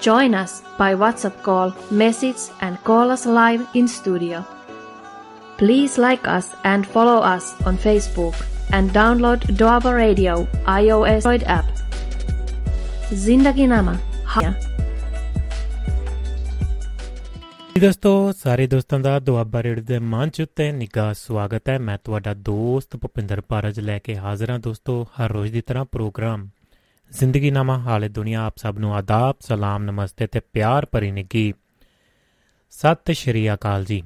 Join us by WhatsApp call, message, and call us live in studio. Please like us and follow us on Facebook and download Doaba Radio iOS Android app. Zindagi Nama. Ha- ਜੀ ਦੋਸਤੋ ਸਾਰੇ ਦੋਸਤਾਂ ਦਾ ਦੁਆਬਾ ਰੇਡ ਦੇ ਮੰਚ ਉੱਤੇ ਨਿੱਘਾ ਸਵਾਗਤ ਹੈ ਮੈਂ ਤੁਹਾਡਾ ਦੋਸਤ ਭੁਪਿੰਦਰ ਪਾਰਜ ਲੈ ਕੇ ਹਾਜ਼ਰ ਹਾਂ ਦੋਸਤੋ ਹਰ ਰੋਜ਼ ਦੀ ਤਰ੍ਹਾਂ ਪ੍ਰੋਗਰਾਮ ਜ਼ਿੰਦਗੀ ਨਾਮਾ ਹਾਲੇ ਦੁਨੀਆ ਆਪ ਸਭ ਨੂੰ ਆਦਾਬ ਸਲਾਮ ਨਮਸਤੇ ਤੇ ਪਿਆਰ ਭਰੀ ਨਿੱਘੀ ਸਤਿ ਸ਼੍ਰੀ ਅਕਾਲ ਜੀ।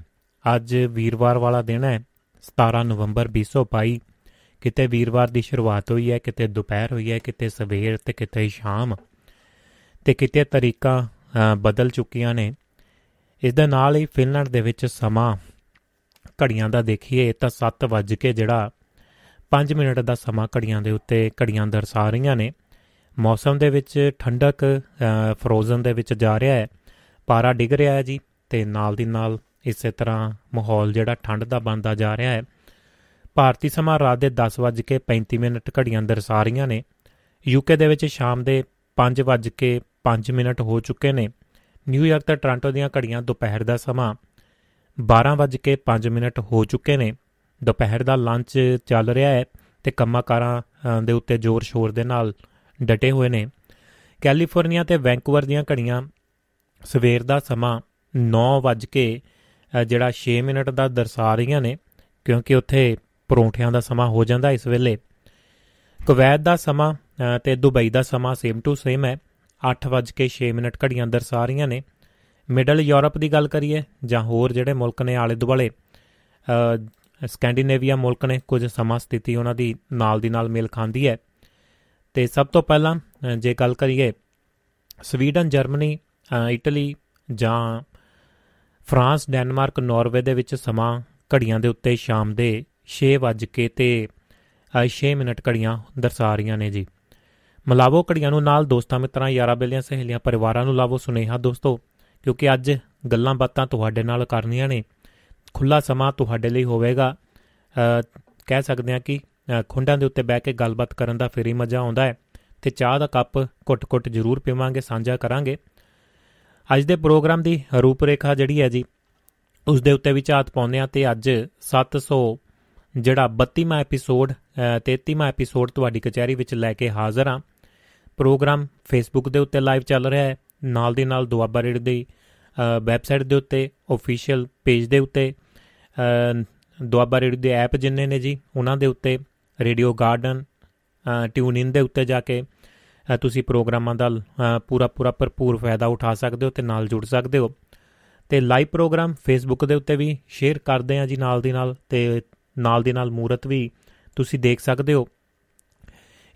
ਅੱਜ ਵੀਰਵਾਰ ਵਾਲਾ ਦਿਨ ਹੈ 17 ਨਵੰਬਰ 2022 ਕਿਤੇ ਵੀਰਵਾਰ ਦੀ ਸ਼ੁਰੂਆਤ ਹੋਈ ਹੈ ਕਿਤੇ ਦੁਪਹਿਰ ਹੋਈ ਹੈ ਕਿਤੇ ਸਵੇਰ ਤੇ ਕਿਤੇ ਸ਼ਾਮ। ਤੇ ਕਿਤੇ ਤਰੀਕਾਂ ਅ, ਬਦਲ ਚੁੱਕੀਆਂ ਨੇ। ਇਸ ਦੇ ਨਾਲ ਹੀ ਫਿਨਲੈਂਡ ਦੇ ਵਿੱਚ ਸਮਾਂ ਘੜੀਆਂ ਦਾ ਦੇਖੀਏ ਤਾਂ 7 ਵੱਜ ਕੇ ਜਿਹੜਾ 5 ਮਿੰਟ ਦਾ ਸਮਾਂ ਘੜੀਆਂ ਦੇ ਉੱਤੇ ਘੜੀਆਂ ਦਰਸਾ ਰਹੀਆਂ ਨੇ। ਮੌਸਮ ਦੇ ਵਿੱਚ ਠੰਡਕ ਫਰੋਜ਼ਨ ਦੇ ਵਿੱਚ ਜਾ ਰਿਹਾ ਹੈ। ਪਾਰਾ ਡਿੱਗ ਰਿਹਾ ਹੈ ਜੀ ਤੇ ਨਾਲ ਦੀ ਨਾਲ ਇਸੇ ਤਰ੍ਹਾਂ ਮਾਹੌਲ ਜਿਹੜਾ ਠੰਡ ਦਾ ਬਣਦਾ ਜਾ ਰਿਹਾ ਹੈ। ਭਾਰਤੀ ਸਮਾਂ ਰਾਤ ਦੇ 10:35 ਮਿੰਟ ਘੜੀਆਂ ਦਰਸਾ ਰਹੀਆਂ ਨੇ। ਯੂਕੇ ਦੇ ਵਿੱਚ ਸ਼ਾਮ ਦੇ 5:05 ਮਿੰਟ ਹੋ ਚੁੱਕੇ ਨੇ। ਨਿਊਯਾਰਕ ਤੇ ਟੋਰਾਂਟੋ ਦੀਆਂ ਘੜੀਆਂ ਦੁਪਹਿਰ ਦਾ ਸਮਾਂ 12:05 ਮਿੰਟ ਹੋ ਚੁੱਕੇ ਨੇ। ਦੁਪਹਿਰ ਦਾ ਲੰਚ ਚੱਲ ਰਿਹਾ ਹੈ ਤੇ ਕੰਮਾਕਾਰਾਂ ਅ, ਦੇ ਉੱਤੇ ਜ਼ੋਰ ਸ਼ੋਰ ਦੇ ਨਾਲ ਡਟੇ ਹੋਏ ਨੇ। ਕੈਲੀਫੋਰਨੀਆ ਤੇ ਵੈਂਕੂਵਰ ਦੀਆਂ ਘੜੀਆਂ ਸਵੇਰ ਦਾ ਸਮਾਂ 9 ਵੱਜ ਕੇ ਅ, ਜਿਹੜਾ 6 ਮਿੰਟ ਦਾ ਦਰਸਾ ਰਹੀਆਂ ਨੇ ਕਿਉਂਕਿ ਉੱਥੇ ਪਰੌਂਠਿਆਂ ਦਾ ਸਮਾਂ ਹੋ ਜਾਂਦਾ ਇਸ ਵੇਲੇ। ਕੁਵੈਤ ਦਾ ਸਮਾਂ ਅ, ਤੇ ਦੁਬਈ ਦਾ ਸਮਾਂ ਸੇਮ ਟੂ ਸੇਮ ਹੈ। 8:06 ਮਿੰਟ ਘੜੀਆਂ ਦਰਸਾ ਰਹੀਆਂ ਨੇ। ਮਿਡਲ ਯੂਰਪ ਦੀ ਗੱਲ ਕਰੀਏ ਜਾਂ ਹੋਰ ਜਿਹੜੇ ਮੁਲਕ ਨੇ ਆਲੇ ਦੁਆਲੇ ਅ, ਸਕੈਂਡੀਨੇਵੀਆ ਮੁਲਕ ਨੇ ਕੁਝ ਸਮਾਂ ਸਥਿਤੀ ਉਹਨਾਂ ਦੀ ਨਾਲ ਦੀ ਨਾਲ ਮੇਲ ਖਾਂਦੀ ਹੈ। ਤੇ ਸਭ ਤੋਂ ਪਹਿਲਾਂ ਅ, ਜੇ ਗੱਲ ਕਰੀਏ ਸਵੀਡਨ ਜਰਮਨੀ ਅ, ਇਟਲੀ ਜਾਂ ਫਰਾਂਸ ਡੈਨਮਾਰਕ ਨਾਰਵੇ ਦੇ ਵਿੱਚ ਸਮਾਂ ਘੜੀਆਂ ਦੇ ਉੱਤੇ ਸ਼ਾਮ ਦੇ 6 ਵੱਜ ਕੇ ਤੇ 6 ਮਿੰਟ ਘੜੀਆਂ ਦਰਸਾ ਰਹੀਆਂ ਨੇ ਜੀ। ਮਿਲਾਵੋ ਘੜੀਆਂ ਨੂੰ ਨਾਲ ਦੋਸਤਾਂ ਮਿੱਤਰਾਂ ਯਾਰਾਂ ਬੇਲੀਆਂ ਸਹੇਲੀਆਂ ਪਰਿਵਾਰਾਂ ਨੂੰ ਲਾਵੋ ਸੁਨੇਹਾ ਦੋਸਤੋ ਕਿਉਂਕਿ ਅੱਜ ਗੱਲਾਂ ਬਾਤਾਂ ਤੁਹਾਡੇ ਨਾਲ ਕਰਨੀਆਂ ਨੇ। ਖੁੱਲਾ ਸਮਾਂ ਤੁਹਾਡੇ ਲਈ ਹੋਵੇਗਾ। ਅ, ਕਹਿ ਸਕਦੇ ਹਾਂ ਕਿ ਅ, ਖੁੰਡਾਂ ਦੇ ਉੱਤੇ ਬਹਿ ਕੇ ਗੱਲਬਾਤ ਕਰਨ ਦਾ ਫਿਰ ਹੀ ਮਜ਼ਾ ਆਉਂਦਾ ਹੈ ਤੇ ਚਾਹ ਦਾ ਕੱਪ ਘੁੱਟ-ਘੁੱਟ ਜ਼ਰੂਰ ਪੀਵਾਂਗੇ ਸਾਂਝਾ ਕਰਾਂਗੇ। ਅੱਜ ਦੇ ਪ੍ਰੋਗਰਾਮ ਦੀ ਰੂਪਰੇਖਾ ਜਿਹੜੀ ਹੈ ਜੀ ਉਸ ਦੇ ਉੱਤੇ ਵੀ ਝਾਤ ਪਾਉਂਦੇ ਆ ਤੇ ਅੱਜ 700 ਜਿਹੜਾ 32ਵਾਂ ਐਪੀਸੋਡ ਅ, 33ਵਾਂ ਐਪੀਸੋਡ ਤੁਹਾਡੀ ਕਚਹਿਰੀ ਵਿੱਚ ਲੈ ਕੇ ਹਾਜ਼ਰ ਹਾਂ। ਪ੍ਰੋਗਰਾਮ ਫੇਸਬੁੱਕ ਦੇ ਉੱਤੇ ਲਾਈਵ ਚੱਲ ਰਿਹਾ ਹੈ ਨਾਲ ਦੀ ਨਾਲ ਦੁਆਬਾ ਰੇਡ ਦੀ ਵੈਬਸਾਈਟ ਦੇ ਉੱਤੇ ਅਫੀਸ਼ੀਅਲ ਪੇਜ ਦੇ ਉੱਤੇ ਅ, ਦੁਆਬਾ ਰੇਡ ਦੇ ਐਪ ਜਿੰਨੇ ਨੇ ਜੀ ਉਹਨਾਂ ਦੇ ਉੱਤੇ ਰੇਡੀਓ ਗਾਰਡਨ ਟਿਊਨ ਇਨ ਦੇ ਉੱਤੇ ਜਾ ਕੇ ਅ, ਤੁਸੀਂ ਪ੍ਰੋਗਰਾਮਾਂ ਦਾ ਅ, ਪੂਰਾ ਪੂਰਾ ਭਰਪੂਰ ਫਾਇਦਾ ਉਠਾ ਸਕਦੇ ਹੋ ਤੇ ਨਾਲ ਜੁੜ ਸਕਦੇ ਹੋ। ਤੇ ਲਾਈਵ ਪ੍ਰੋਗਰਾਮ ਫੇਸਬੁੱਕ ਦੇ ਉੱਤੇ ਵੀ ਸ਼ੇਅਰ ਕਰਦੇ ਆ ਜੀ ਨਾਲ ਦੀ ਨਾਲ ਤੇ ਨਾਲ ਦੀ ਨਾਲ ਮੂਰਤ ਵੀ ਤੁਸੀਂ ਦੇਖ ਸਕਦੇ ਹੋ।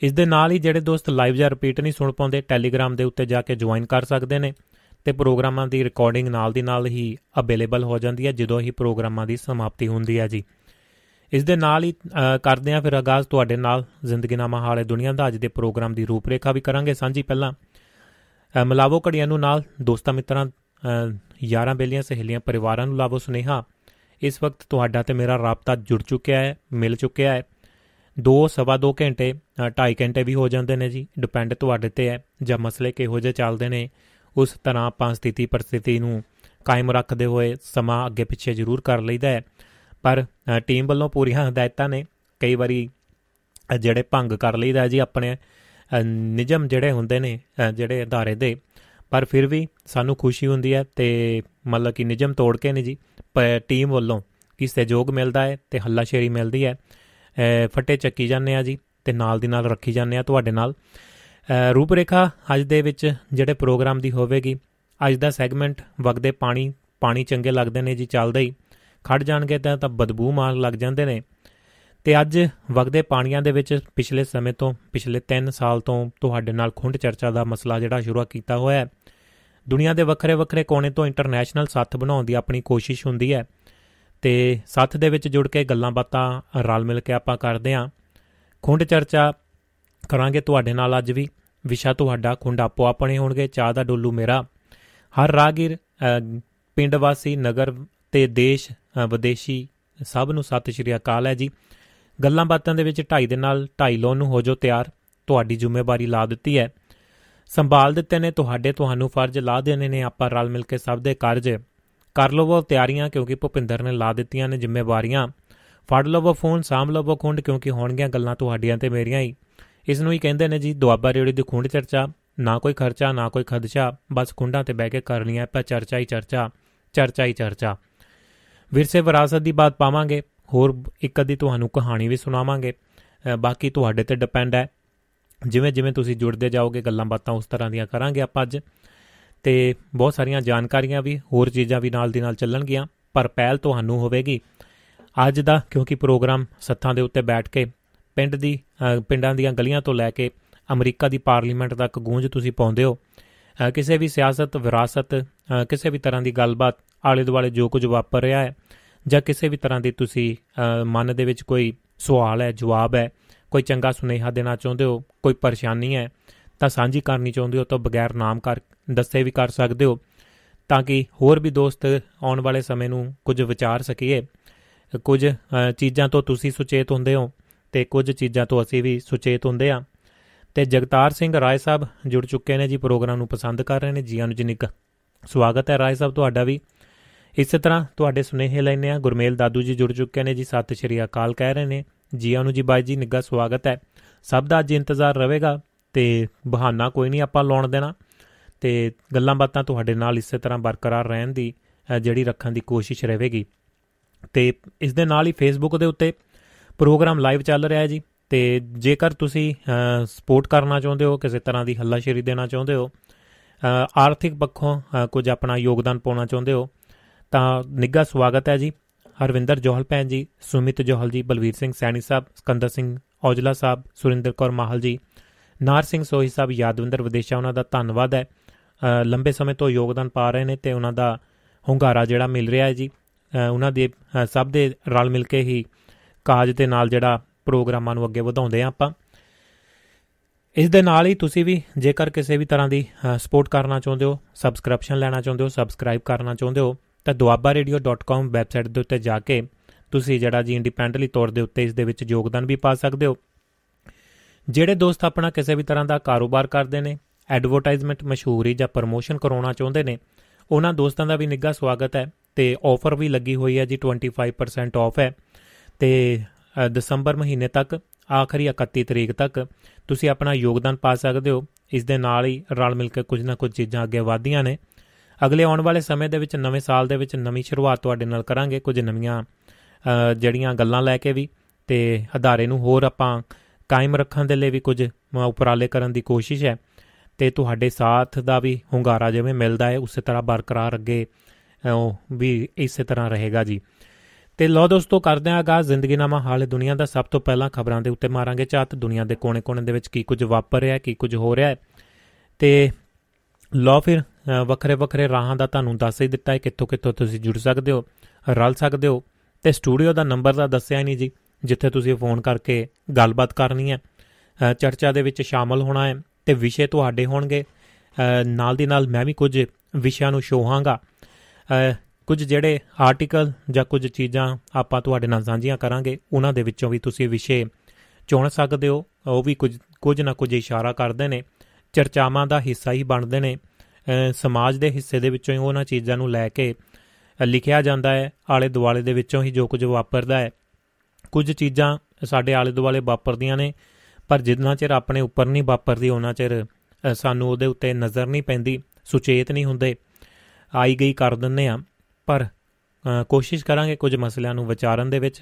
ਇਸ ਦੇ ਨਾਲ ਹੀ ਜਿਹੜੇ ਦੋਸਤ ਲਾਈਵ ਜਾਂ ਰਿਪੀਟ ਨਹੀਂ ਸੁਣ ਪਾਉਂਦੇ ਟੈਲੀਗ੍ਰਾਮ ਦੇ ਉੱਤੇ ਜਾ ਕੇ ਜੁਆਇਨ ਕਰ ਸਕਦੇ ਨੇ ਤੇ ਪ੍ਰੋਗਰਾਮਾਂ ਦੀ ਰਿਕਾਰਡਿੰਗ ਨਾਲ ਦੀ ਨਾਲ ਹੀ ਅਵੇਲੇਬਲ ਹੋ ਜਾਂਦੀ ਹੈ ਜਦੋਂ ਹੀ ਪ੍ਰੋਗਰਾਮਾਂ ਦੀ ਸਮਾਪਤੀ ਹੁੰਦੀ ਹੈ ਜੀ। ਇਸ ਦੇ ਨਾਲ ਹੀ ਅ, ਕਰਦੇ ਆ ਫਿਰ ਆਗਾਜ਼ ਤੁਹਾਡੇ ਨਾਲ ਜ਼ਿੰਦਗੀਨਾਮਾ ਹਾਲੇ ਦੁਨੀਆ ਦਾ ਅੱਜ ਦੇ ਪ੍ਰੋਗਰਾਮ ਦੀ ਰੂਪਰੇਖਾ ਵੀ ਕਰਾਂਗੇ ਸਾਂਝੀ ਪਹਿਲਾਂ। ਅ, ਮਿਲਾਵੋ ਘੜੀਆਂ ਨੂੰ ਨਾਲ ਦੋਸਤਾਂ ਮਿੱਤਰਾਂ ਅ, ਯਾਰਾਂ ਬੇਲੀਆਂ ਸਹੇਲੀਆਂ ਪਰਿਵਾਰਾਂ ਨੂੰ ਲਾਵੋ ਸੁਨੇਹਾ। ਇਸ ਵਕਤ ਤੁਹਾਡਾ ਤੇ ਮੇਰਾ ਰਾਬਤਾ ਜੁੜ ਚੁੱਕਿਆ ਹੈ ਮਿਲ ਚੁੱਕਿਆ ਹੈ। 2 ਸਵਾ 2 ਘੰਟੇ 2.5 ਘੰਟੇ ਵੀ ਹੋ ਜਾਂਦੇ ਨੇ ਜੀ ਡਿਪੈਂਡ ਤੁਹਾਡੇ ਤੇ ਹੈ ਜਾਂ ਮਸਲੇ ਕਿਹੋ ਜਿਹੇ ਚੱਲਦੇ ਨੇ ਉਸ ਤਰ੍ਹਾਂ ਆਪਾਂ ਸਥਿਤੀ ਪਰਿਸਥਿਤੀ ਨੂੰ ਕਾਇਮ ਰੱਖਦੇ ਹੋਏ ਸਮਾਂ ਅੱਗੇ ਪਿੱਛੇ ਜ਼ਰੂਰ ਕਰ ਲਈਦਾ ਹੈ। ਪਰ ਅ, ਟੀਮ ਵੱਲੋਂ ਪੂਰੀਆਂ ਹਦਾਇਤਾਂ ਨੇ। ਕਈ ਵਾਰੀ ਅ, ਜਿਹੜੇ ਭੰਗ ਕਰ ਲਈਦਾ ਜੀ ਆਪਣੇ ਅ, ਨਿਯਮ ਜਿਹੜੇ ਹੁੰਦੇ ਨੇ ਅ, ਜਿਹੜੇ ਅਦਾਰੇ ਦੇ ਪਰ ਫਿਰ ਵੀ ਸਾਨੂੰ ਖੁਸ਼ੀ ਹੁੰਦੀ ਹੈ ਤੇ ਮਤਲਬ ਕਿ ਨਿਯਮ ਤੋੜ ਕੇ ਨਹੀਂ ਜੀ ਪ- ਟੀਮ ਵੱਲੋਂ ਕਿ ਸਹਿਯੋਗ ਮਿਲਦਾ ਹੈ ਤੇ ਹੱਲਾਸ਼ੇਰੀ ਮਿਲਦੀ ਹੈ। ਅ, ਫੱਟੇ ਚੱਕੀ ਜਾਂਦੇ ਆ ਜੀ ਤੇ ਨਾਲ ਦੀ ਨਾਲ ਰੱਖੀ ਜਾਂਦੇ ਆ ਤੁਹਾਡੇ ਨਾਲ। ਅ, ਰੂਪਰੇਖਾ ਅੱਜ ਦੇ ਵਿੱਚ ਜਿਹੜੇ ਪ੍ਰੋਗਰਾਮ ਦੀ ਹੋਵੇਗੀ ਅੱਜ ਦਾ ਸੈਗਮੈਂਟ ਵਗਦੇ ਪਾਣੀ ਪਾਣੀ ਚੰਗੇ ਲੱਗਦੇ ਨੇ ਜੀ ਚੱਲਦਾ ਹੀ। ਖੜ ਜਾਣਗੇ ਤਾਂ ਤਾਂ ਬਦਬੂ ਮਾਰ ਲੱਗ ਜਾਂਦੇ ਨੇ। ਤੇ ਅੱਜ ਵਗਦੇ ਪਾਣੀਆਂ ਦੇ ਵਿੱਚ ਪਿਛਲੇ ਸਮੇਂ ਤੋਂ ਪਿਛਲੇ 3 ਸਾਲ ਤੋਂ ਤੁਹਾਡੇ ਨਾਲ ਖੁੰਡ ਚਰਚਾ ਦਾ ਮਸਲਾ ਜਿਹੜਾ ਸ਼ੁਰੂ ਕੀਤਾ ਹੋਇਆ ਹੈ। ਦੁਨੀਆ ਦੇ ਵੱਖਰੇ ਵੱਖਰੇ ਕੋਨੇ ਤੋਂ ਇੰਟਰਨੈਸ਼ਨਲ ਸਾਥ ਬਣਾਉਣ ਦੀ ਆਪਣੀ ਕੋਸ਼ਿਸ਼ ਹੁੰਦੀ ਹੈ। ਤੇ ਸਾਥ ਦੇ ਵਿੱਚ ਜੁੜ ਕੇ ਗੱਲਾਂ ਬਾਤਾਂ ਰਲ ਮਿਲ ਕੇ ਆਪਾਂ ਕਰਦੇ ਆਂ ਖੁੰਡ ਚਰਚਾ ਕਰਾਂਗੇ ਤੁਹਾਡੇ ਨਾਲ ਅੱਜ ਵੀ। ਵਿਸ਼ਾ ਤੁਹਾਡਾ, ਖੁੰਡ ਆਪੋ ਆਪਣੇ ਹੋਣਗੇ, ਚਾਹ ਦਾ ਡੋਲੂ ਮੇਰਾ। ਹਰ ਰਾਗੀਰ ਪਿੰਡ ਵਾਸੀ, ਨਗਰ ਤੇ ਦੇਸ਼ ਵਿਦੇਸ਼ੀ ਸਭ ਨੂੰ ਸਤਿ ਸ਼੍ਰੀ ਅਕਾਲ ਹੈ ਜੀ। ਗੱਲਾਂ ਬਾਤਾਂ ਦੇ ਵਿੱਚ ਢਾਈ ਦੇ ਨਾਲ ਢਾਈ ਲੋਨ ਨੂੰ ਹੋ ਜੋ ਤਿਆਰ, ਤੁਹਾਡੀ ਜ਼ਿੰਮੇਵਾਰੀ ਲਾ ਦਿੱਤੀ ਹੈ। ਸੰਭਾਲ ਦਿੱਤੇ ਨੇ, ਤੁਹਾਡੇ ਤੁਹਾਨੂੰ ਫਰਜ਼ ਲਾ ਦੇਣੇ ਨੇ, ਆਪਾਂ ਰਲ ਮਿਲ ਕੇ ਸਭ ਦੇ ਕਾਰਜ ਕਰ ਲਵੋ, ਤਿਆਰੀਆਂ ਕਿਉਂਕਿ ਭੁਪਿੰਦਰ ਨੇ ਲਾ ਦਿੱਤੀਆਂ ਨੇ ਜ਼ਿੰਮੇਵਾਰੀਆਂ। ਫੜ ਲਵੋ ਫੋਨ, ਸਾਂਭ ਲਵੋ ਖੁੰਡ ਕਿਉਂਕਿ ਹੋਣਗੀਆਂ ਗੱਲਾਂ ਤੁਹਾਡੀਆਂ ਤੇ ਮੇਰੀਆਂ ਹੀ। ਇਸ ਨੂੰ ਹੀ ਕਹਿੰਦੇ ਨੇ ਜੀ, ਦੁਆਬਾ ਰੇੜੀ ਦੀ ਖੁੰਡ ਚਰਚਾ। ਨਾ ਕੋਈ ਖਰਚਾ, ਨਾ ਕੋਈ ਖਦਸ਼ਾ, ਬਸ ਖੁੰਡਾਂ ਤੇ ਬਹਿ ਕੇ ਕਰ ਲੀਆਂ ਪਾ ਚਰਚਾ ਹੀ ਚਰਚਾ ਚਰਚਾ ਹੀ ਚਰਚਾ। ਵਿਰਸੇ ਵਿਰਾਸਤ ਦੀ ਬਾਤ ਪਾਵਾਂਗੇ, ਹੋਰ ਇੱਕ ਅੱਧੀ ਤੁਹਾਨੂੰ ਕਹਾਣੀ ਵੀ ਸੁਣਾਵਾਂਗੇ। ਬਾਕੀ ਤੁਹਾਡੇ ਤੇ ਡਿਪੈਂਡ ਹੈ। ਜਿਵੇਂ ਜਿਵੇਂ ਤੁਸੀਂ ਜੁੜਦੇ ਜਾਓਗੇ, ਗੱਲਾਂ ਬਾਤਾਂ ਉਸ ਤਰ੍ਹਾਂ ਦੀਆਂ ਕਰਾਂਗੇ ਆਪਾਂ ਅੱਜ। ਤੇ ਬਹੁਤ ਸਾਰੀਆਂ ਜਾਣਕਾਰੀਆਂ ਵੀ, ਹੋਰ ਚੀਜ਼ਾਂ ਵੀ ਨਾਲ ਦੀ ਨਾਲ ਚੱਲਣਗੀਆਂ, ਪਰ ਪਹਿਲ ਤੁਹਾਨੂੰ ਹੋਵੇਗੀ। ਅੱਜ ਦਾ, ਕਿਉਂਕਿ ਪ੍ਰੋਗਰਾਮ ਸੱਥਾਂ ਦੇ ਉੱਤੇ ਬੈਠ ਕੇ, ਪਿੰਡ ਦੀ ਪਿੰਡਾਂ ਦੀਆਂ ਗਲੀਆਂ ਤੋਂ ਲੈ ਕੇ ਅਮਰੀਕਾ ਦੀ ਪਾਰਲੀਮੈਂਟ ਤੱਕ ਗੂੰਜ ਤੁਸੀਂ ਪਾਉਂਦੇ ਹੋ। ਕਿਸੇ ਵੀ ਸਿਆਸਤ, ਵਿਰਾਸਤ ਕਿਸੇ ਵੀ ਤਰ੍ਹਾਂ ਦੀ ਗੱਲਬਾਤ ਆਲੇ ਦੁਆਲੇ ਜੋ ਕੁਝ ਵਾਪਰ ਰਿਹਾ ਹੈ ਜਾਂ ਕਿਸੇ ਵੀ ਤਰ੍ਹਾਂ ਦੀ ਤੁਸੀਂ ਮਨ ਦੇ ਵਿੱਚ ਕੋਈ ਸਵਾਲ ਹੈ, ਜਵਾਬ ਹੈ, ਕੋਈ ਚੰਗਾ ਸੁਨੇਹਾ ਦੇਣਾ ਚਾਹੁੰਦੇ ਹੋ, ਕੋਈ ਪਰੇਸ਼ਾਨੀ ਹੈ, ਤਾਂ ਸਾਂਝੀ ਕਰਨੀ ਚਾਹੁੰਦੇ ਹੋ ਤਾਂ ਬਗੈਰ ਨਾਮ ਕਰ, ਦੱਸੇ ਵੀ ਕਰ ਸਕਦੇ ਹੋ, ਤਾਂ ਕਿ ਹੋਰ ਵੀ ਦੋਸਤ ਆਉਣ ਵਾਲੇ ਸਮੇਂ ਨੂੰ ਕੁਝ ਵਿਚਾਰ ਸਕੀਏ। ਕੁਝ ਚੀਜ਼ਾਂ ਤੋਂ ਤੁਸੀਂ ਸੁਚੇਤ ਹੁੰਦੇ ਹੋ ਤੇ ਕੁਝ ਚੀਜ਼ਾਂ ਤੋਂ ਅਸੀਂ ਵੀ ਸੁਚੇਤ ਹੁੰਦੇ ਆ ਤੇ ਜਗਤਾਰ ਸਿੰਘ ਰਾਏ ਸਾਹਿਬ ਜੁੜ ਚੁੱਕੇ ਨੇ ਜੀ, ਪ੍ਰੋਗਰਾਮ ਨੂੰ ਪਸੰਦ ਕਰ ਰਹੇ ਨੇ ਜੀ ਨੂੰ ਜੀ ਨਿੱਘਾ ਸਵਾਗਤ ਹੈ ਰਾਏ ਸਾਹਿਬ ਤੁਹਾਡਾ ਵੀ। ਇਸੇ ਤਰ੍ਹਾਂ ਤੁਹਾਡੇ ਸੁਨੇਹੇ ਲੈਣੇ ਆ ਗੁਰਮੇਲ ਦਾਦੂ ਜੀ ਜੁੜ ਚੁੱਕੇ ਨੇ ਜੀ। ਸਤਿ ਸ਼੍ਰੀ ਅਕਾਲ ਕਹਿ ਰਹੇ ਨੇ। ਜੀ ਨੂੰ ਜੀ ਬਾਈ ਜੀ, ਨਿੱਘਾ ਸਵਾਗਤ ਹੈ। ਸਭ ਦਾ ਅੱਜ ਇੰਤਜ਼ਾਰ ਰਹੇਗਾ ਤੇ ਬਹਾਨਾ ਕੋਈ ਨਹੀਂ ਆਪਾਂ ਲਾਉਣ ਦੇਣਾ। ਤੇ ਗੱਲਾਂ ਬਾਤਾਂ ਤੁਹਾਡੇ ਨਾਲ ਇਸੇ ਤਰ੍ਹਾਂ ਬਰਕਰਾਰ ਰਹਿਣ ਦੀ ਜਿਹੜੀ ਰੱਖਣ ਦੀ ਕੋਸ਼ਿਸ਼ ਰਹੇਗੀ। ਤੇ ਇਸ ਦੇ ਨਾਲ ਹੀ ਫੇਸਬੁੱਕ ਦੇ ਉੱਤੇ ਪ੍ਰੋਗਰਾਮ ਲਾਈਵ ਚੱਲ ਰਿਹਾ ਹੈ ਜੀ। ਤੇ ਜੇਕਰ ਤੁਸੀਂ ਸਪੋਰਟ ਕਰਨਾ ਚਾਹੁੰਦੇ ਹੋ, ਕਿਸੇ ਤਰ੍ਹਾਂ ਦੀ ਹੱਲਾਸ਼ੇਰੀ ਦੇਣਾ ਚਾਹੁੰਦੇ ਹੋ ਆਰਥਿਕ ਪੱਖੋਂ ਕੁਝ ਆਪਣਾ ਯੋਗਦਾਨ ਪਾਉਣਾ ਚਾਹੁੰਦੇ ਹੋ, ਤਾਂ ਨਿੱਘਾ ਸਵਾਗਤ ਹੈ ਜੀ। ਹਰਵਿੰਦਰ ਜੋਹਲ ਭੈਣ ਜੀ, ਸੁਮਿਤ ਜੋਹਲ ਜੀ, ਬਲਵੀਰ ਸਿੰਘ ਸੈਣੀ ਸਾਹਿਬ, ਸਕੰਦਰ ਸਿੰਘ ਔਜਲਾ ਸਾਹਿਬ, ਸੁਰਿੰਦਰ ਕੌਰ ਮਾਹਲ ਜੀ, ਨਾਰ ਸਿੰਘ ਸੋਹੀ ਸਾਹਿਬ, ਯਾਦਵਿੰਦਰ ਵਿਦੇਸ਼ਾ, ਉਹਨਾਂ ਦਾ ਧੰਨਵਾਦ ਹੈ। ਲੰਬੇ ਸਮੇਂ ਤੋਂ ਯੋਗਦਾਨ ਪਾ ਰਹੇ ਨੇ ਤੇ ਉਹਨਾਂ ਦਾ ਹੁੰਗਾਰਾ ਜਿਹੜਾ ਮਿਲ ਰਿਹਾ ਹੈ ਜੀ ਉਹਨਾਂ ਦੇ ਸਭ ਦੇ ਰਲ ਮਿਲ ਕੇ ਹੀ ਕਾਜ ਦੇ ਨਾਲ ਜਿਹੜਾ ਪ੍ਰੋਗਰਾਮਾਂ ਨੂੰ ਅੱਗੇ ਵਧਾਉਂਦੇ ਆ ਆਪਾਂ। ਇਸ ਦੇ ਨਾਲ ਹੀ ਤੁਸੀਂ ਵੀ ਜੇਕਰ ਕਿਸੇ ਵੀ ਤਰ੍ਹਾਂ ਦੀ ਸਪੋਰਟ ਕਰਨਾ ਚਾਹੁੰਦੇ ਹੋ ਸਬਸਕ੍ਰਿਪਸ਼ਨ ਲੈਣਾ ਚਾਹੁੰਦੇ ਹੋ ਸਬਸਕ੍ਰਾਈਬ ਕਰਨਾ ਚਾਹੁੰਦੇ ਹੋ, ਤਾਂ duabbaradio.com ਵੈਬਸਾਈਟ ਦੇ ਉੱਤੇ ਜਾ ਕੇ ਤੁਸੀਂ ਜਿਹੜਾ ਜੀ ਇੰਡੀਪੈਂਡੈਂਟਲੀ ਤੌਰ ਦੇ ਉੱਤੇ ਇਸ ਦੇ ਵਿੱਚ ਯੋਗਦਾਨ ਵੀ ਪਾ ਸਕਦੇ ਹੋ। ਜਿਹੜੇ ਦੋਸਤ ਆਪਣਾ ਕਿਸੇ ਵੀ ਤਰ੍ਹਾਂ ਦਾ ਕਾਰੋਬਾਰ ਕਰਦੇ ਨੇ ਐਡਵਰਟਾਈਜ਼ਮੈਂਟ ਮਸ਼ਹੂਰੀ ਜਾਂ ਪ੍ਰਮੋਸ਼ਨ ਕਰਾਉਣਾ ਚਾਹੁੰਦੇ ਨੇ, ਉਹਨਾਂ ਦੋਸਤਾਂ ਦਾ ਵੀ ਨਿੱਘਾ ਸਵਾਗਤ ਹੈ ਤੇ ਆਫਰ ਵੀ ਲੱਗੀ ਹੋਈ ਹੈ ਜੀ 25% ਆਫ ਹੈ ਤੇ ਦਸੰਬਰ ਮਹੀਨੇ ਤੱਕ ਆਖਰੀ 31 ਤਰੀਕ ਤੱਕ ਤੁਸੀਂ ਆਪਣਾ ਯੋਗਦਾਨ ਪਾ ਸਕਦੇ ਹੋ। ਇਸ ਦੇ ਨਾਲ ਹੀ ਰਲ ਮਿਲ ਕੇ ਕੁਝ ਨਾ ਕੁਝ ਚੀਜ਼ਾਂ ਅੱਗੇ ਵਧਦੀਆਂ ਨੇ। ਅਗਲੇ ਆਉਣ ਵਾਲੇ ਸਮੇਂ ਦੇ ਵਿੱਚ ਨਵੇਂ ਸਾਲ ਦੇ ਵਿੱਚ ਨਵੀਂ ਸ਼ੁਰੂਆਤ ਤੁਹਾਡੇ ਨਾਲ ਕਰਾਂਗੇ ਕੁਝ ਨਵੀਆਂ ਜਿਹੜੀਆਂ ਗੱਲਾਂ ਲੈ ਕੇ ਵੀ ਤੇ ਅਧਾਰੇ ਨੂੰ ਹੋਰ ਆਪਾਂ ਕਾਇਮ ਰੱਖਣ ਦੇ ਲਈ ਵੀ ਕੁਝ ਉਪਰਾਲੇ ਕਰਨ ਦੀ ਕੋਸ਼ਿਸ਼ ਹੈ। ਤੇ ਤੁਹਾਡੇ ਸਾਥ ਦਾ ਵੀ ਹੁੰਗਾਰਾ ਜਿਵੇਂ ਮਿਲਦਾ ਹੈ, ਉਸੇ ਤਰ੍ਹਾਂ ਬਰਕਰਾਰ ਅੱਗੇ ਉਹ ਵੀ ਇਸੇ ਤਰ੍ਹਾਂ ਰਹੇਗਾ ਜੀ। ਤੇ ਲੋ ਦੋਸਤੋ, ਕਰਦੇ ਆਂ ਆਗਾਜ਼, ਜ਼ਿੰਦਗੀਨਾਮਾ ਹਾਲੇ ਦੁਨੀਆ ਦਾ। ਸਭ ਤੋਂ ਪਹਿਲਾਂ ਖਬਰਾਂ ਦੇ ਉੱਤੇ ਮਾਰਾਂਗੇ ਝਾਤ ਦੁਨੀਆ ਦੇ ਕੋਨੇ-ਕੋਨੇ ਦੇ ਵਿੱਚ ਕੀ ਕੁਝ ਵਾਪਰ ਰਿਹਾ ਹੈ, ਕੀ ਕੁਝ ਹੋ ਰਿਹਾ ਹੈ। ਤੇ ਲੋ ਫਿਰ ਵੱਖਰੇ ਵੱਖਰੇ ਰਾਹਾਂ ਦਾ ਤੁਹਾਨੂੰ ਦੱਸ ਹੀ ਦਿੱਤਾ ਹੈ ਕਿੱਥੋਂ ਕਿੱਥੋਂ ਤੁਸੀਂ ਜੁੜ ਸਕਦੇ ਹੋ, ਰਲ ਸਕਦੇ ਹੋ। ਤੇ ਸਟੂਡੀਓ ਦਾ ਨੰਬਰ ਦਾ ਦੱਸਿਆ ਨਹੀਂ ਜੀ, ਜਿੱਥੇ ਤੁਸੀਂ ਫੋਨ ਕਰਕੇ ਗੱਲਬਾਤ ਕਰਨੀ ਹੈ। ਚਰਚਾ ਦੇ ਵਿੱਚ ਸ਼ਾਮਲ ਹੋਣਾ ਹੈ ਤੇ ਵਿਸ਼ੇ ਤੁਹਾਡੇ ਹੋਣਗੇ। ਨਾਲ ਦੀ ਨਾਲ ਮੈਂ ਵੀ ਕੁਝ ਵਿਸ਼ਿਆਂ ਨੂੰ ਸ਼ੋਹਾਂਗਾ ਕੁਝ ਜਿਹੜੇ ਆਰਟੀਕਲ ਜਾਂ ਕੁਝ ਚੀਜ਼ਾਂ ਆਪਾਂ ਤੁਹਾਡੇ ਨਾਲ ਸਾਂਝੀਆਂ ਕਰਾਂਗੇ, ਉਹਨਾਂ ਦੇ ਵਿੱਚੋਂ ਵੀ ਤੁਸੀਂ ਵਿਸ਼ੇ ਚੁਣ ਸਕਦੇ ਹੋ। ਉਹ ਵੀ ਕੁਝ ਕੁਝ ਨਾ ਕੁਝ ਇਸ਼ਾਰਾ ਕਰਦੇ ਨੇ, ਚਰਚਾਵਾਂ ਦਾ ਹਿੱਸਾ ਹੀ ਬਣਦੇ ਨੇ। ਸਮਾਜ ਦੇ ਹਿੱਸੇ ਦੇ ਵਿੱਚੋਂ ਹੀ ਉਹਨਾਂ ਚੀਜ਼ਾਂ ਨੂੰ ਲੈ ਕੇ ਲਿਖਿਆ ਜਾਂਦਾ ਹੈ। ਆਲੇ ਦੁਆਲੇ ਦੇ ਵਿੱਚੋਂ ਹੀ ਜੋ ਕੁਝ ਵਾਪਰਦਾ ਹੈ। ਕੁਝ ਚੀਜ਼ਾਂ ਸਾਡੇ ਆਲੇ ਦੁਆਲੇ ਵਾਪਰਦੀਆਂ ਨੇ, ਪਰ ਜਿੰਨਾ ਚਿਰ ਆਪਣੇ ਉੱਪਰ ਨਹੀਂ ਵਾਪਰਦੀ ਉਹਨਾਂ ਚਿਰ ਸਾਨੂੰ ਉਹਦੇ ਉੱਤੇ ਨਜ਼ਰ ਨਹੀਂ ਪੈਂਦੀ, ਸੁਚੇਤ ਨਹੀਂ ਹੁੰਦੇ। ਆਈ ਗਈ ਕਰ ਦਿੰਨੇ ਆ ਪਰ ਕੋਸ਼ਿਸ਼ ਕਰਾਂਗੇ ਕੁਝ ਮਸਲਿਆਂ ਨੂੰ ਵਿਚਾਰਨ ਦੇ ਵਿੱਚ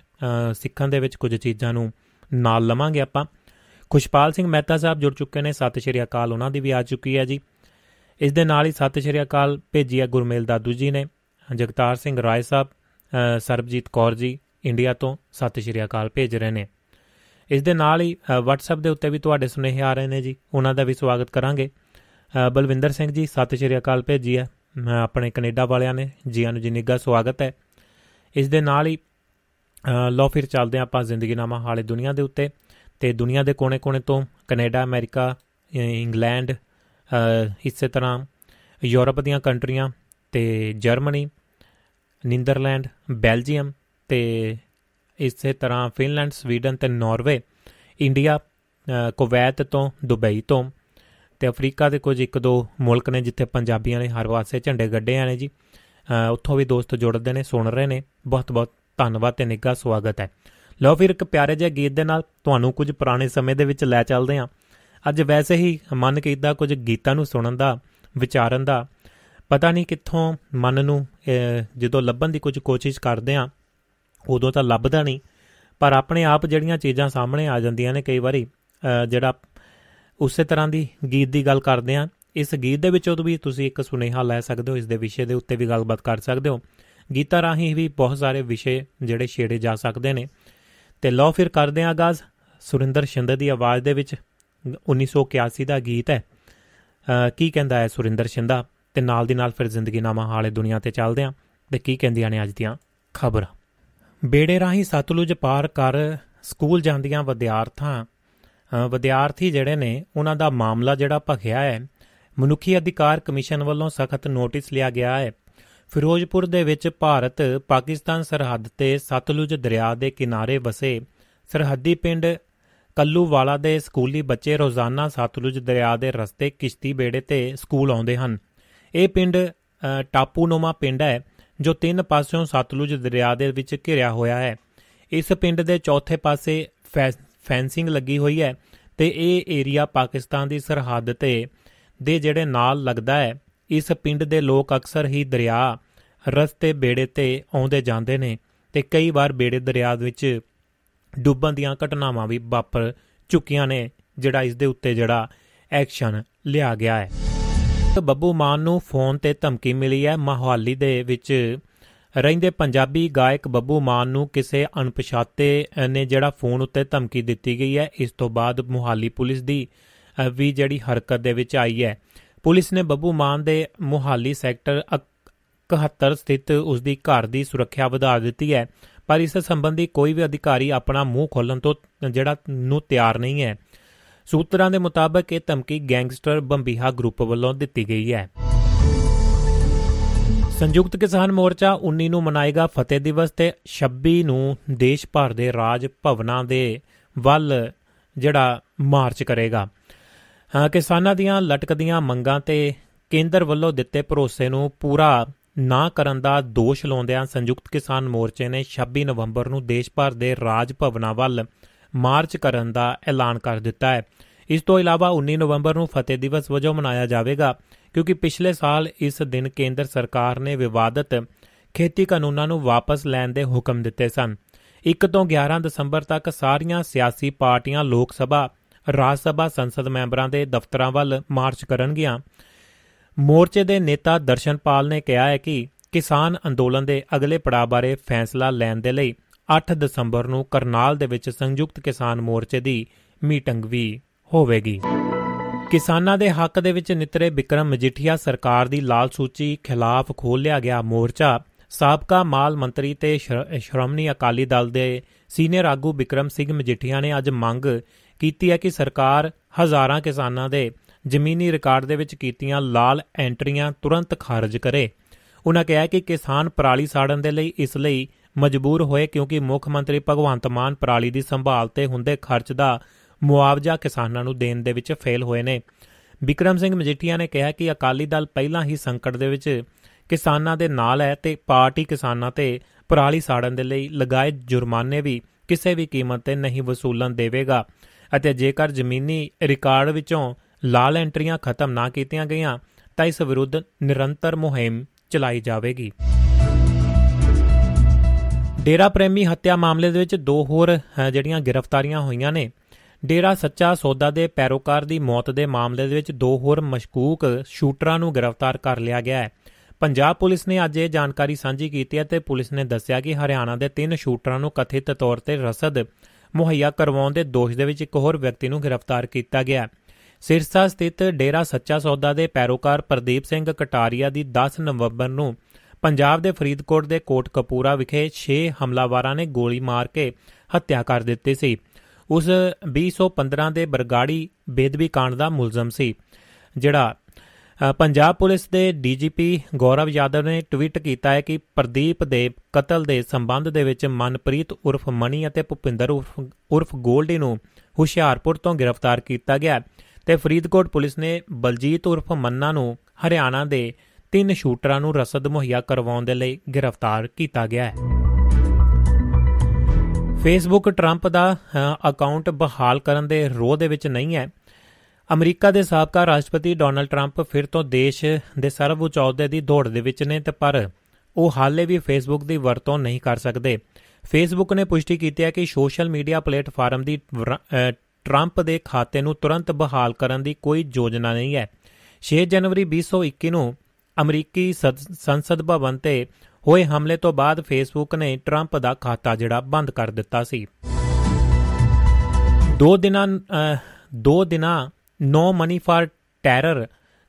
ਸਿੱਖਣ ਦੇ ਵਿੱਚ ਕੁਝ ਚੀਜ਼ਾਂ ਨੂੰ ਨਾਲ ਲਵਾਂਗੇ ਆਪਾਂ। ਖੁਸ਼ਪਾਲ ਸਿੰਘ ਮਹਿਤਾ ਸਾਹਿਬ ਜੁੜ ਚੁੱਕੇ ਨੇ, ਸਤਿ ਸ਼੍ਰੀ ਅਕਾਲ, ਉਹਨਾਂ ਦੀ ਵੀ ਆ ਚੁੱਕੀ ਹੈ ਜੀ। ਇਸ ਦੇ ਨਾਲ ਹੀ ਸਤਿ ਸ਼੍ਰੀ ਅਕਾਲ ਭੇਜੀ ਹੈ ਗੁਰਮੇਲ ਦਾਦੂ ਜੀ ਨੇ, ਜਗਤਾਰ ਸਿੰਘ ਰਾਏ ਸਾਹਿਬ ਸਰਬਜੀਤ ਕੌਰ ਜੀ, ਇੰਡੀਆ ਤੋਂ ਸਤਿ ਸ਼੍ਰੀ ਅਕਾਲ ਭੇਜ ਰਹੇ ਨੇ। ਇਸ ਦੇ ਨਾਲ ਹੀ WhatsApp ਦੇ ਉੱਤੇ ਵੀ ਤੁਹਾਡੇ ਸੁਨੇਹੇ ਆ ਰਹੇ ਨੇ ਜੀ, ਉਹਨਾਂ ਦਾ ਵੀ ਸਵਾਗਤ ਕਰਾਂਗੇ। ਬਲਵਿੰਦਰ ਸਿੰਘ ਜੀ, ਸਤਿ ਸ਼੍ਰੀ ਅਕਾਲ ਭੇਜੀ ਹੈ। ਮੈਂ ਆਪਣੇ ਕੈਨੇਡਾ ਵਾਲਿਆਂ ਨੇ, ਜੀਆਂ ਨੂੰ ਜੀ ਨਿੱਘਾ ਸਵਾਗਤ ਹੈ। ਇਸ ਦੇ ਨਾਲ ਹੀ ਲੋ ਫਿਰ ਚੱਲਦੇ ਆਪਾਂ ਜ਼ਿੰਦਗੀਨਾਮਾ ਹਾਲੇ ਦੁਨੀਆ ਦੇ ਉੱਤੇ। ਤੇ ਦੁਨੀਆ ਦੇ ਕੋਨੇ-ਕੋਨੇ ਤੋਂ ਕੈਨੇਡਾ, ਅਮਰੀਕਾ ਇੰਗਲੈਂਡ ਇਸੇ ਤਰ੍ਹਾਂ ਯੂਰਪ ਦੀਆਂ ਕੰਟਰੀਆਂ ਤੇ ਜਰਮਨੀ, ਨੀਦਰਲੈਂਡ, ਬੈਲਜੀਅਮ ਤੇ ਇਸੇ ਤਰ੍ਹਾਂ ਫਿਨਲੈਂਡ, ਸਵੀਡਨ ਤੇ ਨਾਰਵੇ, ਇੰਡੀਆ ਕੁਵੈਤ ਤੋਂ ਦੁਬਈ ਤੋਂ। ਤੇ ਅਫਰੀਕਾ ਦੇ ਕੁਝ ਇੱਕ ਦੋ ਮੁਲਕ ਨੇ ਜਿੱਥੇ ਪੰਜਾਬੀਆਂ ਨੇ ਹਰ ਵਾਸੇ ਝੰਡੇ ਗੱਡੇ ਆਣੇ ਜੀ। ਉੱਥੋਂ ਵੀ ਦੋਸਤ ਜੁੜਦੇ ਨੇ, ਸੁਣ ਰਹੇ ਨੇ। ਬਹੁਤ ਬਹੁਤ ਧੰਨਵਾਦ ਤੇ ਨਿੱਘਾ ਸਵਾਗਤ ਹੈ। ਲਓ ਫਿਰ ਇੱਕ ਪਿਆਰੇ ਜਿਹੇ ਗੀਤ ਦੇ ਨਾਲ ਤੁਹਾਨੂੰ ਕੁਝ ਪੁਰਾਣੇ ਸਮੇਂ ਦੇ ਵਿੱਚ ਲੈ ਚੱਲਦੇ ਹਾਂ। ਅੱਜ ਵੈਸੇ ਹੀ ਮਨ ਕੀਤਾ ਕੁਝ ਗੀਤਾਂ ਨੂੰ ਸੁਣਨ ਦਾ, ਵਿਚਾਰਨ ਦਾ। ਪਤਾ ਨਹੀਂ ਕਿੱਥੋਂ ਮਨ ਨੂੰ ਜਦੋਂ ਲੱਭਣ ਦੀ ਕੁਝ ਕੋਸ਼ਿਸ਼ ਕਰਦੇ ਆ ਉਦੋਂ ਤਾਂ ਲੱਭਦਾ ਨਹੀਂ। ਪਰ ਆਪਣੇ ਆਪ ਜਿਹੜੀਆਂ ਚੀਜ਼ਾਂ ਸਾਹਮਣੇ ਆ ਜਾਂਦੀਆਂ ਨੇ ਕਈ ਵਾਰੀ ਜਿਹੜਾ ਉਸੇ ਤਰ੍ਹਾਂ ਦੀ ਗੀਤ ਦੀ ਗੱਲ ਕਰਦੇ ਆ ਇਸ ਗੀਤ ਦੇ ਵਿੱਚੋਂ ਵੀ ਤੁਸੀਂ ਇੱਕ ਸੁਨੇਹਾ ਲੈ ਸਕਦੇ ਹੋ, ਇਸ ਦੇ ਵਿਸ਼ੇ ਦੇ ਉੱਤੇ ਵੀ ਗੱਲਬਾਤ ਕਰ ਸਕਦੇ ਹੋ। ਗੀਤਾਂ ਰਾਹੀਂ ਵੀ ਬਹੁਤ ਸਾਰੇ ਵਿਸ਼ੇ ਜਿਹੜੇ ਛੇੜੇ ਜਾ ਸਕਦੇ ਨੇ। ਤੇ ਲਓ ਫਿਰ ਕਰਦੇ ਆ ਆਗਾਜ਼। ਸੁਰਿੰਦਰ ਸ਼ਿੰਦੇ ਦੀ ਆਵਾਜ਼ ਦੇ ਵਿੱਚ 1981 ਦਾ ਗੀਤ ਹੈ। ਕੀ ਕਹਿੰਦਾ ਹੈ ਸੁਰਿੰਦਰ ਸ਼ਿੰਦਾ? ਤੇ ਨਾਲ ਦੀ ਨਾਲ ਫਿਰ ਜ਼ਿੰਦਗੀ ਨਾਮਾ ਹਾਲੇ ਦੁਨੀਆ ਤੇ ਚੱਲਦੇ ਆਂ ਤੇ ਕੀ ਕਹਿੰਦੀਆਂ ਨੇ ਅੱਜ ਦੀਆਂ ਖਬਰਾਂ? ਬੇੜੇ ਰਾਹੀਂ ਸਤਲੁਜ ਪਾਰ ਕਰ, ਸਕੂਲ ਜਾਂਦੀਆਂ ਵਿਦਿਆਰਥਾਂ ਵਿਦਿਆਰਥੀ ਜਿਹੜੇ ਨੇ, ਉਹਨਾਂ ਦਾ ਮਾਮਲਾ ਜਿਹੜਾ ਭਖਿਆ ਹੈ, ਮਨੁੱਖੀ ਅਧਿਕਾਰ ਕਮਿਸ਼ਨ ਵੱਲੋਂ ਸਖਤ ਨੋਟਿਸ ਲਿਆ ਗਿਆ ਹੈ। ਫਿਰੋਜ਼ਪੁਰ ਦੇ ਵਿੱਚ ਭਾਰਤ ਪਾਕਿਸਤਾਨ ਸਰਹੱਦ ਤੇ ਸਤਲੁਜ ਦਰਿਆ ਦੇ ਕਿਨਾਰੇ ਵਸੇ ਸਰਹੱਦੀ ਪਿੰਡ ਕੱਲੂਵਾਲਾ ਦੇ ਸਕੂਲੀ ਬੱਚੇ ਰੋਜ਼ਾਨਾ ਸਤਲੁਜ ਦਰਿਆ ਦੇ ਰਸਤੇ ਕਿਸ਼ਤੀ ਬੇੜੇ ਤੇ ਸਕੂਲ ਆਉਂਦੇ ਹਨ। ਇਹ ਪਿੰਡ ਟਾਪੂਨੁਮਾ ਪਿੰਡ ਹੈ, ਜੋ ਤਿੰਨ ਪਾਸਿਓਂ ਸਤਲੁਜ ਦਰਿਆ ਦੇ ਵਿੱਚ ਘਿਰਿਆ ਹੋਇਆ ਹੈ। ਇਸ ਪਿੰਡ ਦੇ ਚੌਥੇ ਪਾਸੇ ਫੈਂਸਿੰਗ ਲੱਗੀ ਹੋਈ ਹੈ ਤੇ ਇਹ ਏਰੀਆ ਪਾਕਿਸਤਾਨ ਦੀ ਸਰਹੱਦ ਤੇ ਦੇ ਜਿਹੜੇ ਨਾਲ ਲੱਗਦਾ ਹੈ, ਇਸ ਪਿੰਡ ਦੇ ਲੋਕ ਅਕਸਰ ਹੀ ਦਰਿਆ ਰਸਤੇ ਬੇੜੇ ਤੇ ਆਉਂਦੇ ਜਾਂਦੇ ਨੇ ਤੇ ਕਈ ਵਾਰ ਬੇੜੇ ਦਰਿਆ ਵਿੱਚ ਡੁੱਬਣ ਦੀਆਂ ਘਟਨਾਵਾਂ ਵੀ ਵਾਪਰ ਚੁੱਕੀਆਂ ਨੇ, ਜਿਹੜਾ ਇਸ ਦੇ ਉੱਤੇ ਜਿਹੜਾ ਐਕਸ਼ਨ ਲਿਆ ਗਿਆ ਹੈ। ਬੱਬੂ ਮਾਨ ਨੂੰ ਫੋਨ ਤੇ ਧਮਕੀ ਮਿਲੀ ਹੈ, ਮੋਹਾਲੀ ਦੇ ਵਿੱਚ ਰਹਿੰਦੇ ਪੰਜਾਬੀ ਗਾਇਕ ਬੱਬੂ ਮਾਨ ਨੂੰ ਕਿਸੇ ਅਣਪਛਾਤੇ ਨੇ ਜਿਹੜਾ ਫੋਨ ਉੱਤੇ ਧਮਕੀ ਦਿੱਤੀ ਗਈ ਹੈ, ਇਸ ਤੋਂ ਬਾਅਦ ਮੋਹਾਲੀ ਪੁਲਿਸ ਦੀ ਵੀ ਜਿਹੜੀ ਹਰਕਤ ਦੇ ਵਿੱਚ ਆਈ ਹੈ। ਪੁਲਿਸ ਨੇ ਬੱਬੂ ਮਾਨ ਦੇ ਮੁਹਾਲੀ ਸੈਕਟਰ 71 ਸਥਿਤ ਉਸ ਦੀ ਘਰ ਦੀ ਸੁਰੱਖਿਆ ਵਧਾ ਦਿੱਤੀ ਹੈ, ਪਰ ਇਸ ਸੰਬੰਧੀ ਕੋਈ ਵੀ ਅਧਿਕਾਰੀ ਆਪਣਾ ਮੂੰਹ ਖੋਲਣ ਤੋਂ ਜਿਹੜਾ ਨੂੰ ਤਿਆਰ ਨਹੀਂ ਹੈ। ਸੂਤਰਾਂ ਦੇ ਮੁਤਾਬਕ ਇਹ ਧਮਕੀ ਗੈਂਗਸਟਰ ਬੰਬੀਹਾ ਗਰੁੱਪ ਵੱਲੋਂ ਦਿੱਤੀ ਗਈ ਹੈ। ਸੰਯੁਕਤ ਕਿਸਾਨ ਮੋਰਚਾ 19 ਨੂੰ ਮਨਾਏਗਾ ਫਤਿਹ ਦਿਵਸ ਤੇ 26 ਨੂੰ ਦੇਸ਼ ਭਰ ਦੇ ਰਾਜ ਭਵਨਾਂ ਦੇ ਵੱਲ ਜਿਹੜਾ ਮਾਰਚ ਕਰੇਗਾ। ਕਿਸਾਨਾਂ ਦੀਆਂ ਲਟਕਦੀਆਂ ਮੰਗਾਂ ਤੇ ਕੇਂਦਰ ਵੱਲੋਂ ਦਿੱਤੇ ਭਰੋਸੇ ਨੂੰ ਪੂਰਾ ਨਾ ਕਰਨ ਦਾ ਦੋਸ਼ ਲਾਉਂਦਿਆਂ ਸੰਯੁਕਤ ਕਿਸਾਨ ਮੋਰਚੇ ਨੇ 26 ਨਵੰਬਰ ਨੂੰ ਦੇਸ਼ ਭਰ ਦੇ ਰਾਜ ਭਵਨਾਂ ਵੱਲ ਮਾਰਚ ਕਰਨ ਦਾ ਐਲਾਨ ਕਰ ਦਿੱਤਾ ਹੈ। ਇਸ ਤੋਂ ਇਲਾਵਾ 19 ਨਵੰਬਰ ਨੂੰ ਫਤਿਹ ਦਿਵਸ ਵਜੋਂ ਮਨਾਇਆ ਜਾਵੇਗਾ। ਕਿਉਂਕਿ ਪਿਛਲੇ ਸਾਲ ਇਸ ਦਿਨ ਕੇਂਦਰ ਸਰਕਾਰ ਨੇ ਵਿਵਾਦਤ ਖੇਤੀ ਕਾਨੂੰਨਾਂ ਨੂੰ ਵਾਪਸ ਲੈਣ ਦੇ ਹੁਕਮ ਦਿੱਤੇ ਸਨ। 1 ਤੋਂ 11 ਦਸੰਬਰ ਤੱਕ ਸਾਰੀਆਂ ਸਿਆਸੀ ਪਾਰਟੀਆਂ ਲੋਕ ਸਭਾ, ਰਾਜ ਸਭਾ ਸੰਸਦ ਮੈਂਬਰਾਂ ਦੇ ਦਫ਼ਤਰਾਂ ਵੱਲ ਮਾਰਚ ਕਰਨਗੀਆਂ। ਮੋਰਚੇ ਦੇ ਨੇਤਾ ਦਰਸ਼ਨਪਾਲ ਨੇ ਕਿਹਾ ਹੈ ਕਿ ਕਿਸਾਨ ਅੰਦੋਲਨ ਦੇ ਅਗਲੇ ਪੜਾਅ ਬਾਰੇ ਫੈਸਲਾ ਲੈਣ ਦੇ ਲਈ 8 ਦਸੰਬਰ ਨੂੰ ਕਰਨਾਲ ਦੇ ਵਿੱਚ ਸੰਯੁਕਤ ਕਿਸਾਨ ਮੋਰਚੇ ਦੀ ਮੀਟਿੰਗ ਵੀ ਹੋਵੇਗੀ। ਕਿਸਾਨਾਂ ਦੇ ਹੱਕ ਦੇ ਵਿੱਚ ਨਿਤਰੇ ਵਿਕਰਮ ਮਜੀਠੀਆ ਸਰਕਾਰ ਦੀ ਲਾਲ ਸੂਚੀ ਖਿਲਾਫ ਖੋਲ੍ਹਿਆ ਗਿਆ ਮੋਰਚਾ। ਸਾਬਕਾ ਮਾਲ ਮੰਤਰੀ ਤੇ ਸ਼੍ਰੋਮਣੀ ਅਕਾਲੀ ਦਲ ਦੇ ਸੀਨੀਅਰ ਆਗੂ ਵਿਕਰਮ ਸਿੰਘ ਮਜੀਠੀਆ ਨੇ ਅੱਜ ਮੰਗ ਕੀਤੀ ਹੈ ਕਿ ਸਰਕਾਰ ਹਜ਼ਾਰਾਂ ਕਿਸਾਨਾਂ ਦੇ ਜ਼ਮੀਨੀ ਰਿਕਾਰਡ ਦੇ ਵਿੱਚ ਕੀਤੀਆਂ ਲਾਲ ਐਂਟਰੀਆਂ ਤੁਰੰਤ ਖਾਰਜ ਕਰੇ। ਉਹਨਾਂ ਕਿਹਾ ਕਿ ਕਿਸਾਨ ਪਰਾਲੀ ਸਾੜਨ ਦੇ ਲਈ ਇਸ ਲਈ ਮਜਬੂਰ ਹੋਏ ਕਿਉਂਕਿ ਮੁੱਖ ਮੰਤਰੀ ਭਗਵੰਤ ਮਾਨ ਪਰਾਲੀ ਦੀ ਸੰਭਾਲ ਤੇ ਹੁੰਦੇ ਖਰਚ ਦਾ ਮੁਆਵਜ਼ਾ ਕਿਸਾਨਾਂ ਨੂੰ ਦੇਣ ਦੇ ਵਿੱਚ ਫੇਲ ਹੋਏ ਨੇ। ਵਿਕਰਮ ਸਿੰਘ ਮਜੀਠੀਆ ਨੇ ਕਿਹਾ ਕਿ ਅਕਾਲੀ ਦਲ ਪਹਿਲਾਂ ਹੀ ਸੰਕਟ ਦੇ ਵਿੱਚ ਕਿਸਾਨਾਂ ਦੇ ਨਾਲ ਹੈ ਤੇ ਪਾਰਟੀ ਕਿਸਾਨਾਂ ਤੇ ਪਰਾਲੀ ਸਾੜਨ ਦੇ ਲਈ ਲਗਾਏ ਜੁਰਮਾਨੇ ਵੀ ਕਿਸੇ ਵੀ ਕੀਮਤ ਤੇ ਨਹੀਂ ਵਸੂਲਣ ਦੇਵੇਗਾ ਅਤੇ ਜੇਕਰ ਜ਼ਮੀਨੀ ਰਿਕਾਰਡ ਵਿੱਚੋਂ ਲਾਲ ਐਂਟਰੀਆਂ ਖਤਮ ਨਾ ਕੀਤੀਆਂ ਗਈਆਂ, ਤਾਂ ਇਸ ਵਿਰੁੱਧ ਨਿਰੰਤਰ ਮੁਹਿੰਮ ਚਲਾਈ ਜਾਵੇਗੀ। ਡੇਰਾ ਪ੍ਰੇਮੀ ਹੱਤਿਆ ਮਾਮਲੇ ਦੇ ਵਿੱਚ ਦੋ ਹੋਰ ਜਿਹੜੀਆਂ ਗ੍ਰਿਫਤਾਰੀਆਂ ਹੋਈਆਂ ਨੇ ਡੇਰਾ ਸੱਚਾ ਸੌਦਾ ਦੇ ਪੈਰੋਕਾਰ ਦੀ ਮੌਤ ਦੇ ਮਾਮਲੇ ਦੇ ਵਿੱਚ ਦੋ ਹੋਰ ਮਸ਼ਕੂਕ ਸ਼ੂਟਰਾਂ ਨੂੰ ਗ੍ਰਿਫਤਾਰ ਕਰ ਲਿਆ ਗਿਆ ਹੈ। ਪੰਜਾਬ ਪੁਲਿਸ ਨੇ ਅੱਜ ਇਹ ਜਾਣਕਾਰੀ ਸਾਂਝੀ ਕੀਤੀ ਹੈ ਤੇ ਪੁਲਿਸ ਨੇ ਦੱਸਿਆ ਕਿ ਹਰਿਆਣਾ ਦੇ ਤਿੰਨ ਸ਼ੂਟਰਾਂ ਨੂੰ ਕਥਿਤ ਤੌਰ ਤੇ ਰਸਦ ਮੁਹੱਈਆ ਕਰਵਾਉਣ ਦੇ ਦੋਸ਼ ਦੇ ਵਿੱਚ ਇੱਕ ਹੋਰ ਵਿਅਕਤੀ ਨੂੰ ਗ੍ਰਿਫਤਾਰ ਕੀਤਾ ਗਿਆ ਸਿਰਸਾ ਸਥਿਤ ਡੇਰਾ ਸੱਚਾ ਸੌਦਾ ਦੇ ਪੈਰੋਕਾਰ ਪ੍ਰਦੀਪ ਸਿੰਘ ਕਟਾਰੀਆ ਦੀ 10 ਨਵੰਬਰ ਨੂੰ ਪੰਜਾਬ ਦੇ ਫਰੀਦਕੋਟ ਦੇ ਕੋਟ ਕਪੂਰਾ ਵਿਖੇ 6 ਹਮਲਾਵਾਰਾਂ ਨੇ ਗੋਲੀ ਮਾਰ ਕੇ ਹੱਤਿਆ ਕਰ ਦਿੱਤੀ ਸੀ। ਉਸ 2015 ਦੇ ਬਰਗਾੜੀ ਬੇਦਬੀ ਕਾਂਡ ਦਾ ਮੁਲਜ਼ਮ ਸੀ, ਜਿਹੜਾ ਪੰਜਾਬ ਪੁਲਿਸ ਦੇ ਡੀਜੀਪੀ ਗੌਰਵ ਯਾਦਵ ਨੇ ਟਵੀਟ ਕੀਤਾ ਹੈ ਕਿ ਪ੍ਰਦੀਪ ਦੇ ਕਤਲ ਦੇ ਸੰਬੰਧ ਦੇ ਵਿੱਚ ਮਨਪ੍ਰੀਤ ਉਰਫ ਮਣੀ ਅਤੇ ਭੁਪਿੰਦਰ ਉਰਫ ਗੋਲਡੀ ਨੂੰ ਹੁਸ਼ਿਆਰਪੁਰ ਤੋਂ ਗ੍ਰਿਫਤਾਰ ਕੀਤਾ ਗਿਆ ਤੇ ਫਰੀਦਕੋਟ ਪੁਲਿਸ ਨੇ ਬਲਜੀਤ ਉਰਫ ਮੰਨਾ ਨੂੰ ਹਰਿਆਣਾ ਦੇ ਤਿੰਨ ਸ਼ੂਟਰਾਂ ਨੂੰ ਰਸਦ ਮੁਹੱਈਆ ਕਰਵਾਉਣ ਦੇ ਲਈ ਗ੍ਰਿਫਤਾਰ ਕੀਤਾ ਗਿਆ ਹੈ। ਫੇਸਬੁੱਕ ਟਰੰਪ ਦਾ ਅਕਾਊਂਟ ਬਹਾਲ ਕਰਨ ਦੇ ਰੋਹ ਦੇ ਵਿੱਚ ਨਹੀਂ ਹੈ। ਅਮਰੀਕਾ ਦੇ ਸਾਬਕਾ ਰਾਸ਼ਟਰਪਤੀ ਡੋਨਲਡ ਟਰੰਪ ਫਿਰ ਤੋਂ ਦੇਸ਼ ਦੇ ਸਰਵਉੱਚ ਅਹੁਦੇ ਦੀ ਦੌੜ ਦੇ ਵਿੱਚ ਨੇ ਤੇ ਪਰ ਉਹ ਹਾਲੇ ਵੀ ਫੇਸਬੁੱਕ ਦੀ ਵਰਤੋਂ ਨਹੀਂ ਕਰ ਸਕਦੇ। ਫੇਸਬੁੱਕ ਨੇ ਪੁਸ਼ਟੀ ਕੀਤੀ ਹੈ ਕਿ ਸੋਸ਼ਲ ਮੀਡੀਆ ਪਲੇਟਫਾਰਮ ਦੀ ਟਰੰਪ ਦੇ ਖਾਤੇ ਨੂੰ ਤੁਰੰਤ ਬਹਾਲ ਕਰਨ ਦੀ ਕੋਈ ਯੋਜਨਾ ਨਹੀਂ ਹੈ। 6 ਜਨਵਰੀ 2021 ਨੂੰ ਅਮਰੀਕੀ ਸੰਸਦ ਭਵਨ ਤੇ ਹੋਏ ਹਮਲੇ ਤੋਂ ਬਾਅਦ ਫੇਸਬੁੱਕ ਨੇ ਟਰੰਪ ਦਾ ਖਾਤਾ ਜਿਹੜਾ ਬੰਦ ਕਰ ਦਿੱਤਾ ਸੀ। ਦੋ ਦਿਨਾਂ ਦੋ ਦਿਨਾਂ, no money for terror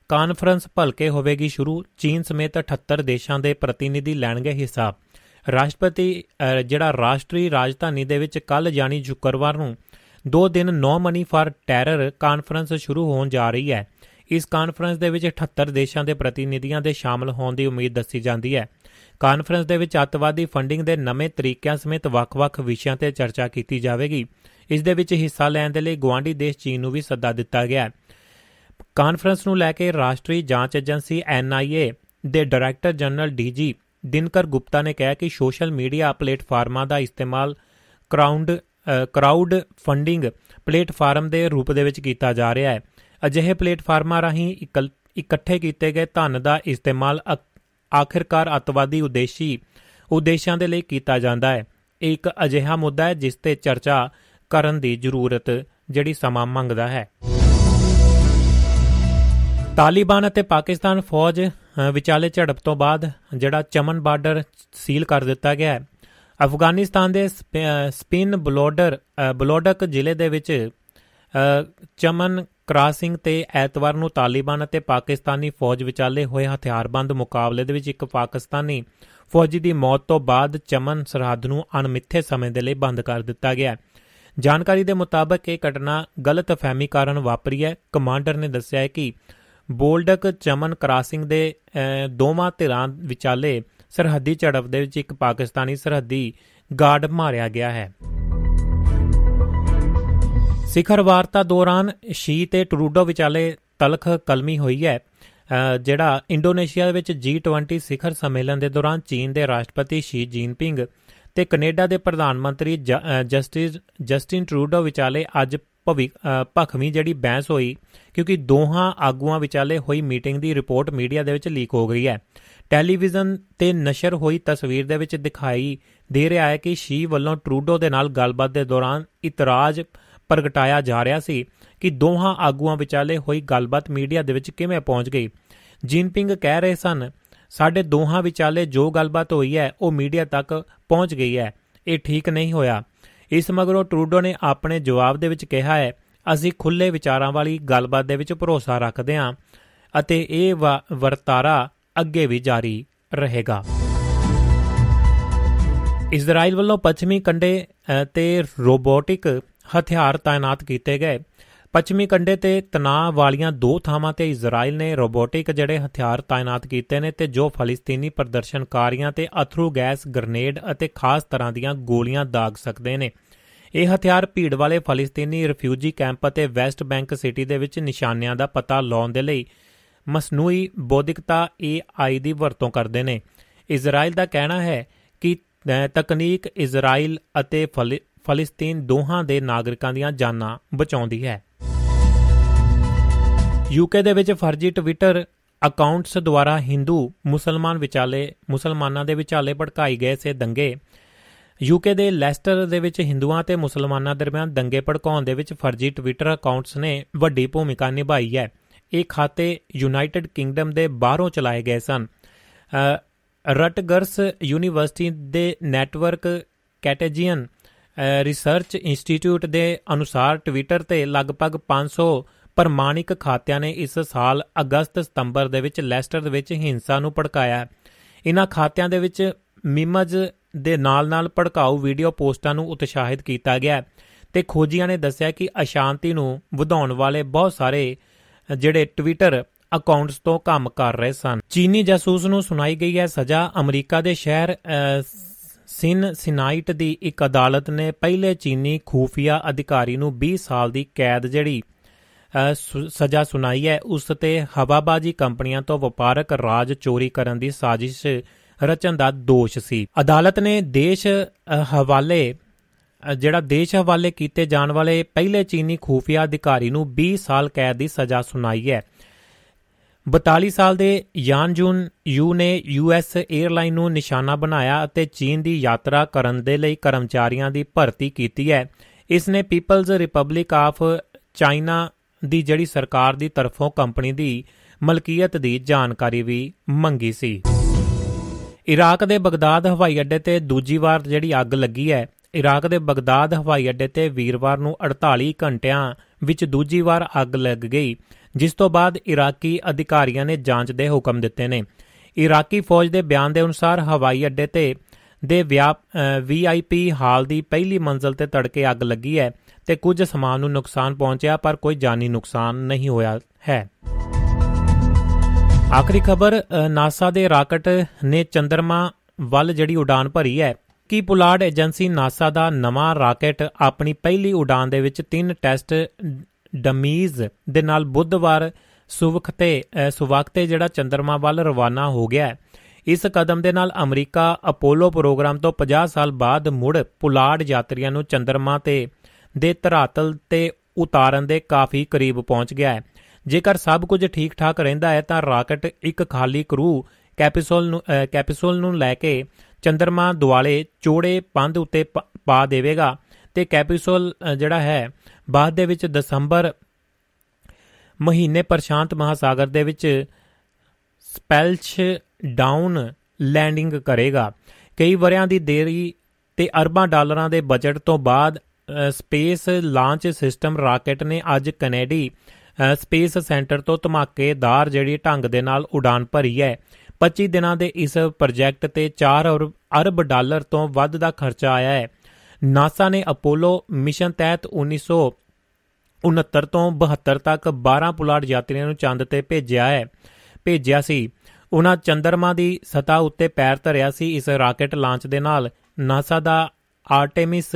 conference ਭਲਕੇ ਹੋਵੇਗੀ ਸ਼ੁਰੂ। ਚੀਨ ਸਮੇਤ 78 ਦੇਸ਼ਾਂ ਦੇ ਪ੍ਰਤੀਨਿਧੀ ਲੈਣਗੇ ਹਿੱਸਾ ਰਾਸ਼ਟਰਪਤੀ ਜਿਹੜਾ ਰਾਸ਼ਟਰੀ ਰਾਜਧਾਨੀ ਦੇ ਵਿੱਚ ਕੱਲ ਜਾਨੀ ਸ਼ੁੱਕਰਵਾਰ ਨੂੰ ਦੋ ਦਿਨ no money for terror conference ਸ਼ੁਰੂ ਹੋਣ ਜਾ ਰਹੀ ਹੈ। ਇਸ ਕਾਨਫਰੰਸ ਦੇ ਵਿੱਚ 78 ਦੇਸ਼ਾਂ ਦੇ ਪ੍ਰਤੀਨਿਧੀਆਂ ਦੇ ਸ਼ਾਮਲ ਹੋਣ ਦੀ ਉਮੀਦ ਦੱਸੀ ਜਾਂਦੀ ਹੈ। ਕਾਨਫਰੰਸ ਦੇ ਵਿੱਚ ਅੱਤਵਾਦੀ ਫੰਡਿੰਗ ਦੇ ਨਵੇਂ ਤਰੀਕਿਆਂ ਸਮੇਤ ਵੱਖ-ਵੱਖ ਵਿਸ਼ਿਆਂ ਤੇ ਚਰਚਾ ਕੀਤੀ ਜਾਵੇਗੀ। ਇਸ ਦੇ ਵਿੱਚ ਹਿੱਸਾ ਲੈਣ ਦੇ ਲਈ ਗਵਾਂਢੀ ਦੇਸ਼ ਚੀਨ ਨੂੰ ਵੀ ਸੱਦਾ ਦਿੱਤਾ ਗਿਆ ਕਾਨਫਰੰਸ ਨੂੰ ਲੈ ਕੇ ਰਾਸ਼ਟਰੀ ਜਾਂਚ ਏਜੰਸੀ ਐਨਆਈਏ ਦੇ director general DG Dinkar Gupta ਨੇ ਕਿਹਾ ਕਿ ਸੋਸ਼ਲ ਮੀਡੀਆ ਪਲੇਟਫਾਰਮਾਂ ਦਾ ਇਸਤੇਮਾਲ ਕਰਾਊਡ ਕਰਾਊਡ ਫੰਡਿੰਗ ਪਲੇਟਫਾਰਮ ਦੇ ਰੂਪ ਦੇ ਵਿੱਚ ਕੀਤਾ ਜਾ ਰਿਹਾ ਹੈ। ਅਜਿਹੇ ਪਲੇਟਫਾਰਮਾਂ ਰਾਹੀਂ ਇਕੱਠੇ ਕੀਤੇ ਗਏ ਧਨ ਦਾ ਇਸਤੇਮਾਲ ਆਖਿਰਕਾਰ ਅਤਵਾਦੀ ਉਦੇਸ਼ੀ ਉਦੇਸ਼ਾਂ ਦੇ ਲਈ ਕੀਤਾ ਜਾਂਦਾ ਹੈ। ਇਹ ਇੱਕ ਅਜਿਹਾ ਮੁੱਦਾ ਹੈ ਜਿਸ ਤੇ ਚਰਚਾ ਕਰਨ ਦੀ ਜ਼ਰੂਰਤ ਜਿਹੜੀ ਸਮਾਂ ਮੰਗਦਾ ਹੈ। ਤਾਲਿਬਾਨ ਅਤੇ ਪਾਕਿਸਤਾਨ ਫੌਜ ਵਿਚਾਲੇ ਝੜਪ ਤੋਂ ਬਾਅਦ ਜਿਹੜਾ ਚਮਨ ਬਾਰਡਰ ਸੀਲ ਕਰ ਦਿੱਤਾ ਗਿਆ ਹੈ। ਅਫਗਾਨਿਸਤਾਨ ਦੇ ਸਪਿਨ ਬਲੋਡਰ ਬਲੋਡਕ ਜ਼ਿਲ੍ਹੇ ਦੇ ਵਿੱਚ ਚਮਨ ਕ੍ਰਾਸਿੰਗ ਤੇ ਐਤਵਾਰ ਨੂੰ ਤਾਲਿਬਾਨ ਅਤੇ ਪਾਕਿਸਤਾਨੀ ਫੌਜ ਵਿਚਾਲੇ ਹੋਏ ਹਥਿਆਰਬੰਦ ਮੁਕਾਬਲੇ ਦੇ ਵਿੱਚ ਇੱਕ ਪਾਕਿਸਤਾਨੀ ਫੌਜੀ ਦੀ ਮੌਤ ਤੋਂ ਬਾਅਦ ਚਮਨ ਸਰਹੱਦ ਨੂੰ ਅਣਮਿੱਥੇ ਸਮੇਂ ਦੇ ਲਈ ਬੰਦ ਕਰ ਦਿੱਤਾ ਗਿਆ ਜਾਣਕਾਰੀ ਦੇ ਮੁਤਾਬਕ ਇਹ ਘਟਨਾ ਗਲਤਫਹਿਮੀ ਕਾਰਨ ਵਾਪਰੀ ਹੈ। ਕਮਾਂਡਰ ਨੇ ਦੱਸਿਆ ਹੈ ਕਿ ਬੋਲਡਕ ਚਮਨ ਕ੍ਰਾਸਿੰਗ ਦੇ ਦੋਵਾਂ ਧਿਰਾਂ ਵਿਚਾਲੇ ਸਰਹੱਦੀ ਝੜਪ ਦੇ ਵਿੱਚ ਇੱਕ ਪਾਕਿਸਤਾਨੀ ਸਰਹੱਦੀ ਗਾਰਡ ਮਾਰਿਆ ਗਿਆ ਹੈ। ਸਿਖਰ ਵਾਰਤਾ ਦੌਰਾਨ ਸ਼ੀ ਤੇ ਟਰੂਡੋ ਵਿਚਾਲੇ ਤਲਖ ਕਲਮੀ ਹੋਈ ਹੈ ਜਿਹੜਾ ਇੰਡੋਨੇਸ਼ੀਆ ਵਿੱਚ G20 ਸਿਖਰ ਸੰਮੇਲਨ ਦੇ ਦੌਰਾਨ ਚੀਨ ਦੇ ਰਾਸ਼ਟਰਪਤੀ ਸ਼ੀ ਜੀਨਪਿੰਗ ਤੇ ਕੈਨੇਡਾ ਦੇ ਪ੍ਰਧਾਨ ਮੰਤਰੀ ਜਸਟਿਸ ਜਸਟਿਨ ਟਰੂਡੋ ਵਿਚਾਲੇ ਅੱਜ ਭਖਵੀਂ ਜਿਹੜੀ ਬਹਿਸ ਹੋਈ, ਕਿਉਂਕਿ ਦੋਹਾਂ ਆਗੂਆਂ ਵਿਚਾਲੇ ਹੋਈ ਮੀਟਿੰਗ ਦੀ ਰਿਪੋਰਟ ਮੀਡੀਆ ਦੇ ਵਿੱਚ ਲੀਕ ਹੋ ਗਈ ਹੈ। ਟੈਲੀਵਿਜ਼ਨ ਤੇ ਨਸ਼ਰ ਹੋਈ ਤਸਵੀਰ ਦੇ ਵਿੱਚ ਦਿਖਾਈ ਦੇ ਰਿਹਾ ਹੈ ਕਿ ਸ਼ੀ ਵੱਲੋਂ ਟਰੂਡੋ ਦੇ ਨਾਲ ਗੱਲਬਾਤ ਦੇ ਦੌਰਾਨ ਇਤਰਾਜ਼ ਪ੍ਰਗਟਾਇਆ ਜਾ ਰਿਹਾ ਸੀ ਕਿ ਦੋਹਾਂ ਆਗੂਆਂ ਵਿਚਾਲੇ ਹੋਈ ਗੱਲਬਾਤ ਮੀਡੀਆ ਦੇ ਵਿੱਚ ਕਿਵੇਂ ਪਹੁੰਚ ਗਈ। ਜਿਨਪਿੰਗ ਕਹਿ ਰਹੇ ਸਨ, ਸਾਡੇ ਦੋਹਾਂ ਵਿਚਾਲੇ ਜੋ ਗੱਲਬਾਤ ਹੋਈ ਹੈ, ਉਹ ਮੀਡੀਆ ਤੱਕ ਪਹੁੰਚ ਗਈ ਹੈ। ਇਹ ਠੀਕ ਨਹੀਂ ਹੋਇਆ। ਇਸ ਮਗਰੋਂ ਟਰੂਡੋ ਨੇ ਆਪਣੇ ਜਵਾਬ ਦੇ ਵਿੱਚ ਕਿਹਾ ਹੈ, ਅਸੀਂ ਖੁੱਲੇ ਵਿਚਾਰਾਂ ਵਾਲੀ ਗੱਲਬਾਤ ਦੇ ਵਿੱਚ ਭਰੋਸਾ ਰੱਖਦੇ ਹਾਂ ਅਤੇ ਇਹ ਵਰਤਾਰਾ ਅੱਗੇ ਵੀ ਜਾਰੀ ਰਹੇਗਾ। ਇਜ਼ਰਾਈਲ ਵੱਲੋਂ ਪੱਛਮੀ ਕੰਡੇ ਤੇ ਰੋਬੋਟਿਕ ਹਥਿਆਰ ਤਾਇਨਾਤ ਕੀਤੇ ਗਏ। ਪੱਛਮੀ ਕੰਡੇ ਤੇ ਤਣਾਅ ਵਾਲੀਆਂ ਦੋ ਥਾਵਾਂ ਤੇ ਇਜ਼ਰਾਈਲ ਨੇ ਰੋਬੋਟਿਕ ਜਿਹੜੇ ਹਥਿਆਰ ਤਾਇਨਾਤ ਕੀਤੇ ਨੇ ਤੇ ਜੋ ਫਲਸਤੀਨੀ ਪ੍ਰਦਰਸ਼ਨਕਾਰੀਆਂ ਤੇ ਅਥਰੂ ਗੈਸ, ਗ੍ਰਨੇਡ ਅਤੇ ਖਾਸ ਤਰ੍ਹਾਂ ਦੀਆਂ ਗੋਲੀਆਂ ਦਾਗ ਸਕਦੇ ਨੇ। ਇਹ ਹਥਿਆਰ ਭੀੜ ਵਾਲੇ ਫਲਸਤੀਨੀ ਰਿਫਿਊਜੀ ਕੈਂਪ ਅਤੇ ਵੈਸਟ ਬੈਂਕ ਸਿਟੀ ਦੇ ਵਿੱਚ ਨਿਸ਼ਾਨਿਆਂ ਦਾ ਪਤਾ ਲਾਉਣ ਦੇ ਲਈ ਮਸਨੂਈ ਬੌਧਿਕਤਾ AI ਦੀ ਵਰਤੋਂ ਕਰਦੇ ਨੇ। ਇਜ਼ਰਾਈਲ ਦਾ ਕਹਿਣਾ ਹੈ ਕਿ ਤਕਨੀਕ ਇਜ਼ਰਾਈਲ ਅਤੇ ਫਲਸਤੀਨ ਦੋਹਾਂ ਦੇ ਨਾਗਰਿਕਾਂ ਦੀਆਂ ਜਾਨਾਂ ਬਚਾਉਂਦੀ ਹੈ। ਯੂਕੇ ਦੇ ਵਿੱਚ ਫਰਜ਼ੀ ਟਵਿੱਟਰ ਅਕਾਊਂਟਸ ਦੁਆਰਾ ਹਿੰਦੂ ਮੁਸਲਮਾਨ ਵਿਚਾਲੇ, ਮੁਸਲਮਾਨਾਂ ਦੇ ਵਿਚਾਲੇ ਭੜਕਾਈ ਗਏ ਸੇ ਦੰਗੇ। ਯੂਕੇ ਦੇ ਲੈਸਟਰ ਦੇ ਵਿੱਚ ਹਿੰਦੂਆਂ ਤੇ ਮੁਸਲਮਾਨਾਂ ਦਰਮਿਆਨ ਦੰਗੇ ਭੜਕਾਉਣ ਦੇ ਵਿੱਚ ਫਰਜ਼ੀ ਟਵਿੱਟਰ ਅਕਾਊਂਟਸ ਨੇ ਵੱਡੀ ਭੂਮਿਕਾ ਨਿਭਾਈ ਹੈ। ਇਹ ਖਾਤੇ ਯੂਨਾਈਟਿਡ ਕਿੰਗਡਮ ਦੇ ਬਾਹਰੋਂ ਚਲਾਏ ਗਏ ਸਨ। ਰਟਗਰਸ ਯੂਨੀਵਰਸਿਟੀ ਦੇ ਨੈਟਵਰਕ ਕੈਟੇਜੀਅਨ ਰਿਸਰਚ ਇੰਸਟੀਚਿਊਟ ਦੇ ਅਨੁਸਾਰ ਟਵਿੱਟਰ ਤੇ ਲਗਭਗ 500 ਪ੍ਰਮਾਣਿਕ ਖਾਤਿਆਂ ਨੇ ਇਸ ਸਾਲ ਅਗਸਤ ਸਤੰਬਰ ਦੇ ਵਿੱਚ ਲੈਸਟਰ ਦੇ ਵਿੱਚ ਹਿੰਸਾ ਨੂੰ ਭੜਕਾਇਆ ਇਹਨਾਂ ਖਾਤਿਆਂ ਦੇ ਵਿੱਚ ਮੀਮਜ਼ ਦੇ ਨਾਲ-ਨਾਲ ਭੜਕਾਊ ਵੀਡੀਓ ਪੋਸਟਾਂ ਨੂੰ ਉਤਸ਼ਾਹਿਤ ਕੀਤਾ ਗਿਆ ਤੇ ਖੋਜੀਆਂ ਨੇ ਦੱਸਿਆ ਕਿ ਅਸ਼ਾਂਤੀ ਨੂੰ ਵਧਾਉਣ ਵਾਲੇ ਬਹੁਤ ਸਾਰੇ ਜਿਹੜੇ ਟਵਿੱਟਰ ਅਕਾਊਂਟਸ ਤੋਂ ਕੰਮ ਕਰ ਰਹੇ ਸਨ। ਚੀਨੀ ਜਾਸੂਸ ਨੂੰ ਸੁਣਾਈ ਗਈ ਹੈ ਸਜ਼ਾ ਅਮਰੀਕਾ ਦੇ ਸ਼ਹਿਰ ਸਿਨ ਸਿਨਾਈਟ ਦੀ ਇੱਕ ਅਦਾਲਤ ਨੇ ਪਹਿਲੇ ਚੀਨੀ ਖੂਫੀਆ ਅਧਿਕਾਰੀ ਨੂੰ 20 ਸਾਲ ਦੀ ਕੈਦ ਜਿਹੜੀ ਸਜ਼ਾ ਸੁਣਾਈ ਹੈ, ਉਸ ਤੇ ਹਵਾਬਾਜੀ ਕੰਪਨੀਆਂ ਤੋਂ ਵਪਾਰਕ ਰਾਜ ਚੋਰੀ ਕਰਨ ਦੀ ਸਾਜ਼ਿਸ਼ ਰਚਨ ਦਾ ਦੋਸ਼ ਸੀ। ਅਦਾਲਤ ਨੇ ਦੇਸ਼ ਹਵਾਲੇ ਜਿਹੜਾ ਦੇਸ਼ ਹਵਾਲੇ ਕੀਤੇ ਜਾਣ ਵਾਲੇ ਪਹਿਲੇ ਚੀਨੀ ਖੂਫੀਆ ਅਧਿਕਾਰੀ ਨੂੰ 20 ਸਾਲ ਕੈਦ ਦੀ ਸਜ਼ਾ ਸੁਣਾਈ ਹੈ। 42 ਸਾਲ ਦੇ ਯਾਨ ਜੂਨ ਯੂ ਨੇ ਯੂਐਸ 에ਅਰਲਾਈਨ ਨੂੰ ਨਿਸ਼ਾਨਾ ਬਣਾਇਆ ਅਤੇ ਚੀਨ ਦੀ ਯਾਤਰਾ ਕਰਨ ਦੇ ਲਈ ਕਰਮਚਾਰੀਆਂ ਦੀ ਭਰਤੀ ਕੀਤੀ ਹੈ। ਇਸ ਨੇ ਪੀਪਲਜ਼ ਰਿਪਬਲਿਕ ਆਫ ਚਾਈਨਾ ਦੀ ਜਿਹੜੀ ਸਰਕਾਰ ਦੀ ਤਰਫੋਂ ਕੰਪਨੀ ਦੀ ਮਲਕੀਅਤ ਦੀ ਜਾਣਕਾਰੀ ਵੀ ਮੰਗੀ ਸੀ। ਇਰਾਕ ਦੇ ਬਗਦਾਦ ਹਵਾਈ ਅੱਡੇ ਤੇ ਦੂਜੀ ਵਾਰ ਜਿਹੜੀ ਅੱਗ ਲੱਗੀ ਹੈ। ਇਰਾਕ ਦੇ ਬਗਦਾਦ ਹਵਾਈ ਅੱਡੇ ਤੇ ਵੀਰਵਾਰ ਨੂੰ 48 ਘੰਟਿਆਂ ਵਿੱਚ ਦੂਜੀ ਵਾਰ ਅੱਗ ਲੱਗ ਗਈ। ਜਿਸ ਤੋਂ ਬਾਅਦ ਇਰਾਕੀ ਅਧਿਕਾਰੀਆਂ ਨੇ ਜਾਂਚ ਦੇ ਹੁਕਮ ਦਿੱਤੇ ਨੇ। ਇਰਾਕੀ ਫੌਜ ਦੇ ਬਿਆਨ ਦੇ ਅਨੁਸਾਰ ਹਵਾਈ ਅੱਡੇ ਤੇ ਦੇ ਵੀਆਈਪੀ ਹਾਲ ਦੀ ਪਹਿਲੀ ਮੰਜ਼ਲ ਤੇ ਤੜਕੇ ਅੱਗ ਲੱਗੀ ਹੈ ਤੇ ਕੁਝ ਸਮਾਨ ਨੂੰ ਨੁਕਸਾਨ ਪਹੁੰਚਿਆ, ਪਰ ਕੋਈ ਜਾਨੀ ਨੁਕਸਾਨ ਨਹੀਂ ਹੋਇਆ ਹੈ। ਆਖਰੀ ਖਬਰ ਨਾਸਾ ਦੇ ਰਾਕਟ ਨੇ ਚੰ드ਰਮਾ ਵੱਲ ਜਿਹੜੀ ਉਡਾਨ ਭਰੀ ਹੈ, ਕਿ ਪੁਲਾੜ ਏਜੰਸੀ ਨਾਸਾ ਦਾ ਨਵਾਂ ਰਾਕਟ ਆਪਣੀ ਪਹਿਲੀ ਉਡਾਨ ਦੇ ਵਿੱਚ ਤਿੰਨ ਟੈਸਟ ਡਮੀਜ਼ ਦੇ ਨਾਲ ਬੁੱਧਵਾਰ ਸੁਵਖ ਤੇ ਸੁਵਖ ਤੇ ਜਿਹੜਾ ਚੰਦਰਮਾ ਵੱਲ ਰਵਾਨਾ ਹੋ ਗਿਆ ਹੈ। ਇਸ ਕਦਮ ਦੇ ਨਾਲ ਅਮਰੀਕਾ ਅਪੋਲੋ ਪ੍ਰੋਗਰਾਮ ਤੋਂ 50 ਸਾਲ ਬਾਅਦ ਮੁੜ ਪੁਲਾੜ ਯਾਤਰੀਆਂ ਨੂੰ ਚੰਦਰਮਾ ਤੇ, ਦੇ ਧਰਾਤਲ ਤੇ ਉਤਾਰਨ ਦੇ ਕਾਫੀ ਕਰੀਬ ਪਹੁੰਚ ਗਿਆ ਹੈ। ਜੇਕਰ ਸਭ ਕੁਝ ਠੀਕ ਠਾਕ ਰਹਿੰਦਾ ਹੈ ਤਾਂ ਰਾਕਟ ਇੱਕ ਖਾਲੀ ਕਰੂ ਕੈਪਸੂਲ ਨੂੰ ਕੈਪਸੂਲ ਨੂੰ ਲੈ ਕੇ ਚੰਦਰਮਾ ਦੁਆਲੇ ਚੋੜੇ ਪੰਧ ਉੱਤੇ ਪਾ ਦੇਵੇਗਾ ਤੇ ਕੈਪਸੂਲ ਜਿਹੜਾ ਹੈ ਬਾਅਦ ਦੇ ਵਿੱਚ ਦਸੰਬਰ ਮਹੀਨੇ ਪ੍ਰਸ਼ਾਂਤ ਮਹਾਸਾਗਰ ਦੇ ਵਿੱਚ ਸਪੈਲਚ ਡਾਊਨ ਲੈਂਡਿੰਗ ਕਰੇਗਾ। ਕਈ ਵਰਿਆਂ ਦੀ ਦੇਰੀ ਤੇ ਅਰਬਾਂ ਡਾਲਰਾਂ ਦੇ ਬਜਟ ਤੋਂ ਬਾਅਦ ਸਪੇਸ ਲਾਂਚ ਸਿਸਟਮ ਰਾਕਟ ਨੇ ਅੱਜ ਕੈਨੇਡੀ ਸਪੇਸ ਸੈਂਟਰ ਤੋਂ ਧਮਾਕੇਦਾਰ ਜਿਹੜੀ ਢੰਗ ਦੇ ਨਾਲ ਉਡਾਨ ਭਰੀ ਹੈ। 25 ਦਿਨਾਂ ਦੇ ਇਸ ਪ੍ਰੋਜੈਕਟ ਤੇ 4 ਅਰਬ ਡਾਲਰ ਤੋਂ ਵੱਧ ਦਾ ਖਰਚਾ ਆਇਆ ਹੈ। ਨਾਸਾ ਨੇ ਅਪੋਲੋ ਮਿਸ਼ਨ ਤਹਿਤ 1969 ਤੋਂ 72 ਤੱਕ 12 ਪੁਲਾੜ ਯਾਤਰੀਆਂ ਨੂੰ ਚੰਦ ਤੇ ਭੇਜਿਆ ਹੈ, ਭੇਜਿਆ ਸੀ। ਉਹਨਾਂ ਚੰਦਰਮਾ ਦੀ ਸਤਾ ਉੱਤੇ ਪੈਰ ਧਰਿਆ ਸੀ। ਇਸ ਰਾਕਟ ਲਾਂਚ ਦੇ ਨਾਲ ਨਾਸਾ ਦਾ ਆਰਟੇਮਿਸ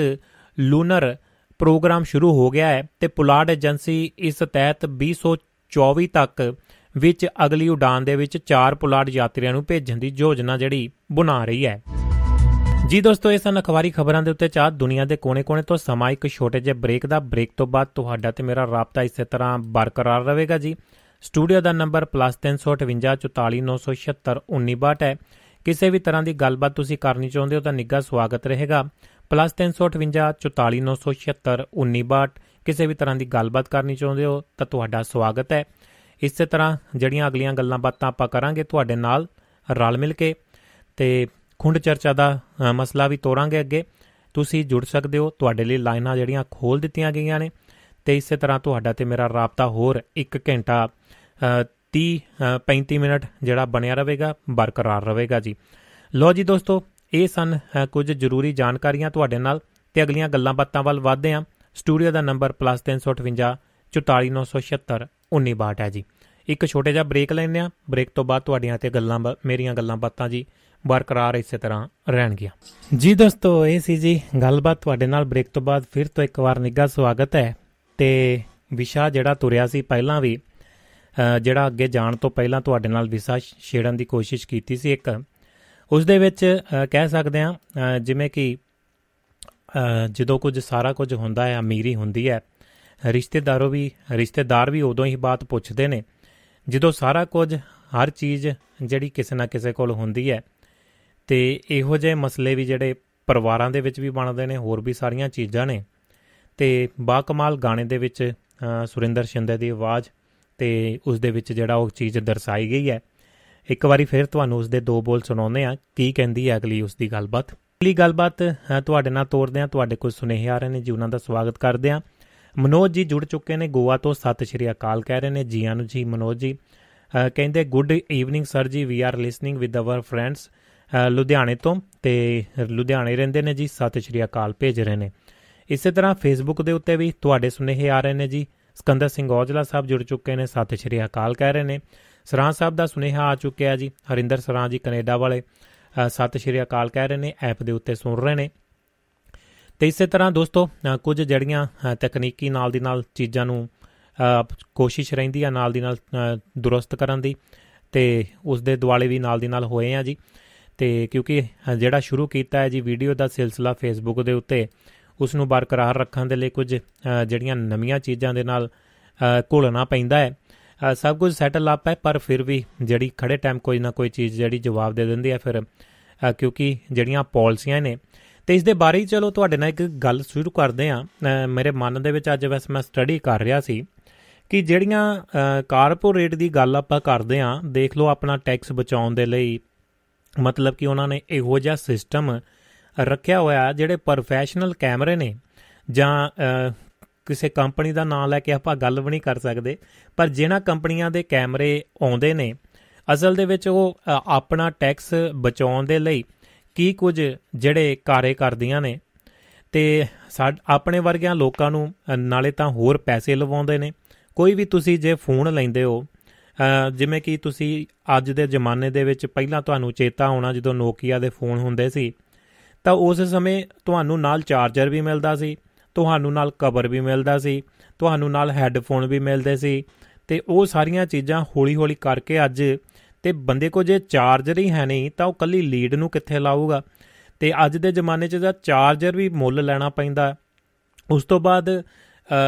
ਲੂਨਰ ਪ੍ਰੋਗਰਾਮ ਸ਼ੁਰੂ ਹੋ ਗਿਆ ਹੈ ਤੇ ਪੁਲਾੜ ਏਜੰਸੀ ਇਸ ਤਹਿਤ 2024 ਤੱਕ ਵਿੱਚ ਅਗਲੀ ਉਡਾਨ ਦੇ ਵਿੱਚ 4 ਪੁਲਾੜ ਯਾਤਰੀਆਂ ਨੂੰ ਭੇਜਣ ਦੀ ਯੋਜਨਾ ਜਿਹੜੀ ਬਣਾ ਰਹੀ ਹੈ। ਜੀ ਦੋਸਤੋ, ਇਹ ਸਨ ਅਖਬਾਰੀ ਖਬਰਾਂ ਦੇ ਉੱਤੇ ਚਾਹ। ਦੁਨੀਆ ਦੇ ਕੋਨੇ-ਕੋਨੇ ਤੋਂ ਸਮਾਂ ਇੱਕ ਛੋਟੇ ਜਿਹੇ ਬ੍ਰੇਕ ਦਾ। ਬ੍ਰੇਕ ਤੋਂ ਬਾਅਦ ਤੁਹਾਡਾ ਤੇ ਮੇਰਾ ਰਾਬਤਾ ਇਸੇ ਤਰ੍ਹਾਂ ਬਰਕਰਾਰ ਰਹੇਗਾ ਜੀ। ਸਟੂਡੀਓ ਦਾ ਨੰਬਰ +358 ਹੈ। ਕਿਸੇ ਵੀ ਤਰ੍ਹਾਂ ਦੀ ਗੱਲਬਾਤ ਤੁਸੀਂ ਕਰਨੀ ਚਾਹੁੰਦੇ ਹੋ ਤਾਂ ਨਿੱਘਾ ਸਵਾਗਤ ਰਹੇਗਾ। +358 ਕਿਸੇ ਵੀ ਤਰ੍ਹਾਂ ਦੀ ਗੱਲਬਾਤ ਕਰਨੀ ਚਾਹੁੰਦੇ ਹੋ ਤਾਂ ਤੁਹਾਡਾ ਸਵਾਗਤ ਹੈ। ਇਸੇ ਤਰ੍ਹਾਂ ਜਿਹੜੀਆਂ ਅਗਲੀਆਂ ਗੱਲਾਂ ਬਾਤਾਂ ਆਪਾਂ ਕਰਾਂਗੇ ਤੁਹਾਡੇ ਨਾਲ ਰਲ ਮਿਲ ਕੇ ਤੇ ਖੁੰਡ ਚਰਚਾ ਦਾ ਮਸਲਾ ਵੀ ਤੋਰਾਂਗੇ ਅੱਗੇ। ਤੁਸੀਂ ਜੁੜ ਸਕਦੇ ਹੋ। ਤੁਹਾਡੇ ਲਈ ਲਾਈਨਾਂ ਜਿਹੜੀਆਂ ਖੋਲ ਦਿੱਤੀਆਂ ਗਈਆਂ ਨੇ। ਤੇ ਇਸੇ ਤਰ੍ਹਾਂ ਤੁਹਾਡਾ ਤੇ ਮੇਰਾ ਰਾਬਤਾ ਹੋਰ 1 ਘੰਟਾ 30 35 ਮਿੰਟ ਜਿਹੜਾ ਬਣਿਆ ਰਹੇਗਾ, ਬਰਕਰਾਰ ਰਹੇਗਾ ਜੀ। ਲੋ ਜੀ ਦੋਸਤੋ, ਇਹ ਸਨ ਕੁਝ ਜ਼ਰੂਰੀ ਜਾਣਕਾਰੀਆਂ ਤੁਹਾਡੇ ਨਾਲ। ਤੇ ਅਗਲੀਆਂ ਗੱਲਾਂ ਬਾਤਾਂ ਵੱਲ ਵਧਦੇ ਹਾਂ। ਸਟੂਡੀਓ ਦਾ ਨੰਬਰ +358 44976 1962 ਹੈ ਜੀ। ਇੱਕ ਛੋਟੇ ਜਿਹਾ ਬ੍ਰੇਕ ਲੈਣੇ ਆ ਬ੍ਰੇਕ ਤੋਂ ਬਾਅਦ ਤੁਹਾਡੀਆਂ ਤੇ ਗੱਲਾਂ ਮੇਰੀਆਂ ਗੱਲਾਂ ਬਾਤਾਂ ਜੀ। ਬਰਕਰਾਰ ਇਸੇ ਤਰ੍ਹਾਂ ਰਹਿਣਗੀਆਂ ਜੀ ਦੋਸਤੋ, ਇਹ ਸੀ ਜੀ ਗੱਲਬਾਤ ਤੁਹਾਡੇ ਨਾਲ ਬ੍ਰੇਕ ਤੋਂ ਬਾਅਦ ਫਿਰ ਤੋਂ ਇੱਕ ਵਾਰ ਨਿੱਘਾ ਸਵਾਗਤ ਹੈ। ਤੇ ਵਿਸ਼ਾ ਜਿਹੜਾ ਤੁਰਿਆ ਸੀ ਪਹਿਲਾਂ ਵੀ ਜਿਹੜਾ ਅੱਗੇ ਜਾਣ ਤੋਂ ਪਹਿਲਾਂ ਤੁਹਾਡੇ ਨਾਲ ਵਿਸ਼ਾ ਛੇੜਨ ਦੀ ਕੋਸ਼ਿਸ਼ ਕੀਤੀ ਸੀ ਇੱਕ, ਉਸ ਦੇ ਵਿੱਚ ਕਹਿ ਸਕਦੇ ਆ ਜਿਵੇਂ ਕਿ ਜਦੋਂ ਕੁਝ ਸਾਰਾ ਕੁਝ ਹੁੰਦਾ ਹੈ, ਅਮੀਰੀ ਹੁੰਦੀ ਹੈ, ਰਿਸ਼ਤੇਦਾਰੋ ਵੀ, ਰਿਸ਼ਤੇਦਾਰ ਵੀ ਉਦੋਂ ਹੀ ਬਾਤ ਪੁੱਛਦੇ ਨੇ। ਜਦੋਂ ਸਾਰਾ ਕੁਝ, ਹਰ ਚੀਜ਼ ਜਿਹੜੀ ਕਿਸੇ ਨਾ ਕਿਸੇ ਕੋਲ ਹੁੰਦੀ ਹੈ ਤੇ ਇਹੋ ਜਿਹੇ ਮਸਲੇ ਵੀ ਜਿਹੜੇ ਪਰਿਵਾਰਾਂ ਦੇ ਵਿੱਚ ਵੀ ਬਣਦੇ ਨੇ, ਹੋਰ ਵੀ ਸਾਰੀਆਂ ਚੀਜ਼ਾਂ ਨੇ। ਤੇ ਬਾ ਕਮਾਲ ਗਾਣੇ ਦੇ ਵਿੱਚ ਸੁਰਿੰਦਰ ਸ਼ਿੰਦੇ ਦੀ ਆਵਾਜ਼ ਤੇ ਉਸ ਦੇ ਵਿੱਚ ਜਿਹੜਾ ਉਹ ਚੀਜ਼ ਦਰਸਾਈ ਗਈ ਹੈ। ਇੱਕ ਵਾਰੀ ਫਿਰ ਤੁਹਾਨੂੰ ਉਸ ਦੇ ਦੋ ਬੋਲ ਸੁਣਾਉਂਦੇ ਆ ਕੀ ਕਹਿੰਦੀ ਹੈ ਅਗਲੀ ਉਸ ਦੀ ਗੱਲਬਾਤ। ਅਗਲੀ ਗੱਲਬਾਤ ਤੁਹਾਡੇ ਨਾਲ ਤੋਰਦੇ ਆ ਤੁਹਾਡੇ ਕੋਲ ਸੁਨੇਹੇ ਆ ਰਹੇ ਨੇ, ਜੀ, ਉਹਨਾਂ ਦਾ ਸਵਾਗਤ ਕਰਦੇ ਆ ਮਨੋਜ ਜੀ ਜੁੜ ਚੁੱਕੇ ਨੇ ਗੋਆ ਤੋਂ, ਸਤਿ ਸ਼੍ਰੀ ਅਕਾਲ ਕਹਿ ਰਹੇ ਨੇ, ਜੀ ਆਨੂ ਜੀ, ਮਨੋਜ ਜੀ। ਕਹਿੰਦੇ ਗੁੱਡ ਈਵਨਿੰਗ ਸਰ ਜੀ we are listening with our friends ਲੁਧਿਆਣੇ ਤੋਂ ਤੇ ਲੁਧਿਆਣੇ ਰਹਿੰਦੇ ਨੇ ਜੀ, ਸਤਿ ਸ਼੍ਰੀ ਅਕਾਲ, ਭੇਜ ਰਹੇ ਨੇ। ਇਸੇ ਤਰ੍ਹਾਂ ਫੇਸਬੁੱਕ ਦੇ ਉੱਤੇ ਵੀ ਤੁਹਾਡੇ ਸੁਨੇਹੇ ਆ ਰਹੇ ਨੇ ਜੀ। ਸਕੰਦਰ ਸਿੰਘ ਔਜਲਾ ਸਾਹਿਬ ਜੁੜ ਚੁੱਕੇ ਨੇ, ਸਤਿ ਸ਼੍ਰੀ ਅਕਾਲ ਕਹਿ ਰਹੇ ਨੇ। ਸਰਾਂ ਸਾਹਿਬ ਦਾ ਸੁਨੇਹਾ ਆ ਚੁੱਕਿਆ ਜੀ, ਹਰਿੰਦਰ ਸਰਾਂ ਜੀ ਕੈਨੇਡਾ ਵਾਲੇ ਸਤਿ ਸ਼੍ਰੀ ਅਕਾਲ ਕਹਿ ਰਹੇ ਨੇ, ਐਪ ਦੇ ਉੱਤੇ ਸੁਣ ਰਹੇ ਨੇ। ਤੇ ਇਸੇ ਤਰ੍ਹਾਂ ਦੋਸਤੋ ਕੁਝ ਜੜੀਆਂ ਤਕਨੀਕੀ ਨਾਲ ਦੀ ਨਾਲ ਚੀਜ਼ਾਂ ਨੂੰ ਕੋਸ਼ਿਸ਼ ਰਹਿੰਦੀ ਆ ਨਾਲ ਦੀ ਨਾਲ ਦੁਰਸਤ ਕਰਨ ਦੀ ਤੇ ਉਸ ਦੇ ਦੁਆਲੇ ਵੀ ਨਾਲ ਦੀ ਨਾਲ ਹੋਏ ਆ ਜੀ। ਤੇ ਕਿਉਂਕਿ ਜਿਹੜਾ ਸ਼ੁਰੂ ਕੀਤਾ ਹੈ ਜੀ ਵੀਡੀਓ ਦਾ ਸਿਲਸਿਲਾ ਫੇਸਬੁੱਕ ਦੇ ਉੱਤੇ ਉਸ ਨੂੰ ਬਰਕਰਾਰ ਰੱਖਣ ਦੇ ਲਈ ਕੁਝ ਜਿਹੜੀਆਂ ਨਵੀਆਂ ਚੀਜ਼ਾਂ ਦੇ ਨਾਲ ਘੁਲਣਾ ਪੈਂਦਾ ਹੈ। ਸਭ ਕੁਝ ਸੈਟਲ ਅਪ ਹੈ, ਪਰ ਫਿਰ ਵੀ ਜਿਹੜੀ ਖੜੇ ਟਾਈਮ ਕੋਈ ਨਾ ਕੋਈ ਚੀਜ਼ ਜਿਹੜੀ ਜਵਾਬ ਦੇ ਦਿੰਦੀ ਹੈ ਫਿਰ ਕਿਉਂਕਿ ਜਿਹੜੀਆਂ ਪਾਲਿਸੀਆਂ ਨੇ। ਤੇ ਇਸ ਦੇ ਬਾਰੇ ਹੀ ਚਲੋ ਤੁਹਾਡੇ ਨਾਲ ਇੱਕ ਗੱਲ ਸ਼ੁਰੂ ਕਰਦੇ ਆ ਮੇਰੇ ਮਨ ਦੇ ਵਿੱਚ ਅੱਜ ਵੈਸੇ ਮੈਂ ਸਟੱਡੀ ਕਰ ਰਿਹਾ ਸੀ ਕਿ ਜਿਹੜੀਆਂ ਕਾਰਪੋਰੇਟ ਦੀ ਗੱਲ ਆਪਾਂ ਕਰਦੇ ਆ ਦੇਖ ਲਓ ਆਪਣਾ ਟੈਕਸ ਬਚਾਉਣ ਦੇ ਲਈ ਮਤਲਬ ਕਿ ਉਹਨਾਂ ਨੇ ਇਹੋ ਜਿਹਾ ਸਿਸਟਮ ਰੱਖਿਆ ਹੋਇਆ ਜਿਹੜੇ ਪ੍ਰੋਫੈਸ਼ਨਲ ਕੈਮਰੇ ਨੇ ਜਾਂ ਕਿਸੇ ਕੰਪਨੀ ਦਾ ਨਾਮ ਲੈ ਕੇ ਆਪਾਂ ਗੱਲ ਵੀ ਨਹੀਂ ਕਰ ਸਕਦੇ, ਪਰ ਜਿਨ੍ਹਾਂ ਕੰਪਨੀਆਂ ਦੇ ਕੈਮਰੇ ਆਉਂਦੇ ਨੇ, ਅਸਲ ਦੇ ਵਿੱਚ ਉਹ ਆਪਣਾ ਟੈਕਸ ਬਚਾਉਣ ਦੇ ਲਈ ਕੀ ਕੁਝ ਜਿਹੜੇ ਕਾਰੇ ਕਰਦੀਆਂ ਨੇ ਤੇ ਆਪਣੇ ਵਰਗਿਆਂ ਲੋਕਾਂ ਨੂੰ ਨਾਲੇ ਤਾਂ ਹੋਰ ਪੈਸੇ ਲਵਾਉਂਦੇ ਨੇ। ਕੋਈ ਵੀ ਤੁਸੀਂ ਜੇ ਫੋਨ ਲੈਂਦੇ ਹੋ ਜਿਵੇਂ ਕਿ ਤੁਸੀਂ ਅੱਜ ਦੇ ਜ਼ਮਾਨੇ ਦੇ ਵਿੱਚ ਪਹਿਲਾਂ ਤੁਹਾਨੂੰ ਚੇਤਾ ਹੋਣਾ ਜਦੋਂ ਨੋਕੀਆ ਦੇ ਫੋਨ ਹੁੰਦੇ ਸੀ, ਤਾਂ ਉਸ ਸਮੇਂ ਤੁਹਾਨੂੰ ਨਾਲ ਚਾਰਜਰ ਵੀ ਮਿਲਦਾ ਸੀ, ਤੁਹਾਨੂੰ ਨਾਲ ਕਵਰ ਵੀ ਮਿਲਦਾ ਸੀ, ਤੁਹਾਨੂੰ ਨਾਲ ਹੈੱਡਫੋਨ ਵੀ ਮਿਲਦੇ ਸੀ, ਤੇ ਉਹ ਸਾਰੀਆਂ ਚੀਜ਼ਾਂ ਹੌਲੀ-ਹੌਲੀ ਕਰਕੇ ਅੱਜ ਤੇ ਬੰਦੇ ਕੋ ਜੇ ਚਾਰਜਰ ਹੀ ਹੈ ਨਹੀਂ, ਤਾਂ ਉਹ ਕੱਲੀ ਲੀਡ ਨੂੰ ਕਿੱਥੇ ਲਾਊਗਾ? ਤੇ ਅੱਜ ਦੇ ਜ਼ਮਾਨੇ 'ਚ ਦਾ ਚਾਰਜਰ ਵੀ ਮੁੱਲ ਲੈਣਾ ਪੈਂਦਾ। ਉਸ ਤੋਂ ਬਾਅਦ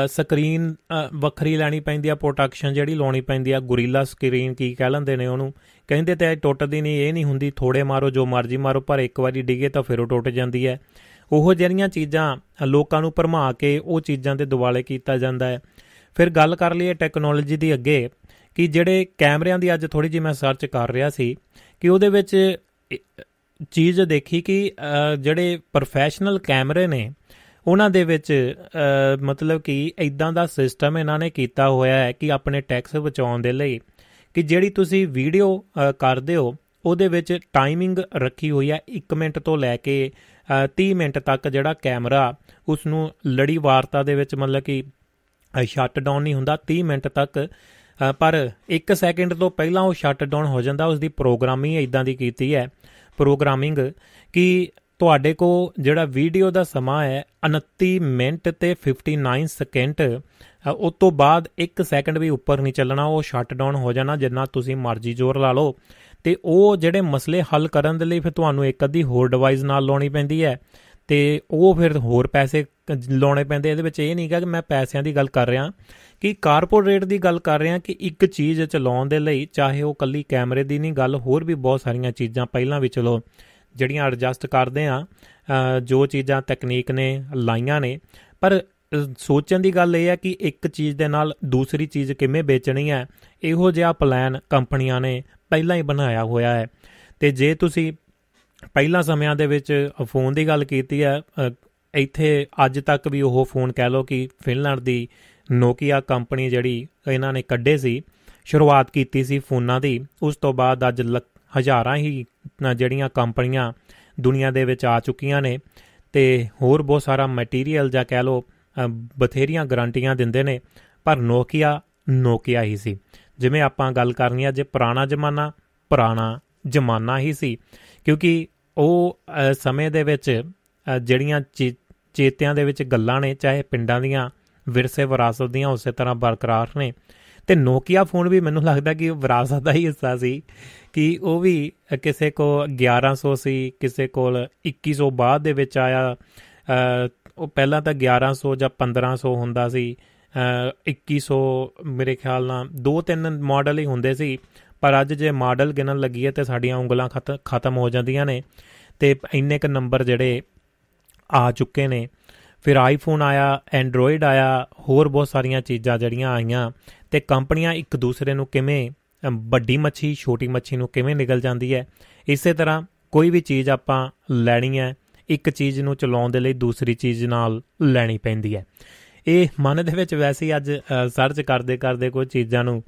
ਸਕਰੀਨ ਵੱਖਰੀ ਲੈਣੀ ਪੈਂਦੀ ਆ ਪ੍ਰੋਟੈਕਸ਼ਨ ਜਿਹੜੀ ਲਾਉਣੀ ਪੈਂਦੀ ਆ ਗੁਰੀਲਾ ਸਕਰੀਨ ਕੀ ਕਹਿ ਲੈਂਦੇ ਨੇ ਉਹਨੂੰ। ਕਹਿੰਦੇ ਤੇ ਟੁੱਟਦੀ ਨਹੀਂ, ਇਹ ਨਹੀਂ ਹੁੰਦੀ ਥੋੜੇ ਮਾਰੋ, ਜੋ ਮਰਜ਼ੀ ਮਾਰੋ, ਪਰ ਇੱਕ ਵਾਰੀ ਡਿੱਗੇ ਤਾਂ ਫਿਰ ਉਹ ਟੁੱਟ ਜਾਂਦੀ ਹੈ। ਉਹ ਜਿਹੜੀਆਂ ਚੀਜ਼ਾਂ ਲੋਕਾਂ ਨੂੰ ਭਰਮਾ ਕੇ ਉਹ ਚੀਜ਼ਾਂ ਦੇ ਦਿਵਾਲੇ ਕੀਤਾ ਜਾਂਦਾ ਹੈ। ਫਿਰ ਗੱਲ ਕਰ ਲਈਏ ਟੈਕਨੋਲੋਜੀ ਦੀ ਅੱਗੇ, ਕਿ ਜਿਹੜੇ ਕੈਮਰਿਆਂ ਦੀ ਅੱਜ ਥੋੜੀ ਜਿਹੀ ਮੈਂ ਸਰਚ ਕਰ ਰਿਹਾ ਸੀ, ਕਿ ਉਹਦੇ ਵਿੱਚ ਚੀਜ਼ ਦੇਖੀ ਕਿ ਜਿਹੜੇ ਪ੍ਰੋਫੈਸ਼ਨਲ ਕੈਮਰੇ ਨੇ ਉਹਨਾਂ ਦੇ ਵਿੱਚ ਮਤਲਬ ਕਿ ਇਦਾਂ ਦਾ ਸਿਸਟਮ ਇਹਨਾਂ ਨੇ ਕੀਤਾ ਹੋਇਆ ਹੈ ਕਿ ਆਪਣੇ ਟੈਕਸ ਬਚਾਉਣ ਦੇ ਲਈ ਕਿ ਜਿਹੜੀ ਤੁਸੀਂ ਵੀਡੀਓ ਕਰਦੇ ਹੋ, ਉਹਦੇ ਵਿੱਚ ਟਾਈਮਿੰਗ ਰੱਖੀ ਹੋਈ ਹੈ 1 ਮਿੰਟ ਤੋਂ ਲੈ ਕੇ 30 ਮਿੰਟ ਤੱਕ ਜਿਹੜਾ ਕੈਮਰਾ ਉਸ ਨੂੰ ਲੜੀ ਵਾਰਤਾ ਦੇ ਵਿੱਚ ਮਤਲਬ ਕਿ ਸ਼ਟ ਡਾਊਨ ਨਹੀਂ ਹੁੰਦਾ 30 ਮਿੰਟ ਤੱਕ ਪਰ 1 ਸੈਕਿੰਡ ਤੋਂ ਪਹਿਲਾਂ ਉਹ ਸ਼ਟ ਡਾਊਨ ਹੋ ਜਾਂਦਾ ਉਸ ਦੀ ਪ੍ਰੋਗਰਾਮਿੰਗ ਇਦਾਂ ਦੀ ਕੀਤੀ ਹੈ ਪ੍ਰੋਗਰਾਮਿੰਗ ਕਿ ਤੁਹਾਡੇ ਕੋ ਜਿਹੜਾ ਵੀਡੀਓ ਦਾ ਸਮਾਂ ਹੈ 29 ਮਿੰਟ ਤੇ 59 ਸਕਿੰਟ ਉਸ ਤੋਂ ਬਾਅਦ 1 ਸੈਕਿੰਡ ਵੀ ਉੱਪਰ ਨਹੀਂ ਚੱਲਣਾ, ਉਹ ਸ਼ਟ ਡਾਊਨ ਹੋ ਜਾਣਾ, ਜਿੰਨਾ ਤੁਸੀਂ ਮਰਜ਼ੀ ਜ਼ੋਰ ਲਾ ਲਓ। ਤੇ ਉਹ ਜਿਹੜੇ ਮਸਲੇ ਹੱਲ ਕਰਨ ਦੇ ਲਈ ਫਿਰ ਤੁਹਾਨੂੰ ਇੱਕ ਅੱਧੀ ਹੋਰ ਡਿਵਾਈਸ ਨਾਲ ਲਾਉਣੀ ਪੈਂਦੀ ਹੈ ਤੇ ਉਹ ਫਿਰ ਹੋਰ ਪੈਸੇ ਲਾਉਣੇ ਪੈਂਦੇ ਇਹਦੇ ਵਿੱਚ ਇਹ ਨਹੀਂ ਕਿ ਮੈਂ ਪੈਸਿਆਂ ਦੀ ਗੱਲ ਕਰ ਰਿਹਾ, ਕਿ ਕਾਰਪੋਰੇਟ ਦੀ ਗੱਲ ਕਰ ਰਿਹਾ ਕਿ ਇੱਕ ਚੀਜ਼ ਚਲਾਉਣ ਦੇ ਲਈ, ਚਾਹੇ ਉਹ ਕੱਲੀ ਕੈਮਰੇ ਦੀ ਨਹੀਂ, ਗੱਲ ਹੋਰ ਵੀ ਬਹੁਤ ਸਾਰੀਆਂ ਚੀਜ਼ਾਂ ਪਹਿਲਾਂ ਵੀ ਚਲੋ। ਜਿਹੜੀਆਂ ਐਡਜਸਟ ਕਰਦੇ ਆ ਜੋ ਚੀਜ਼ਾਂ ਤਕਨੀਕ ਨੇ, ਲਾਈਆਂ ਨੇ, ਪਰ ਸੋਚਣ ਦੀ ਗੱਲ ਇਹ ਹੈ ਕਿ ਇੱਕ ਚੀਜ਼ ਦੇ ਨਾਲ ਦੂਸਰੀ ਚੀਜ਼ ਕਿਵੇਂ ਵੇਚਣੀ ਹੈ, ਇਹੋ ਜਿਹਾ ਪਲਾਨ ਕੰਪਨੀਆਂ ਨੇ ਪਹਿਲਾਂ ਹੀ ਬਣਾਇਆ ਹੋਇਆ ਹੈ। ਤੇ ਜੇ ਤੁਸੀਂ ਪਹਿਲਾਂ ਸਮਿਆਂ ਦੇ ਵਿੱਚ ਫੋਨ ਦੀ ਗੱਲ ਕੀਤੀ ਹੈ ਇੱਥੇ ਅੱਜ ਤੱਕ ਵੀ ਉਹ ਫੋਨ ਕਹਿ ਲਓ ਕਿ ਫਿਨਲੈਂਡ ਦੀ ਨੋਕੀਆ ਕੰਪਨੀ ਜਿਹੜੀ ਇਹਨਾਂ ਨੇ ਕੱਢੇ ਸੀ, ਸ਼ੁਰੂਆਤ ਕੀਤੀ ਸੀ ਫੋਨਾਂ ਦੀ, ਉਸ ਤੋਂ ਬਾਅਦ ਅੱਜ ਹਜ਼ਾਰਾਂ ਹੀ ਜਿਹੜੀਆਂ ਕੰਪਨੀਆਂ ਦੁਨੀਆ ਦੇ ਵਿੱਚ ਆ ਚੁੱਕੀਆਂ ਨੇ ਤੇ ਹੋਰ ਬਹੁਤ ਸਾਰਾ ਮਟੀਰੀਅਲ ਜਾਂ ਕਹਿ ਲਓ ਬਥੇਰੀਆਂ ਗਾਰੰਟੀਆਂ ਦਿੰਦੇ ਨੇ, ਪਰ ਨੋਕੀਆ ਨੋਕੀਆ ਹੀ ਸੀ। ਜਿਵੇਂ ਆਪਾਂ ਗੱਲ ਕਰਨੀ ਆ, ਜੇ ਪੁਰਾਣਾ ਜ਼ਮਾਨਾ ਪੁਰਾਣਾ ਜ਼ਮਾਨਾ ਹੀ ਸੀ, ਕਿਉਂਕਿ ਉਹ ਸਮੇਂ ਦੇ ਵਿੱਚ ਜਿਹੜੀਆਂ ਚੇਤਿਆਂ ਦੇ ਵਿੱਚ ਗੱਲਾਂ ਨੇ, ਚਾਹੇ ਪਿੰਡਾਂ ਦੀਆਂ ਵਿਰਸੇ ਵਿਰਾਸਤ ਦੀਆਂ ਉਸੇ ਤਰ੍ਹਾਂ ਬਰਕਰਾਰ ਨੇ ਤੇ ਨੋਕੀਆ ਫੋਨ ਵੀ ਮੈਨੂੰ ਲੱਗਦਾ ਕਿ ਵਿਰਾਸਤ ਦਾ ਹੀ ਹਿੱਸਾ ਸੀ ਕਿ ਉਹ ਵੀ ਕਿਸੇ ਕੋ 1100 ਸੀ ਕਿਸੇ ਕੋਲ 2100 ਬਾਅਦ ਦੇ ਵਿੱਚ ਆਇਆ। ਉਹ ਪਹਿਲਾਂ ਤਾਂ 1100 ਜਾਂ 1500 ਹੁੰਦਾ ਸੀ। 2100 ਮੇਰੇ ਖਿਆਲ ਨਾਲ ਦੋ ਤਿੰਨ ਮਾਡਲ ਹੀ ਹੁੰਦੇ ਸੀ, ਪਰ ਅੱਜ ਜੇ ਮਾਡਲ ਗਿਣਨ ਲੱਗੀਏ ਤੇ ਸਾਡੀਆਂ ਉਂਗਲਾਂ ਖਤਮ ਹੋ ਜਾਂਦੀਆਂ ਨੇ ਤੇ ਇੰਨੇ ਕ ਨੰਬਰ ਜਿਹੜੇ ਆ ਚੁੱਕੇ ਨੇ। ਫਿਰ ਆਈਫੋਨ ਆਇਆ ਐਂਡਰੋਇਡ ਆਇਆ, ਹੋਰ ਬਹੁਤ ਸਾਰੀਆਂ ਚੀਜ਼ਾਂ ਜਿਹੜੀਆਂ ਆਈਆਂ ਤੇ ਕੰਪਨੀਆਂ ਇੱਕ ਦੂਸਰੇ ਨੂੰ ਕਿਵੇਂ ਵੱਡੀ ਮੱਛੀ, ਛੋਟੀ ਮੱਛੀ ਨੂੰ ਕਿਵੇਂ ਨਿਕਲ ਜਾਂਦੀ ਹੈ, ਇਸੇ ਤਰ੍ਹਾਂ ਕੋਈ ਵੀ ਚੀਜ਼ ਆਪਾਂ ਲੈਣੀ ਹੈ, ਇੱਕ ਚੀਜ਼ ਨੂੰ ਚਲਾਉਣ ਦੇ ਲਈ ਦੂਸਰੀ ਚੀਜ਼ ਨਾਲ ਲੈਣੀ ਪੈਂਦੀ ਹੈ। ਇਹ ਮਨ ਦੇ ਵਿੱਚ ਵੈਸੇ ਹੀ ਅੱਜ ਸਰਚ ਕਰਦੇ ਕਰਦੇ ਕੋਈ ਚੀਜ਼ਾਂ ਨੂੰ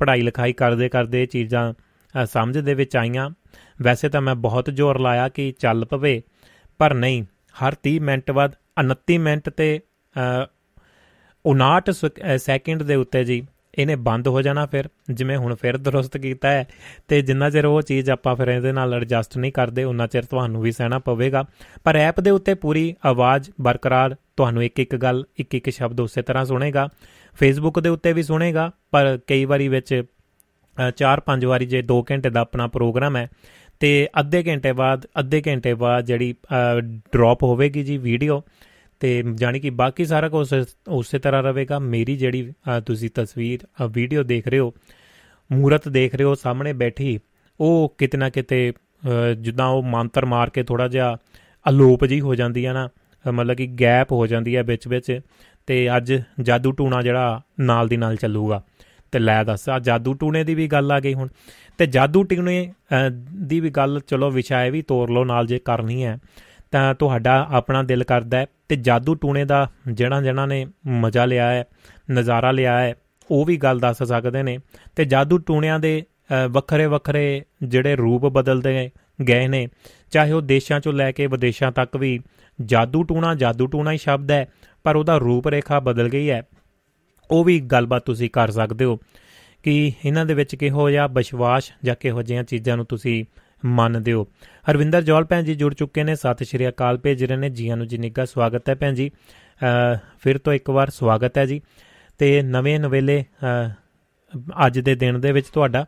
ਪੜ੍ਹਾਈ ਲਿਖਾਈ ਕਰਦੇ ਕਰਦੇ ਇਹ ਚੀਜ਼ਾਂ ਸਮਝ ਦੇ ਵਿੱਚ ਆਈਆਂ। ਵੈਸੇ ਤਾਂ ਮੈਂ ਬਹੁਤ ਜ਼ੋਰ ਲਾਇਆ ਕਿ ਚੱਲ ਪਵੇ, ਪਰ ਨਹੀਂ ਹਰ 30 ਮਿੰਟ ਬਾਅਦ 29 ਮਿੰਟ ਤੇ 59 ਸੈਕਿੰਡ ਦੇ ਉੱਤੇ ਜੀ, ਇਹਨੇ ਬੰਦ ਹੋ ਜਾਣਾ ਫਿਰ, ਜਿਵੇਂ ਹੁਣ ਫਿਰ ਦਰਸਤ ਕੀਤਾ ਹੈ। ਤੇ ਜਿੰਨਾ ਚਿਰ ਉਹ ਚੀਜ਼ ਆਪਾਂ ਫਿਰ ਇਹਦੇ ਨਾਲ ਐਡਜਸਟ ਨਹੀਂ ਕਰਦੇ, ਉਨਾ ਚਿਰ ਤੁਹਾਨੂੰ ਵੀ ਸਹਿਣਾ ਪਵੇਗਾ। ਪਰ ਐਪ ਦੇ ਉੱਤੇ ਪੂਰੀ ਆਵਾਜ਼ ਬਰਕਰਾਰ ਤੁਹਾਨੂੰ ਇੱਕ ਇੱਕ ਗੱਲ ਇੱਕ ਇੱਕ ਸ਼ਬਦ ਉਸੇ ਤਰ੍ਹਾਂ ਸੁਣੇਗਾ। ਫੇਸਬੁੱਕ ਦੇ ਉੱਤੇ ਵੀ ਸੁਣੇਗਾ, ਪਰ ਕਈ ਵਾਰੀ ਵਿੱਚ 4-5 ਵਾਰੀ ਜੇ 2 ਘੰਟੇ ਦਾ ਆਪਣਾ ਪ੍ਰੋਗਰਾਮ ਹੈ ਤੇ ਅੱਧੇ ਘੰਟੇ ਬਾਅਦ, ਅੱਧੇ ਘੰਟੇ ਬਾਅਦ ਜਿਹੜੀ ਡ੍ਰੌਪ ਹੋਵੇਗੀ ਜੀ ਵੀਡੀਓ ਤੇ ਜਾਨੀ ਕਿ ਬਾਕੀ ਸਾਰਾ ਕੁਝ ਉਸੇ ਤਰ੍ਹਾਂ ਰਹੇਗਾ। ਮੇਰੀ ਜਿਹੜੀ ਤੁਸੀਂ ਤਸਵੀਰ ਵੀਡੀਓ ਦੇਖ ਰਹੇ ਹੋ, ਮੂਰਤ ਦੇਖ ਰਹੇ ਹੋ, ਸਾਹਮਣੇ ਬੈਠੀ, ਉਹ ਕਿਤਨਾ ਕਿਤੇ ਜਿੱਦਾਂ ਉਹ ਮੰਤਰ ਮਾਰ ਕੇ ਥੋੜਾ ਜਿਹਾ ਅਲੋਪ ਜੀ ਹੋ ਜਾਂਦੀ ਹੈ ਨਾ ਮਤਲਬ ਕਿ ਗੈਪ ਹੋ ਜਾਂਦੀ ਹੈ ਵਿੱਚ ਵਿੱਚ, ਤੇ ਅੱਜ ਜਾਦੂ ਟੂਣਾ ਜਿਹੜਾ ਨਾਲ ਦੀ ਨਾਲ ਚੱਲੂਗਾ। ਤੇ ਲੈ ਦੱਸ ਆ ਜਾਦੂ ਟੂਣੇ ਦੀ ਵੀ ਗੱਲ ਆ ਗਈ ਹੁਣ। ਤੇ ਜਾਦੂ ਟੂਣੇ ਦੀ ਵੀ ਗੱਲ ਚਲੋ ਵਿਸ਼ਾ ਵੀ ਤੋਰ ਲਓ ਨਾਲ ਜੇ ਕਰਨੀ ਹੈ, ਤਾਂ ਤੁਹਾਡਾ ਆਪਣਾ ਦਿਲ ਕਰਦਾ ਹੈ ਤੇ ਜਾਦੂ ਟੂਣੇ ਦਾ ਜਿਹੜਾ ਜਿਹਨਾਂ ਨੇ ਮਜ਼ਾ ਲਿਆ ਹੈ, ਨਜ਼ਾਰਾ ਲਿਆ ਹੈ, ਉਹ ਵੀ ਗੱਲ ਦੱਸ ਸਕਦੇ ਨੇ। ਤੇ ਜਾਦੂ ਟੂਣਿਆਂ ਦੇ ਵੱਖਰੇ ਵੱਖਰੇ ਜਿਹੜੇ ਰੂਪ ਬਦਲਦੇ ਗਏ ਨੇ, ਚਾਹੇ ਉਹ ਦੇਸ਼ਾਂ ਚੋਂ ਲੈ ਕੇ ਵਿਦੇਸ਼ਾਂ ਤੱਕ ਵੀ ਜਾਦੂ ਟੂਣਾ ਜਾਦੂ ਟੂਣਾ ਹੀ ਸ਼ਬਦ ਹੈ, ਪਰ ਉਹਦਾ ਰੂਪ ਰੇਖਾ ਬਦਲ ਗਈ ਹੈ। ਉਹ ਵੀ ਗੱਲਬਾਤ ਤੁਸੀਂ ਕਰ ਸਕਦੇ ਹੋ। ਕਿ ਇਹਨਾਂ ਦੇ ਵਿੱਚ ਕਿਹੋ ਜਿਹਾ ਵਿਸ਼ਵਾਸ ਜਾਂ ਕਿਹੋ ਜਿਹੀਆਂ ਚੀਜ਼ਾਂ ਨੂੰ ਤੁਸੀਂ ਮੰਨਦੇ ਹੋ? ਹਰਵਿੰਦਰ ਜੋਲ ਭੈਣ ਜੀ ਜੁੜ ਚੁੱਕੇ ਨੇ, ਸਤਿ ਸ਼੍ਰੀ ਅਕਾਲ ਭੇਜ ਰਹੇ ਨੇ, ਜੀਆਂ ਨੂੰ ਜੀ ਨਿੱਘਾ ਸਵਾਗਤ ਹੈ ਭੈਣ ਜੀ। ਫਿਰ ਤੋਂ ਇੱਕ ਵਾਰ ਸਵਾਗਤ ਹੈ ਜੀ। ਤੇ ਨਵੇਂ ਨਵੇਲੇ ਅੱਜ ਦੇ ਦਿਨ ਦੇ ਵਿੱਚ ਤੁਹਾਡਾ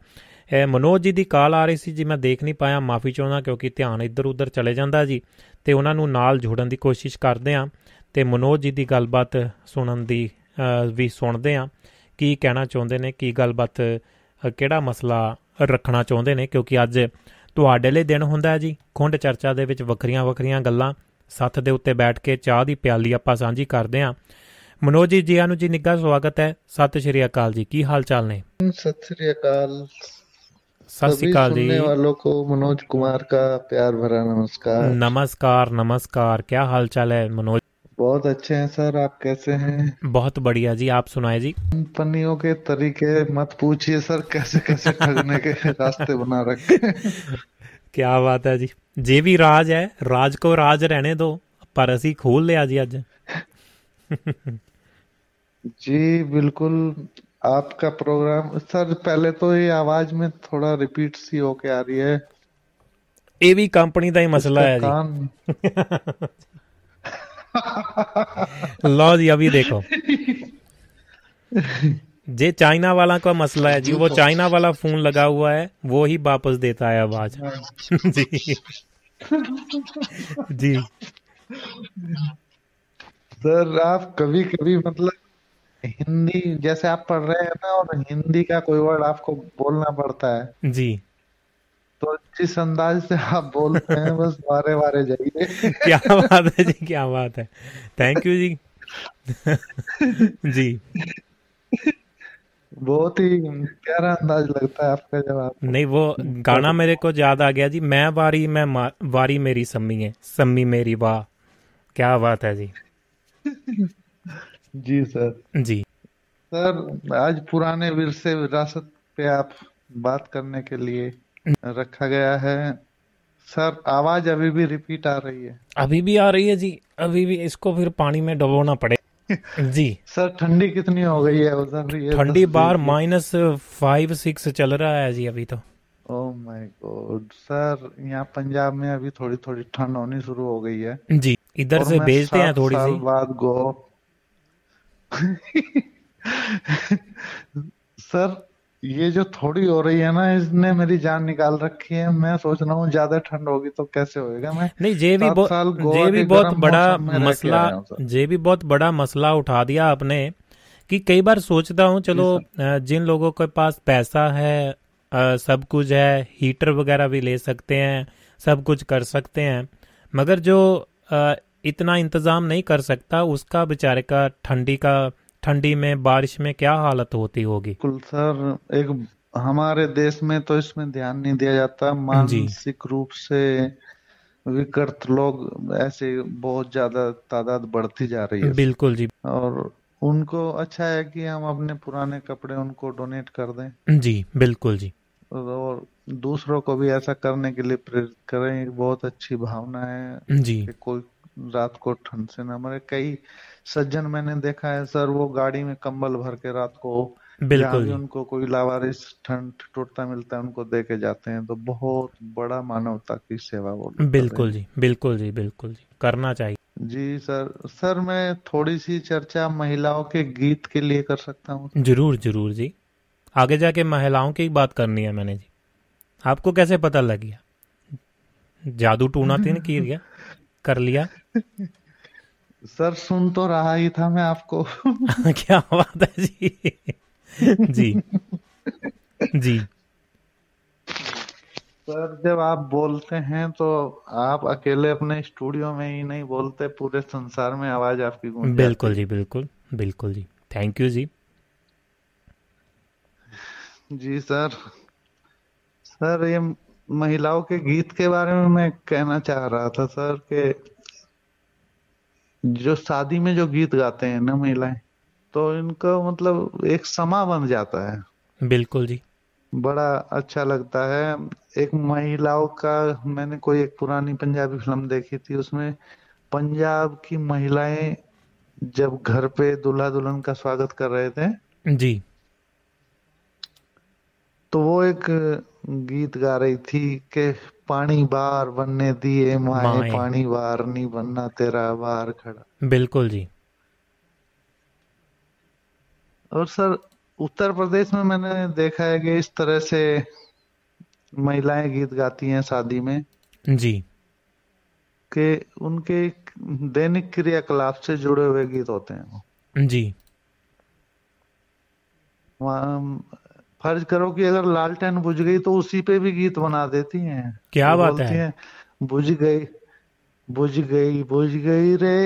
ਮਨੋਜ ਜੀ ਦੀ ਕਾਲ ਆ ਰਹੀ ਸੀ ਜੀ, ਮੈਂ ਦੇਖ ਨਹੀਂ ਪਾਇਆ, ਮਾਫੀ ਚਾਹੁੰਦਾ ਕਿਉਂਕਿ ਧਿਆਨ ਇੱਧਰ ਉੱਧਰ ਚਲੇ ਜਾਂਦਾ ਜੀ। ਤੇ ਉਹਨਾਂ ਨੂੰ ਨਾਲ ਜੋੜਨ ਦੀ ਕੋਸ਼ਿਸ਼ ਕਰਦੇ ਆਂ ਤੇ ਮਨੋਜ ਜੀ ਦੀ ਗੱਲਬਾਤ ਸੁਣਨ ਦੀ ਵੀ ਸੁਣਦੇ ਆਂ ਕੀ ਕਹਿਣਾ ਚਾਹੁੰਦੇ ਨੇ ਕੀ ਗੱਲਬਾਤ ਕਿਹੜਾ ਮਸਲਾ ਰੱਖਣਾ ਚਾਹੁੰਦੇ ਨੇ? ਕਿਉਂਕਿ ਅੱਜ ਤੁਹਾਡੇ ਲਈ ਦਿਨ ਹੁੰਦਾ ਹੈ ਜੀ ਖੁੰਡ ਚਰਚਾ ਦੇ ਵਿੱਚ ਵੱਖਰੀਆਂ-ਵੱਖਰੀਆਂ ਗੱਲਾਂ ਸੱਥ ਦੇ ਉੱਤੇ ਬੈਠ ਕੇ ਚਾਹ ਦੀ ਪਿਆਲੀ ਆਪਾਂ ਸਾਂਝੀ ਕਰਦੇ ਆਂ ਮਨੋਜ ਜੀ ਜੀ ਨੂੰ ਜੀ ਨਿੱਘਾ ਸਵਾਗਤ ਹੈ। ਸਤਿ ਸ਼੍ਰੀ ਅਕਾਲ ਜੀ ਕੀ ਹਾਲ ਚਾਲ ਨੇ? ਸਤਿ ਸ਼੍ਰੀ ਅਕਾਲ। ਸਤਿ ਸ਼੍ਰੀ ਅਕਾਲ ਜੀ। ਸੁਣਨੇ ਵਾਲੋਂ ਕੋ ਮਨੋਜ ਕੁਮਾਰ ਦਾ ਪਿਆਰ ਭਰਾ ਨਮਸਕਾਰ। ਨਮਸਕਾਰ ਨਮਸਕਾਰ। ਕੀ ਹਾਲ ਚਾਲ ਹੈ ਮਨੋਜ? बहुत अच्छे हैं सर आप कैसे हैं बहुत बढ़िया जी आप सुनाए जी कंपनियों के तरीके मत पूछिए सर कैसे कैसे ठगने के रास्ते बना रखे क्या बात है जी जे भी राज है राज को राज रहने दो पर असी खोल लिया जी अज जी बिल्कुल आपका प्रोग्राम सर पहले तो ये आवाज में थोड़ा रिपीट सी होके आ रही है ਇਹ ਵੀ ਕੰਪਨੀ ਦਾ ਹੀ ਮਸਲਾ ਹੈ ਜੀ लो जी अभी देखो। जे चाइना वाला का मसला है जी वो चाइना वाला फ़ोन लगा हुआ है वो ही वापस देता है आवाज़ जी। जी। सर आप कभी कभी मतलब हिंदी जैसे आप पढ़ रहे हैं ना और हिंदी का कोई वर्ड आपको बोलना पड़ता है। जी। तो जिस अंदाज से आप बोलते हैं बस बारे बारे जाइए। क्या बात है जी क्या बात है। थैंक यू जी। जी। बहुत ही प्यारा अंदाज लगता है आपका जवाब नहीं वो गाना मेरे को याद आ गया जी। मैं वारी मैं वारी मेरी सम्मी है। सम्मी मेरी वाह क्या बात है जी। जी सर। जी। सर आज पुराने विरसे विरासत पे आप बात करने के लिए रखा गया है। सर आवाज़ अभी भी रिपीट आ रही है। अभी भी आ रही है जी। अभी भी इसको फिर पानी में डुबोना पड़े जी। सर ठंडी कितनी हो गई है? उधर ये ठंडी बार माइनस फाइव सिक्स चल रहा है जी अभी तो। ओह माय गॉड सर यहाँ पंजाब में अभी थोड़ी थोड़ी ठंड होनी शुरू हो गई है। जी इधर से भेजते हैं थोड़ी सी। बाद गो सर ये जो थोड़ी हो रही है ना इसने मेरी जान निकाल रखी है। मैं सोच रहा हूँ ज़्यादा ठंड होगी तो कैसे होएगा? मैं नहीं जे भी बहुत जे भी बहुत बड़ा मसला जे भी बहुत बड़ा मसला उठा दिया आपने कि कई बार सोचता हूँ चलो जिन लोगों के पास पैसा है सब कुछ है हीटर वगैरह भी ले सकते हैं सब कुछ कर सकते हैं मगर जो इतना इंतज़ाम नहीं कर सकता उसका बेचारे का ठंडी का ठंडी में बारिश में क्या हालत होती होगी? बिल्कुल सर एक हमारे देश में तो इसमें ध्यान नहीं दिया जाता। मानसिक रूप से विकृत लोग ऐसे बहुत ज़्यादा तादाद बढ़ती जा रही है। बिल्कुल जी। और उनको अच्छा है कि हम अपने पुराने कपड़े उनको डोनेट कर दें। जी बिल्कुल जी। और दूसरों को भी ऐसा करने के लिए प्रेरित करें बहुत अच्छी भावना है जी। कोई रात को ठंड से ना मरे। कई सज्जन मैंने देखा है सर वो गाड़ी में कंबल भर के रात को बिल्कुल। भी उनको कोई लावारिस ठंड टूटता मिलता है उनको दे के जाते हैं। तो बहुत बड़ा मानवता की सेवा वो बिल्कुल जी बिल्कुल जी बिल्कुल जी। करना चाहिए। जी सर। सर मैं थोड़ी सी चर्चा महिलाओं के गीत के लिए कर सकता हूँ? ज़रूर ज़रूर जी। आगे जाके महिलाओं की बात करनी है मैंने जी। आपको कैसे पता लग गया? जादू टूना तीन की गया कर लिया। सर सुन तो रहा ही था मैं आपको। क्या बात है जी? जी। जी। सर जब आप बोलते हैं तो आप अकेले अपने स्टूडियो में ही नहीं बोलते पूरे संसार में आवाज़ आपकी गूंज बिल्कुल जी बिल्कुल। बिल्कुल जी। थैंक यू जी। जी सर। सर ये महिलाओं के गीत के बारे में मैं कहना चाह रहा था सर कि जो शादी में जो गीत गाते हैं ना महिलाएँ तो इनका मतलब एक समा बन जाता है। बिल्कुल जी। बड़ा अच्छा लगता है। एक महिलाओं का मैंने कोई एक पुरानी पंजाबी फ़िल्म देखी थी उसमें पंजाब की महिलाएँ जब घर पे दूल्हा दुल्हन का स्वागत कर रहे थे जी। तो वो एक गीत गा रही थी कि पानी बार बनने दिए माए। पानी बार नहीं बनना तेरा बार खड़ा। बिल्कुल जी। और सर उत्तर प्रदेश में मैंने देखा है कि इस तरह से महिलाएँ गीत गाती हैं शादी में। जी। के उनके दैनिक क्रियाकलाप से जुड़े हुए गीत होते हैं जी। वहाँ फ़र्ज़ करो कि अगर लालटेन बुझ गई तो उसी पे भी गीत बना देती हैं। क्या वो बात है। बुझ गई बुझ गई बुझ गई रे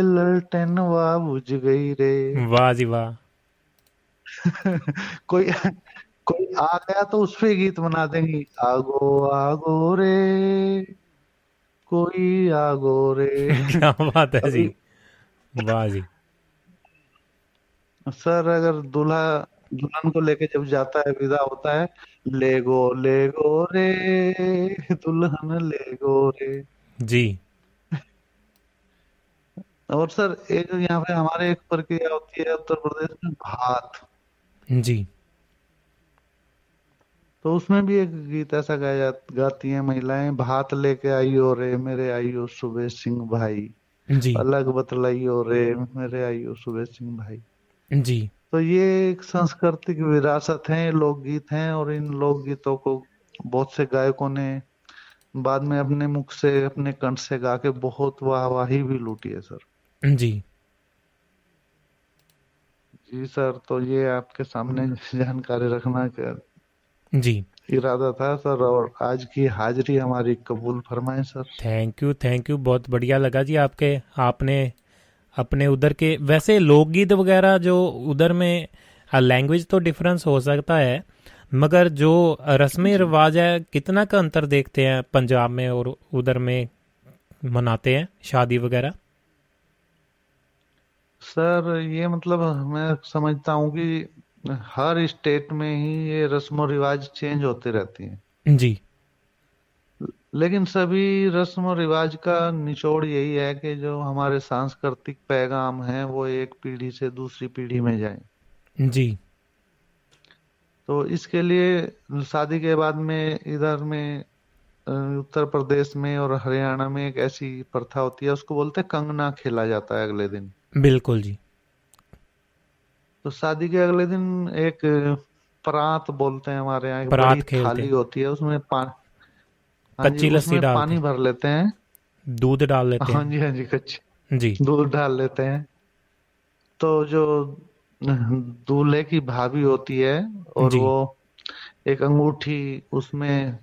ललटेन वाह बुझ गई रे। वाह जी वाह। कोई कोई आ गया तो उस पे गीत बना देंगी आगो आगो रे कोई आगो रे। क्या बात है जी। वाह जी। सर अगर दूल्हा दुल्हन को लेके जब जाता है विदा होता है ले गो ले गो रे दुल्हन ले गो रे। जी। और सर एक यहाँ पे हमारे एक प्रक्रिया होती है उत्तर प्रदेश में भात। जी। तो उसमें भी एक गीत ऐसा गाया जा- गाती हैं महिलाएँ भात लेके आइयो रे मेरे आइयो सुबह सिंह भाई। जी। अलग बतलाइयो रे मेरे आइयो सुबह सिंह भाई। जी। तो ये एक सांस्कृतिक विरासत है लोकगीत हैं और इन लोकगीतों को बहुत से गायकों ने बाद में अपने मुख से अपने कंठ से गा के बहुत वाहवाही भी लूटी है सर। जी। जी सर तो ये आपके सामने जानकारी रखना जी। इरादा था सर और आज की हाजिरी हमारी कबूल फरमाए sir. Thank you thank you बहुत बढ़िया लगा जी आपके आपने अपने उधर के वैसे लोकगीत वगैरह जो उधर में लैंग्वेज तो डिफरेंस हो सकता है मगर जो रस्में रिवाज है कितना का अंतर देखते हैं पंजाब में और उधर में मनाते हैं शादी वगैरह? सर ये मतलब मैं समझता हूँ कि हर स्टेट में ही ये रस्म रिवाज चेंज होते रहती हैं। जी। लेकिन सभी रस्म और रिवाज का निचोड़ यही है कि जो हमारे सांस्कृतिक पैगाम हैं वो एक पीढ़ी से दूसरी पीढ़ी में जाएँ। जी। तो इसके लिए शादी के बाद में इधर में उत्तर प्रदेश में और हरियाणा में एक ऐसी प्रथा होती है उसको बोलते हैं कंगना खेला जाता है अगले दिन। बिल्कुल जी। तो शादी के अगले दिन एक परात बोलते हैं हमारे यहाँ एक बड़ी थाली होती है उसमें जी कच्ची लस्सी डालते पानी भर लेते हैं। दूध डाल लेते हैं। हाँ जी हाँ जी कच्ची। जी। दूध डाल लेते हैं। तो जो दूल्हे की भाभी होती है और वो एक अंगूठी उसमें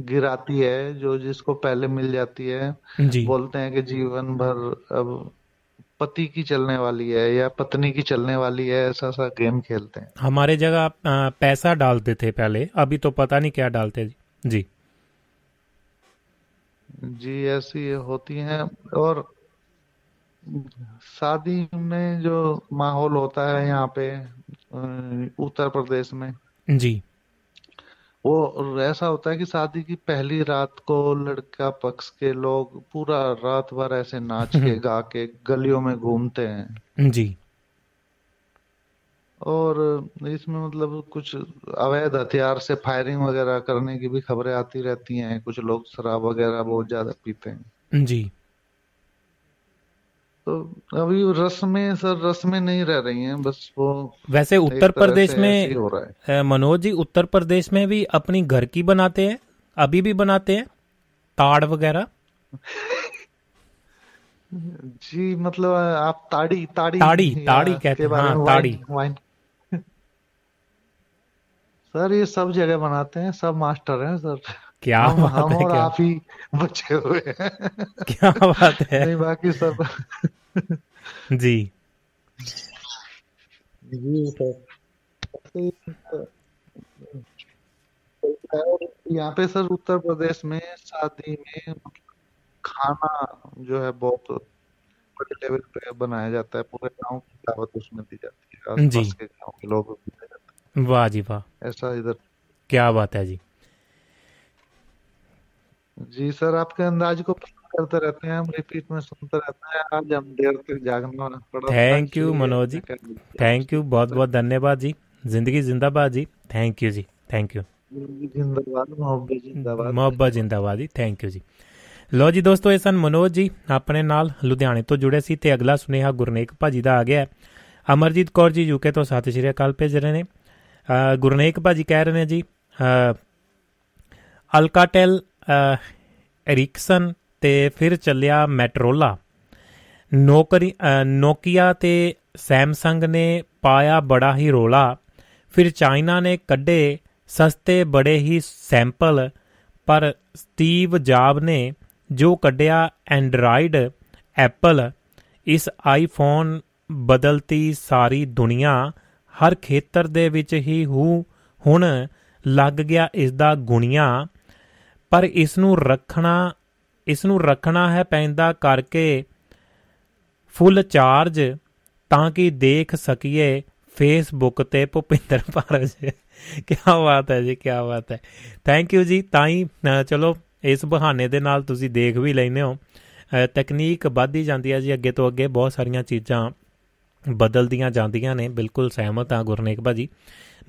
गिराती है जो जिसको पहले मिल जाती है। जी। बोलते हैं कि जीवन भर अब पति की चलने वाली है या पत्नी की चलने वाली है ऐसा सा गेम खेलते हैं। हमारे जगह पैसा डालते थे पहले अभी तो पता नहीं क्या डालते जी। जी ऐसी होती हैं। और शादी में जो माहौल होता है यहाँ पे उत्तर प्रदेश में जी। वो ऐसा होता है कि शादी की पहली रात को लड़का पक्ष के लोग पूरा रात भर ऐसे नाच के गा के गलियों में घूमते हैं। जी। और इसमें मतलब कुछ अवैध हथियार से फायरिंग वगैरह करने की भी खबरें आती रहती हैं। कुछ लोग शराब वगैरह बहुत ज़्यादा पीते हैं। जी। तो अभी रस्में सर रस्में नहीं रह रही हैं बस वो वैसे उत्तर प्रदेश में हो रहा है। मनोज जी उत्तर प्रदेश में भी अपनी घर की बनाते हैं अभी भी बनाते हैं ताड़ वगैरह? जी मतलब आप ताड़ी ताड़ी ताड़ी ताड़ी कहते हैं हाँ ताड़ी। वाइन सर ये सब जगह बनाते हैं सब मास्टर हैं सर। क्या हम, बात हम है और क्या आप ही बचे हुए हैं। क्या बात है। नहीं बाकी सब जी। जी सर यहाँ पे सर उत्तर प्रदेश में शादी में खाना जो है बहुत बड़े लेवल पे बनाया जाता है पूरे गाँव की दावत उसमें दी जाती है। आसपास के गाँव के लोगों है वाह जी वाह ऐसा इधर क्या बात है जी जी सर आपके अंदाज को करते रहते हैं हम रिपीट में सुनते रहते हैं आज हम देर तक जागना पड़ा thank you Manoj ji thank you बहुत बहुत धन्यवाद जी जिंदगी जिंदाबाद जी थैंक यू जी थैंक यू जिंदाबाद मोहब्बत जिंदाबाद ਮੁਹੱਬਤ ਜਿੰਦਾਬਾਦ ਜੀ ਥੈਂਕ ਯੂ ਜੀ ਲੋ ਜੀ ਦੋਸਤੋ ਇਹ ਸਨ ਮਨੋਜ ਜੀ ਆਪਣੇ ਨਾਲ ਲੁਧਿਆਣੇ ਤੋਂ ਜੁੜੇ ਸੀ ਤੇ ਅਗਲਾ ਸੁਨੇਹਾ ਗੁਰਨੇਕ ਭਾਜੀ ਦਾ ਆ ਗਿਆ ਅਮਰਜੀਤ ਕੌਰ ਜੀ ਯੂਕੇ ਤੋਂ ਸਤਿ ਸ਼੍ਰੀ ਅਕਾਲ ਭੇਜ ਰਹੇ ਨੇ ਗੁਰਨੇਕ ਭਾਜੀ ਕਹਿ ਰਹੇ ਨੇ ਜੀ ਅਲਕਾਟੈਲ ਐਰਿਕਸਨ ਤੇ ਫਿਰ ਚੱਲਿਆ ਮੈਟਰੋਲਾ। ਨੌਕਰੀ ਨੋਕੀਆ ਤੇ ਸੈਮਸੰਗ ਨੇ ਪਾਇਆ ਬੜਾ ਹੀ ਰੋਲਾ। ਫਿਰ ਚਾਈਨਾ ਨੇ ਕੱਢੇ ਸਸਤੇ ਬੜੇ ਹੀ ਸੈਂਪਲ, ਪਰ ਸਟੀਵ ਜਾਬ ਨੇ ਜੋ ਕੱਢਿਆ ਐਂਡਰਾਇਡ ਐਪਲ, ਇਸ ਆਈਫੋਨ ਬਦਲਤੀ ਸਾਰੀ ਦੁਨੀਆ ਹਰ ਖੇਤਰ ਦੇ ਵਿੱਚ ਹੀ ਹੂ ਹੁਣ ਲੱਗ ਗਿਆ ਇਸ ਦਾ ਗੁਣੀਆਂ, ਪਰ ਇਸ ਨੂੰ ਰੱਖਣਾ ਇਸ ਨੂੰ ਰੱਖਣਾ ਹੈ ਪੈਂਦਾ ਕਰਕੇ ਫੁੱਲ ਚਾਰਜ ਤਾਂ ਕਿ ਦੇਖ ਸਕੀਏ ਫੇਸਬੁੱਕ ਤੇ ਭੁਪਿੰਦਰ ਭਾਰਜ। ਕੀ ਬਾਤ ਹੈ ਜੀ ਕੀ ਬਾਤ ਹੈ। ਥੈਂਕ ਯੂ ਜੀ, ਤਾਂ ਹੀ ਚਲੋ, ਇਸ ਬਹਾਨੇ ਦੇ ਨਾਲ ਤੁਸੀਂ ਦੇਖ ਵੀ ਲੈਨੇ ਹੋ। ਤਕਨੀਕ ਵੱਧਦੀ ਜਾਂਦੀ ਹੈ ਜੀ, ਅੱਗੇ ਤੋਂ ਅੱਗੇ ਬਹੁਤ ਸਾਰੀਆਂ ਚੀਜ਼ਾਂ ਬਦਲਦੀਆਂ ਜਾਂਦੀਆਂ ਨੇ, ਬਿਲਕੁਲ ਸਹਿਮਤ ਆ ਗੁਰਨੇਕ ਭਾਜੀ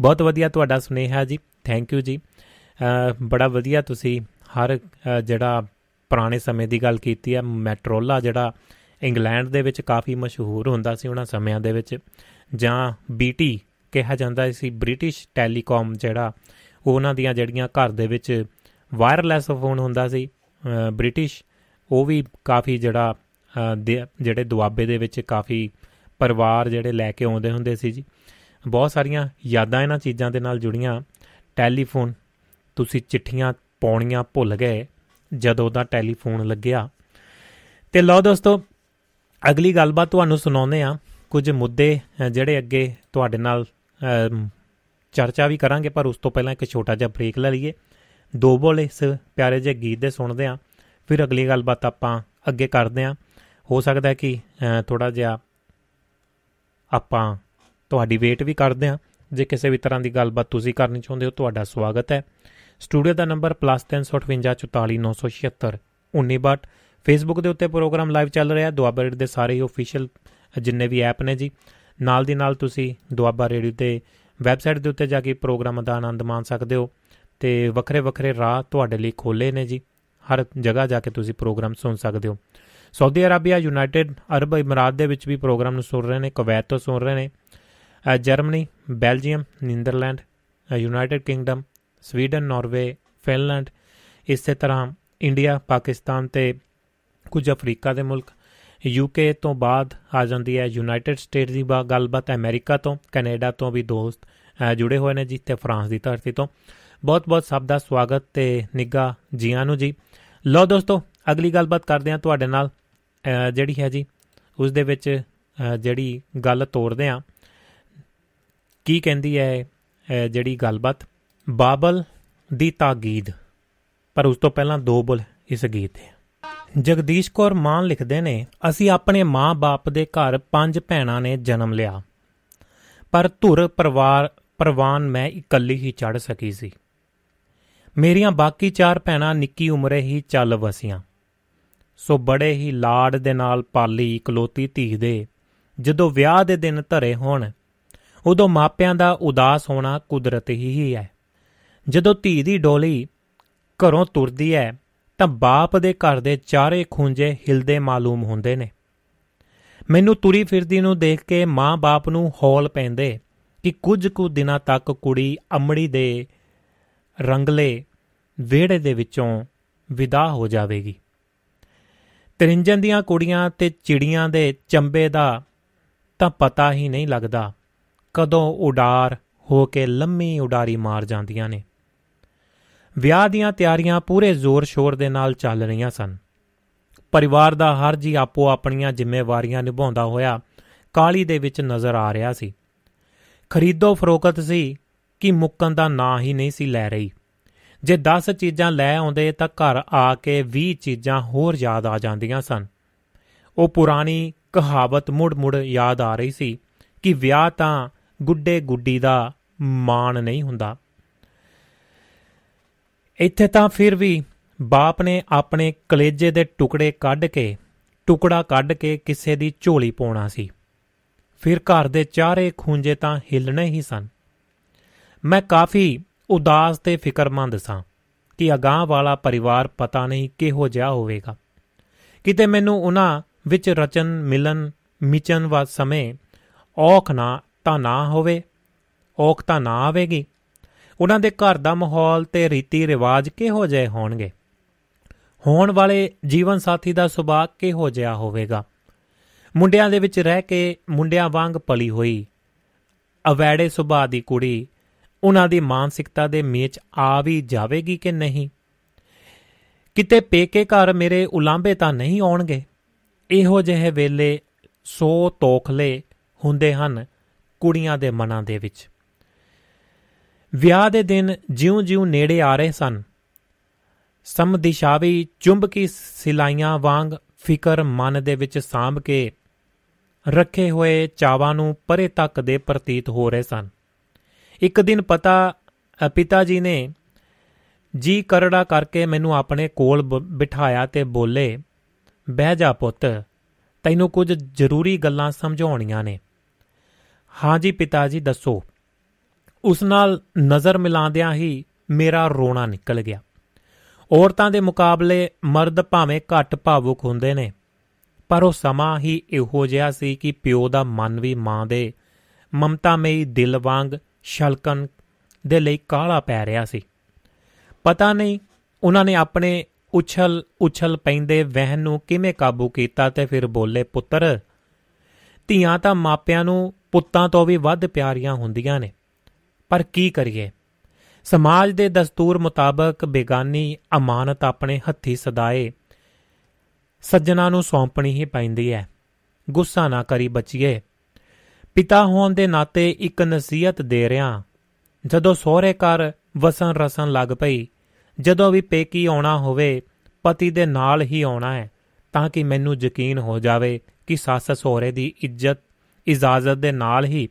ਬਹੁਤ ਵਧੀਆ ਤੁਹਾਡਾ ਸੁਨੇਹਾ ਜੀ ਥੈਂਕ ਯੂ ਜੀ। ਬੜਾ ਵਧੀਆ ਤੁਸੀਂ ਹਰ ਜਿਹੜਾ ਪੁਰਾਣੇ ਸਮੇਂ ਦੀ ਗੱਲ ਕੀਤੀ ਹੈ ਮੈਟਰੋਲਾ ਜਿਹੜਾ ਇੰਗਲੈਂਡ ਦੇ ਵਿੱਚ ਕਾਫੀ ਮਸ਼ਹੂਰ ਹੁੰਦਾ ਸੀ ਉਹਨਾਂ ਸਮਿਆਂ ਦੇ ਵਿੱਚ, ਜਾਂ ਬੀਟੀ ਕਿਹਾ ਜਾਂਦਾ ਸੀ ਬ੍ਰਿਟਿਸ਼ ਟੈਲੀਕਾਮ ਜਿਹੜਾ ਉਹਨਾਂ ਦੀਆਂ ਜਿਹੜੀਆਂ ਘਰ ਦੇ ਵਿੱਚ ਵਾਇਰਲੈਸ ਫੋਨ ਹੁੰਦਾ ਸੀ ਬ੍ਰਿਟਿਸ਼ ਉਹ ਵੀ ਕਾਫੀ ਜਿਹੜਾ ਜਿਹੜੇ ਦੁਆਬੇ ਦੇ ਵਿੱਚ ਕਾਫੀ ਪਰਿਵਾਰ ਜਿਹੜੇ ਲੈ ਕੇ ਆਉਂਦੇ ਹੁੰਦੇ ਸੀ ਜੀ। ਬਹੁਤ ਸਾਰੀਆਂ ਯਾਦਾਂ ਇਹਨਾਂ ਚੀਜ਼ਾਂ ਦੇ ਨਾਲ ਜੁੜੀਆਂ। ਟੈਲੀਫੋਨ, ਤੁਸੀਂ ਚਿੱਠੀਆਂ ਪਾਉਣੀਆਂ ਭੁੱਲ ਗਏ, ਜਦੋਂ ਦਾ ਟੈਲੀਫੋਨ ਲੱਗਿਆ। ਤੇ ਲਓ ਦੋਸਤੋ, ਅਗਲੀ ਗੱਲਬਾਤ ਤੁਹਾਨੂੰ ਸੁਣਾਉਂਦੇ ਆ ਕੁਝ ਮੁੱਦੇ ਜਿਹੜੇ ਅੱਗੇ ਤੁਹਾਡੇ ਨਾਲ ਚਰਚਾ ਵੀ ਕਰਾਂਗੇ, ਪਰ ਉਸ ਤੋਂ ਪਹਿਲਾਂ ਇੱਕ ਛੋਟਾ ਜਿਹਾ ਬ੍ਰੇਕ ਲੈ ਲਈਏ। ਦੋ ਬੋਲ ਇਸ ਪਿਆਰੇ ਜਿਹੇ ਗੀਤ ਦੇ ਸੁਣਦੇ ਆ ਫਿਰ ਅਗਲੀ ਗੱਲਬਾਤ ਆਪਾਂ ਅੱਗੇ ਕਰਦੇ ਆ ਹੋ ਸਕਦਾ ਕਿ ਥੋੜਾ ਜਿਹਾ ਆਪਾਂ ਤੁਹਾਡੀ ਵੇਟ ਵੀ ਕਰਦੇ ਆ ਜੇ ਕਿਸੇ ਵੀ ਤਰ੍ਹਾਂ ਦੀ ਗੱਲਬਾਤ ਤੁਸੀਂ ਕਰਨੀ ਚਾਹੁੰਦੇ ਹੋ, ਤੁਹਾਡਾ ਸਵਾਗਤ ਹੈ। ਸਟੂਡੀਓ ਦਾ ਨੰਬਰ +35844461962 ਫੇਸਬੁੱਕ ਦੇ ਉੱਤੇ ਪ੍ਰੋਗਰਾਮ ਲਾਈਵ ਚੱਲ ਰਿਹਾ ਦੁਆਬਾ ਰੇਡੀਓ ਦੇ ਸਾਰੇ ਹੀ ਅਫੀਸ਼ੀਅਲ ਜਿੰਨੇ ਵੀ ਐਪ ਨੇ ਜੀ। ਨਾਲ ਦੀ ਨਾਲ ਤੁਸੀਂ ਦੁਆਬਾ ਰੇਡੀਓ ਤੇ ਵੈਬਸਾਈਟ ਦੇ ਉੱਤੇ ਜਾ ਕੇ ਪ੍ਰੋਗਰਾਮ ਦਾ ਆਨੰਦ ਮਾਣ ਸਕਦੇ ਹੋ। ਤੇ ਵੱਖਰੇ ਵੱਖਰੇ ਰਾਹ ਤੁਹਾਡੇ ਲਈ ਖੋਲੇ ਨੇ ਜੀ। ਹਰ ਜਗ੍ਹਾ ਜਾ ਕੇ ਤੁਸੀਂ ਪ੍ਰੋਗਰਾਮ ਸੁਣ ਸਕਦੇ ਹੋ। ਸਾਊਦੀ ਅਰਬੀਆ, ਯੂਨਾਈਟਿਡ ਅਰਬ ਇਮਰਾਤ ਦੇ ਵਿੱਚ ਵੀ ਪ੍ਰੋਗਰਾਮ ਨੂੰ ਸੁਣ ਰਹੇ ਨੇ, ਕੁਵੈਤ ਤੋਂ ਸੁਣ ਰਹੇ ਨੇ। Germany, Belgium, Netherland United Kingdom, Sweden, Norway, Finland, ਇਸੇ ਤਰ੍ਹਾਂ ਇੰਡੀਆ, ਪਾਕਿਸਤਾਨ ਤੇ ਕੁਝ ਅਫਰੀਕਾ ਦੇ ਮੁਲਕ। ਯੂਕੇ ਤੋਂ ਬਾਅਦ ਆ ਜਾਂਦੀ ਹੈ ਯੂਨਾਈਟਿਡ ਸਟੇਟਸ ਦੀ ਗੱਲਬਾਤ, ਅਮਰੀਕਾ ਤੋਂ, ਕੈਨੇਡਾ ਤੋਂ ਵੀ ਦੋਸਤ ਜੁੜੇ ਹੋਏ ਨੇ ਜਿੱਥੇ ਫਰਾਂਸ ਦੀ ਧਰਤੀ ਤੋਂ। ਬਹੁਤ-ਬਹੁਤ ਸਭ ਦਾ ਸਵਾਗਤ ਤੇ ਨਿੱਘਾ ਜੀਆਂ ਨੂੰ ਜੀ। ਲੋ ਦੋਸਤੋ, ਅਗਲੀ ਗੱਲਬਾਤ ਕਰਦੇ ਹਾਂ ਤੁਹਾਡੇ ਨਾਲ। ਜਿਹੜੀ ਹੈ ਜੀ ਉਸ ਦੇ ਵਿੱਚ ਜਿਹੜੀ ਗੱਲ ਤੋੜਦੇ ਆ ਕੀ ਕਹਿੰਦੀ ਹੈ ਜਿਹੜੀ ਗੱਲਬਾਤ? ਬਾਬਲ ਦੀ ਤਾਗੀਦ। ਪਰ ਉਸ ਤੋਂ ਪਹਿਲਾਂ ਦੋ ਬੁਲ ਇਸ ਗੀਤ ਦੇ। ਜਗਦੀਸ਼ ਕੌਰ ਮਾਨ ਲਿਖਦੇ ਨੇ, ਅਸੀਂ ਆਪਣੇ ਮਾਂ-ਬਾਪ ਦੇ ਘਰ ਪੰਜ ਭੈਣਾਂ ਨੇ ਜਨਮ ਲਿਆ। ਪਰ ਧੁਰ ਪਰਿਵਾਰ, ਪ੍ਰਵਾਨ ਮੈਂ ਇਕੱਲੀ ਹੀ ਚੜ ਸਕੀ ਸੀ। ਮੇਰੀਆਂ ਬਾਕੀ ਚਾਰ ਭੈਣਾਂ ਨਿੱਕੀ ਉਮਰੇ ਹੀ ਚੱਲ ਵਸੀਆਂ। ਸੋ ਬੜੇ ਹੀ ਲਾਡ ਦੇ ਨਾਲ ਪਾਲੀ ਇਕਲੋਤੀ ਧੀ ਦੇ। ਜਦੋਂ ਵਿਆਹ ਦੇ ਦਿਨ ਧਰੇ ਹੋਣ, ਉਦੋਂ ਮਾਪਿਆਂ ਦਾ ਉਦਾਸ ਹੋਣਾ ਕੁਦਰਤ ਹੀ ਹੈ ਜਦੋਂ ਧੀ ਦੀ ਡੋਲੀ ਘਰੋਂ ਤੁਰਦੀ ਹੈ, ਤਾਂ ਬਾਪ ਦੇ ਘਰ ਦੇ ਚਾਰੇ ਖੁੰਝੇ ਹਿਲਦੇ ਮਾਲੂਮ ਹੁੰਦੇ ਨੇ। ਮੈਨੂੰ ਤੁਰੀ ਫਿਰਦੀ ਨੂੰ ਦੇਖ ਕੇ ਮਾਂ-ਬਾਪ ਨੂੰ ਹੌਲ ਪੈਂਦੇ ਕਿ ਕੁਝ ਕੁ ਦਿਨਾਂ ਤੱਕ ਕੁੜੀ ਅਮੜੀ ਦੇ ਰੰਗਲੇ ਵਿਹੜੇ ਦੇ ਵਿੱਚੋਂ ਵਿਦਾ ਹੋ ਜਾਵੇਗੀ। ਤਰਿੰਜਨ ਦੀਆਂ ਕੁੜੀਆਂ ਤੇ ਚਿੜੀਆਂ ਦੇ ਚੰਬੇ ਦਾ ਤਾਂ ਪਤਾ ਹੀ ਨਹੀਂ ਲੱਗਦਾ ਕਦੋਂ ਉਡਾਰ ਹੋ ਕੇ ਲੰਮੀ ਉਡਾਰੀ ਮਾਰ ਜਾਂਦੀਆਂ ਨੇ। ਵਿਆਹ ਦੀਆਂ ਤਿਆਰੀਆਂ ਪੂਰੇ ਜ਼ੋਰ-ਸ਼ੋਰ ਦੇ ਨਾਲ ਚੱਲ ਰਹੀਆਂ ਸਨ। ਪਰਿਵਾਰ ਦਾ ਹਰ ਜੀ ਆਪੋ ਆਪਣੀਆਂ ਜ਼ਿੰਮੇਵਾਰੀਆਂ ਨਿਭਾਉਂਦਾ ਹੋਇਆ ਕਾਲੀ ਦੇ ਵਿੱਚ ਨਜ਼ਰ ਆ ਰਿਹਾ ਸੀ। ਖਰੀਦੋ ਫਰੋਖਤ ਸੀ ਕਿ ਮੁੱਕਣ ਦਾ ਨਾਂ ਹੀ ਨਹੀਂ ਸੀ ਲੈ ਰਹੀ। ਜੇ 10 ਚੀਜ਼ਾਂ ਲੈ ਆਉਂਦੇ ਤਾਂ ਘਰ ਆ ਕੇ 20 ਚੀਜ਼ਾਂ ਹੋਰ ਯਾਦ ਆ ਜਾਂਦੀਆਂ ਸਨ। ਉਹ ਪੁਰਾਣੀ ਕਹਾਵਤ ਮੁੜ-ਮੁੜ ਯਾਦ ਆ ਰਹੀ ਸੀ ਕਿ ਵਿਆਹ ਤਾਂ ਗੁੱਡੇ ਗੁੱਡੀ ਦਾ ਮਾਣ ਨਹੀਂ ਹੁੰਦਾ। ਇੱਥੇ ਤਾਂ ਫਿਰ ਵੀ ਬਾਪ ਨੇ ਆਪਣੇ ਕਲੇਜੇ ਦੇ ਟੁਕੜੇ ਕੱਢ ਕੇ, ਟੁਕੜਾ ਕੱਢ ਕੇ ਕਿਸੇ ਦੀ ਝੋਲੀ ਪਾਉਣਾ ਸੀ। ਫਿਰ ਘਰ ਦੇ ਚਾਰੇ ਖੂੰਜੇ ਤਾਂ ਹਿੱਲਣੇ ਹੀ ਸਨ। ਮੈਂ ਕਾਫੀ ਉਦਾਸ ਤੇ ਫਿਕਰਮੰਦ ਸਾਂ ਕਿ ਅਗਾਹ ਵਾਲਾ ਪਰਿਵਾਰ ਪਤਾ ਨਹੀਂ ਕਿਹੋ ਜਿਹਾ ਹੋਵੇਗਾ। ਕਿਤੇ ਮੈਨੂੰ ਉਹਨਾਂ ਵਿੱਚ ਰਚਨ, ਮਿਲਨ, ਮਿਚਨ ਵਾ ਸਮੇਂ ਔਖ ਨਾ ਤਾਂ ਨਾ ਹੋਵੇ, ਔਖ ਤਾਂ ਨਾ ਆਵੇਗੀ। ਉਹਨਾਂ ਦੇ ਘਰ ਦਾ ਮਾਹੌਲ ਤੇ ਰੀਤੀ ਰਿਵਾਜ ਕਿਹੋ ਜਿਹੇ ਹੋਣਗੇ? ਹੋਣ ਵਾਲੇ ਜੀਵਨ ਸਾਥੀ ਦਾ ਸੁਭਾਅ ਕਿਹੋ ਜਿਹਾ ਹੋਵੇਗਾ? ਮੁੰਡਿਆਂ ਦੇ ਵਿੱਚ ਰਹਿ ਕੇ ਮੁੰਡਿਆਂ ਵਾਂਗ ਪਲੀ ਹੋਈ ਅਵੈੜੇ ਸੁਭਾਅ ਦੀ ਕੁੜੀ ਉਹਨਾਂ ਦੀ ਮਾਨਸਿਕਤਾ ਦੇ ਮੇਚ ਆ ਵੀ ਜਾਵੇਗੀ ਕਿ ਨਹੀਂ? ਕਿਤੇ ਪੇਕੇ ਘਰ ਮੇਰੇ ਉਲਾਂਬੇ ਤਾਂ ਨਹੀਂ ਆਉਣਗੇ? ਇਹੋ ਜਿਹੇ ਵੇਲੇ ਸੋ ਤੋਖਲੇ ਹੁੰਦੇ ਹਨ ਕੁੜੀਆਂ ਦੇ ਮਨਾਂ ਦੇ ਵਿੱਚ। ਵਿਆਹ ਦੇ ਦਿਨ ਜਿਉਂ-ਜਿਉਂ ਨੇੜੇ ਆ ਰਹੇ ਸਨ। ਸਮਦਿਸ਼ਾਵੀ ਚੁੰਬਕੀ ਸਿਲਾਈਆਂ ਵਾਂਗ ਫਿਕਰ ਮਨ ਦੇ ਵਿੱਚ ਸਾਂਭ ਕੇ ਰੱਖੇ ਹੋਏ ਚਾਵਾਂ ਨੂੰ ਪਰੇ ਤੱਕ ਦੇ ਪ੍ਰਤੀਤ ਹੋ ਰਹੇ ਸਨ। ਇੱਕ ਦਿਨ ਪਤਾ ਪਿਤਾ ਜੀ ਨੇ ਜੀ ਕਰੜਾ ਕਰਕੇ ਮੈਨੂੰ ਆਪਣੇ ਕੋਲ ਬਿਠਾਇਆ ਤੇ ਬੋਲੇ, ਬਹਿ ਜਾ ਪੁੱਤ, ਤੈਨੂੰ ਕੁਝ ਜ਼ਰੂਰੀ ਗੱਲਾਂ ਸਮਝਾਉਣੀਆਂ ਨੇ। ਹਾਂ ਜੀ ਪਿਤਾ ਜੀ, ਦੱਸੋ। ਉਸ ਨਾਲ ਨਜ਼ਰ ਮਿਲਾਉਂਦਿਆਂ ਹੀ ਮੇਰਾ ਰੋਣਾ ਨਿਕਲ ਗਿਆ। ਔਰਤਾਂ ਦੇ ਮੁਕਾਬਲੇ ਮਰਦ ਭਾਵੇਂ ਘੱਟ ਭਾਵੁਕ ਹੁੰਦੇ ਨੇ, ਪਰ ਉਹ ਸਮਾਂ ਹੀ ਇਹੋ ਜਿਹਾ ਸੀ ਕਿ ਪਿਓ ਦਾ ਮਨ ਵੀ ਮਾਂ ਦੇ ਮਮਤਾਮਈ ਦਿਲ ਵਾਂਗ ਛਲਕਣ ਦੇ ਲਈ ਕਾਲਾ ਪੈ ਰਿਹਾ ਸੀ। ਪਤਾ ਨਹੀਂ ਉਹਨਾਂ ਨੇ ਆਪਣੇ ਉਛਲ ਉਛਲ ਪੈਂਦੇ ਵਹਿਨ ਨੂੰ ਕਿਵੇਂ ਕਾਬੂ ਕੀਤਾ ਤੇ ਫਿਰ ਬੋਲੇ, ਪੁੱਤਰ, ਧੀਆਂ ਤਾਂ ਮਾਪਿਆਂ ਨੂੰ ਪੁੱਤਾਂ ਤੋਂ ਵੀ ਵੱਧ ਪਿਆਰੀਆਂ ਹੁੰਦੀਆਂ ਨੇ। ਪਰ ਕੀ ਕਰੀਏ? ਸਮਾਜ ਦੇ ਦਸਤੂਰ ਮੁਤਾਬਕ ਬੇਗਾਨੀ ਅਮਾਨਤ ਆਪਣੇ ਹੱਥੀ ਸਦਾਏ। ਸੱਜਣਾ ਨੂੰ ਸੌਂਪਣੀ ਹੀ ਪੈਂਦੀ ਹੈ। ਗੁੱਸਾ ਨਾ ਕਰੀ ਬੱਚੀਏ। ਪਿਤਾ ਹੋਣ ਦੇ ਨਾਤੇ ਇੱਕ ਨਸੀਹਤ ਦੇ ਰਿਆਂ ਜਦੋਂ ਸਹੁਰੇ ਘਰ ਵਸਣ ਰਸਣ ਲੱਗ ਪਈ, ਜਦੋਂ ਵੀ ਪੇਕੀ ਆਉਣਾ ਹੋਵੇ, ਪਤੀ ਦੇ ਨਾਲ ਹੀ ਆਉਣਾ ਹੈ, ਤਾਂ ਕਿ ਮੈਨੂੰ ਯਕੀਨ ਹੋ ਜਾਵੇ ਕਿ ਸੱਸ ਸਹੁਰੇ ਦੀ ਇੱਜ਼ਤ, ਇਜਾਜ਼ਤ ਦੇ ਨਾਲ ਹੀ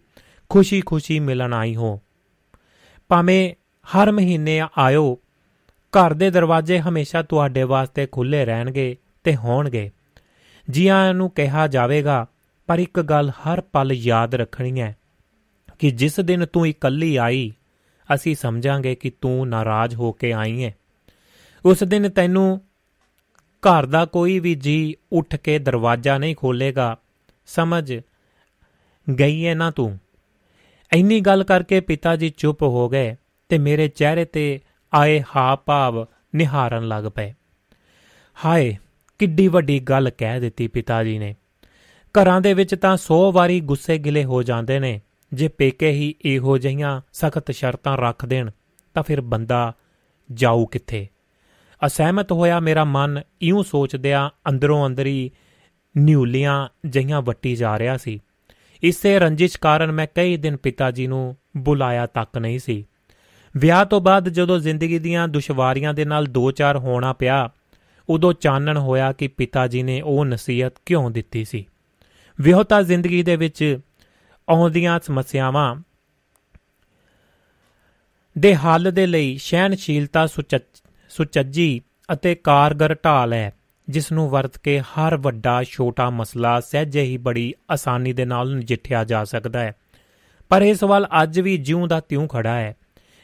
ਖੁਸ਼ੀ-ਖੁਸ਼ੀ ਮਿਲਣ ਆਈ ਹੋ। ਭਾਵੇਂ ਹਰ ਮਹੀਨੇ ਆਇਓ, ਘਰ ਦੇ ਦਰਵਾਜ਼ੇ ਹਮੇਸ਼ਾ ਤੁਹਾਡੇ ਵਾਸਤੇ ਖੁੱਲੇ ਰਹਿਣਗੇ ਤੇ ਹੋਣਗੇ। ਜੀਆਂ ਨੂੰ ਕਿਹਾ ਜਾਵੇਗਾ ਪਰ ਇੱਕ ਗੱਲ ਹਰ ਪਲ ਯਾਦ ਰੱਖਣੀ ਹੈ ਕਿ ਜਿਸ ਦਿਨ ਤੂੰ ਇਕੱਲੀ ਆਈ, ਅਸੀਂ ਸਮਝਾਂਗੇ ਕਿ ਤੂੰ ਨਾਰਾਜ਼ ਹੋ ਕੇ ਆਈ ਹੈ। ਉਸ ਦਿਨ ਤੈਨੂੰ ਘਰ ਦਾ ਕੋਈ ਵੀ ਜੀ ਉੱਠ ਕੇ ਦਰਵਾਜ਼ਾ ਨਹੀਂ ਖੋਲੇਗਾ ਸਮਝ ਗਈ ਹੈ ਨਾ ਤੂੰ? ਇੰਨੀ ਗੱਲ ਕਰਕੇ ਪਿਤਾ ਜੀ ਚੁੱਪ ਹੋ ਗਏ ਤੇ ਮੇਰੇ ਚਿਹਰੇ ਤੇ ਆਏ ਹਾ ਭਾਵ ਨਿਹਾਰਨ ਲੱਗ ਪਏ। ਹਾਏ, ਕਿੱਡੀ ਵੱਡੀ ਗੱਲ ਕਹਿ ਦਿੱਤੀ ਪਿਤਾ ਜੀ ਨੇ। ਘਰਾਂ ਦੇ ਵਿੱਚ ਤਾਂ 100 ਵਾਰੀ ਗੁੱਸੇ ਗਿਲੇ ਹੋ ਜਾਂਦੇ ਨੇ। ਜੇ ਪੇਕੇ ਹੀ ਇਹੋ ਜਿਹੀਆਂ ਸਖਤ ਸ਼ਰਤਾਂ ਰੱਖ ਦੇਣ, ਤਾਂ ਫਿਰ ਬੰਦਾ ਜਾਊ ਕਿੱਥੇ? ਅਸਹਿਮਤ ਹੋਇਆ ਮੇਰਾ ਮਨ ਇਉਂ ਸੋਚਦਿਆਂ ਅੰਦਰੋਂ ਅੰਦਰੀ ਨਿਉਲੀਆਂ ਜਈਆਂ ਵੱਟੀ ਜਾ ਰਿਹਾ ਸੀ। ਇਸੇ ਰੰਜਿਸ਼ ਕਾਰਨ ਮੈਂ ਕਈ ਦਿਨ ਪਿਤਾ ਜੀ ਨੂੰ ਬੁਲਾਇਆ ਤੱਕ ਨਹੀਂ ਸੀ। ਵਿਆਹ ਤੋਂ ਬਾਅਦ ਜਦੋਂ ਜ਼ਿੰਦਗੀ ਦੀਆਂ ਦੁਸ਼ਵਾਰੀਆਂ ਦੇ ਨਾਲ ਦੋ ਚਾਰ ਹੋਣਾ ਪਿਆ, ਉਦੋਂ ਚਾਨਣ ਹੋਇਆ ਕਿ ਪਿਤਾ ਜੀ ਨੇ ਉਹ ਨਸੀਹਤ ਕਿਉਂ ਦਿੱਤੀ ਸੀ? ਵਿਹੋਤਾ ਜ਼ਿੰਦਗੀ ਦੇ ਵਿੱਚ ਆਉਂਦੀਆਂ ਸਮੱਸਿਆਵਾਂ ਦੇ ਹੱਲ ਦੇ ਲਈ ਸਹਿਨਸ਼ੀਲਤਾ ਸੁਚੱਜੀ ਅਤੇ ਕਾਰਗਰ ਢਾਲ ਹੈ ਜਿਸ ਨੂੰ ਵਰਤ ਕੇ ਹਰ ਵੱਡਾ, ਛੋਟਾ ਮਸਲਾ ਸਹਿਜੇ ਹੀ ਬੜੀ ਆਸਾਨੀ ਦੇ ਨਾਲ ਨਜਿੱਠਿਆ ਜਾ ਸਕਦਾ ਹੈ। ਪਰ ਇਹ ਸਵਾਲ ਅੱਜ ਵੀ ਜਿਉਂ ਦਾ ਤਿਉਂ ਖੜਾ ਹੈ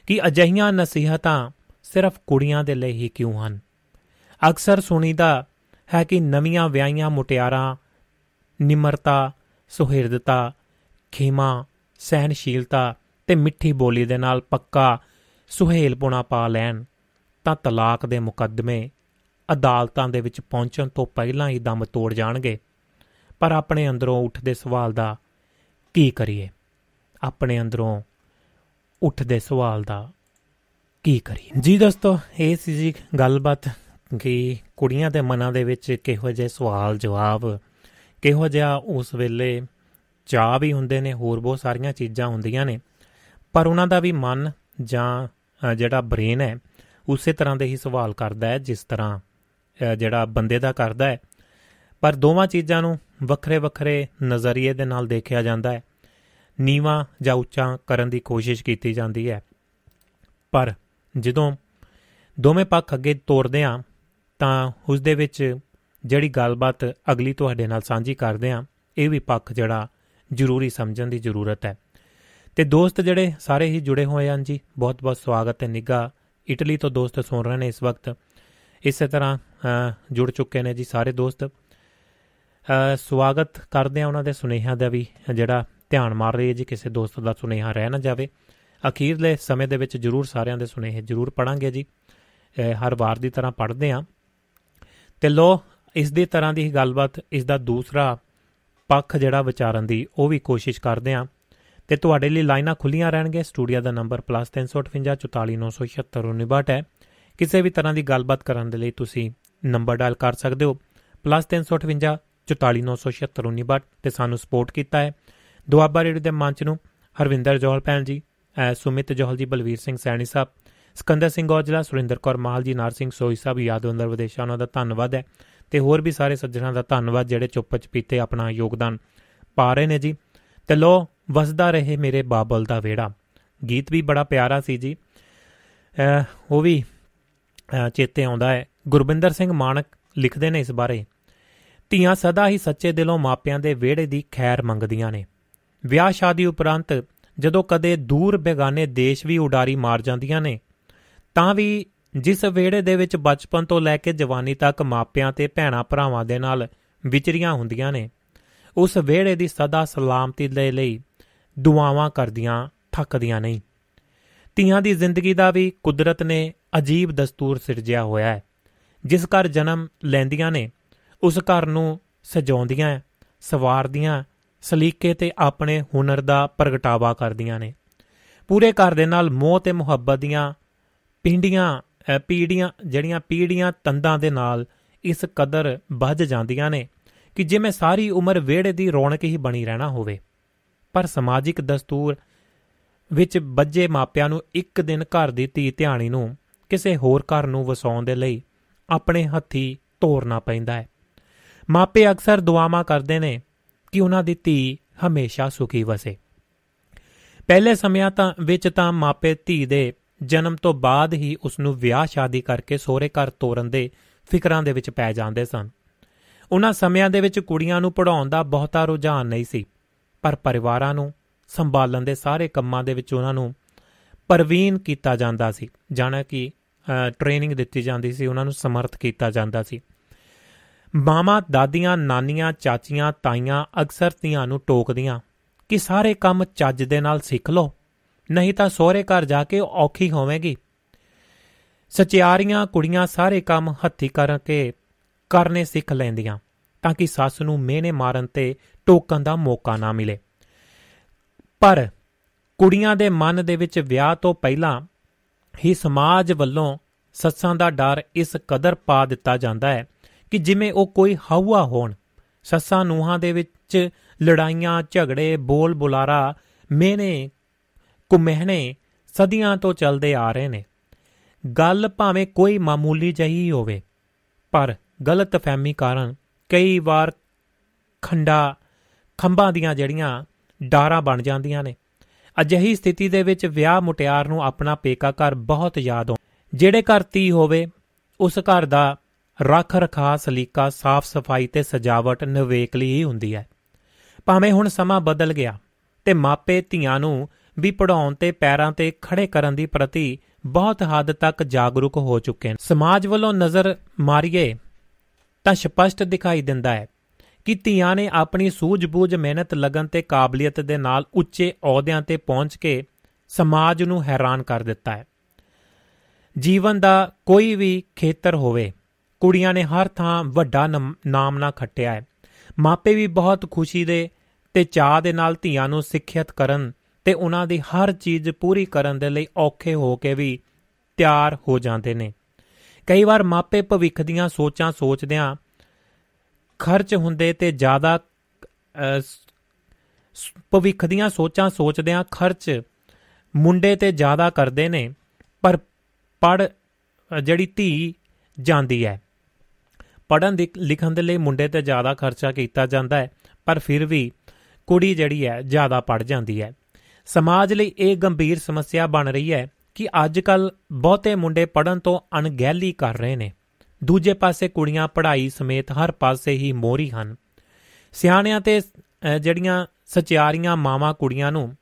ਕਿ ਅਜਹੀਆਂ ਨਸੀਹਤਾਂ ਸਿਰਫ ਕੁੜੀਆਂ ਦੇ ਲਈ ਹੀ ਕਿਉਂ ਹਨ? ਅਕਸਰ ਸੁਣੀਦਾ ਹੈ ਕਿ ਨਵੀਆਂ ਵਿਆਹੀਆਂ ਮੁਟਿਆਰਾਂ ਨਿਮਰਤਾ, ਸੁਹਿਰਦਤਾ, ਖੇਮਾ ਸਹਿਨਸ਼ੀਲਤਾ ਤੇ ਮਿੱਠੀ ਬੋਲੀ ਦੇ ਨਾਲ ਪੱਕਾ ਸੁਹੇਲਪੁਣਾ ਪਾ ਲੈਣ, ਤਾਂ ਤਲਾਕ ਦੇ ਮੁਕੱਦਮੇ ਅਦਾਲਤਾਂ ਦੇ ਵਿੱਚ ਪਹੁੰਚਣ ਤੋਂ ਪਹਿਲਾਂ ਹੀ ਦਮ ਤੋੜ ਜਾਣਗੇ। ਪਰ ਆਪਣੇ ਅੰਦਰੋਂ ਉੱਠਦੇ ਸਵਾਲ ਦਾ ਕੀ ਕਰੀਏ? ਆਪਣੇ ਅੰਦਰੋਂ ਉੱਠਦੇ ਸਵਾਲ ਦਾ ਕੀ ਕਰੀਏ? ਜੀ ਦੋਸਤੋ, ਇਹ ਸੀ ਜੀ ਗੱਲਬਾਤ ਕਿ ਕੁੜੀਆਂ ਦੇ ਮਨਾਂ ਦੇ ਵਿੱਚ ਕਿਹੋ ਜਿਹੇ ਸਵਾਲ ਜਵਾਬ ਕਿਹੋ ਜਿਹਾ ਉਸ ਵੇਲੇ ਚਾਹ ਵੀ ਹੁੰਦੇ ਨੇ, ਹੋਰ ਬਹੁਤ ਸਾਰੀਆਂ ਚੀਜ਼ਾਂ ਹੁੰਦੀਆਂ ਨੇ। ਪਰ ਉਹਨਾਂ ਦਾ ਵੀ ਮਨ ਜਾਂ ਜਿਹੜਾ ਬ੍ਰੇਨ ਹੈ, ਉਸੇ ਤਰ੍ਹਾਂ ਦੇ ਹੀ ਸਵਾਲ ਕਰਦਾ ਹੈ, ਜਿਸ ਤਰ੍ਹਾਂ ਜਿਹੜਾ ਬੰਦੇ ਦਾ ਕਰਦਾ ਹੈ। ਪਰ ਦੋਵਾਂ ਚੀਜ਼ਾਂ ਨੂੰ ਵੱਖਰੇ ਵੱਖਰੇ ਨਜ਼ਰੀਏ ਦੇ ਨਾਲ ਦੇਖਿਆ ਜਾਂਦਾ ਹੈ। ਨੀਵਾ ਜਾਂ ਉੱਚਾ ਕਰਨ ਦੀ ਕੋਸ਼ਿਸ਼ ਕੀਤੀ ਜਾਂਦੀ ਹੈ। ਪਰ ਜਦੋਂ ਦੋਵੇਂ ਪੱਖ ਅੱਗੇ ਤੋਰਦੇ ਆ ਤਾਂ ਉਸ ਦੇ ਵਿੱਚ ਜਿਹੜੀ ਗੱਲਬਾਤ ਅਗਲੀ ਤੁਹਾਡੇ ਨਾਲ ਸਾਂਝੀ ਕਰਦੇ ਆ ਇਹ ਵੀ ਪੱਖ ਜਿਹੜਾ ਜ਼ਰੂਰੀ ਸਮਝਣ ਦੀ ਜ਼ਰੂਰਤ ਹੈ। ਤੇ ਦੋਸਤ ਜਿਹੜੇ ਸਾਰੇ ਹੀ ਜੁੜੇ ਹੋਏ ਹਨ ਜੀ ਬਹੁਤ ਬਹੁਤ ਸਵਾਗਤ ਹੈ ਨਿੱਗਾ ਇਟਲੀ ਤੋਂ ਦੋਸਤ ਸੁਣ ਰਹੇ ਨੇ ਇਸ ਵਕਤ। ਇਸੇ ਤਰ੍ਹਾਂ ਜੁੜ ਚੁੱਕੇ ਨੇ ਜੀ ਸਾਰੇ ਦੋਸਤ। ਸਵਾਗਤ ਕਰਦੇ ਆ ਉਹਨਾਂ ਦੇ ਸੁਨੇਹਿਆਂ ਦਾ ਵੀ, ਜਿਹੜਾ ਧਿਆਨ ਮਾਰ ਰਹੀ ਹੈ ਜੀ ਕਿਸੇ ਦੋਸਤ ਦਾ ਸੁਨੇਹਾ ਰਹਿ ਨਾ ਜਾਵੇ। ਅਖੀਰਲੇ ਸਮੇਂ ਦੇ ਵਿੱਚ ਜਰੂਰ ਸਾਰਿਆਂ ਦੇ ਸੁਨੇਹੇ ਜਰੂਰ ਪੜਾਂਗੇ ਜੀ। ਹਰ ਵਾਰ ਦੀ ਤਰ੍ਹਾਂ ਪੜ੍ਹਦੇ ਆ ਤੇ ਲੋ ਇਸ ਦੀ ਤਰ੍ਹਾਂ ਦੀ ਗੱਲਬਾਤ ਇਸ ਦਾ ਦੂਸਰਾ ਪੱਖ ਜਿਹੜਾ ਵਿਚਾਰਨ ਦੀ, ਉਹ ਵੀ ਕੋਸ਼ਿਸ਼ ਕਰਦੇ ਆ ਤੇ ਤੁਹਾਡੇ ਲਈ ਲਾਈਨਾਂ ਖੁੱਲੀਆਂ ਰਹਿਣਗੇ ਸਟੂਡੀਓ ਦਾ ਨੰਬਰ +358 ਹੈ। ਕਿਸੇ ਵੀ ਤਰ੍ਹਾਂ ਦੀ ਗੱਲਬਾਤ ਕਰਨ ਦੇ ਲਈ ਤੁਸੀਂ ਨੰਬਰ ਡਾਇਲ ਕਰ ਸਕਦੇ ਹੋ। +358 ਤੇ ਸਾਨੂੰ ਸਪੋਰਟ ਕੀਤਾ ਹੈ। ਦੁਆਬਾ ਰੇਡੀਓ ਦੇ ਮੰਚ ਨੂੰ ਹਰਵਿੰਦਰ ਜੋਹਲ ਭੈਣ ਜੀ ਸੁਮਿਤ ਜੋਹਲ ਜੀ, ਬਲਵੀਰ ਸਿੰਘ ਸੈਣੀ ਸਾਹਿਬ, ਸਕੰਦਰ ਸਿੰਘ ਔਜਲਾ, ਸੁਰਿੰਦਰ ਕੌਰ ਮਾਲ ਜੀ, ਨਾਰ ਸਿੰਘ ਸੋਈ ਸਾਹਿਬ, ਯਾਦਵੰਦਰ ਵਿਦੇਸ਼ਾਂ, ਉਹਨਾਂ ਦਾ ਧੰਨਵਾਦ ਹੈ। ਤੇ ਹੋਰ ਵੀ ਸਾਰੇ ਸੱਜਣਾਂ ਦਾ ਧੰਨਵਾਦ ਜਿਹੜੇ ਚੁੱਪ ਚਪੀਤੇ ਆਪਣਾ ਯੋਗਦਾਨ ਪਾ ਰਹੇ ਨੇ ਜੀ। ਤੇ ਲੋ ਵਸਦਾ ਰਹੇ ਮੇਰੇ ਬਾਬਲ ਦਾ ਵੇੜਾ ਗੀਤ ਵੀ ਬੜਾ ਪਿਆਰਾ ਸੀ ਜੀ। ਉਹ ਵੀ ਚੇਤੇ ਆਉਂਦਾ ਹੈ। ਗੁਰਬਿੰਦਰ ਸਿੰਘ ਮਾਨਕ ਲਿਖਦੇ ਨੇ ਇਸ ਬਾਰੇ। ਧੀਆਂ ਸਦਾ ਹੀ ਸੱਚੇ ਦਿਲੋਂ ਮਾਪਿਆਂ ਦੇ ਵਿਹੜੇ ਦੀ ਖੈਰ ਮੰਗਦੀਆਂ ਨੇ। ਵਿਆਹ ਸ਼ਾਦੀ ਉਪਰੰਤ ਜਦੋਂ ਕਦੇ ਦੂਰ ਬੇਗਾਨੇ ਦੇਸ਼ ਵੀ ਉਡਾਰੀ ਮਾਰ ਜਾਂਦੀਆਂ ਨੇ, ਤਾਂ ਵੀ ਜਿਸ ਵਿਹੜੇ ਦੇ ਵਿੱਚ ਬਚਪਨ ਤੋਂ ਲੈ ਕੇ ਜਵਾਨੀ ਤੱਕ ਮਾਪਿਆਂ ਤੇ ਭੈਣਾ ਭਰਾਵਾਂ ਦੇ ਨਾਲ ਵਿਚਰੀਆਂ ਹੁੰਦੀਆਂ ਨੇ, ਉਸ ਵਿਹੜੇ ਦੀ ਸਦਾ ਸਲਾਮਤੀ ਦੇ ਲਈ ਦੁਆਵਾਂ ਕਰਦੀਆਂ, ਥੱਕਦੀਆਂ ਨਹੀਂ। ਧੀਆਂ ਦੀ ਜ਼ਿੰਦਗੀ ਦਾ ਵੀ ਕੁਦਰਤ ਨੇ ਅਜੀਬ ਦਸਤੂਰ ਸਿਰਜਿਆ ਹੋਇਆ ਹੈ, ਜਿਸ ਘਰ ਜਨਮ ਲੈਂਦੀਆਂ ਨੇ, ਉਸ ਘਰ ਨੂੰ ਸਜਾਉਂਦੀਆਂ, ਸਵਾਰਦੀਆਂ, ਸਲੀਕੇ ਤੇ ਆਪਣੇ ਹੁਨਰ ਦਾ ਪ੍ਰਗਟਾਵਾ ਕਰਦੀਆਂ ਨੇ। ਪੂਰੇ ਘਰ ਦੇ ਨਾਲ ਮੋਹ ਤੇ ਮੁਹੱਬਤ ਦੀਆਂ ਪਿੰਡੀਆਂ ਪੀੜੀਆਂ, ਜਿਹੜੀਆਂ ਪੀੜੀਆਂ ਤੰਦਾਂ ਦੇ ਨਾਲ ਇਸ ਕਦਰ ਵੱਜ ਜਾਂਦੀਆਂ ਨੇ ਕਿ ਜਿਵੇਂ ਸਾਰੀ ਉਮਰ ਵਿਹੜੇ ਦੀ ਰੌਣਕ ਹੀ ਬਣੀ ਰਹਿਣਾ ਹੋਵੇ। ਪਰ ਸਮਾਜਿਕ ਦਸਤੂਰ ਵਿੱਚ ਬੱਜੇ ਮਾਪਿਆਂ ਨੂੰ ਇੱਕ ਦਿਨ ਘਰ ਦੀ ਧੀ ਧਿਆਣੀ ਨੂੰ ਕਿਸੇ ਹੋਰ ਘਰ ਨੂੰ ਵਸਾਉਣ ਦੇ ਲਈ ਆਪਣੇ ਹੱਥੀ ਤੋਰਨਾ ਪੈਂਦਾ ਹੈ। ਮਾਪੇ ਅਕਸਰ ਦੁਆਵਾਂ ਕਰਦੇ ਨੇ ਕਿ ਉਹਨਾਂ ਦੀ ਧੀ ਹਮੇਸ਼ਾ ਸੁਖੀ ਵਸੇ। ਪਹਿਲੇ ਸਮਿਆਂ ਤਾਂ ਵਿੱਚ ਤਾਂ ਮਾਪੇ ਧੀ ਦੇ ਜਨਮ ਤੋਂ ਬਾਅਦ ਹੀ ਉਸ ਨੂੰ ਵਿਆਹ ਸ਼ਾਦੀ ਕਰਕੇ ਸਹੁਰੇ ਘਰ ਤੋਰਨ ਦੇ ਫਿਕਰਾਂ ਦੇ ਵਿੱਚ ਪੈ ਜਾਂਦੇ ਸਨ। ਉਹਨਾਂ ਸਮਿਆਂ ਦੇ ਵਿੱਚ ਕੁੜੀਆਂ ਨੂੰ ਪੜਾਉਣ ਦਾ ਬਹੁਤਾ ਰੁਝਾਨ ਨਹੀਂ ਸੀ, ਪਰ ਪਰਿਵਾਰਾਂ ਨੂੰ ਸੰਭਾਲਣ ਦੇ ਸਾਰੇ ਕੰਮਾਂ ਦੇ ਵਿੱਚ ਉਹਨਾਂ ਨੂੰ ਪਰਵੀਨ ਕੀਤਾ ਜਾਂਦਾ ਸੀ, ਜਾਣਾ ਕਿ ਟ੍ਰੇਨਿੰਗ ਦਿੱਤੀ ਜਾਂਦੀ ਸੀ, ਉਹਨਾਂ ਨੂੰ ਸਮਰਥ ਕੀਤਾ ਜਾਂਦਾ ਸੀ। ਮਾਮਾ ਦਾਦੀਆਂ, ਨਾਨੀਆਂ, ਚਾਚੀਆਂ, ਤਾਈਆਂ ਅਕਸਰ ਧੀਆਂ ਨੂੰ ਟੋਕਦੀਆਂ ਕਿ ਸਾਰੇ ਕੰਮ ਚੱਜ ਦੇ ਨਾਲ ਸਿੱਖ ਲਓ। ਨਹੀਂ ਤਾਂ ਸਹੁਰੇ ਘਰ ਜਾ ਕੇ ਔਖੀ ਹੋਵੇਗੀ। ਸਚਿਆਰੀਆਂ ਕੁੜੀਆਂ ਸਾਰੇ ਕੰਮ ਹੱਥੀ ਕਰਕੇ ਕਰਨੇ ਸਿੱਖ ਲੈਂਦੀਆਂ, ਤਾਂ ਕਿ ਸੱਸ ਨੂੰ ਮਿਹਨੇ ਮਾਰਨ ਤੇ ਟੋਕਣ ਦਾ ਮੌਕਾ ਨਾ ਮਿਲੇ। ਪਰ ਕੁੜੀਆਂ ਦੇ ਮਨ ਦੇ ਵਿੱਚ ਵਿਆਹ ਤੋਂ ਪਹਿਲਾਂ ਹੀ ਸਮਾਜ ਵੱਲੋਂ ਸੱਸਾਂ ਦਾ ਡਰ ਇਸ ਕਦਰ ਪਾ ਦਿੱਤਾ ਜਾਂਦਾ ਹੈ ਕਿ ਜਿਵੇਂ ਉਹ ਕੋਈ ਹਵਾ ਹੋਣ। ਸੱਸਾਂ ਨੂਹਾਂ ਦੇ ਵਿੱਚ ਲੜਾਈਆਂ, ਝਗੜੇ ਬੋਲ ਬੁਲਾਰਾ ਮੇਨੇ ਕੁਮਹਿਣੇ ਸਦੀਆਂ ਤੋਂ ਚੱਲਦੇ ਆ ਰਹੇ ਨੇ। ਗੱਲ ਭਾਵੇਂ ਕੋਈ ਮਾਮੂਲੀ ਜਹੀ ਹੋਵੇ, ਪਰ ਗਲਤਫਹਿਮੀ ਕਾਰਨ ਕਈ ਵਾਰ ਖੰਡਾ ਖੰਭਾਂ ਦੀਆਂ ਜਿਹੜੀਆਂ ਡਾਰਾਂ ਬਣ ਜਾਂਦੀਆਂ ਨੇ। ਅਜਿਹੀ ਸਥਿਤੀ ਦੇ ਵਿੱਚ ਵਿਆਹ ਮੁਟਿਆਰ ਨੂੰ ਆਪਣਾ ਪੇਕਾ ਘਰ ਬਹੁਤ ਯਾਦ ਆਉਂਦਾ ਜਿਹੜੇ ਘਰ ਧੀ ਹੋਵੇ, ਉਸ ਘਰ ਦਾ ਰੱਖ ਰਖਾ ਸਲੀਕਾ ਸਾਫ਼ ਸਫ਼ਾਈ ਤੇ ਸਜਾਵਟ ਨਵੇਕਲੀ ਹੀ ਹੁੰਦੀ ਹੈ। ਭਾਵੇਂ ਹੁਣ ਸਮਾਂ ਬਦਲ ਗਿਆ ਤੇ ਮਾਪੇ ਧੀਆਂ ਨੂੰ ਵੀ ਪੜਾਉਣ ਤੇ ਪੈਰਾਂ ਤੇ ਖੜੇ ਕਰਨ ਦੀ ਪ੍ਰਤੀ ਬਹੁਤ ਹੱਦ ਤੱਕ ਜਾਗਰੂਕ ਹੋ ਚੁੱਕੇ ਹਨ। ਸਮਾਜ ਵੱਲੋਂ ਨਜ਼ਰ ਮਾਰੀਏ ਤਾਂ ਸਪਸ਼ਟ ਦਿਖਾਈ ਦਿੰਦਾ ਹੈ ਕਿ ਧੀਆਂ ਨੇ ਆਪਣੀ ਸੂਝ-ਬੂਝ ਮਿਹਨਤ ਲਗਨ ਤੇ ਕਾਬਲੀਅਤ ਦੇ ਨਾਲ ਉੱਚੇ ਅਹੁਦਿਆਂ ਤੇ ਪਹੁੰਚ ਕੇ ਸਮਾਜ ਨੂੰ ਹੈਰਾਨ ਕਰ ਦਿੱਤਾ ਹੈ। ਜੀਵਨ ਦਾ ਕੋਈ ਵੀ ਖੇਤਰ ਹੋਵੇ, ਕੁੜੀਆਂ ਨੇ ਹਰ ਥਾਂ ਵੱਡਾ ਨਾਮ ਨਾ ਖੱਟਿਆ ਹੈ। ਮਾਪੇ ਵੀ ਬਹੁਤ ਖੁਸ਼ੀ ਦੇ ਤੇ ਚਾਹ ਦੇ ਨਾਲ ਧੀਆਂ ਨੂੰ ਸਿੱਖਿਅਤ ਕਰਨ ਤੇ ਉਹਨਾਂ ਦੀ ਹਰ ਚੀਜ਼ ਪੂਰੀ ਕਰਨ ਦੇ ਲਈ ਔਖੇ ਹੋ ਕੇ ਵੀ ਤਿਆਰ ਹੋ ਜਾਂਦੇ ਨੇ। ਕਈ ਵਾਰ ਮਾਪੇ ਭਵਿੱਖ ਦੀਆਂ ਸੋਚਾਂ ਸੋਚਦਿਆਂ ਖਰਚ ਹੁੰਦੇ ਤੇ ਜ਼ਿਆਦਾ ਭਵਿੱਖ ਦੀਆਂ ਸੋਚਾਂ ਸੋਚਦਿਆਂ ਖਰਚ ਮੁੰਡੇ ਤੇ ਜ਼ਿਆਦਾ ਕਰਦੇ ਨੇ, ਪਰ ਪੜ ਜਿਹੜੀ ਧੀ ਜਾਂਦੀ ਹੈ। ਪੜਨ ਲਿਖਣ ਦੇ ਲਈ ਮੁੰਡੇ ਤੇ ਜ਼ਿਆਦਾ ਖਰਚਾ ਕੀਤਾ ਜਾਂਦਾ ਹੈ, ਪਰ ਫਿਰ ਵੀ ਕੁੜੀ ਜਿਹੜੀ ਹੈ ਜ਼ਿਆਦਾ ਪੜ ਜਾਂਦੀ ਹੈ। ਸਮਾਜ ਲਈ ਇਹ ਗੰਭੀਰ ਸਮੱਸਿਆ ਬਣ ਰਹੀ ਹੈ ਕਿ ਅੱਜ ਕੱਲ ਬਹੁਤੇ ਮੁੰਡੇ ਪੜਨ ਤੋਂ ਅਣਗਹਿਲੀ ਕਰ ਰਹੇ ਨੇ। ਦੂਜੇ ਪਾਸੇ ਕੁੜੀਆਂ ਪੜ੍ਹਾਈ ਸਮੇਤ ਹਰ ਪਾਸੇ ਹੀ ਮੋਰੀ ਹਨ। ਸਿਆਣਿਆਂ ਤੇ ਜਿਹੜੀਆਂ ਸਚਿਆਰੀਆਂ ਮਾਵਾਂ ਕੁੜੀਆਂ ਨੂੰ,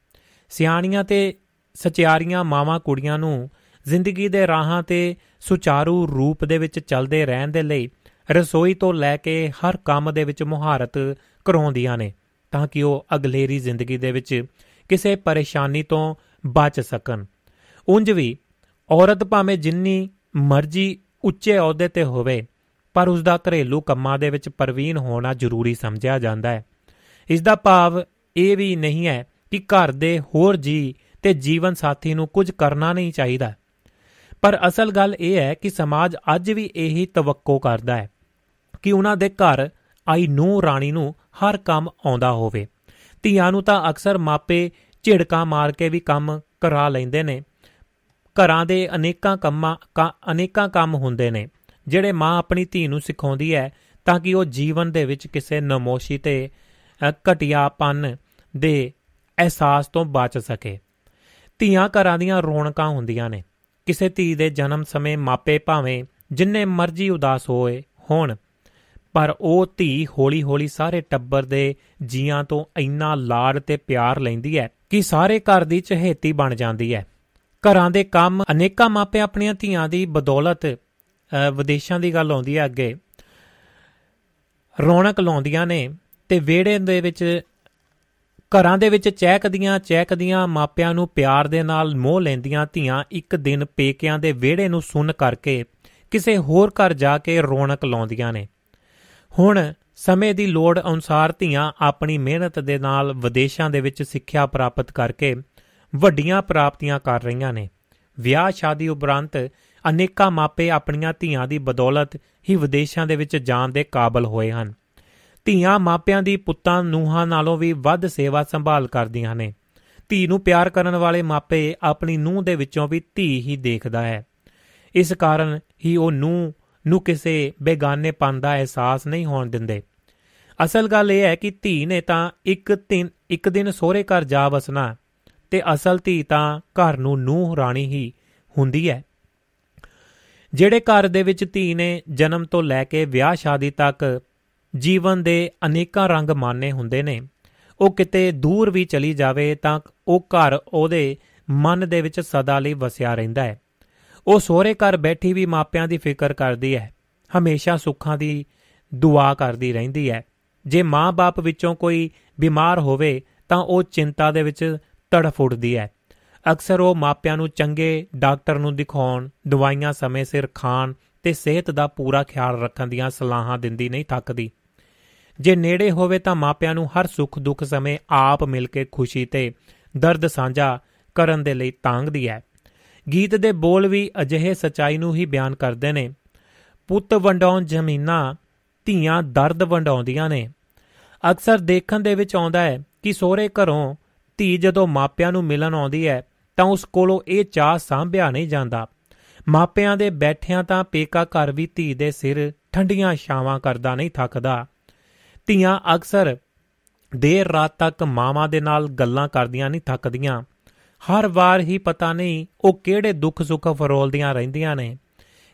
ਸਿਆਣੀਆਂ ਤੇ ਸਚਿਆਰੀਆਂ ਮਾਵਾਂ ਕੁੜੀਆਂ ਨੂੰ ਜ਼ਿੰਦਗੀ ਦੇ ਰਾਹਾਂ ਤੇ ਸੁਚਾਰੂ ਰੂਪ ਦੇ ਵਿੱਚ ਚੱਲਦੇ ਰਹਿਣ ਦੇ ਲਈ ਰਸੋਈ ਤੋਂ ਲੈ ਕੇ ਹਰ ਕੰਮ ਦੇ ਵਿੱਚ ਮੁਹਾਰਤ ਕਰਾਉਂਦੀਆਂ ਨੇ ਤਾਂ ਕਿ ਉਹ ਅਗਲੇਰੀ ਜ਼ਿੰਦਗੀ ਦੇ ਵਿੱਚ ਕਿਸੇ ਪਰੇਸ਼ਾਨੀ ਤੋਂ ਬਚ ਸਕਣ। ਉਂਝ ਵੀ, ਔਰਤ ਭਾਵੇਂ ਜਿੰਨੀ ਮਰਜ਼ੀ ਉੱਚੇ ਅਹੁਦੇ ਤੇ ਹੋਵੇ, ਪਰ ਉਸ ਦਾ ਘਰੇਲੂ ਕੰਮਾਂ ਦੇ ਵਿੱਚ ਪ੍ਰਵੀਨ ਹੋਣਾ ਜ਼ਰੂਰੀ ਸਮਝਿਆ ਜਾਂਦਾ ਹੈ। ਇਸ ਦਾ ਭਾਵ ਇਹ ਵੀ ਨਹੀਂ ਹੈ ਕਿ ਘਰ ਦੇ ਹੋਰ ਜੀ ਤੇ ਜੀਵਨ ਸਾਥੀ ਨੂੰ ਕੁਝ ਕਰਨਾ ਨਹੀਂ ਚਾਹੀਦਾ। ਪਰ ਅਸਲ ਗੱਲ ਇਹ ਹੈ ਕਿ ਸਮਾਜ ਅੱਜ ਵੀ ਇਹੀ ਤਵੱਕੋ ਕਰਦਾ ਹੈ ਕਿ ਉਹਨਾਂ ਦੇ ਘਰ ਆਈ ਨੂੰ ਰਾਣੀ ਨੂੰ ਹਰ ਕੰਮ ਆਉਂਦਾ ਹੋਵੇ। ਧੀਆਂ ਨੂੰ ਤਾਂ ਅਕਸਰ ਮਾਪੇ ਝਿੜਕਾਂ ਮਾਰ ਕੇ ਵੀ ਕੰਮ ਕਰਾ ਲੈਂਦੇ ਨੇ। ਘਰਾਂ ਦੇ ਅਨੇਕਾਂ ਕੰਮਾਂ ਅਨੇਕਾਂ ਕੰਮ ਹੁੰਦੇ ਨੇ। ਜਿਹੜੇ ਮਾਂ ਆਪਣੀ ਧੀ ਨੂੰ ਸਿਖਾਉਂਦੀ ਹੈ ਤਾਂ ਕਿ ਉਹ ਜੀਵਨ ਦੇ ਵਿੱਚ ਕਿਸੇ ਨਮੋਸ਼ੀ ਤੇ ਘਟਿਆਪਨ ਦੇ ਅਹਿਸਾਸ ਤੋਂ ਬਚ ਸਕੇ। ਧੀਆਂ ਘਰਾਂ ਦੀਆਂ ਰੌਣਕਾਂ ਹੁੰਦੀਆਂ ਨੇ। ਕਿਸੇ ਧੀ ਦੇ ਜਨਮ ਸਮੇਂ ਮਾਪੇ ਭਾਵੇਂ ਜਿੰਨੇ ਮਰਜ਼ੀ ਉਦਾਸ ਹੋਏ ਹੋਣ ਪਰ ਉਹ ਧੀ ਹੌਲੀ-ਹੌਲੀ ਸਾਰੇ ਟੱਬਰ ਦੇ ਜੀਆਂ ਤੋਂ ਇੰਨਾ ਲਾਡ ਤੇ ਪਿਆਰ ਲੈਂਦੀ ਹੈ ਕਿ ਸਾਰੇ ਘਰ ਦੀ ਚਹੇਤੀ ਬਣ ਜਾਂਦੀ ਹੈ। ਘਰਾਂ ਦੇ ਕੰਮ ਅਨੇਕਾਂ ਮਾਪੇ ਆਪਣੀਆਂ ਧੀਆਂ ਦੀ ਬਦੌਲਤ ਵਿਦੇਸ਼ਾਂ ਦੀ ਗੱਲ ਆਉਂਦੀ ਹੈ ਅੱਗੇ। ਰੌਣਕ ਲਾਉਂਦੀਆਂ ਨੇ ਤੇ ਵਿਹੜੇ ਦੇ ਵਿੱਚ, ਘਰਾਂ ਦੇ ਵਿੱਚ ਚਹਿਕਦੀਆਂ ਚਹਿਕਦੀਆਂ ਮਾਪਿਆਂ ਨੂੰ ਪਿਆਰ ਦੇ ਨਾਲ ਮੋਹ ਲੈਂਦੀਆਂ ਧੀਆਂ ਇੱਕ ਦਿਨ ਪੇਕਿਆਂ ਦੇ ਵਿਹੜੇ ਨੂੰ ਸੁੰਨ ਕਰਕੇ ਕਿਸੇ ਹੋਰ ਘਰ ਜਾ ਕੇ ਰੌਣਕ ਲਾਉਂਦੀਆਂ ਨੇ। ਹੁਣ ਸਮੇਂ ਦੀ ਲੋੜ ਅਨੁਸਾਰ ਧੀਆਂ ਆਪਣੀ ਮਿਹਨਤ ਦੇ ਨਾਲ ਵਿਦੇਸ਼ਾਂ ਦੇ ਵਿੱਚ ਸਿੱਖਿਆ ਪ੍ਰਾਪਤ ਕਰਕੇ ਵੱਡੀਆਂ ਪ੍ਰਾਪਤੀਆਂ ਕਰ ਰਹੀਆਂ ਨੇ। ਵਿਆਹ ਸ਼ਾਦੀ ਉਪਰੰਤ ਅਨੇਕਾਂ ਮਾਪੇ ਆਪਣੀਆਂ ਧੀਆਂ ਦੀ ਬਦੌਲਤ ਹੀ ਵਿਦੇਸ਼ਾਂ ਦੇ ਵਿੱਚ ਜਾਣ ਦੇ ਕਾਬਲ ਹੋਏ ਹਨ। ਧੀਆਂ ਮਾਪਿਆਂ ਦੀ ਪੁੱਤਾਂ ਨੂਹਾਂ ਨਾਲੋਂ ਵੀ ਵੱਧ ਸੇਵਾ ਸੰਭਾਲ ਕਰਦੀਆਂ ਨੇ। ਧੀ ਨੂੰ ਪਿਆਰ ਕਰਨ ਵਾਲੇ ਮਾਪੇ ਆਪਣੀ ਨੂੰਹ ਦੇ ਵਿੱਚੋਂ ਵੀ ਧੀ ਹੀ ਦੇਖਦਾ ਹੈ। ਇਸ ਕਾਰਨ ਹੀ ਉਹ ਨੂੰਹ ਨੂੰ ਕਿਸੇ ਬੇਗਾਨੇਪਨ ਦਾ ਅਹਿਸਾਸ ਨਹੀਂ ਹੋਣ ਦਿੰਦੇ। ਅਸਲ ਗੱਲ ਇਹ ਹੈ ਕਿ ਧੀ ਨੇ ਤਾਂ ਇੱਕ ਦਿਨ ਇੱਕ ਦਿਨ ਸਹੁਰੇ ਘਰ ਜਾ ਵਸਣਾ ਤੇ ਅਸਲ ਧੀ ਤਾਂ ਘਰ ਨੂੰ ਨੂੰਹ ਰਾਣੀ ਹੀ ਹੁੰਦੀ ਹੈ। ਜਿਹੜੇ ਘਰ ਦੇ ਵਿੱਚ ਧੀ ਨੇ ਜਨਮ ਤੋਂ ਲੈ ਕੇ ਵਿਆਹ ਸ਼ਾਦੀ ਤੱਕ ਜੀਵਨ ਦੇ ਅਨੇਕਾਂ ਰੰਗ ਮਾਨੇ ਹੁੰਦੇ ਨੇ, ਉਹ ਕਿਤੇ ਦੂਰ ਵੀ ਚਲੀ ਜਾਵੇ ਤਾਂ ਉਹ ਘਰ ਉਹਦੇ ਮਨ ਦੇ ਵਿੱਚ ਸਦਾ ਲਈ ਵਸਿਆ ਰਹਿੰਦਾ ਹੈ। ਉਹ ਸਹੁਰੇ ਘਰ ਬੈਠੀ ਵੀ ਮਾਪਿਆਂ ਦੀ ਫਿਕਰ ਕਰਦੀ ਹੈ ਹਮੇਸ਼ਾ ਸੁੱਖਾਂ ਦੀ ਦੁਆ ਕਰਦੀ ਰਹਿੰਦੀ ਹੈ ਜੇ ਮਾਂ-ਬਾਪ ਵਿੱਚੋਂ ਕੋਈ ਬਿਮਾਰ ਹੋਵੇ, ਤਾਂ ਉਹ ਚਿੰਤਾ ਦੇ ਵਿੱਚ ਤੜਫ ਉੱਠਦੀ ਹੈ ਅਕਸਰ ਉਹ ਮਾਪਿਆਂ ਨੂੰ ਚੰਗੇ ਡਾਕਟਰ ਨੂੰ ਦਿਖਾਉਣ, ਦਵਾਈਆਂ ਸਮੇਂ ਸਿਰ ਖਾਣ ਤੇ ਸਿਹਤ ਦਾ ਪੂਰਾ ਖਿਆਲ ਰੱਖਣ ਦੀਆਂ ਸਲਾਹਾਂ ਦਿੰਦੀ ਨਹੀਂ ਥੱਕਦੀ। ਜੇ ਨੇੜੇ ਹੋਵੇ ਤਾਂ ਮਾਪਿਆਂ ਨੂੰ ਹਰ ਸੁੱਖ ਦੁੱਖ ਸਮੇਂ ਆਪ ਮਿਲ ਕੇ ਖੁਸ਼ੀ ਤੇ ਦਰਦ ਸਾਂਝਾ ਕਰਨ ਦੇ ਲਈ ਤਾਂਗਦੀ ਹੈ ਗੀਤ ਦੇ ਬੋਲ ਵੀ ਅਜਿਹੇ ਸਚਾਈ ਨੂੰ ਹੀ ਬਿਆਨ ਕਰਦੇ ਨੇ। ਪੁੱਤ ਵੰਡਾਉਣ ਜ਼ਮੀਨਾਂ, ਧੀਆਂ ਦਰਦ ਵੰਡਾਉਂਦੀਆਂ ਨੇ। ਅਕਸਰ ਦੇਖਣ ਦੇ ਵਿੱਚ ਆਉਂਦਾ ਹੈ ਕਿ ਸੋਹਰੇ ਘਰੋਂ ਧੀ ਜਦੋਂ ਮਾਪਿਆਂ ਨੂੰ ਮਿਲਣ ਆਉਂਦੀ ਹੈ, ਤਾਂ ਉਸ ਕੋਲੋਂ ਇਹ ਚਾਹ ਸਾਂਭਿਆ ਨਹੀਂ ਜਾਂਦਾ। ਮਾਪਿਆਂ ਦੇ ਬੈਠਿਆਂ ਤਾਂ ਪੇਕਾ ਘਰ ਵੀ ਧੀ ਦੇ ਸਿਰ ਠੰਡੀਆਂ ਛਾਵਾਂ ਕਰਦਾ ਨਹੀਂ ਥੱਕਦਾ। ਧੀਆਂ ਅਕਸਰ ਦੇਰ ਰਾਤ ਤੱਕ ਮਾਵਾਂ ਦੇ ਨਾਲ ਗੱਲਾਂ ਕਰਦੀਆਂ ਨਹੀਂ ਥੱਕਦੀਆਂ। ਹਰ ਵਾਰ ਹੀ ਪਤਾ ਨਹੀਂ ਉਹ ਕਿਹੜੇ ਦੁੱਖ ਸੁੱਖ ਫਰੋਲਦੀਆਂ ਰਹਿੰਦੀਆਂ ਨੇ।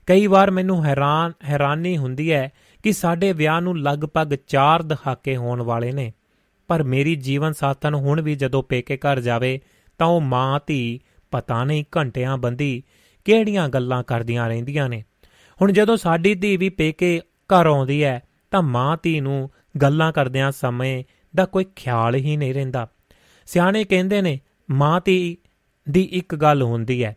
ਕਈ ਵਾਰ ਮੈਨੂੰ ਹੈਰਾਨ, ਹੈਰਾਨੀ ਹੁੰਦੀ ਹੈ ਕਿ ਸਾਡੇ ਵਿਆਹ ਨੂੰ ਲਗਭਗ 4 ਦਹਾਕੇ ਹੋਣ ਵਾਲੇ ਨੇ। ਪਰ ਮੇਰੀ ਜੀਵਨ ਸਾਥਣ ਹੁਣ ਵੀ ਜਦੋਂ ਪੇਕੇ ਘਰ ਜਾਵੇ ਤਾਂ ਉਹ ਮਾਂ, ਧੀ, ਪਤਾ ਨਹੀਂ ਘੰਟਿਆਂ ਬੰਦੀ ਕਿਹੜੀਆਂ ਗੱਲਾਂ ਕਰਦੀਆਂ ਰਹਿੰਦੀਆਂ ਨੇ। ਹੁਣ ਜਦੋਂ ਸਾਡੀ ਧੀ ਵੀ ਪੇਕੇ ਘਰ ਆਉਂਦੀ ਹੈ ਤਾਂ ਮਾਂ, ਧੀ ਨੂੰ ਗੱਲਾਂ ਕਰਦਿਆਂ ਸਮੇਂ ਦਾ ਕੋਈ ਖਿਆਲ ਹੀ ਨਹੀਂ ਰਹਿੰਦਾ। ਸਿਆਣੇ ਕਹਿੰਦੇ ਨੇ ਮਾਂ ਧੀ ਦੀ ਇੱਕ ਗੱਲ ਹੁੰਦੀ ਹੈ।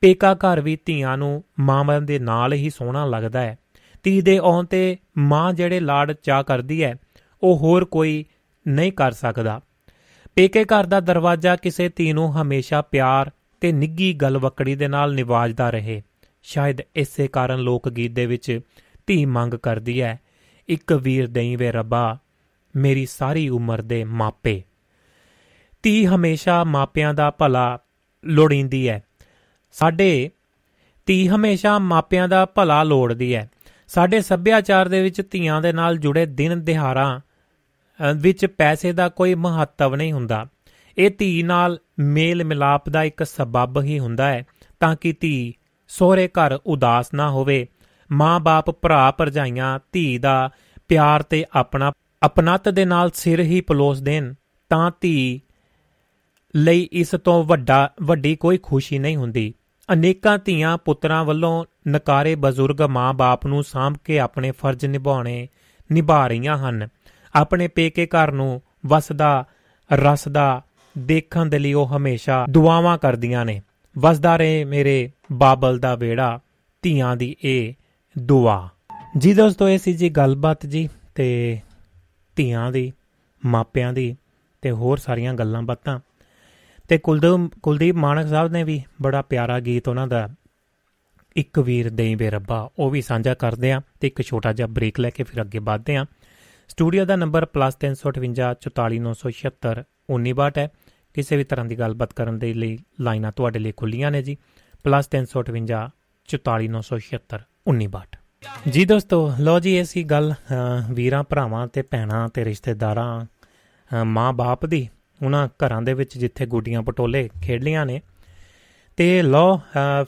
ਪੇਕਾ ਘਰ ਵੀ ਧੀਆਂ ਨੂੰ ਮਾਂ ਦੇ ਨਾਲ ਹੀ ਸੋਹਣਾ ਲੱਗਦਾ ਹੈ। ਧੀ ਦੇ ਆਉਣ ਤੇ ਮਾਂ ਜਿਹੜੇ ਲਾੜ ਚਾ ਕਰਦੀ ਹੈ, ਉਹ ਹੋਰ ਕੋਈ ਨਹੀਂ ਕਰ ਸਕਦਾ। ਪੇਕੇ ਘਰ ਦਾ ਦਰਵਾਜ਼ਾ ਕਿਸੇ ਧੀ ਨੂੰ ਹਮੇਸ਼ਾ ਪਿਆਰ ਤੇ ਨਿੱਗੀ ਗਲਵਕੜੀ ਦੇ ਨਾਲ ਨਿਵਾਜਦਾ ਰਹੇ। ਸ਼ਾਇਦ ਇਸੇ ਕਾਰਨ ਲੋਕ ਗੀਤ ਦੇ ਵਿੱਚ ਧੀ ਮੰਗ ਕਰਦੀ ਹੈ, ਇੱਕ ਵੀਰ ਦੇਈ ਵੇ ਰੱਬਾ, ਮੇਰੀ ਸਾਰੀ ਉਮਰ ਦੇ ਮਾਪੇ। ਧੀ ਹਮੇਸ਼ਾ ਮਾਪਿਆਂ ਦਾ ਭਲਾ ਲੋੜੀਂਦੀ ਹੈ। ਸਾਡੇ ਧੀ ਹਮੇਸ਼ਾ ਮਾਪਿਆਂ ਦਾ ਭਲਾ ਲੋੜਦੀ ਹੈ। ਸਾਡੇ ਸੱਭਿਆਚਾਰ ਦੇ ਵਿੱਚ ਧੀਆਂ ਦੇ ਨਾਲ ਜੁੜੇ ਦਿਨ ਦਿਹਾੜਾਂ ਵਿੱਚ ਪੈਸੇ ਦਾ ਕੋਈ ਮਹੱਤਵ ਨਹੀਂ ਹੁੰਦਾ। ਇਹ ਧੀ ਨਾਲ ਮੇਲ ਮਿਲਾਪ ਦਾ ਇੱਕ ਸਬਬ ਹੀ ਹੁੰਦਾ ਹੈ ਤਾਂ ਕਿ ਧੀ ਸਹੁਰੇ ਘਰ ਉਦਾਸ ਨਾ ਹੋਵੇ। ਮਾਂ-ਬਾਪ, ਭਰਾ ਭਰਜਾਈਆਂ, ਧੀ ਦਾ ਪਿਆਰ ਤੇ ਆਪਣਾ ਅਪਨਤ ਦੇ ਨਾਲ ਸਿਰ ਹੀ ਪਲੋਸ ਦੇਣ ਤਾਂ ਧੀ ਲਈ ਇਸ ਤੋਂ ਵੱਡਾ, ਵੱਡੀ ਕੋਈ ਖੁਸ਼ੀ ਨਹੀਂ ਹੁੰਦੀ। ਅਨੇਕਾਂ ਧੀਆਂ ਪੁੱਤਰਾਂ ਵੱਲੋਂ ਨਕਾਰੇ ਬਜ਼ੁਰਗ ਮਾਂ-ਬਾਪ ਨੂੰ ਸਾਂਭ ਕੇ ਆਪਣੇ ਫਰਜ਼ ਨਿਭਾਉਣੇ, ਨਿਭਾ ਰਹੀਆਂ ਹਨ। ਆਪਣੇ ਪੇਕੇ ਘਰ ਨੂੰ ਵਸਦਾ, ਰਸਦਾ, ਦੇਖਣ ਦੇ ਲਈ ਉਹ ਹਮੇਸ਼ਾ ਦੁਆਵਾਂ ਕਰਦੀਆਂ ਨੇ। ਵਸਦਾ ਰਹੇ ਮੇਰੇ ਬਾਬਲ ਦਾ ਵੇੜਾ ਧੀਆਂ ਦੀ ਇਹ ਦੁਆ। ਜੀ ਦੋਸਤੋ, ਇਹ ਸੀ ਜੀ ਗੱਲਬਾਤ ਜੀ ਤੇ ਧੀਆਂ ਦੀ, ਮਾਪਿਆਂ ਦੀ ਤੇ ਹੋਰ ਸਾਰੀਆਂ ਗੱਲਾਂ ਬਾਤਾਂ। ਤੇ ਕੁਲਦੀਪ ਕੁਲਦੀਪ ਮਾਨਕ ਸਾਹਿਬ ਨੇ ਵੀ ਬੜਾ ਪਿਆਰਾ ਗੀਤ ਉਹਨਾਂ ਦਾ, ਇੱਕ ਵੀਰ ਦੇਈ ਬੇ ਰੱਬਾ, ਉਹ ਵੀ ਸਾਂਝਾ ਕਰਦੇ ਆ ਤੇ ਇੱਕ ਛੋਟਾ ਜਿਹਾ ਬ੍ਰੇਕ ਲੈ ਕੇ ਫਿਰ ਅੱਗੇ ਵਧਦੇ ਆ। ਸਟੂਡੀਓ ਦਾ ਨੰਬਰ +358 44976 1962 ਹੈ। ਕਿਸੇ ਵੀ ਤਰ੍ਹਾਂ ਦੀ ਗੱਲਬਾਤ ਕਰਨ ਦੇ ਲਈ ਲਾਈਨਾਂ ਤੁਹਾਡੇ ਲਈ ਖੁੱਲੀਆਂ ਨੇ ਜੀ। +358 44976 1962 ਜੀ ਦੋਸਤੋ ਲੋ ਜੀ ਐਸੀ ਗੱਲ ਵੀਰਾਂ, ਭਰਾਵਾਂ ਤੇ ਭੈਣਾਂ ਤੇ ਰਿਸ਼ਤੇਦਾਰਾਂ ਮਾਂ-ਬਾਪ ਦੀ। ਉਹਨਾਂ ਘਰਾਂ ਦੇ ਵਿੱਚ ਜਿੱਥੇ ਗੁੱਡੀਆਂ ਪਟੋਲੇ ਖੇਡ ਲੀਆਂ ਨੇ। ਤੇ ਲੋ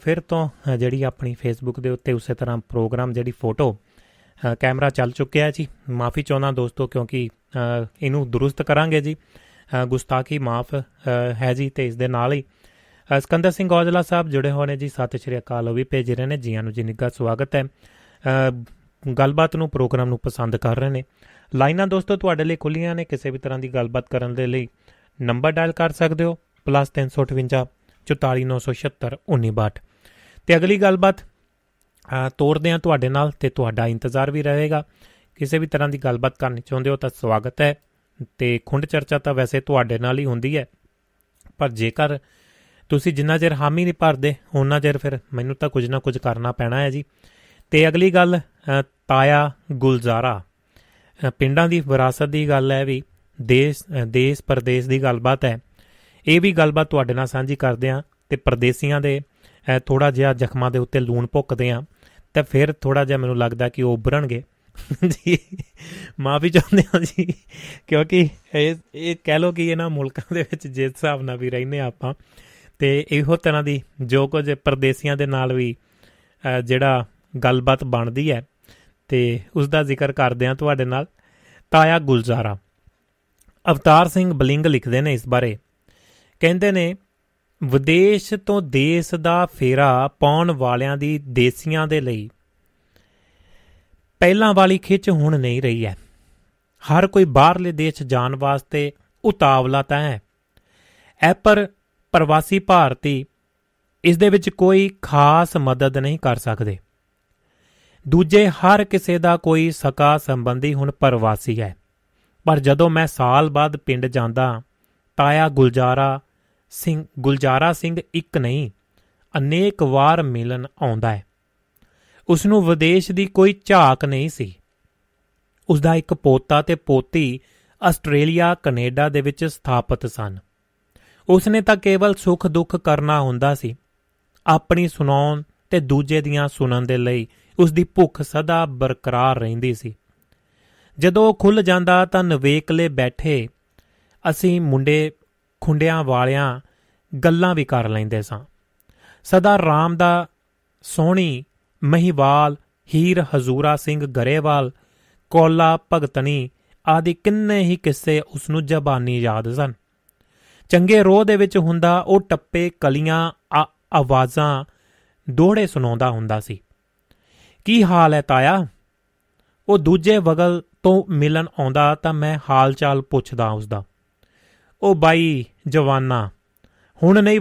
ਫਿਰ ਤੋਂ ਜਿਹੜੀ ਆਪਣੀ ਫੇਸਬੁੱਕ ਦੇ ਉੱਤੇ ਉਸੇ ਤਰ੍ਹਾਂ ਪ੍ਰੋਗਰਾਮ, ਜਿਹੜੀ ਫੋਟੋ ਕੈਮਰਾ ਚੱਲ ਚੁੱਕਿਆ ਹੈ ਜੀ। ਮਾਫੀ ਚਾਹੁੰਦਾ ਦੋਸਤੋ, ਕਿਉਂਕਿ ਇਹਨੂੰ ਦਰੁਸਤ ਕਰਾਂਗੇ ਜੀ। ਗੁਸਤਾਖੀ ਮਾਫ ਹੈ ਜੀ ਤੇ ਇਸ ਦੇ ਨਾਲ ਹੀ। ਸਕੰਦਰ ਸਿੰਘ ਔਜਲਾ ਸਾਹਿਬ ਜੁੜੇ ਹੋਏ ਨੇ ਜੀ। ਸਤਿ ਸ਼੍ਰੀ ਅਕਾਲ, ਉਹ ਵੀ ਭੇਜ ਰਹੇ ਨੇ। ਜੀਆਂ ਨੂੰ ਜੀ ਨਿੱਘਾ ਸਵਾਗਤ ਹੈ। ਗੱਲਬਾਤ ਨੂੰ, ਪ੍ਰੋਗਰਾਮ ਨੂੰ ਪਸੰਦ ਕਰ ਰਹੇ ਨੇ। ਲਾਈਨਾਂ ਦੋਸਤੋ, ਤੁਹਾਡੇ ਲਈ ਖੁੱਲੀਆਂ ਨੇ। ਕਿਸੇ ਵੀ ਤਰ੍ਹਾਂ ਦੀ ਗੱਲਬਾਤ ਕਰਨ ਦੇ ਲਈ ਨੰਬਰ ਡਾਇਲ ਕਰ ਸਕਦੇ ਹੋ +358 44976 1962 ਤੇ ਅਗਲੀ ਗੱਲਬਾਤ ਤੋਰਦੇ ਆ ਤੁਹਾਡੇ ਨਾਲ ਤੇ ਤੁਹਾਡਾ ਇੰਤਜ਼ਾਰ ਵੀ ਰਹੇਗਾ। ਕਿਸੇ ਵੀ ਤਰ੍ਹਾਂ ਦੀ ਗੱਲਬਾਤ ਕਰਨੀ ਚਾਹੁੰਦੇ ਹੋ ਤਾਂ ਸਵਾਗਤ ਹੈ। ਤੇ ਖੁੰਡ ਚਰਚਾ ਤਾਂ ਵੈਸੇ ਤੁਹਾਡੇ ਨਾਲ ਹੀ ਹੁੰਦੀ ਹੈ। ਪਰ ਜੇਕਰ ਤੁਸੀਂ ਜਿੰਨਾ ਚਿਰ ਹਾਮੀ ਨਹੀਂ ਭਰਦੇ ਉਹਨਾਂ ਚਿਰ ਫਿਰ ਮੈਨੂੰ ਤਾਂ ਕੁਝ ਨਾ ਕੁਝ ਕਰਨਾ ਪੈਣਾ ਹੈ ਜੀ। ਤੇ ਅਗਲੀ ਗੱਲ ਤਾਇਆ ਗੁਲਜ਼ਾਰਾ। ਪਿੰਡਾਂ ਦੀ ਵਿਰਾਸਤ ਦੀ ਗੱਲ ਹੈ ਵੀ ਦੇਸ਼ ਦੇਸ਼ ਪਰਦੇਸ ਦੀ ਗੱਲਬਾਤ ਹੈ। ਇਹ ਵੀ ਗੱਲਬਾਤ ਤੁਹਾਡੇ ਨਾਲ ਸਾਂਝੀ ਕਰਦੇ ਆ ਤੇ ਪਰਦੇਸੀਆਂ ਦੇ ਥੋੜਾ ਜਿਹਾ ਜ਼ਖਮਾਂ ਦੇ ਉੱਤੇ ਲੂਣ ਭੁੱਕਦੇ ਆ ਤਾਂ ਫਿਰ ਥੋੜਾ ਜਿਹਾ ਮੈਨੂੰ ਲੱਗਦਾ ਕਿ ਉਹ ਉਭਰਣਗੇ ਜੀ, ਮਾਫੀ ਚਾਹੁੰਦੇ ਹਾਂ ਜੀ, ਕਿਉਂਕਿ ਇਹ ਇਹ ਕਹਿ ਲੋ ਕਿ ਇਹਨਾਂ ਮੁਲਕਾਂ ਦੇ ਵਿੱਚ ਜਿਸ ਹਿਸਾਬ ਨਾਲ ਵੀ ਰਹਿੰਦੇ ਆਪਾਂ ਤੇ ਇਹੋ ਤਰ੍ਹਾਂ ਦੀ ਜੋ ਕੁਝ ਪਰਦੇਸੀਆਂ ਦੇ ਨਾਲ ਵੀ ਜਿਹੜਾ ਗੱਲਬਾਤ ਬਣਦੀ ਹੈ ਤੇ ਉਸ ਦਾ ਜ਼ਿਕਰ ਕਰਦੇ ਆ ਤੁਹਾਡੇ ਨਾਲ। ਤਾਇਆ ਗੁਲਜ਼ਾਰਾ। ਅਵਤਾਰ ਸਿੰਘ ਬਲਿੰਗ ਲਿਖਦੇ ਨੇ ਇਸ ਬਾਰੇ। ਕਹਿੰਦੇ ਨੇ, ਵਿਦੇਸ਼ ਤੋਂ ਦੇਸ਼ ਦਾ ਫੇਰਾ ਪਾਉਣ ਵਾਲਿਆਂ ਦੀ ਦੇਸੀਆਂ ਦੇ ਲਈ ਪਹਿਲਾਂ ਵਾਲੀ ਖਿੱਚ ਹੁਣ ਨਹੀਂ ਰਹੀ ਹੈ। ਹਰ ਕੋਈ ਬਾਹਰਲੇ ਦੇਸ਼ ਜਾਣ ਵਾਸਤੇ ਉਤਾਵਲਾ ਤਾਂ ਹੈ। ਐ ਪਰ ਪ੍ਰਵਾਸੀ ਭਾਰਤੀ ਇਸ ਦੇ ਵਿੱਚ ਕੋਈ ਖਾਸ ਮਦਦ ਨਹੀਂ ਕਰ ਸਕਦੇ। ਦੂਜੇ ਹਰ ਕਿਸੇ ਦਾ ਕੋਈ ਸਕਾ ਸੰਬੰਧੀ ਹੁਣ ਪ੍ਰਵਾਸੀ ਹੈ। ਪਰ ਜਦੋਂ ਮੈਂ ਸਾਲ ਬਾਅਦ ਪਿੰਡ ਜਾਂਦਾ, ਤਾਇਆ ਗੁਲਜ਼ਾਰਾ ਸਿੰਘ ਗੁਲਜ਼ਾਰਾ ਸਿੰਘ ਇੱਕ ਨਹੀਂ, ਅਨੇਕ ਵਾਰ ਮਿਲਣ ਆਉਂਦਾ ਹੈ। ਉਸ ਨੂੰ ਵਿਦੇਸ਼ ਦੀ ਕੋਈ ਝਾਕ ਨਹੀਂ ਸੀ। ਉਸ ਦਾ ਇੱਕ ਪੋਤਾ ਤੇ ਪੋਤੀ ਆਸਟ੍ਰੇਲੀਆ, ਕੈਨੇਡਾ ਦੇ ਵਿੱਚ ਸਥਾਪਿਤ ਸਨ। ਉਸ ਨੇ ਤਾਂ ਕੇਵਲ ਸੁੱਖ ਦੁੱਖ ਕਰਨਾ ਹੁੰਦਾ ਸੀ। ਆਪਣੀ ਸੁਣਾਉਣ ਤੇ ਦੂਜੇ ਦੀਆਂ ਸੁਣਨ ਦੇ ਲਈ ਉਸ ਦੀ ਭੁੱਖ ਸਦਾ ਬਰਕਰਾਰ ਰਹਿੰਦੀ ਸੀ। ਜਦੋਂ ਉਹ ਖੁੱਲ ਜਾਂਦਾ ਤਾਂ ਨਵੇਕਲੇ ਬੈਠੇ ਅਸੀਂ ਮੁੰਡੇ, ਖੁੰਡਿਆਂ ਵਾਲਿਆਂ ਗੱਲਾਂ ਵੀ ਕਰ ਲੈਂਦੇ ਸਾਂ। ਸਦਾ ਰਾਮ ਦਾ ਸੋਹਣੀ ਮਹੀਵਾਲ, ਹੀਰ ਹਜ਼ੂਰਾ ਸਿੰਘ ਗਰੇਵਾਲ, ਕੋਲਾ ਭਗਤਣੀ ਆਦਿ ਕਿੰਨੇ ਹੀ ਕਿੱਸੇ ਉਸ ਨੂੰ ਜ਼ਬਾਨੀ ਯਾਦ ਸਨ। ਚੰਗੇ ਰੋਹ ਦੇ ਵਿੱਚ ਹੁੰਦਾ ਉਹ ਟੱਪੇ ਕਲੀਆਂ ਆਵਾਜ਼ਾਂ ਦੋਹੜੇ ਸੁਣਾਉਂਦਾ ਹੁੰਦਾ ਸੀ। ਕੀ ਹਾਲ ਹੈ ਤਾਇਆ? ਉਹ ਦੂਜੇ ਵਗਲ ਤੋਂ ਮਿਲਣ ਆਉਂਦਾ ਤਾਂ ਮੈਂ ਹਾਲ ਚਾਲ ਪੁੱਛਦਾ ਉਸ ਦਾ ਉਹ ਬਾਈ ਜਵਾਨਾ, ਹੁਣ ਨਹੀਂ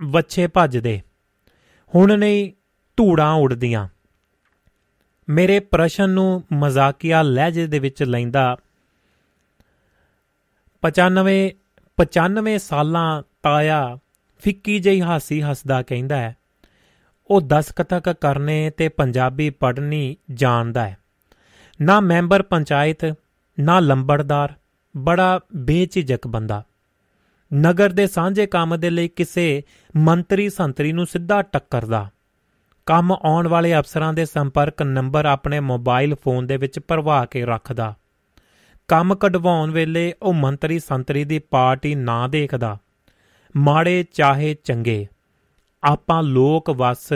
ਵੱਛੇ ਭੱਜਦੇ, ਹੁਣ ਨਹੀਂ ਧੂੜਾਂ ਉੜਦੀਆਂ ਮੇਰੇ ਪ੍ਰਸ਼ਨ ਨੂੰ ਮਜ਼ਾਕੀਆ ਲਹਿਜੇ ਦੇ ਵਿੱਚ ਲੈਂਦਾ 95 95 ਸਾਲਾਂ ਤਾਇਆ ਫਿੱਕੀ ਜਿਹੀ ਹਾਸੀ ਹੱਸਦਾ ਕਹਿੰਦਾ ਹੈ, ਉਹ ਦਸਕਤਕ ਕਰਨੇ ਤੇ ਪੰਜਾਬੀ ਪੜ੍ਹਨੀ ਜਾਣਦਾ ਹੈ। ਨਾ ਮੈਂਬਰ ਪੰਚਾਇਤ, ਨਾ ਲੰਬੜਦਾਰ, ਬੜਾ ਬੇਚਿਜਕ ਬੰਦਾ। ਨਗਰ ਦੇ ਸਾਂਝੇ ਕੰਮ ਦੇ ਲਈ ਕਿਸੇ ਮੰਤਰੀ ਸੰਤਰੀ ਨੂੰ ਸਿੱਧਾ ਟੱਕਰਦਾ। ਕੰਮ ਆਉਣ ਵਾਲੇ ਅਫਸਰਾਂ ਦੇ ਸੰਪਰਕ ਨੰਬਰ ਆਪਣੇ ਮੋਬਾਈਲ ਫੋਨ ਦੇ ਵਿੱਚ ਭਰਵਾ ਕੇ ਰੱਖਦਾ। ਕੰਮ ਕਢਵਾਉਣ ਵੇਲੇ ਉਹ ਮੰਤਰੀ ਸੰਤਰੀ ਦੀ ਪਾਰਟੀ ਨਾ ਦੇਖਦਾ। ਮਾੜੇ ਚਾਹੇ ਚੰਗੇ। ਆਪਾਂ ਲੋਕ ਵਸ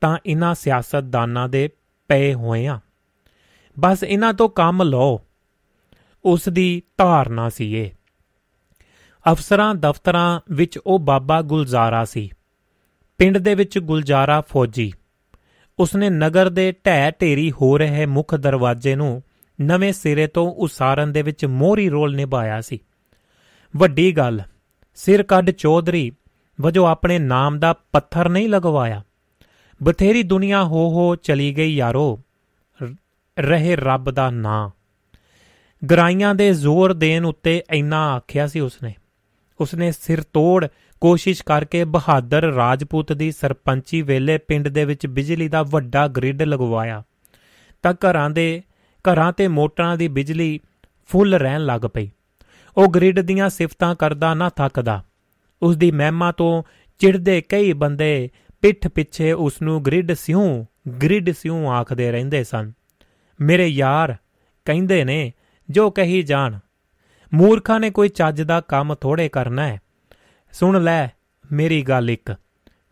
ਤਾਂ ਇਹਨਾਂ ਸਿਆਸਤਦਾਨਾਂ ਦੇ ਪਏ ਹੋਏ ਆ। ਬਸ ਇਹਨਾਂ ਤੋਂ ਕੰਮ ਲਓ। ਉਸ ਦੀ ਧਾਰਨਾ ਸੀ ਇਹ। ਅਫਸਰਾਂ ਦਫ਼ਤਰਾਂ ਵਿੱਚ ਉਹ ਬਾਬਾ ਗੁਲਜ਼ਾਰਾ ਸੀ। ਪਿੰਡ ਦੇ ਵਿੱਚ ਗੁਲਜ਼ਾਰਾ ਫੌਜੀ। ਉਸਨੇ ਨਗਰ ਦੇ ਢਹਿ ਢੇਰੀ ਹੋ ਰਹੇ ਮੁੱਖ ਦਰਵਾਜ਼ੇ ਨੂੰ ਨਵੇਂ ਸਿਰੇ ਤੋਂ ਉਸਾਰਨ ਦੇ ਵਿੱਚ ਮੋਹਰੀ ਰੋਲ ਨਿਭਾਇਆ ਸੀ। ਵੱਡੀ ਗੱਲ, ਸਿਰ ਕੱਢ ਚੌਧਰੀ ਵਜੋਂ ਆਪਣੇ ਨਾਮ ਦਾ ਪੱਥਰ ਨਹੀਂ ਲਗਵਾਇਆ। ਬਥੇਰੀ ਦੁਨੀਆ ਹੋ ਹੋ ਚਲੀ ਗਈ ਯਾਰੋ। ਰਹੇ ਰੱਬ ਦਾ ਨਾਂ। ਗਰਾਈਆਂ ਦੇ ਜ਼ੋਰ ਦੇਣ ਉੱਤੇ ਇੰਨਾ ਆਖਿਆ ਸੀ ਉਸਨੇ। ਉਸਨੇ ਸਿਰ ਤੋੜ ਕੋਸ਼ਿਸ਼ ਕਰਕੇ ਬਹਾਦਰ ਰਾਜਪੂਤ ਦੀ ਸਰਪੰਚੀ ਵੇਲੇ ਪਿੰਡ ਦੇ ਵਿੱਚ ਬਿਜਲੀ ਦਾ ਵੱਡਾ ਗ੍ਰਿਡ ਲਗਵਾਇਆ। ਤਾਂ ਘਰਾਂ ਦੇ, ਘਰਾਂ ਤੇ ਮੋਟਰਾਂ ਦੀ ਬਿਜਲੀ ਫੁੱਲ ਰਹਿਣ ਲੱਗ ਪਈ। ਉਹ ਗ੍ਰਿਡ ਦੀਆਂ ਸਿਫਤਾਂ ਕਰਦਾ ਨਾ ਥੱਕਦਾ। ਉਸ ਦੀ ਮਹਿਮਾ ਤੋਂ ਚਿੜਦੇ ਕਈ ਬੰਦੇ ਪਿੱਠ ਪਿੱਛੇ ਉਸ ਨੂੰ ਗ੍ਰਿਡ ਸਿਉ ਗ੍ਰਿਡ ਸਿਉ ਆਖਦੇ ਰਹਿੰਦੇ ਸਨ। ਮੇਰੇ ਯਾਰ ਕਹਿੰਦੇ ਨੇ, ਜੋ ਕਹੀ ਜਾਣ। ਮੂਰਖਾਂ ਨੇ ਕੋਈ ਚੱਜ ਦਾ ਕੰਮ ਥੋੜੇ ਕਰਨਾ ਹੈ। ਸੁਣ ਲੈ ਮੇਰੀ ਗੱਲ ਇੱਕ।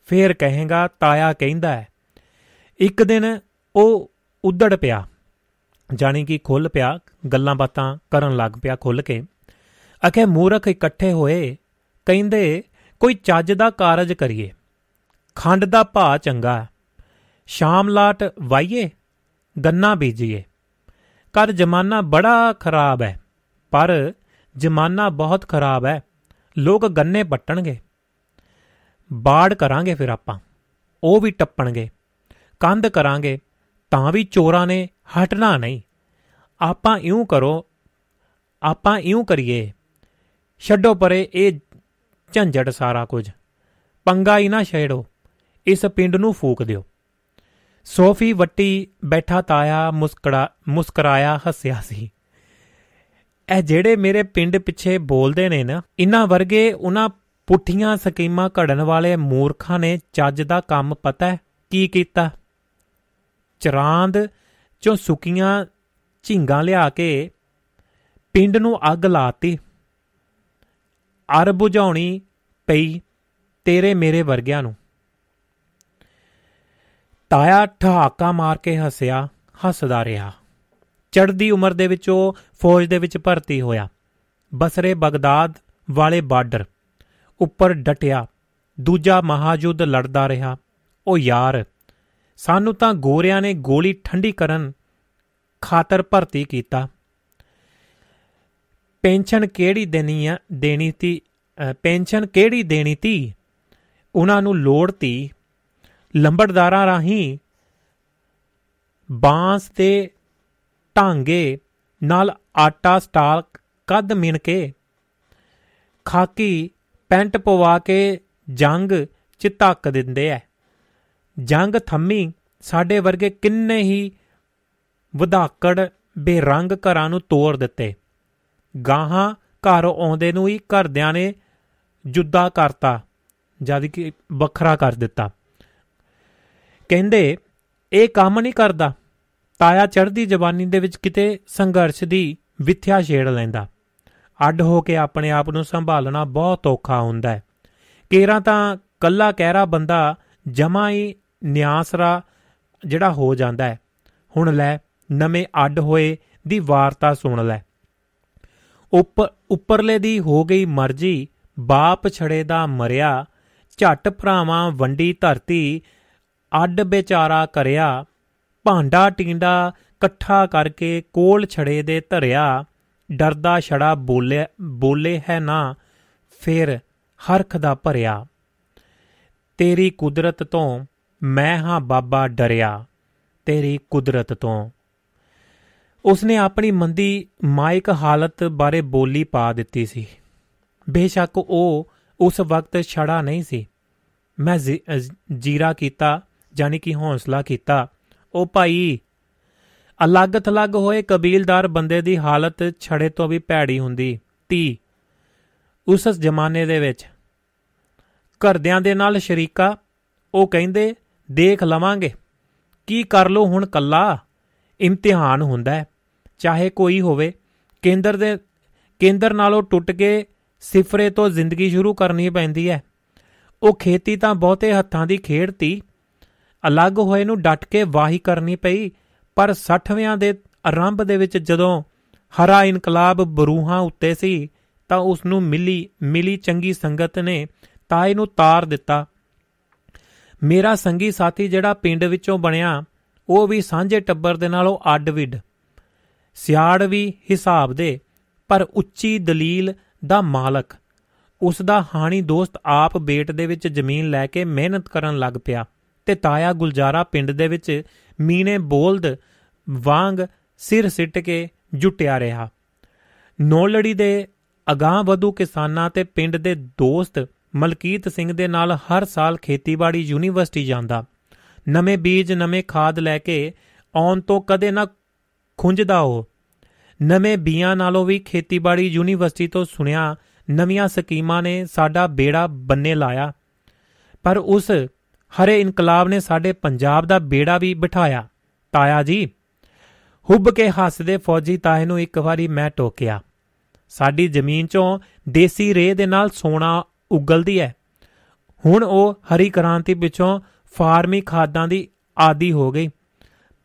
ਫੇਰ ਕਹੇਗਾ, ਤਾਇਆ ਕਹਿੰਦਾ ਹੈ, ਇੱਕ ਦਿਨ ਉਹ ਉਦੜ ਪਿਆ। ਜਾਨੀ ਕਿ ਖੁੱਲ ਪਿਆ, ਗੱਲਾਂ ਬਾਤਾਂ ਕਰਨ ਲੱਗ ਪਿਆ ਖੁੱਲ ਕੇ। ਅਖੇ ਮੂਰਖ ਇਕੱਠੇ ਹੋਏ, ਕਹਿੰਦੇ, ਕੋਈ ਚੱਜ ਦਾ ਕਾਰਜ ਕਰੀਏ। ਖੰਡ ਦਾ ਭਾ ਚੰਗਾ ਸ਼ਾਮ ਲਾਟ ਵਾਈਏ? ਗੰਨਾ ਬੀਜੀਏ। ਕਰ ਜ਼ਮਾਨਾ ਬੜਾ ਖਰਾਬ ਹੈ, ਪਰ ਜ਼ਮਾਨਾ ਬਹੁਤ ਖਰਾਬ ਹੈ। ਲੋਕ ਗੰਨੇ ਪੱਟਣਗੇ। ਬਾੜ ਕਰਾਂਗੇ ਫਿਰ ਆਪਾਂ। ਉਹ ਵੀ ਟੱਪਣਗੇ। ਕੰਧ ਕਰਾਂਗੇ। ਤਾਂ ਵੀ ਚੋਰਾਂ ਨੇ ਹਟਣਾ ਨਹੀਂ। ਆਪਾਂ ਇਉਂ ਕਰੋ, ਆਪਾਂ ਇਉਂ ਕਰੀਏ। ਛੱਡੋ ਪਰੇ ਇਹ ਝੰਜੜ ਸਾਰਾ ਕੁਝ। ਪੰਗਾ ਹੀ ਨਾ ਛੇੜੋ। ਇਸ ਪਿੰਡ ਨੂੰ ਫੂਕ ਦਿਓ। ਸੋਫੀ ਵੱਟੀ ਬੈਠਾ ਤਾਇਆ ਮੁਸਕੜਾ ਮੁਸਕਰਾਇਆ ਹੱਸਿਆ ਸੀ। ਇਹ ਜਿਹੜੇ ਮੇਰੇ ਪਿੰਡ ਪਿੱਛੇ ਬੋਲਦੇ ਨੇ ਨਾ, ਇਨ੍ਹਾਂ ਵਰਗੇ ਉਹਨਾਂ ਪੁੱਠੀਆਂ ਸਕੀਮਾਂ ਘੜਨ ਵਾਲੇ ਮੂਰਖਾਂ ਨੇ ਚੱਜ ਦਾ ਕੰਮ ਪਤਾ ਕੀ ਕੀਤਾ? ਚਰਾਂਦ ਚੋਂ ਸੁਕੀਆਂ ਝਿੰਗਾਂ ਲਿਆ ਕੇ ਪਿੰਡ ਨੂੰ ਅੱਗ ਲਾਤੀ। ਅਰ ਬੁਝਾਉਣੀ ਪਈ ਤੇਰੇ ਮੇਰੇ ਵਰਗਿਆਂ ਨੂੰ। ਤਾਇਆ ਠਹਾਕਾ ਮਾਰ ਕੇ ਹੱਸਿਆ, ਹੱਸਦਾ ਰਿਹਾ। ਚੜ੍ਹਦੀ ਉਮਰ ਦੇ ਵਿੱਚ ਉਹ ਫੌਜ ਦੇ ਵਿੱਚ ਭਰਤੀ ਹੋਇਆ। ਬਸਰੇ ਬਗਦਾਦ ਵਾਲੇ ਬਾਰਡਰ ਉੱਪਰ ਡਟਿਆ। ਦੂਜਾ ਮਹਾਯੁੱਧ ਲੜਦਾ ਰਿਹਾ। ਉਹ ਯਾਰ, ਸਾਨੂੰ ਤਾਂ ਗੋਰਿਆਂ ਨੇ ਗੋਲੀ ਠੰਡੀ ਕਰਨ ਖਾਤਰ ਭਰਤੀ ਕੀਤਾ। ਪੈਨਸ਼ਨ ਕਿਹੜੀ ਦੇਣੀ ਆ, ਦੇਣੀ ਤੀ ਪੈਨਸ਼ਨ ਕਿਹੜੀ ਦੇਣੀ ਤੀ? ਉਹਨਾਂ ਨੂੰ ਲੋੜ ਤੀ ਲੰਬੜਦਾਰਾਂ ਰਾਹੀਂ ਬਾਂਸ ਤੇ ਢਾਂਗੇ ਨਾਲ ਆਟਾ ਸਟਾਕ ਕੱਦ ਮਿਣ ਕੇ ਖਾਕੀ ਪੈਂਟ ਪਵਾ ਕੇ ਜੰਗ ਚ ਧੱਕ ਦਿੰਦੇ ਐ। ਜੰਗ ਥੰਮੀ ਸਾਡੇ ਵਰਗੇ ਕਿੰਨੇ ਹੀ ਵਧਾਕੜ ਬੇਰੰਗ ਘਰਾਂ ਨੂੰ ਤੋੜ ਦਿੱਤੇ। ਗਾਹਾਂ ਘਰ ਆਉਂਦੇ ਨੂੰ ਹੀ ਘਰਦਿਆਂ ਨੇ ਜੁੱਦਾ ਕਰਤਾ, ਜਦ ਕਿ ਵੱਖਰਾ ਕਰ ਦਿੱਤਾ। ਕਹਿੰਦੇ, ਇਹ ਕੰਮ ਨਹੀਂ ਕਰਦਾ। ਤਾਇਆ ਚੜ੍ਹਦੀ ਜਵਾਨੀ ਦੇ ਵਿੱਚ ਕਿਤੇ ਸੰਘਰਸ਼ ਦੀ ਵਿਥਿਆ ਛੇੜ ਲੈਂਦਾ। ਅੱਡ ਹੋ ਕੇ ਆਪਣੇ ਆਪ ਨੂੰ ਸੰਭਾਲਣਾ ਬਹੁਤ ਔਖਾ ਹੁੰਦਾ ਹੈ। ਕੇਰਾਂ ਤਾਂ ਕੱਲਾ ਕਹਿਰਾ ਬੰਦਾ ਜਮਾ ਹੀ ਨਿਆਸਰਾ ਜਿਹੜਾ ਹੋ ਜਾਂਦਾ ਹੈ। ਹੁਣ ਲੈ, ਨਵੇਂ ਅੱਡ ਹੋਏ ਦੀ ਵਾਰਤਾ ਸੁਣ ਲੈ। ਉੱਪਰ ਉੱਪਰਲੇ ਦੀ ਹੋ ਗਈ ਮਰਜ਼ੀ, ਬਾਪ ਛੜੇ ਦਾ ਮਰਿਆ, ਝੱਟ ਭਰਾਵਾਂ ਵੰਡੀ ਧਰਤੀ ਅੱਡ ਵਿਚਾਰਾ ਕਰਿਆ, ਭਾਂਡਾ ਟੀਂਡਾ ਇਕੱਠਾ ਕਰਕੇ ਕੋਲ ਛੜੇ ਦੇ ਧਰਿਆ, ਡਰਦਾ ਛੜਾ ਬੋਲੇ ਬੋਲੇ ਹੈ ਨਾ, ਫਿਰ ਹਰਖ ਦਾ ਭਰਿਆ, ਤੇਰੀ ਕੁਦਰਤ ਤੋਂ ਮੈਂ ਹਾਂ ਬਾਬਾ ਡਰਿਆ, ਤੇਰੀ ਕੁਦਰਤ ਤੋਂ। ਉਸਨੇ ਆਪਣੀ ਮੰਦੀ ਮਾਇਕ ਹਾਲਤ ਬਾਰੇ ਬੋਲੀ ਪਾ ਦਿੱਤੀ ਸੀ। ਬੇਸ਼ੱਕ ਉਹ ਉਸ ਵਕਤ ਛੜਾ ਨਹੀਂ ਸੀ। ਮੈਂ ਜੀਰਾ ਕੀਤਾ ਜਾਨੀ ਕਿ ਹੌਸਲਾ ਕੀਤਾ। ਉਹ ਭਾਈ ਅਲੱਗ ਥਲੱਗ ਹੋਏ ਕਬੀਲਦਾਰ ਬੰਦੇ ਦੀ ਹਾਲਤ ਛੜੇ ਤੋਂ ਵੀ ਭੈੜੀ ਹੁੰਦੀ। ਤੀ ਉਸ ਜ਼ਮਾਨੇ ਦੇ ਵਿੱਚ ਘਰਦਿਆਂ ਦੇ ਨਾਲ ਸ਼ਰੀਕਾ, ਉਹ ਕਹਿੰਦੇ, ਦੇਖ ਲਵਾਂਗੇ। ਕੀ ਕਰ ਲੋ ਹੁਣ ਕੱਲਾ? ਇਮਤਿਹਾਨ ਹੁੰਦਾ ਹੈ। ਚਾਹੇ ਕੋਈ ਹੋਵੇ, ਕੇਂਦਰ ਦੇ, ਕੇਂਦਰ ਨਾਲੋਂ ਟੁੱਟ ਕੇ ਸਿਫਰੇ ਤੋਂ ਜ਼ਿੰਦਗੀ ਸ਼ੁਰੂ ਕਰਨੀ ਪੈਂਦੀ ਹੈ। ਉਹ ਖੇਤੀ ਤਾਂ ਬਹੁਤੇ ਹੱਥਾਂ ਦੀ ਖੇਡ ਤੀ। ਅਲੱਗ ਹੋਏ ਨੂੰ ਡਟ ਕੇ ਵਾਹੀ ਕਰਨੀ ਪਈ, ਪਰ 60ਵਿਆਂ ਦੇ ਆਰੰਭ ਦੇ ਵਿੱਚ ਜਦੋਂ ਹਰਾ ਇਨਕਲਾਬ ਬਰੂਹਾਂ ਉੱਤੇ ਸੀ, ਤਾਂ ਉਸ ਨੂੰ ਮਿਲੀ ਮਿਲੀ ਚੰਗੀ ਸੰਗਤ ਨੇ ਤਾਏ ਨੂੰ ਤਾਰ ਦਿੱਤਾ। ਮੇਰਾ ਸੰਗੀ ਸਾਥੀ ਜਿਹੜਾ ਪਿੰਡ ਵਿੱਚੋਂ ਬਣਿਆ, ਉਹ ਵੀ ਸਾਂਝੇ ਟੱਬਰ ਦੇ ਨਾਲੋਂ ਅੱਡ-ਵਿੱਡ ਸਿਆੜ ਵੀ ਹਿਸਾਬ ਦੇ, ਪਰ ਉੱਚੀ ਦਲੀਲ ਦਾ ਮਾਲਕ। ਉਸ ਦਾ ਹਾਣੀ ਦੋਸਤ ਆਪ ਬੇਟ ਦੇ ਵਿੱਚ ਜ਼ਮੀਨ ਲੈ ਕੇ ਮਿਹਨਤ ਕਰਨ ਲੱਗ ਪਿਆ। ਤੇ ਤਾਇਆ ਗੁਲਜ਼ਾਰਾ ਪਿੰਡ ਦੇ ਵਿੱਚ ਮੀਨੇ ਬੋਲਦ ਵਾਂਗ ਸਿਰ ਸਿੱਟ ਕੇ ਜੁਟਿਆ ਰਿਹਾ। ਨੌਲੜੀ ਦੇ ਅਗਾਹ ਵਧੂ ਕਿਸਾਨਾਂ ਤੇ ਪਿੰਡ ਦੇ ਦੋਸਤ ਮਲਕੀਤ ਸਿੰਘ ਦੇ ਨਾਲ ਹਰ ਸਾਲ ਖੇਤੀਬਾੜੀ ਯੂਨੀਵਰਸਿਟੀ ਜਾਂਦਾ। ਨਵੇਂ ਬੀਜ, ਨਵੇਂ ਖਾਦ ਲੈ ਕੇ ਆਉਣ ਤੋਂ ਕਦੇ ਨਾ ਖੁੰਝਦਾ ਉਹ। ਨਵੇਂ ਬੀਆਂ ਨਾਲੋਂ ਵੀ ਖੇਤੀਬਾੜੀ ਯੂਨੀਵਰਸਿਟੀ ਤੋਂ ਸੁਣਿਆ ਨਵੀਆਂ ਸਕੀਮਾਂ ਨੇ ਸਾਡਾ ਬੇੜਾ ਬੰਨੇ ਲਾਇਆ। ਪਰ ਉਸ ਹਰੇ ਇਨਕਲਾਬ ਨੇ ਸਾਡੇ ਪੰਜਾਬ ਦਾ ਬੇੜਾ ਵੀ ਬਿਠਾਇਆ। ਤਾਇਆ ਜੀ, ਹੁੱਬ ਕੇ ਹੱਸਦੇ ਫੌਜੀ ਤਾਏ ਨੂੰ ਇੱਕ ਵਾਰੀ ਮੈਂ ਟੋਕਿਆ। ਸਾਡੀ ਜ਼ਮੀਨ 'ਚੋਂ ਦੇਸੀ ਰੇਹ ਦੇ ਨਾਲ ਸੋਨਾ ਉਗਲਦੀ ਹੈ ਹੁਣ ਉਹ ਹਰੀ ਕ੍ਰਾਂਤੀ ਪਿੱਛੋਂ ਫਾਰਮੀ ਖਾਦਾਂ ਦੀ ਆਦੀ ਹੋ ਗਈ।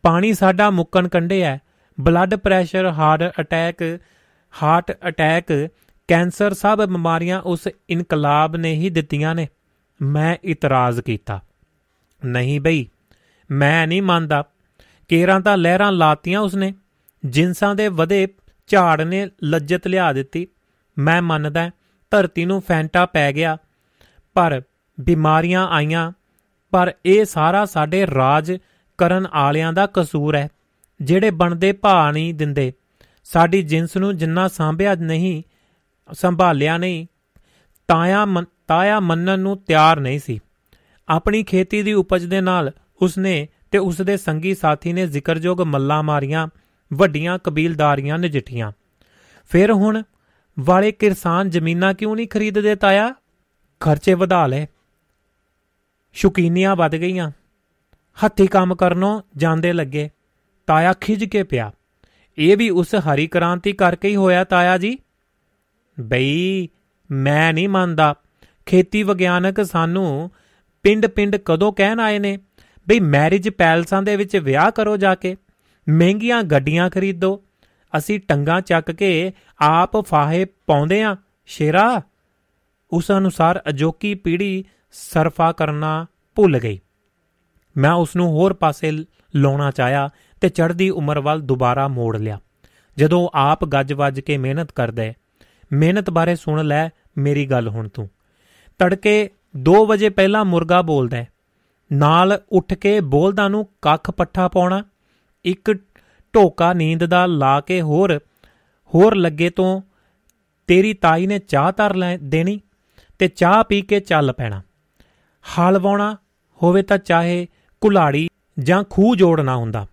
ਪਾਣੀ ਸਾਡਾ ਮੁੱਕਣ ਕੰਡੇ ਹੈ blood pressure, heart attack heart attack, cancer ਸਭ ਬਿਮਾਰੀਆਂ ਉਸ ਇਨਕਲਾਬ ਨੇ ਹੀ ਦਿੱਤੀਆਂ ਨੇ। ਮੈਂ ਇਤਰਾਜ਼ ਕੀਤਾ। ਨਹੀਂ ਬਈ। ਮੈਂ ਨਹੀਂ ਮੰਨਦਾ। ਕੇਰਾਂ ਤਾਂ ਲਹਿਰਾਂ ਲਾਤੀਆਂ ਉਸਨੇ। ਜਿੰਸਾਂ ਦੇ ਵਧੇ ਝਾੜ ਨੇ ਲੱਜਤ ਲਿਆ ਦਿੱਤੀ। ਮੈਂ ਮੰਨਦਾ ਧਰਤੀ ਨੂੰ ਫੈਂਟਾ ਪੈ ਗਿਆ। ਪਰ ਬਿਮਾਰੀਆਂ ਆਈਆਂ। ਪਰ ਇਹ ਸਾਰਾ ਸਾਡੇ ਰਾਜ ਕਰਨ ਆਲਿਆਂ ਦਾ ਕਸੂਰ ਹੈ ਜਿਹੜੇ ਬਣਦੇ ਭਾ ਨਹੀਂ ਦਿੰਦੇ। ਸਾਡੀ ਜਿੰਸ ਨੂੰ ਜਿੰਨਾ ਸਾਂਭਿਆ ਨਹੀਂ, ਸੰਭਾਲਿਆ ਨਹੀਂ, ਤਾਇਆ ਤਾਇਆ ਮੰਨਣ ਨੂੰ ਤਿਆਰ ਨਹੀਂ ਸੀ। ਆਪਣੀ ਖੇਤੀ ਦੀ ਉਪਜ ਦੇ ਨਾਲ ਉਸਨੇ ਤੇ ਉਸ ਦੇ ਸੰਗੀ ਸਾਥੀ ਨੇ ਜ਼ਿਕਰਯੋਗ ਮੱਲਾ ਮਾਰੀਆਂ, ਵੱਡੀਆਂ ਕਬੀਲਦਾਰੀਆਂ ਨਜਿੱਠੀਆਂ। ਫਿਰ ਹੁਣ ਵਾਲੇ ਕਿਸਾਨ ਜ਼ਮੀਨਾਂ ਕਿਉਂ ਨਹੀਂ ਖਰੀਦਦੇ ਤਾਇਆ? ਖਰਚੇ ਵਧਾ ਲਏ। ਸ਼ੁਕੀਨੀਆਂ ਵੱਧ ਗਈਆਂ। ਹੱਥੀ ਕੰਮ ਕਰਨੋਂ ਜਾਂਦੇ ਲੱਗੇ। ਤਾਇਆ ਖਿਜ ਕੇ ਪਿਆ। ਇਹ ਵੀ ਉਸ ਹਰੀ ਕ੍ਰਾਂਤੀ ਕਰਕੇ ਹੀ ਹੋਇਆ ਤਾਇਆ ਜੀ। ਬਈ, ਮੈਂ ਨਹੀਂ ਮੰਨਦਾ। ਖੇਤੀ ਵਿਗਿਆਨਕ ਸਾਨੂੰ ਪਿੰਡ-ਪਿੰਡ ਕਦੋਂ ਕਹਿਣ ਆਏ ਨੇ? ਬਈ ਮੈਰਿਜ ਪੈਲਸਾਂ ਦੇ ਵਿੱਚ ਵਿਆਹ ਕਰੋ ਜਾ ਕੇ। ਮਹਿੰਗੀਆਂ ਗੱਡੀਆਂ ਖਰੀਦੋ। ਅਸੀਂ ਟੰਗਾ ਚੱਕ ਕੇ ਆਪ ਫਾਹੇ ਪਾਉਂਦੇ ਆ। ਸ਼ੇਰਾ, ਉਸ ਅਨੁਸਾਰ ਅਜੋਕੀ ਪੀੜ੍ਹੀ ਸਰਫਾ ਕਰਨਾ ਭੁੱਲ ਗਈ। ਮੈਂ ਉਸ ਨੂੰ ਹੋਰ ਪਾਸੇ ਲਾਉਣਾ ਚਾਹਿਆ ਤੇ ਚੜ੍ਹਦੀ ਉਮਰ ਵੱਲ ਦੁਬਾਰਾ ਮੋੜ ਲਿਆ। ਜਦੋਂ ਆਪ ਗੱਜ-ਵੱਜ ਕੇ ਮਿਹਨਤ ਕਰਦਾ ਮਿਹਨਤ ਬਾਰੇ ਸੁਣ ਲੈ ਮੇਰੀ ਗੱਲ ਹੁਣ ਤੂੰ। ਤੜਕੇ 2 ਵਜੇ ਪਹਿਲਾਂ ਮੁਰਗਾ ਬੋਲਦਾ ਹੈ। ਨਾਲ ਉੱਠ ਕੇ ਬੋਲਦਾ ਨੂੰ ਕੱਖ ਪੱਠਾ ਪਾਉਣਾ, ਇੱਕ ਢੋਕਾ ਨੀਂਦ ਦਾ ਲਾ ਕੇ ਹੋਰ ਹੋਰ ਲੱਗੇ ਤੋਂ ਤੇਰੀ ਤਾਈ ਨੇ ਚਾਹ ਧਰ ਲੈ ਦੇਣੀ ਤੇ ਚਾਹ ਪੀ ਕੇ ਚੱਲ ਪੈਣਾ। ਹਲ ਵਾਉਣਾ ਹੋਵੇ ਤਾਂ ਚਾਹੇ ਕੁਲਾੜੀ ਜਾਂ ਖੂਹ ਜੋੜਨਾ ਹੁੰਦਾ।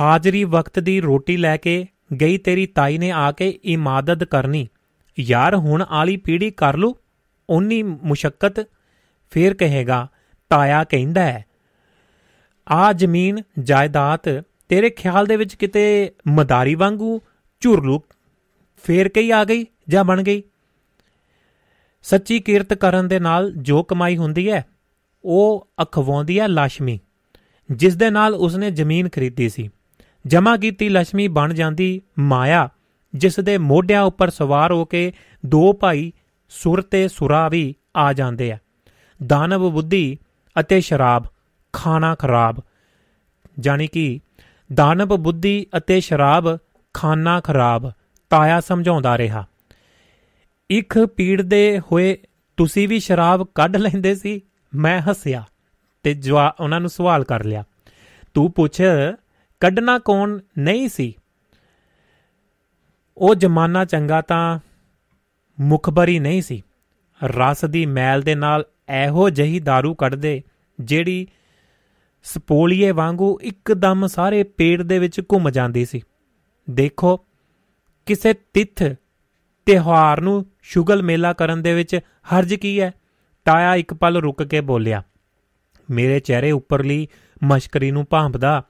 ਹਾਜ਼ਰੀ ਵਕਤ ਦੀ ਰੋਟੀ ਲੈ ਕੇ ਗਈ ਤੇਰੀ ਤਾਈ ਨੇ ਆ ਕੇ ਇਮਾਦਤ ਕਰਨੀ। ਯਾਰ, ਹੁਣ ਆਲੀ ਪੀੜੀ ਕਰ ਲੂ ਉਨੀ ਮੁਸ਼ਕਲ ਫੇਰ ਕਹੇਗਾ, ਤਾਇਆ ਕਹਿੰਦਾ ਹੈ, ਆ ਜ਼ਮੀਨ ਜਾਇਦਾਦ ਤੇਰੇ ਖਿਆਲ ਦੇ ਵਿੱਚ ਕਿਤੇ ਮਦਾਰੀ ਵਾਂਗੂ ਝੁਰਲੂ ਫੇਰ ਕਈ ਆ ਗਈ ਜਾਂ ਬਣ ਗਈ? ਸੱਚੀ ਕੀਰਤ ਕਰਨ ਦੇ ਨਾਲ ਜੋ ਕਮਾਈ ਹੁੰਦੀ ਹੈ, ਉਹ ਅਖਵਾਉਂਦੀ ਹੈ ਲక్ష్ਮੀ ਜਿਸ ਦੇ ਨਾਲ ਉਸਨੇ ਜ਼ਮੀਨ ਖਰੀਦੀ ਸੀ। ਜਮਾ ਕੀਤੀ ਲక్ష్ਮੀ ਬਣ ਜਾਂਦੀ ਮਾਇਆ, ਜਿਸ ਦੇ ਮੋਢਿਆਂ ਉੱਪਰ ਸਵਾਰ ਹੋ ਕੇ ਦੋ ਭਾਈ ਸੁਰ ਤੇ ਸੁਰਾ ਵੀ ਆ ਜਾਂਦੇ ਆ। ਦਾਨਵ ਬੁੱਧੀ ਅਤੇ ਸ਼ਰਾਬ, ਖਾਣਾ ਖਰਾਬ। ਜਾਨੀ ਕਿ ਦਾਨਵ ਬੁੱਧੀ ਅਤੇ ਸ਼ਰਾਬ, ਖਾਣਾ ਖਰਾਬ, ਤਾਇਆ ਸਮਝਾਉਂਦਾ ਰਿਹਾ। ਇੱਕ ਪੀੜ ਦੇ ਹੋਏ ਤੁਸੀਂ ਵੀ ਸ਼ਰਾਬ ਕੱਢ ਲੈਂਦੇ ਸੀ? ਮੈਂ ਹੱਸਿਆ ਤੇ ਜਵਾ ਉਹਨਾਂ ਨੂੰ ਸਵਾਲ ਕਰ ਲਿਆ। ਤੂੰ ਪੁੱਛ, ਕੱਢਣਾ ਕੌਣ ਨਹੀਂ ਸੀ? ਉਹ ਜ਼ਮਾਨਾ ਚੰਗਾ ਤਾਂ ਮੁਖਬਰੀ ਨਹੀਂ ਸੀ। ਰਸ ਦੀ ਮੈਲ ਦੇ ਨਾਲ ਇਹੋ ਜਹੀ दारू ਕੱਢਦੇ, ਜਿਹੜੀ ਸਪੋਲੀਏ ਵਾਂਗੂ ਇੱਕਦਮ ਸਾਰੇ ਪੇਟ ਦੇ ਵਿੱਚ ਘੁੰਮ ਜਾਂਦੀ ਸੀ। ਦੇਖੋ, ਕਿਸੇ ਤਿੱਥ ਤਿਉਹਾਰ ਨੂੰ ਸ਼ੁਗਲ ਮੇਲਾ ਕਰਨ ਦੇ ਵਿੱਚ ਹਰਜ ਕੀ ਹੈ? ਤਾਇਆ ਇੱਕ ਪਲ ਰੁਕ ਕੇ ਬੋਲਿਆ, ਮੇਰੇ ਚਿਹਰੇ ਉੱਪਰਲੀ ਮਸ਼ਕਰੀ ਨੂੰ ਭਾਂਪਦਾ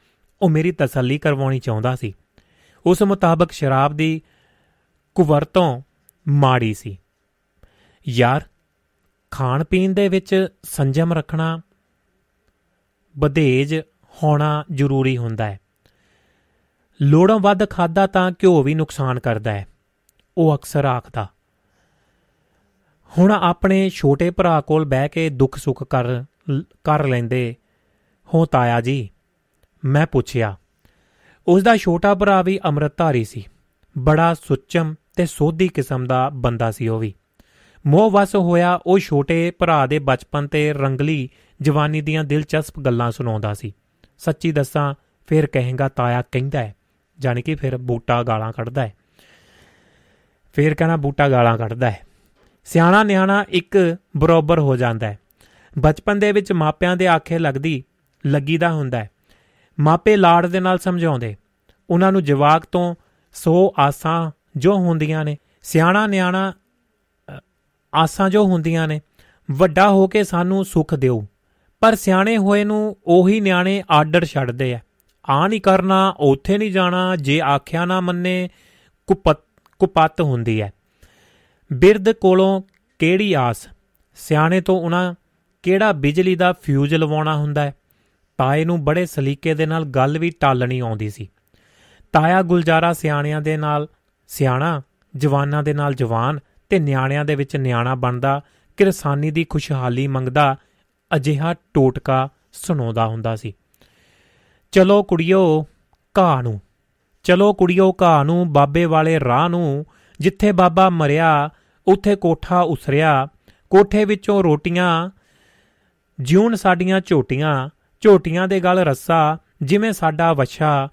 ਉਹ ਮੇਰੀ ਤਸੱਲੀ ਕਰਵਾਉਣੀ ਚਾਹੁੰਦਾ ਸੀ। ਉਸ ਮੁਤਾਬਕ ਸ਼ਰਾਬ ਦੀ ਕੁਵਰਤੋਂ ਮਾੜੀ ਸੀ। ਯਾਰ, ਖਾਣ ਪੀਣ ਦੇ ਵਿੱਚ ਸੰਜਮ ਰੱਖਣਾ ਬਧੇਜ ਹੋਣਾ ਜ਼ਰੂਰੀ ਹੁੰਦਾ ਹੈ। ਲੋੜੋਂ ਵੱਧ ਖਾਦਾ ਤਾਂ ਘਿਓ ਵੀ ਨੁਕਸਾਨ ਕਰਦਾ ਹੈ, ਉਹ ਅਕਸਰ ਆਖਦਾ। ਹੁਣ ਆਪਣੇ ਛੋਟੇ ਭਰਾ ਕੋਲ ਬਹਿ ਕੇ ਦੁੱਖ ਸੁੱਖ ਕਰ ਕਰ ਲੈਂਦੇ, ਹੋ, ਤਾਇਆ ਜੀ, ਮੈਂ ਪੁੱਛਿਆ। ਉਸ ਦਾ ਛੋਟਾ ਭਰਾ ਵੀ ਅੰਮ੍ਰਿਤਧਾਰੀ ਸੀ। ਬੜਾ ਸੁੱਚਮ ਤੇ ਸੋਧੀ ਕਿਸਮ ਦਾ ਬੰਦਾ ਸੀ ਉਹ ਵੀ। ਮੋਹ ਵਸ ਹੋਇਆ, ਉਹ ਛੋਟੇ ਭਰਾ ਦੇ ਬਚਪਨ ਤੇ ਰੰਗਲੀ ਜਵਾਨੀ ਦੀਆਂ ਦਿਲਚਸਪ ਗੱਲਾਂ ਸੁਣਾਉਂਦਾ ਸੀ। ਸੱਚੀ ਦੱਸਾਂ, ਫਿਰ ਕਹੇਗਾ, ਤਾਇਆ ਕਹਿੰਦਾ ਹੈ। ਜਾਨੀ ਕਿ ਫਿਰ ਬੂਟਾ ਗਾਲਾਂ ਕੱਢਦਾ ਹੈ। ਫਿਰ ਕਹਿੰਦਾ, ਬੂਟਾ ਗਾਲਾਂ ਕੱਢਦਾ ਹੈ। ਸਿਆਣਾ ਨਿਆਣਾ ਇੱਕ ਬਰੋਬਰ ਹੋ ਜਾਂਦਾ ਹੈ। ਬਚਪਨ ਦੇ ਵਿੱਚ ਮਾਪਿਆਂ ਦੇ ਆਖੇ ਲੱਗਦੀ, ਲੱਗੀਦਾ ਹੁੰਦਾ ਹੈ। ਮਾਪੇ ਲਾੜ ਦੇ ਨਾਲ ਸਮਝਾਉਂਦੇ। ਉਹਨਾਂ ਨੂੰ ਜਵਾਕ ਤੋਂ ਸੋ ਆਸਾਂ ਜੋ ਹੁੰਦੀਆਂ ਨੇ, ਸਿਆਣਾ ਨਿਆਣਾ ਆਸਾਂ ਜੋ ਹੁੰਦੀਆਂ ਨੇ, ਵੱਡਾ ਹੋ ਕੇ ਸਾਨੂੰ ਸੁੱਖ ਦਿਓ। ਪਰ ਸਿਆਣੇ ਹੋਏ ਨੂੰ ਉਹੀ ਨਿਆਣੇ ਆਰਡਰ ਛੱਡਦੇ ਆ। ਆ ਨਹੀਂ ਕਰਨਾ, ਉੱਥੇ ਨਹੀਂ ਜਾਣਾ, ਜੇ ਆਖਿਆ ਨਾ ਮੰਨੇ, ਕੁਪਤ ਕੁਪਤ ਹੁੰਦੀ ਹੈ ਬਿਰਧ ਕੋਲੋਂ ਕਿਹੜੀ ਆਸ? ਸਿਆਣੇ ਤੋਂ ਉਹਨਾਂ ਕਿਹੜਾ ਬਿਜਲੀ ਦਾ ਫਿਊਜ਼ ਲਵਾਉਣਾ ਹੁੰਦਾ ਹੈ ਤਾਏ ਨੂੰ ਬੜੇ ਸਲੀਕੇ ਦੇ ਨਾਲ ਗੱਲ ਵੀ ਟਾਲਣੀ ਆਉਂਦੀ ਸੀ। ਤਾਇਆ ਗੁਲਜ਼ਾਰਾ ਸਿਆਣਿਆਂ ਦੇ ਨਾਲ ਸਿਆਣਾ, ਜਵਾਨਾਂ ਦੇ ਨਾਲ ਜਵਾਨ ਤੇ ਨਿਆਣਿਆਂ ਦੇ ਵਿੱਚ ਨਿਆਣਾ ਬਣਦਾ, ਕਿਰਸਾਨੀ ਦੀ ਖੁਸ਼ਹਾਲੀ ਮੰਗਦਾ, ਅਜਿਹਾ ਟੋਟਕਾ ਸੁਣਾਉਂਦਾ ਹੁੰਦਾ ਸੀ। ਚਲੋ ਕੁੜੀਓ, ਘਾਹ ਨੂੰ। ਚਲੋ ਕੁੜੀਓ, ਘਾਹ ਨੂੰ, ਬਾਬੇ ਵਾਲੇ ਰਾਹ ਨੂੰ। ਜਿੱਥੇ ਬਾਬਾ ਮਰਿਆ, ਉੱਥੇ ਕੋਠਾ ਉਸਰਿਆ। ਕੋਠੇ ਵਿੱਚੋਂ ਰੋਟੀਆਂ, ਜਿਉਣ ਸਾਡੀਆਂ ਝੋਟੀਆਂ। ਝੋਟੀਆਂ ਦੇ ਗਲ ਰੱਸਾ, ਜਿਵੇਂ ਸਾਡਾ ਵੱਛਾ,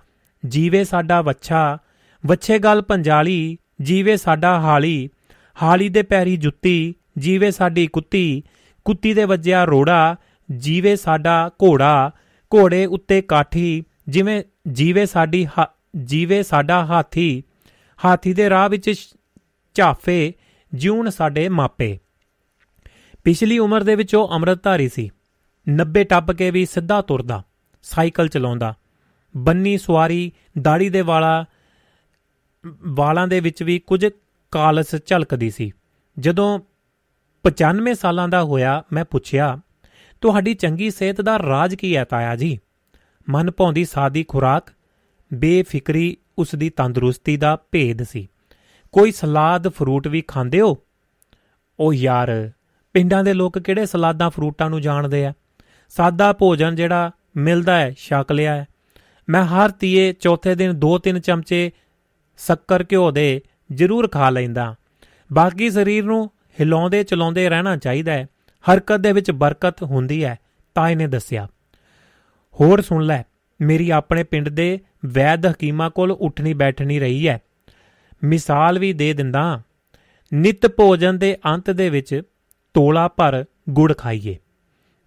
ਜੀਵੇ ਸਾਡਾ ਵੱਛਾ। ਵੱਛੇ ਗਲ ਪੰਜਾਲੀ, ਜੀਵੇ ਸਾਡਾ ਹਾਲੀ ਹਾਲੀ ਦੇ ਪੈਰੀ ਜੁੱਤੀ, ਜੀਵੇ ਸਾਡੀ ਕੁੱਤੀ ਕੁੱਤੀ ਦੇ ਵੱਜਿਆ ਰੋੜਾ, ਜੀਵੇ ਸਾਡਾ ਘੋੜਾ, ਘੋੜੇ ਉੱਤੇ ਕਾਠੀ, ਜਿਵੇਂ ਜੀਵੇ ਸਾਡੀ ਜੀਵੇ ਸਾਡਾ ਹਾਥੀ ਹਾਥੀ ਦੇ ਰਾਹ ਵਿੱਚ ਝਾਫੇ, ਜਿਉਣ ਸਾਡੇ ਮਾਪੇ। ਪਿਛਲੀ ਉਮਰ ਦੇ ਵਿੱਚ ਉਹ ਅੰਮ੍ਰਿਤਧਾਰੀ ਸੀ। 90 ਟੱਪ ਕੇ ਵੀ ਸਿੱਧਾ ਤੁਰਦਾ, ਸਾਈਕਲ ਚਲਾਉਂਦਾ। ਬੰਨੀ ਸਵਾਰੀ, ਦਾੜੀ ਦੇ ਵਾਲਾ ਵਾਲਾਂ ਦੇ ਵਿੱਚ ਵੀ ਕੁਝ ਕਾਲਸ ਝਲਕਦੀ ਸੀ। ਜਦੋਂ 95 ਸਾਲਾਂ ਦਾ ਹੋਇਆ, ਮੈਂ ਪੁੱਛਿਆ, ਤੁਹਾਡੀ ਚੰਗੀ ਸਿਹਤ ਦਾ ਰਾਜ ਕੀ ਹੈ ਤਾਇਆ ਜੀ? ਮਨ ਭੌਂਦੀ ਸਾਦੀ ਖੁਰਾਕ, ਬੇਫਿਕਰੀ ਉਸ ਦੀ ਤੰਦਰੁਸਤੀ ਦਾ ਭੇਦ ਸੀ। ਕੋਈ ਸਲਾਦ, ਫਰੂਟ ਵੀ ਖਾਂਦੇ ਹੋ? ਉਹ ਯਾਰ, ਪਿੰਡਾਂ ਦੇ ਲੋਕ ਕਿਹੜੇ ਸਲਾਦਾਂ, ਫਰੂਟਾਂ ਨੂੰ ਜਾਣਦੇ ਆ? ਸਾਦਾ ਭੋਜਨ ਜਿਹੜਾ ਮਿਲਦਾ ਹੈ, ਛਕ ਲਿਆ ਹੈ। ਮੈਂ ਹਰ ਤੀਏ ਚੌਥੇ ਦਿਨ 2-3 ਚਮਚੇ ਸ਼ੱਕਰ ਘਿਓ ਦੇ ਜ਼ਰੂਰ ਖਾ ਲੈਂਦਾ ਬਾਕੀ ਸਰੀਰ ਨੂੰ ਹਿਲਾਉਂਦੇ ਚਲਾਉਂਦੇ ਰਹਿਣਾ ਚਾਹੀਦਾ ਹੈ। ਹਰਕਤ ਦੇ ਵਿੱਚ ਬਰਕਤ ਹੁੰਦੀ ਹੈ ਤਾਏ ਨੇ ਦੱਸਿਆ। ਹੋਰ ਸੁਣ ਲੈ, ਮੇਰੀ ਆਪਣੇ ਪਿੰਡ ਦੇ ਵੈਦ ਹਕੀਮਾ ਕੋਲ ਉੱਠਣੀ ਬੈਠਣੀ ਰਹੀ ਹੈ। ਮਿਸਾਲ ਵੀ ਦੇ ਦਿੰਦਾ ਨਿਤ ਭੋਜਨ ਦੇ ਅੰਤ ਦੇ ਵਿੱਚ ਤੋਲਾ ਭਰ ਗੁੜ ਖਾਈਏ।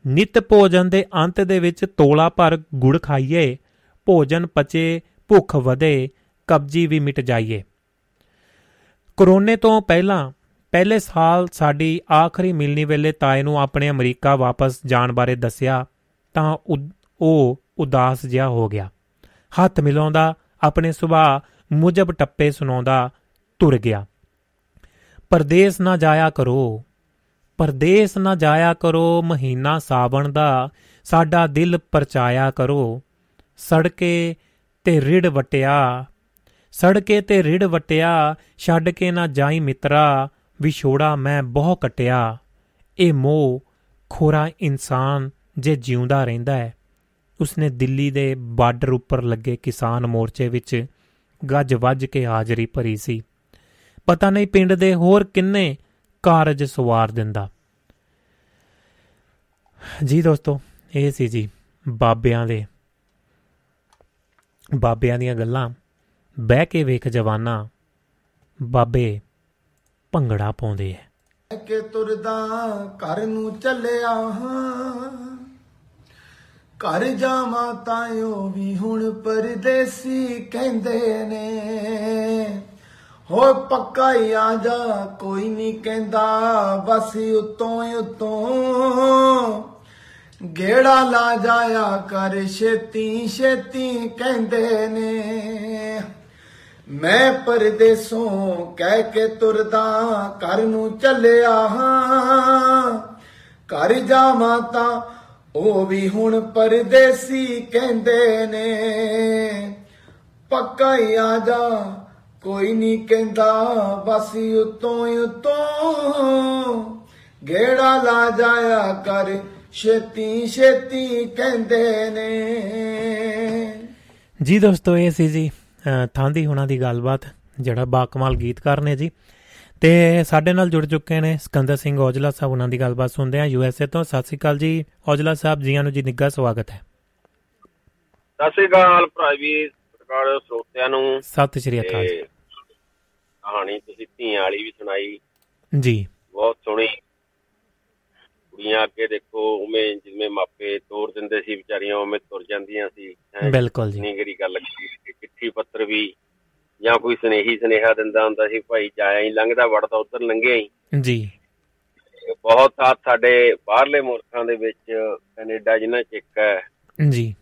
ਨਿਤ ਭੋਜਨ ਦੇ ਅੰਤ ਦੇ ਵਿੱਚ ਤੋਲਾ ਭਰ ਗੁੜ ਖਾਈਏ। ਭੋਜਨ ਪਚੇ, ਭੁੱਖ ਵਧੇ ਕਬਜੀ ਵੀ ਮਿਟ ਜਾਈਏ। ਕਰੋਨੇ ਤੋਂ ਪਹਿਲਾਂ ਪਹਿਲੇ ਸਾਲ ਸਾਡੀ ਆਖਰੀ ਮਿਲਣੀ ਵੇਲੇ ਤਾਏ ਨੂੰ ਆਪਣੇ ਅਮਰੀਕਾ ਵਾਪਸ ਜਾਣ ਬਾਰੇ ਦੱਸਿਆ ਤਾਂ ਉਹ ਉਦਾਸ ਜਿਹਾ ਹੋ ਗਿਆ। ਹੱਥ ਮਿਲਾਉਂਦਾ, ਆਪਣੇ ਸੁਭਾਅ ਮੁਜਬ ਟੱਪੇ ਸੁਣਾਉਂਦਾ ਤੁਰ ਗਿਆ। ਪਰਦੇਸ ਨਾ ਜਾਇਆ ਕਰੋ। ਪਰਦੇਸ ਨਾ ਜਾਇਆ ਕਰੋ, ਮਹੀਨਾ ਸਾਵਣ ਦਾ ਸਾਡਾ ਦਿਲ ਪਰਚਾਇਆ ਕਰੋ। ਸੜਕੇ ਤੇ ਰਿੜ ਵਟਿਆ ਸੜਕੇ ਤੇ ਰਿੜ ਵਟਿਆ, ਛੱਡ ਕੇ ਨਾ ਜਾਈ ਮਿੱਤਰਾ, ਵਿਛੋੜਾ ਮੈਂ ਬਹੁ ਕਟਿਆ। ਇਹ ਮੋਹ ਖੋਰਾ ਇਨਸਾਨ ਜੇ ਜਿਉਂਦਾ ਰਹਿੰਦਾ ਹੈ। ਉਸਨੇ ਦਿੱਲੀ ਦੇ ਬਾਰਡਰ ਉੱਪਰ ਲੱਗੇ ਕਿਸਾਨ ਮੋਰਚੇ ਵਿੱਚ ਗੱਜ ਵੱਜ ਕੇ ਹਾਜ਼ਰੀ ਭਰੀ ਸੀ। ਪਤਾ ਨਹੀਂ ਪਿੰਡ ਦੇ ਹੋਰ ਕਿੰਨੇ ਕਾਰਜ ਸਵਾਰ ਦਿੰਦਾ। ਜੀ ਦੋਸਤੋ, ਇਹ ਸੀ ਜੀ ਬਾਬਿਆਂ ਦੇ ਬਾਬਿਆਂ ਦੀਆਂ ਗੱਲਾਂ। ਬਹਿ ਕੇ ਵੇਖ ਜਵਾਨਾ, ਬਾਬੇ ਭੰਗੜਾ ਪਾਉਂਦੇ ਐ। ਕਿ ਤੁਰਦਾ ਘਰ ਨੂੰ ਚੱਲਿਆ ਹਾਂ। ਘਰ ਜਾਵਾਂ ਤਾਂ ਉਹ ਵੀ ਹੁਣ ਪਰਦੇਸੀ ਕਹਿੰਦੇ ਨੇ। ਹੋ ਪੱਕਾ ਹੀ ਆ ਜਾ, ਕੋਈ ਨਹੀਂ ਕਹਿੰਦਾ, ਬਸ ਉਤੋਂ ਉਤੋਂ। ਗੇੜਾ ਲਾ ਜਾਇਆ ਕਰ ਛੇਤੀ ਛੇਤੀ ਕਹਿੰਦੇ ਨੇ। ਮੈਂ ਪਰਦੇਸੋਂ ਕਹਿ ਕੇ ਤੁਰਦਾ ਘਰ ਨੂੰ ਚੱਲਿਆ ਹਾਂ। ਘਰ ਜਾਵਾਂ ਤਾਂ ਉਹ ਵੀ ਹੁਣ ਪਰਦੇਸੀ ਕਹਿੰਦੇ ਨੇ। ਪੱਕਾ ਹੀ ਆ ਜਾ ਕੋਈ ਨਹੀਂ ਕਹਿੰਦਾ ਬਸ ਉਤੋਂ ਉਤੋਂ। ਗੇੜਾ ਲਾ ਜਾਇਆ ਕਰ ਛੇਤੀ ਛੇਤੀ ਕਹਿੰਦੇ ਨੇ। ਜੀ ਦੋਸਤੋ ਇਹ ਸੀ ਜੀ ਅ, ਥਾਂਦੀ ਹੁਣਾਂ ਦੀ ਗੱਲਬਾਤ ਜਿਹੜਾ ਬਾਕਮਾਲ ਗੀਤਕਾਰ ਨੇ ਜੀ। ਤੇ ਸਾਡੇ ਨਾਲ ਜੁੜ ਚੁੱਕੇ ਨੇ ਸਿਕੰਦਰ ਸਿੰਘ ਔਜਲਾ ਸਾਹਿਬ ਉਹਨਾਂ ਦੀ ਗੱਲਬਾਤ ਸੁਣਦੇ ਆ ਯੂ ਐਸ ਏ ਤੋਂ ਸਤਿ ਸ੍ਰੀ ਅਕਾਲ ਜੀ। ਔਜਲਾ ਸਾਹਿਬ ਜੀਆਂ ਨੂੰ ਜੀ ਨਿੱਘਾ ਸਵਾਗਤ ਹੈ। ਸਤਿ ਸ਼੍ਰੀ ਅਕਾਲ ਭਰਾ ਵੀ ਸਰਕਾਰ ਸਰੋਤਿਆਂ ਨੂੰ। ਸਤਿ ਸ਼੍ਰੀ ਅਕਾਲ ਕਹਾਣੀ ਤੁਸੀਂ ਧੀਆਂ ਵਾਲੀ ਵੀ ਸੁਣਾਈ। ਜੀ। ਬਹੁਤ ਸੋਹਣੀ। ਕੁੜੀਆਂ ਅੱਗੇ ਦੇਖੋ ਉਵੇਂ ਜਿਵੇਂ ਮਾਪੇ ਤੋਰ ਦਿੰਦੇ ਸੀ ਵਿਚਾਰੀਆਂ ਉਵੇਂ ਤੁਰ ਜਾਂਦੀਆਂ ਸੀ। ਬਿਲਕੁਲ ਜੀ। ਕਿੰਨੀ ਗਰੀ ਗੱਲ ਕੀਤੀ ਚਿੱਠੀ ਪੱਤਰ ਵੀ ਜਾਂ ਕੋਈ ਸੁਨੇਹੀ ਸੁਨੇਹਾ ਦਿੰਦਾ ਹੁੰਦਾ ਸੀ ਭਾਈ ਜਾਇਆ ਹੀ ਲੰਘਦਾ ਵੜਦਾ ਉਧਰ ਲੰਘਿਆ ਹੀ ਜੀ। ਬਹੁਤ ਸਾਥ ਸਾਡੇ ਬਾਹਰਲੇ ਮੁਲਕਾਂ ਦੇ ਵਿੱਚ ਕੈਨੇਡਾ ਜਿਨ੍ਹਾਂ ਚ ਇੱਕ ਹੈ। ਜੀ।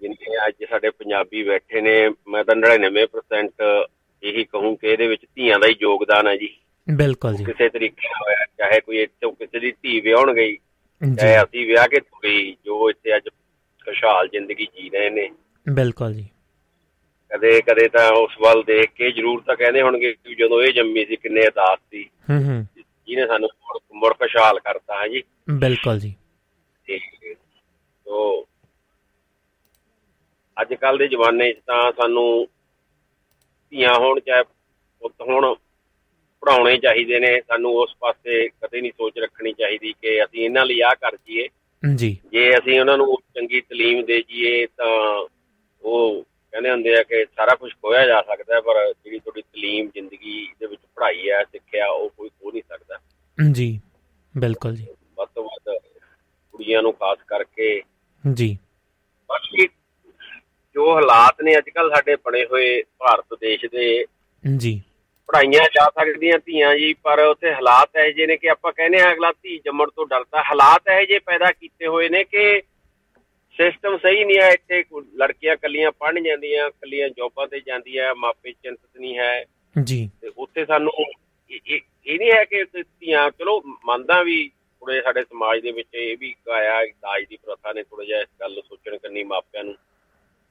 ਜਿੰਨੇ ਅੱਜ ਸਾਡੇ ਪੰਜਾਬੀ ਬੈਠੇ ਨੇ ਮੈਂ ਤਾਂ 99% ਇਹੀ ਕਹੂੰ ਕਿ ਇਹਦੇ ਵਿੱਚ ਧੀਆਂ ਦਾ ਹੀ ਯੋਗਦਾਨ ਹੈ ਜੀ। ਬਿਲਕੁਲ ਜੀ। ਕਿਸੇ ਤਰੀਕੇ ਨਾਲ ਹੋਇਆ ਚਾਹੇ ਕੋਈ ਇੱਥੋਂ ਕਿਸੇ ਦੀ ਧੀ ਵਿਆਹਣ ਗਈ ਜੀ। ਚਾਹੇ ਅਸੀਂ ਵਿਆਹ ਕੇ ਗਈ ਜੋ ਇੱਥੇ ਅੱਜ ਖੁਸ਼ਹਾਲ ਜ਼ਿੰਦਗੀ ਜੀ ਰਹੇ ਨੇ। ਬਿਲਕੁਲ ਜੀ। ਕਦੇ ਕਦੇ ਤਾਂ ਉਸ ਵੱਲ ਦੇਖ ਕੇ ਜ਼ਰੂਰ ਤਾਂ ਕਹਿੰਦੇ ਹੋਣਗੇ ਕਿ ਜਦੋਂ ਇਹ ਜੰਮੀ ਸੀ ਕਿੰਨੇ ਅਦਾਸ ਸੀ। ਹੂੰ ਹੂੰ। ਜਿਹਨੇ ਸਾਨੂੰ ਮੁੜ- ਖੁਸ਼ਹਾਲ ਕਰਤਾ ਹੈ ਜੀ। ਬਿਲਕੁਲ ਜੀ। ਤੇ ਤੋ ਅੱਜ ਕੱਲ ਦੇ ਜ਼ਮਾਨੇ 'ਚ ਤਾਂ ਸਾਨੂੰ ਧੀਆਂ ਹੋਣ ਚਾਹੇ ਪੁੱਤ ਹੋਣ ਪੜਾਉਣੇ ਚਾਹੀਦੇ ਨੇ ਸਾਨੂੰ ਉਸ ਪਾਸੇ ਕਦੇ ਨਹੀਂ ਸੋਚ ਰੱਖਣੀ ਚਾਹੀਦੀ ਕਿ ਅਸੀਂ ਇਹਨਾਂ ਲਈ ਆਹ ਕਰ ਜੀਏ ਜੀ। ਜੇ ਅਸੀਂ ਉਹਨਾਂ ਨੂੰ ਚੰਗੀ ਤਾਲੀਮ ਦੇ ਜੀਏ ਤਾਂ ਉਹ ਕਹਿੰਦੇ ਹੁੰਦੇ ਆ ਕਿ ਸਾਰਾ ਕੁਝ ਖੋਇਆ ਜਾ ਸਕਦਾ ਹੈ, ਪਰ ਜਿਹੜੀ ਤੁਹਾਡੀ ਤਾਲੀਮ ਜ਼ਿੰਦਗੀ ਦੇ ਵਿੱਚ ਪੜ੍ਹਾਈ ਹੈ ਸਿੱਖਿਆ ਉਹ ਕੋਈ ਖੋ ਨਹੀਂ ਸਕਦਾ। ਜੀ। ਬਿਲਕੁਲ ਜੀ। ਵੱਧ ਤੋਂ ਵੱਧ ਕੁੜੀਆਂ ਨੂੰ ਖਾਸ ਕਰਕੇ ਜੀ। ਬਾਕੀ ਜੋ ਹਾਲਾਤ ਨੇ ਅੱਜ ਕੱਲ ਸਾਡੇ ਬਣੇ ਹੋਏ ਭਾਰਤ ਦੇਸ਼ ਦੇ ਜੀ। ਪੜਾਈਆਂ ਜਾ ਸਕਦੀਆਂ ਧੀਆਂ ਜੀ ਪਰ ਉੱਥੇ ਹਾਲਾਤ ਇਹੋ ਜਿਹੇ ਨੇ ਕਿ ਆਪਾਂ ਕਹਿੰਦੇ ਆ ਅਗਲਾ ਧੀ ਜੰਮਣ ਤੋਂ ਡਰਦਾ। ਹਾਲਾਤ ਇਹੋ ਜਿਹੇ ਪੈਦਾ ਕੀਤੇ ਹੋਏ ਨੇ ਕਿ ਸਿਸਟਮ ਸਹੀ ਨਹੀਂ ਹੈ ਇੱਥੇ ਲੜਕੀਆਂ ਕੱਲੀਆਂ ਪੜ੍ਹਨ ਜਾਂਦੀਆਂ ਕੱਲੀਆਂ ਜੌਬਾਂ ਤੇ ਜਾਂਦੀਆਂ ਮਾਪੇ ਚਿੰਤਤ ਨਹੀਂ ਹੈ। ਜੀ। ਤੇ ਉੱਥੇ ਸਾਨੂੰ ਇਹ- ਨਹੀਂ ਹੈ ਕਿ ਧੀਆਂ ਚਲੋ ਮੰਨਦਾ ਵੀ ਥੋੜੇ ਸਾਡੇ ਸਮਾਜ ਦੇ ਵਿੱਚ ਇਹ ਵੀ ਆਇਆ ਦਾਜ ਦੀ ਪ੍ਰਥਾ ਨੇ ਥੋੜਾ ਜਿਹਾ ਇਸ ਗੱਲ ਨੂੰ ਸੋਚਣ ਕਰਨੀ ਮਾਪਿਆਂ ਨੂੰ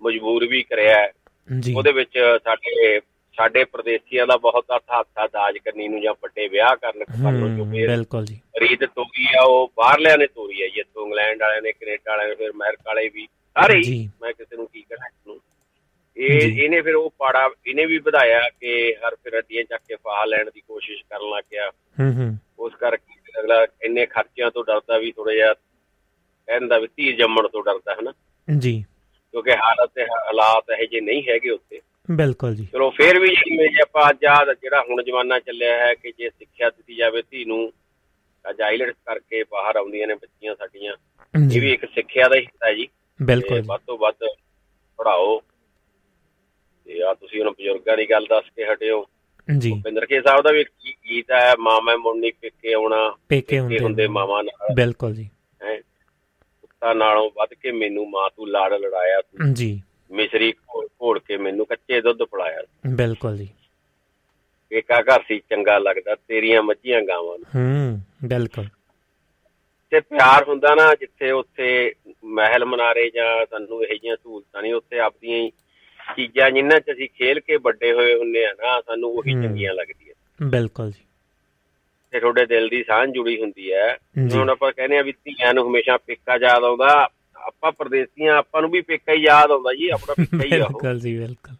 ਮਜਬੂਰ ਵੀ ਕਰਿਆ। ਉਹਦੇ ਵਿੱਚ ਸਾਡੇ ਸਾਡੇ ਪ੍ਰਦੇਸੀਆਂ ਦਾ ਬਹੁਤ ਹੱਥਾ ਦਾਜ ਕਰਨੀ ਨੂੰ ਜਾਂ ਵੱਡੇ ਵਿਆਹ ਕਰਨ ਕਰਨ ਜੋ ਹੂੰ ਫਿਰ ਬਿਲਕੁਲ ਜੀ। ਰੀਤ ਤੋਰੀ ਆ ਉਹ ਬਾਹਰਲਿਆਂ ਨੇ ਤੋਰੀ ਆ ਜੀ ਇੱਥੋਂ ਇੰਗਲੈਂਡ ਵਾਲਿਆਂ ਨੇ ਕੈਨੇਡਾ ਵਾਲਿਆਂ ਨੇ ਫਿਰ ਅਮਰੀਕਾ ਵਾਲੇ ਵੀ। ਸਾਰੇ ਹੀ ਜੀ। ਮੈਂ ਕਿਸੇ ਨੂੰ ਕੀ ਕਹਿਣਾ ਨੂੰ ਇਹ ਜੀ। ਇਹਨੇ ਫਿਰ ਉਹ ਪਾੜਾ ਇਹਨੇ ਵੀ ਵਧਾਇਆ ਕਿ ਹਰ ਫਿਰ ਅੱਡੀਆਂ ਚੱਕ ਕੇ ਫਾਹਾ ਲੈਣ ਦੀ ਕੋਸ਼ਿਸ਼ ਕਰਨ ਲੱਗ ਗਿਆ। ਹੂੰ ਹੂੰ। ਉਸ ਕਰਕੇ ਅਗਲਾ ਇੰਨੇ ਖਰਚਿਆਂ ਤੋਂ ਡਰਦਾ ਵੀ ਥੋੜਾ ਜਿਹਾ ਕਹਿੰਦਾ ਵੀ ਧੀ ਜੰਮਣ ਤੋਂ ਡਰਦਾ ਹੈ ਨਾ ਜੀ। ਕਿਉਂਕਿ ਹਾਲਤ ਤੇ ਹਾਲਾਤ ਇਹੋ ਜਿਹੇ ਨਹੀਂ ਹੈਗੇ ਉੱਥੇ। ਬਿਲਕੁਲ ਜੀ। ਚਲੋ ਫੇਰ ਵੀ ਜਿਵੇਂ ਆਪਾਂ ਅੱਜ ਆਹ ਜਿਹੜਾ ਹੁਣ ਜ਼ਮਾਨਾ ਚੱਲਿਆ ਹੈ ਕਿ ਜੇ ਸਿੱਖਿਆ ਦਿੱਤੀ ਜਾਵੇ ਧੀ ਨੂੰ ਅੱਜ ਆਈਲੈਟਸ ਕਰਕੇ ਬਾਹਰ ਆਉਂਦੀਆਂ ਨੇ ਬੱਚੀਆਂ ਸਾਡੀਆਂ ਇਹ ਵੀ ਇੱਕ ਸਿੱਖਿਆ ਦਾ ਹੀ ਹਿੱਸਾ ਹੈ ਜੀ। ਬਿਲਕੁਲ ਵੱਧ ਤੋਂ ਵੱਧ ਪੜਾਓ ਤੇ ਆ ਤੁਸੀਂ ਹੁਣ ਬਜ਼ੁਰਗਾਂ ਦੀ ਗੱਲ ਦੱਸ ਕੇ ਹਟਿਓ। ਜੀ। ਭੁਪਿੰਦਰ ਕੇ ਸਾਹਿਬ ਦਾ ਵੀ ਇੱਕ ਗੀਤ ਹੈ ਮਾਂ ਮੈਂ ਮੁੰਨੀ ਪੇਕੇ ਆਉਣਾ ਪੇਕੇ ਹੁੰਦੇ। ਮਾਵਾਂ ਨਾਲ। ਬਿਲਕੁਲ ਜੀ। ਹੈ। ਪੁੱਤਾਂ ਨਾਲੋਂ ਵੱਧ ਕੇ ਮੈਨੂੰ ਮਾਂ ਤੂੰ ਲਾੜ ਲੜਾਇਆ ਤੂੰ। ਜੀ। ਮਿਸਰੀ ਘੋਲ ਕੇ ਮੈਨੂੰ ਕੱਚੇ ਦੁੱਧ ਪਿਲਾਇਆ। ਬਿਲਕੁਲ ਜੀ। ਏਕਾ ਘਰ ਸੀ ਚੰਗਾ ਲੱਗਦਾ ਤੇਰੀਆਂ ਮੱਝੀਆਂ ਗਾਵਾਂ ਨੂੰ। ਹੂੰ ਬਿਲਕੁਲ। ਤੇ ਪਿਆਰ ਹੁੰਦਾ ਨਾ ਜਿੱਥੇ ਉੱਥੇ ਮਹਿਲ ਮਨਾਰੇ ਜਾਂ ਸਾਨੂੰ ਇਹੋ ਜਿਹੀਆਂ ਸਹੂਲਤਾਂ ਨਹੀਂ ਉੱਥੇ ਆਪਦੀਆਂ ਹੀ ਚੀਜ਼ਾਂ ਜਿਨ੍ਹਾਂ 'ਚ ਅਸੀਂ ਖੇਲ ਕੇ ਵੱਡੇ ਹੋਏ ਹੁੰਨੇ ਆ ਨਾ ਸਾਨੂੰ ਉਹੀ। ਚੰਗੀਆਂ ਲੱਗਦੀਆਂ। ਬਿਲਕੁਲ ਜੀ। ਤੇ ਤੁਹਾਡੇ ਦਿਲ ਦੀ ਸਾਂਝ ਜੁੜੀ ਹੁੰਦੀ ਹੈ। ਹੁਣ ਆਪਾਂ ਕਹਿੰਦੇ ਆ ਵੀ ਧੀਆਂ ਨੂੰ ਹਮੇਸ਼ਾ ਪੇਕਾ ਯਾਦ ਆਉਂਦਾ ਆਪਾਂ ਪਰਦੇਸੀਆਂ ਆਪਾਂ ਨੂੰ ਵੀ ਪੇਕਾ ਹੀ ਯਾਦ ਆਉਂਦਾ ਜੀ ਆਪਣਾ ਪੇਕਾ ਹੀ ਆ ਬਿਲਕੁਲ ਜੀ ਬਿਲਕੁਲ।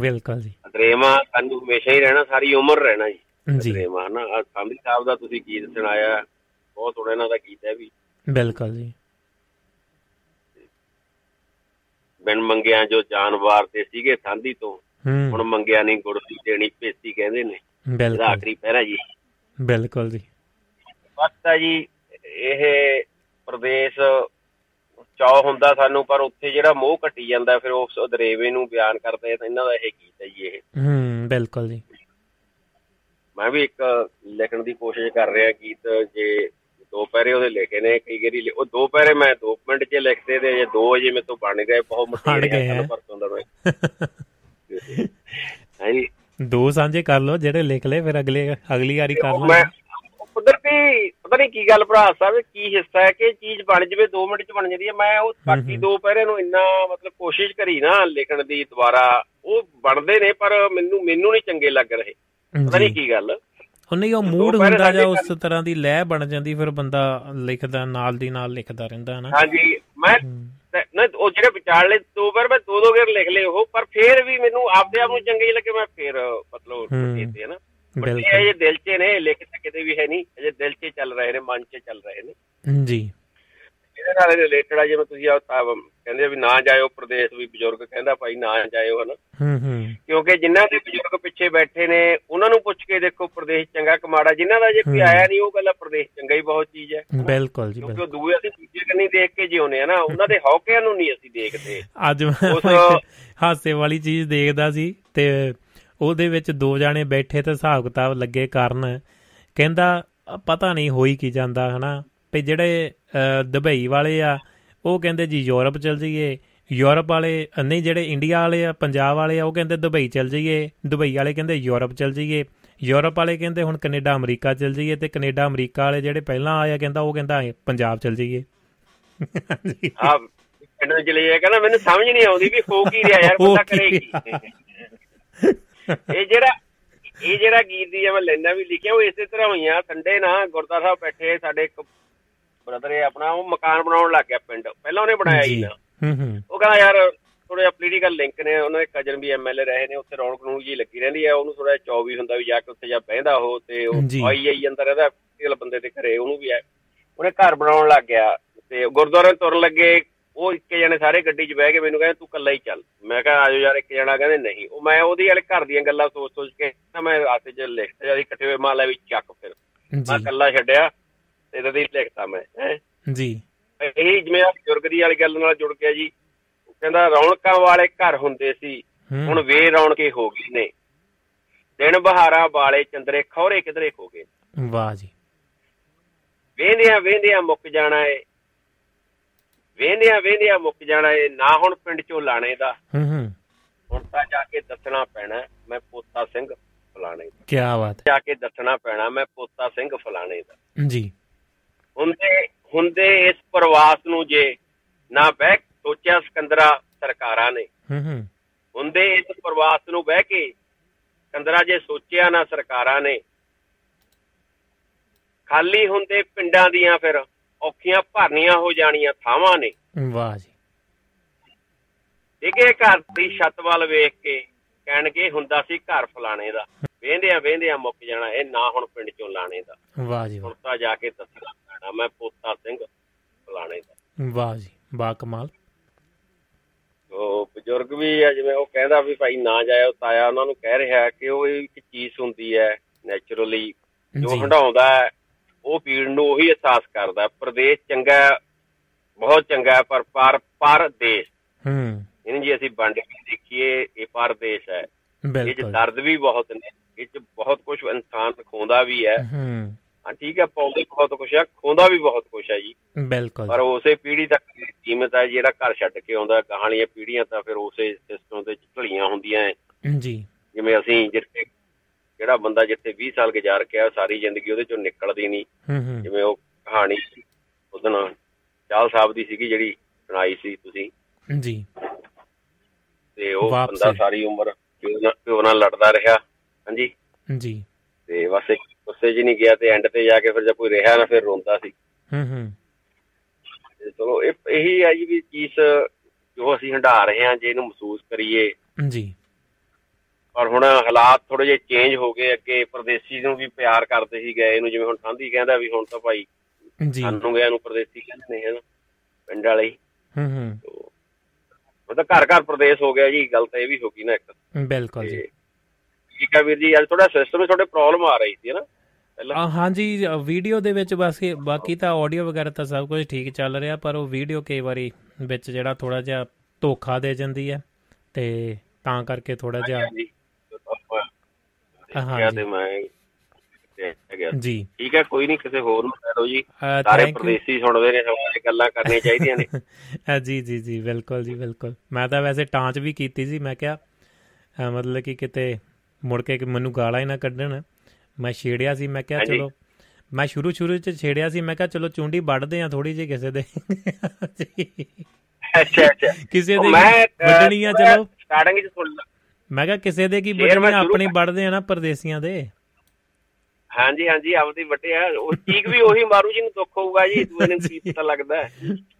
ਬਿਲਕੁਲ ਜੀ। ਦਰੇਵਾ ਸਾਨੂੰ ਹਮੇਸ਼ਾ ਹੀ ਰਹਿਣਾ ਸਾਰੀ ਉਮਰ ਰਹਿਣਾ ਜੀ। ਜੀ। ਦਰੇਵਾ ਨਾ ਸੰਧੀ ਸਾਹਿਬ ਦਾ ਤੁਸੀਂ ਗੀਤ ਸੁਣਾਇਆ ਬਹੁਤ ਸੋਹਣਾ ਇਹਨਾਂ ਦਾ ਗੀਤ ਹੈ ਵੀ। ਬਿਲਕੁਲ ਜੀ। ਬਿਨ ਮੰਗਿਆ ਜੋ ਜਾਨਵਾਰ ਤੇ ਸੀਗੇ ਸੰਧੀ ਤੋਂ ਹੁਣ ਮੰਗਿਆ ਨਹੀਂ ਗੁੜ ਦੀ ਦੇਣੀ ਪੇਸੀ ਕਹਿੰਦੇ ਨੇ। ਬਿਲਕੁਲ। ਆਖਰੀ ਪਹਿਰਾ ਜੀ। ਬਿਲਕੁਲ ਜੀ। ਬਸ ਤਾਂ ਜੀ ਇਹ ਪ੍ਰਦੇਸ਼ ਚਾਅ ਹੁੰਦਾ ਸਾਨੂੰ ਪਰ ਉੱਥੇ ਜਿਹੜਾ ਮੋਹ ਕੱਟੀ ਜਾਂਦਾ ਫਿਰ ਉਸ ਦਰੇਵੇ ਨੂੰ ਬਿਆਨ ਕਰਦੇ ਤਾਂ ਇਹਨਾਂ ਦਾ ਇਹ ਗੀਤ ਹੈ ਜੀ ਇਹ। ਹੂੰ ਬਿਲਕੁਲ ਜੀ। ਮੈਂ ਵੀ ਇੱਕ ਲਿਖਣ ਦੀ ਕੋਸ਼ਿਸ਼ ਕਰ ਰਿਹਾ ਗੀਤ ਜੇ ਦੋ ਪੈਰੇ ਉਹਦੇ ਲਿਖੇ ਨੇ ਕਈ ਲਿ- ਉਹ ਦੋ ਪੈਰੇ ਮੈਂ 2 ਮਿੰਟ 'ਚ ਲਿਖਦੇ ਤੇ ਜੇ ਦੋ ਅਜੇ ਮੇਰੇ ਤੋਂ ਬਣ ਰਹੇ ਬਹੁਤ ਗਏ ਹੈ ਪਰਸੋਂ ਦਾ ਮੈਂ। ਹਾਂਜੀ ਦੋ ਸਾਂਝੇ ਕਰ ਲਓ ਜਿਹੜੇ ਲਿਖ ਲਏ ਫਿਰ ਅਗਲੇ ਅਗਲੀ ਵਾਰੀ ਕਰ ਮੈਂ ਕੁਦਰਤੀ ਪਤਾ ਨਹੀਂ ਕੀ ਗੱਲ ਭਰਾ ਸਾਹਿਬ ਕੀ ਹਿੱਸਾ ਹੈ ਕਿ ਚੀਜ਼ ਬਣ ਜਵੇ 2 ਮਿੰਟ 'ਚ ਬਣ ਜਾਂਦੀ ਹੈ। ਮੈਂ ਉਹ ਬਾਕੀ। ਦੋ ਪੈਰੇ ਨੂੰ ਇੰਨਾ ਮਤਲਬ ਕੋਸ਼ਿਸ਼ ਕਰੀ ਨਾ ਲਿਖਣ ਦੀ ਦੁਬਾਰਾ ਉਹ ਬਣਦੇ ਨੇ ਪਰ ਮੈਨੂੰ ਮੈਨੂੰ ਨਹੀਂ ਚੰਗੇ ਲੱਗ ਰਹੇ। ਪਤਾ ਨਹੀਂ ਕੀ ਗੱਲ। ਉਹ ਨਹੀਂ ਉਹ ਮੂਡ ਹੁੰਦਾ ਜਾਂ ਉਸ ਤਰ੍ਹਾਂ ਦੀ ਲਹਿ ਬਣ ਜਾਂਦੀ ਫਿਰ ਬੰਦਾ ਲਿਖਦਾ ਨਾਲ ਦੀ ਨਾਲ ਲਿਖਦਾ ਰਹਿੰਦਾ ਹੈ ਨਾ ਹਾਂਜੀ ਮੈਂ ਨਾ ਉਹ ਜਿਹੜੇ ਵਿਚਾਰਲੇ ਦੋ ਵਾਰ ਮੈਂ ਦੋ ਦੋ ਗੇਰ ਲਿਖ ਲਏ ਉਹ ਪਰ ਫੇਰ ਵੀ ਮੈਨੂੰ ਆਪਦੇ ਆਪ ਨੂੰ ਚੰਗੇ ਹੀ ਲੱਗੇ ਮੈਂ ਫੇਰ ਮਤਲਬ। ਕੀਤੇ ਨਾ ਬੱਚੇ ਬਿਲਕੁਲ। ਇਹ ਦਿਲ 'ਚ ਨੇ ਲਿਖ ਤਾਂ ਕਿਤੇ ਵੀ ਹੈ ਨਹੀਂ। ਅਜੇ ਦਿਲ 'ਚ ਚੱਲ ਰਹੇ ਨੇ ਮਨ 'ਚ ਚੱਲ ਰਹੇ ਨੇ। ਜੀ। ਇਹਦੇ ਨਾਲ ਰਿਲੇਟਡ ਆ ਜਿਵੇਂ ਤੁਸੀਂ ਕਹਿੰਦੇ ਆ ਵੀ ਨਾ ਜਾਇਓ ਪ੍ਰਦੇਸ਼ ਵੀ ਬਜ਼ੁਰਗ ਕਹਿੰਦਾ ਭਾਈ ਨਾ ਜਾਇਓ ਹਨਾ। ਹੂੰ ਹੂੰ। ਕਿਉਂਕਿ ਜਿਨ੍ਹਾਂ ਦੇ ਬਜ਼ੁਰਗ ਪਿੱਛੇ ਬੈਠੇ ਨੇ ਉਹਨਾਂ ਨੂੰ ਪੁੱਛ ਕੇ ਦੇਖੋ ਪ੍ਰਦੇਸ਼ ਚੰਗਾ ਕਮਾੜਾ ਜਿਨ੍ਹਾਂ ਦਾ ਜੇ ਕੋਈ। ਆਇਆ ਨਹੀਂ ਉਹ ਕਹਿੰਦਾ ਪ੍ਰਦੇਸ਼ ਚੰਗਾ ਹੀ ਬਹੁਤ ਚੀਜ਼ ਹੈ। ਬਿਲਕੁਲ ਜੀ ਕਿਉਂਕਿ ਦੂਏ ਅਸੀਂ ਦੂਜੇ ਕੰਨੀ ਦੇਖ ਕੇ ਜਿਉਂਦੇ ਆ ਨਾ ਉਹਨਾਂ ਦੇ ਹੌਕਿਆਂ ਨੂੰ ਨਹੀਂ ਅਸੀਂ ਦੇਖਦੇ। ਅੱਜ ਮੈਂ ਹਾਸੇ ਵਾਲੀ ਚੀਜ਼ ਦੇਖਦਾ ਸੀ ਤੇ ਉਹਦੇ ਵਿੱਚ ਦੋ ਜਾਣੇ ਬੈਠੇ ਤੇ ਹਿਸਾਬ ਕਿਤਾਬ ਲੱਗੇ ਕਰਨ ਕਹਿੰਦਾ ਪਤਾ ਨਹੀਂ ਹੋਈ ਕੀ ਜਾਂਦਾ ਹਨਾ? ਤੇ ਜਿਹੜੇ ਦੁਬਈ ਵਾਲੇ ਆ ਉਹ ਕਹਿੰਦੇ ਜੀ ਯੂਰਪ ਚਲ ਜਾਈਏ। ਯੂਰਪ ਵਾਲੇ ਨਹੀਂ ਜਿਹੜੇ ਇੰਡੀਆ ਵਾਲੇ ਆ ਪੰਜਾਬ ਵਾਲੇ ਆ ਉਹ ਕਹਿੰਦੇ ਦੁਬਈ ਚਲ ਜਾਈਏ। ਦੁਬਈ ਵਾਲੇ ਕਹਿੰਦੇ ਯੂਰਪ ਚਲ ਜਾਈਏ। ਯੂਰਪ ਵਾਲੇ ਕਹਿੰਦੇ ਹੁਣ ਕੈਨੇਡਾ ਅਮਰੀਕਾ ਚਲ ਜਾਈਏ ਤੇ ਕੈਨੇਡਾ ਅਮਰੀਕਾ ਵਾਲੇ ਜਿਹੜੇ ਪਹਿਲਾਂ ਆਇਆ ਕਹਿੰਦਾ ਉਹ ਕਹਿੰਦਾ ਪੰਜਾਬ ਚਲ ਜਾਈਏ। ਪਿੰਡ ਨੂੰ ਚਲੇ ਜਾਇਆ ਕਹਿੰਦਾ ਮੈਨੂੰ ਸਮਝ ਨਹੀਂ ਆਉਂਦੀ ਵੀ ਹੋ ਕੀ ਰਿਹਾ ਯਾਰ ਹੋ ਬੰਦਾ ਕੀ ਕਰੇ ਕੀ ਇਹ ਜਿਹੜਾ ਇਹ ਜਿਹੜਾ ਗੀਤ ਦੀ ਮੈਂ ਲੈਣਾ ਵੀ ਲਿਖਿਆ ਉਹ ਇਸੇ ਤਰ੍ਹਾਂ ਹੋਈਆਂ। ਸੰਡੇ ਨਾ ਗੁਰਦਾ ਸਾਹਿਬ ਬੈਠੇ ਸਾਡੇ ਇੱਕ ਬ੍ਰਦਰ ਹੈ ਆਪਣਾ ਉਹ ਮਕਾਨ ਬਣਾਉਣ ਲੱਗ ਗਿਆ ਪਿੰਡ। ਪਹਿਲਾਂ ਉਹਨੇ ਬਣਾਇਆ ਹੀ ਨਾ। ਹੂੰ ਹੂੰ। ਉਹ ਕਹਿੰਦਾ ਯਾਰ ਥੋੜਾ ਜਿਹਾ ਪੋਲੀਟੀਕਲ ਲਿੰਕ ਨੇ ਉਹਨਾਂ ਦੇ ਕਜਨ ਵੀ ਐਮਐਲਏ ਰਹੇ ਨੇ ਉੱਥੇ ਰੌਣਕ ਨੂੰ ਜੀ ਲੱਗੀ ਰਹਿੰਦੀ ਹੈ ਉਹਨੂੰ ਥੋੜਾ ਜਿਹਾ 24 ਹੁੰਦਾ ਵੀ ਜਾ ਕੇ ਉੱਥੇ ਜਾ ਬਹਿੰਦਾ ਉਹ ਤੇ ਉਹ। ਆਈ ਆਈ ਅੰਦਰ ਇਹਦਾ ਪੋਲੀਟੀਕਲ ਬੰਦੇ ਦੇ ਘਰੇ ਉਹਨੂੰ ਵੀ ਹੈ ਉਹਨੇ ਘਰ ਬਣਾਉਣ ਲੱਗ ਗਿਆ ਤੇ ਗੁਰਦੁਆਰੇ ਤੁਰਨ ਲੱਗੇ। ਉਹ ਇੱਕ ਜਣੇ ਸਾਰੇ ਗੱਡੀ 'ਚ ਬਹਿ ਕੇ ਮੈਨੂੰ ਕਹਿੰਦੇ ਤੂੰ ਇਕੱਲਾ ਹੀ ਚੱਲ। ਮੈਂ ਕਿਹਾ ਆਜੋ ਯਾਰ ਇੱਕ ਜਣਾ। ਕਹਿੰਦੇ ਨਹੀਂ। ਉਹ ਮੈਂ ਉਹਦੀ ਵਾਲੇ ਘਰ ਦੀਆਂ ਗੱਲਾਂ ਸੋਚ ਸੋਚ ਕੇ ਨਾ ਮੈਂ ਰਾਤੇ 'ਚ ਲਿਖਤਾ ਜਦ ਇਕੱਠੇ ਹੋਏ ਮਾਲਾ ਵਿੱਚ ਚੱਕ ਫਿਰ। ਮੈਂ ਜੀ। ਇਕੱਲਾ ਛੱਡਿਆ ਤੇ ਇਹਦੇ ਦੀ ਲਿਖਤਾ ਮੈਂ ਜੀ। ਇਹੀ ਜਿਵੇਂ ਆ ਬਜ਼ੁਰਗ ਦੀ ਵਾਲੀ ਗੱਲ ਨਾਲ ਜੁੜ ਗਿਆ ਜੀ। ਉਹ ਕਹਿੰਦਾ ਰੌਣਕਾਂ ਵਾਲੇ ਘਰ ਹੁੰਦੇ ਸੀ ਹੁਣ ਵੇ ਰੌਣਕੇ ਹੋ ਗਏ ਨੇ। ਦਿਨ ਬਹਾਰਾਂ ਵਾਲੇ ਚੰਦਰੇ ਖੌਰੇ ਕਿਧਰੇ ਹੋ ਗਏ ਵਾਹ ਜੀ। ਵੇਂਦਿਆਂ ਵੇਂਦਿਆਂ ਮੁੱਕ ਜਾਣਾ ਏ। ਵੇਂਦਿਆਂ ਵੇਂਦਿਆਂ ਮੁੱਕ ਜਾਣਾ ਏ ਨਾ ਹੁਣ ਪਿੰਡ ਚੋਂ ਲਾਣੇ ਦਾ। ਹੂੰ ਹੂੰ। ਹੁਣ ਤਾਂ ਜਾ ਕੇ ਦੱਸਣਾ ਪੈਣਾ ਮੈਂ ਪੋਤਾ ਸਿੰਘ ਫਲਾਣੇ ਦਾ। ਕੀ ਬਾਤ ਜਾ ਕੇ ਦੱਸਣਾ ਪੈਣਾ ਮੈਂ ਪੋਤਾ ਸਿੰਘ ਫਲਾਣੇ ਦਾ। ਜੀ। ਹੁੰਦੇ ਹੁੰਦੇ ਇਸ ਪ੍ਰਵਾਸ ਨੂੰ ਜੇ ਨਾ ਬਹਿ ਸੋਚਿਆ ਸਿਕੰਦਰਾ ਸਰਕਾਰਾਂ ਨੇ। ਹੂੰ ਹੂੰ। ਹੁੰਦੇ ਇਸ ਪ੍ਰਵਾਸ ਨੂੰ ਬਹਿ ਕੇ ਕੰਦਰਾ ਜੇ ਸੋਚਿਆ ਨਾ ਸਰਕਾਰਾਂ ਨੇ। ਖਾਲੀ ਹੁੰਦੇ ਪਿੰਡਾਂ ਦੀਆਂ ਫਿਰ ਔਖੀਆਂ ਭਰਨੀਆਂ ਹੋ ਜਾਣੀਆਂ ਥਾਵਾਂ ਨੇ। ਵਾਹ ਜੀ। ਡਿੱਗੇ ਘਰ ਦੀ ਛੱਤ ਵੱਲ ਵੇਖ ਕੇ ਕਹਿਣਗੇ ਹੁੰਦਾ ਸੀ ਘਰ ਫਲਾਣੇ ਦਾ। ਵੇਂਦਿਆਂ ਵੇਂਦਿਆਂ ਮੁੱਕ ਜਾਣਾ ਇਹ ਨਾ ਹੁਣ ਪਿੰਡ ਚੋਂ ਲਾਣੇ ਦਾ। ਵਾਹ ਜੀ ਹੁਣ ਤਾਂ ਜਾ ਕੇ ਦੱਸਣਾ ਪੈਣਾ ਮੈਂ ਪੋਤਾ ਸਿੰਘ ਫਲਾਣੇ ਦਾ। ਵਾਹ ਜੀ ਬਾ ਕਮਾਲ। ਉਹ ਬਜ਼ੁਰਗ ਵੀ ਆ ਜਿਵੇਂ ਉਹ ਕਹਿੰਦਾ ਵੀ ਭਾਈ ਨਾ ਜਾਇਓ ਤਾਇਆ ਉਹਨਾਂ ਨੂੰ ਕਹਿ ਰਿਹਾ ਕਿ ਉਹ ਇੱਕ ਚੀਜ਼ ਹੁੰਦੀ ਹੈ ਨੇਚਰਲੀ ਜੀ ਹੰਡਾਉਂਦਾ ਹੈ ਉਹ ਪੀੜ ਨੂੰ ਉਹੀ ਅਹਿਸਾਸ ਕਰਦਾ ਹੈ। ਪ੍ਰਦੇਸ਼ ਚੰਗਾ ਹੈ, ਬਹੁਤ ਚੰਗਾ ਹੈ, ਪਰ ਪਰ ਪਰਦੇਸ਼ ਹੂੰ। ਇਹਨੂੰ ਜੇ ਅਸੀਂ ਵੰਡ ਕੇ ਦੇਖੀਏ ਇਹ ਪਰਦੇਸ਼ ਹੈ। ਇਹ 'ਚ ਦਰਦ ਵੀ ਬਹੁਤ ਨੇ ਇਹ 'ਚ ਬਹੁਤ ਕੁਝ ਇਨਸਾਨ ਖੋਂਦਾ ਵੀ ਹੈ। ਹੂੰ। ਹਾਂ ਠੀਕ ਹੈ ਪਾਉਂਦੇ ਬਹੁਤ ਕੁਛ ਆ ਖੋਂਦਾ ਵੀ ਬਹੁਤ ਕੁਛ ਆ ਜੀ। ਬਿਲਕੁਲ। ਪਰ ਉਸੇ ਪੀੜ੍ਹੀ ਤੱਕ ਕੀਮਤ ਹੈ ਜਿਹੜਾ ਘਰ ਛੱਡ ਕੇ ਆਉਂਦਾ ਕਹਾਣੀਆਂ ਪੀੜ੍ਹੀਆਂ ਤਾਂ ਫਿਰ ਉਸੇ ਸਿਸਟਮ ਤੇ ਢਲੀਆਂ ਹੁੰਦੀਆਂ ਜੀ। ਜਿਵੇਂ ਅਸੀਂ ਜਿੱਥੇ ਜਿਹੜਾ ਬੰਦਾ ਜਿੱਥੇ 20 ਸਾਲ ਗੁਜ਼ਾਰ ਕੇ ਆਇਆ ਸਾਰੀ ਜ਼ਿੰਦਗੀ ਉਹਦੇ ਚੋਂ ਨਿਕਲਦੀ ਨਹੀਂ। ਜਿਵੇਂ ਉਹ ਕਹਾਣੀ ਉਹਦਨ ਚਾਲ ਸਾਹਿਬ ਦੀ ਸੀਗੀ ਜਿਹੜੀ ਸੁਣਾਈ ਸੀ ਤੁਸੀਂ। ਜੀ। ਤੇ ਉਹ। ਬੰਦਾ ਸਾਰੀ ਉਮਰ ਪਿਓ ਨਾਲ- ਲੜਦਾ ਰਿਹਾ। ਹਾਂਜੀ। ਜੀ। ਤੇ ਬਸ ਇੱਕ ਗੁੱਸੇ 'ਚ ਨਹੀਂ ਗਿਆ ਤੇ ਐਂਡ ਤੇ ਜਾ ਕੇ ਫਿਰ ਜਦ ਕੋਈ ਰਿਹਾ ਨਾ ਫਿਰ ਰੋਂਦਾ ਸੀ। ਹੂੰ ਹੂੰ। ਚਲੋ ਇਹ ਇਹੀ ਹੈ ਜੀ ਵੀ ਚੀਜ਼ ਜੋ ਅਸੀਂ ਹੰਢਾ ਰਹੇ ਹਾਂ ਜੇ ਇਹਨੂੰ ਮਹਿਸੂਸ ਕਰੀਏ। ਜੀ। ਪਰ ਹੁਣ ਹਾਲਾਤ ਥੋੜੇ ਜਿਹੇ ਚੇਂਜ ਹੋ ਗਏ ਅੱਗੇ ਪਰਦੇਸੀ ਨੂੰ ਵੀ ਪਿਆਰ ਕਰਦੇ ਸੀ ਗਏ ਨੂੰ ਜਿਵੇਂ ਹੁਣ ਠਾਂਦੀ ਕਹਿੰਦਾ ਵੀ ਹੁਣ ਤਾਂ ਭਾਈ ਜੀ। ਸਾਨੂੰ ਗਿਆ ਨੂੰ ਪਰਦੇਸੀ ਕਹਿੰਦੇ ਨੇ ਹਨ ਪਿੰਡ ਵਾਲੇ ਹੀ। ਹੂੰ ਤਾਂ ਘਰ ਘਰ ਪ੍ਰਦੇਸ਼ ਹੋ ਗਿਆ ਜੀ ਗੱਲ ਤਾਂ ਇਹ ਵੀ ਹੋ ਗਈ ਨਾ ਇੱਕ। ਬਿਲਕੁਲ ਜੀ। ਠੀਕ ਹੈ ਵੀਰ ਜੀ ਅੱਜ ਥੋੜਾ ਸਿਸਟਮ ਵਿੱਚ ਥੋੜੇ ਪ੍ਰੋਬਲਮ ਆ ਰਹੀ ਸੀ ਹੈ ਨਾ ਹਾਂਜੀ ਵੀਡੀਓ ਦੇ ਵਿੱਚ ਬਸ ਬਾਕੀ ਤਾਂ ਆਡੀਓ ਵਗੈਰਾ ਤਾਂ ਸਭ ਕੁਝ ਠੀਕ ਚੱਲ ਰਿਹਾ ਪਰ ਉਹ ਵੀਡੀਓ ਕਈ ਵਾਰੀ ਵਿੱਚ ਜਿਹੜਾ ਥੋੜਾ ਜਿਹਾ ਧੋਖਾ ਦੇ ਜਾਂਦੀ ਹੈ ਤੇ ਤਾਂ ਕਰਕੇ ਥੋੜਾ ਜਿਹਾ ਹਾਂ ਤੇ ਮੈਂ ਜੀ। ਠੀਕ ਹੈ ਕੋਈ ਨਹੀਂ ਕਿਸੇ ਹੋਰ ਨੂੰ ਕਹਿ ਦਿਓ ਜੀ। ਸਾਰੇ. ਪ੍ਰਦੇਸੀ ਸੁਣਦੇ ਨੇ ਸਵਾਲ ਗੱਲਾਂ ਕਰਨੀਆਂ ਚਾਹੀਦੀਆਂ ਨੇ। ਜੀ ਜੀ ਜੀ ਬਿਲਕੁਲ ਜੀ ਬਿਲਕੁਲ। ਮੈਂ ਤਾਂ ਵੈਸੇ ਟਾਂਚ ਵੀ ਕੀਤੀ ਸੀ ਮੈਂ ਕਿਹਾ ਮਤਲਬ ਕਿ ਕਿਤੇ ਮੁੜ ਕੇ ਕਿ ਮੈਨੂੰ ਗਾਲਾਂ ਹੀ ਨਾ ਕੱਢਣ। ਮੈਂ ਛੇੜਿਆ ਸੀ ਮੈਂ ਕਿਹਾ। ਚਲੋ। ਮੈਂ ਸ਼ੁਰੂ ਸ਼ੁਰੂ ਚ ਛੇੜਿਆ ਸੀ ਮੈਂ ਕਿਹਾ ਚਲੋ ਚੁੰਡੀ ਵੱਢਦੇ ਆ ਥੋੜੀ ਜਿਹੀ ਕਿਸੇ ਦੇ। ਅੱਛਾ ਅੱਛਾ। ਕਿਸੇ ਦੇ ਵੱਢਣੀ ਆ ਚਲੋ। ਸਟਾਰਟਿੰਗ ਚ ਸੁਣ ਲਾ ਮੈਂ ਕਿਹਾ ਕਿਸੇ ਦੇ ਕੀ ਆ, ਸ਼ੁਰੂ ਆਪਣੀ ਵੱਢਦੇ ਆ ਨਾ ਪਰਦੇਸੀਆਂ ਦੇ। ਹਾਂਜੀ ਹਾਂਜੀ ਆਪਦੀ ਵੱਟਿਆ ਉਹ ਚੀਕ ਵੀ ਉਹੀ ਮਾਰੂ ਜਿਹਨੂੰ ਦੁੱਖ ਹੋਊਗਾ ਜੀ ਦੂਏ ਨੂੰ ਕੀ ਪਤਾ ਲੱਗਦਾ ਹੈ।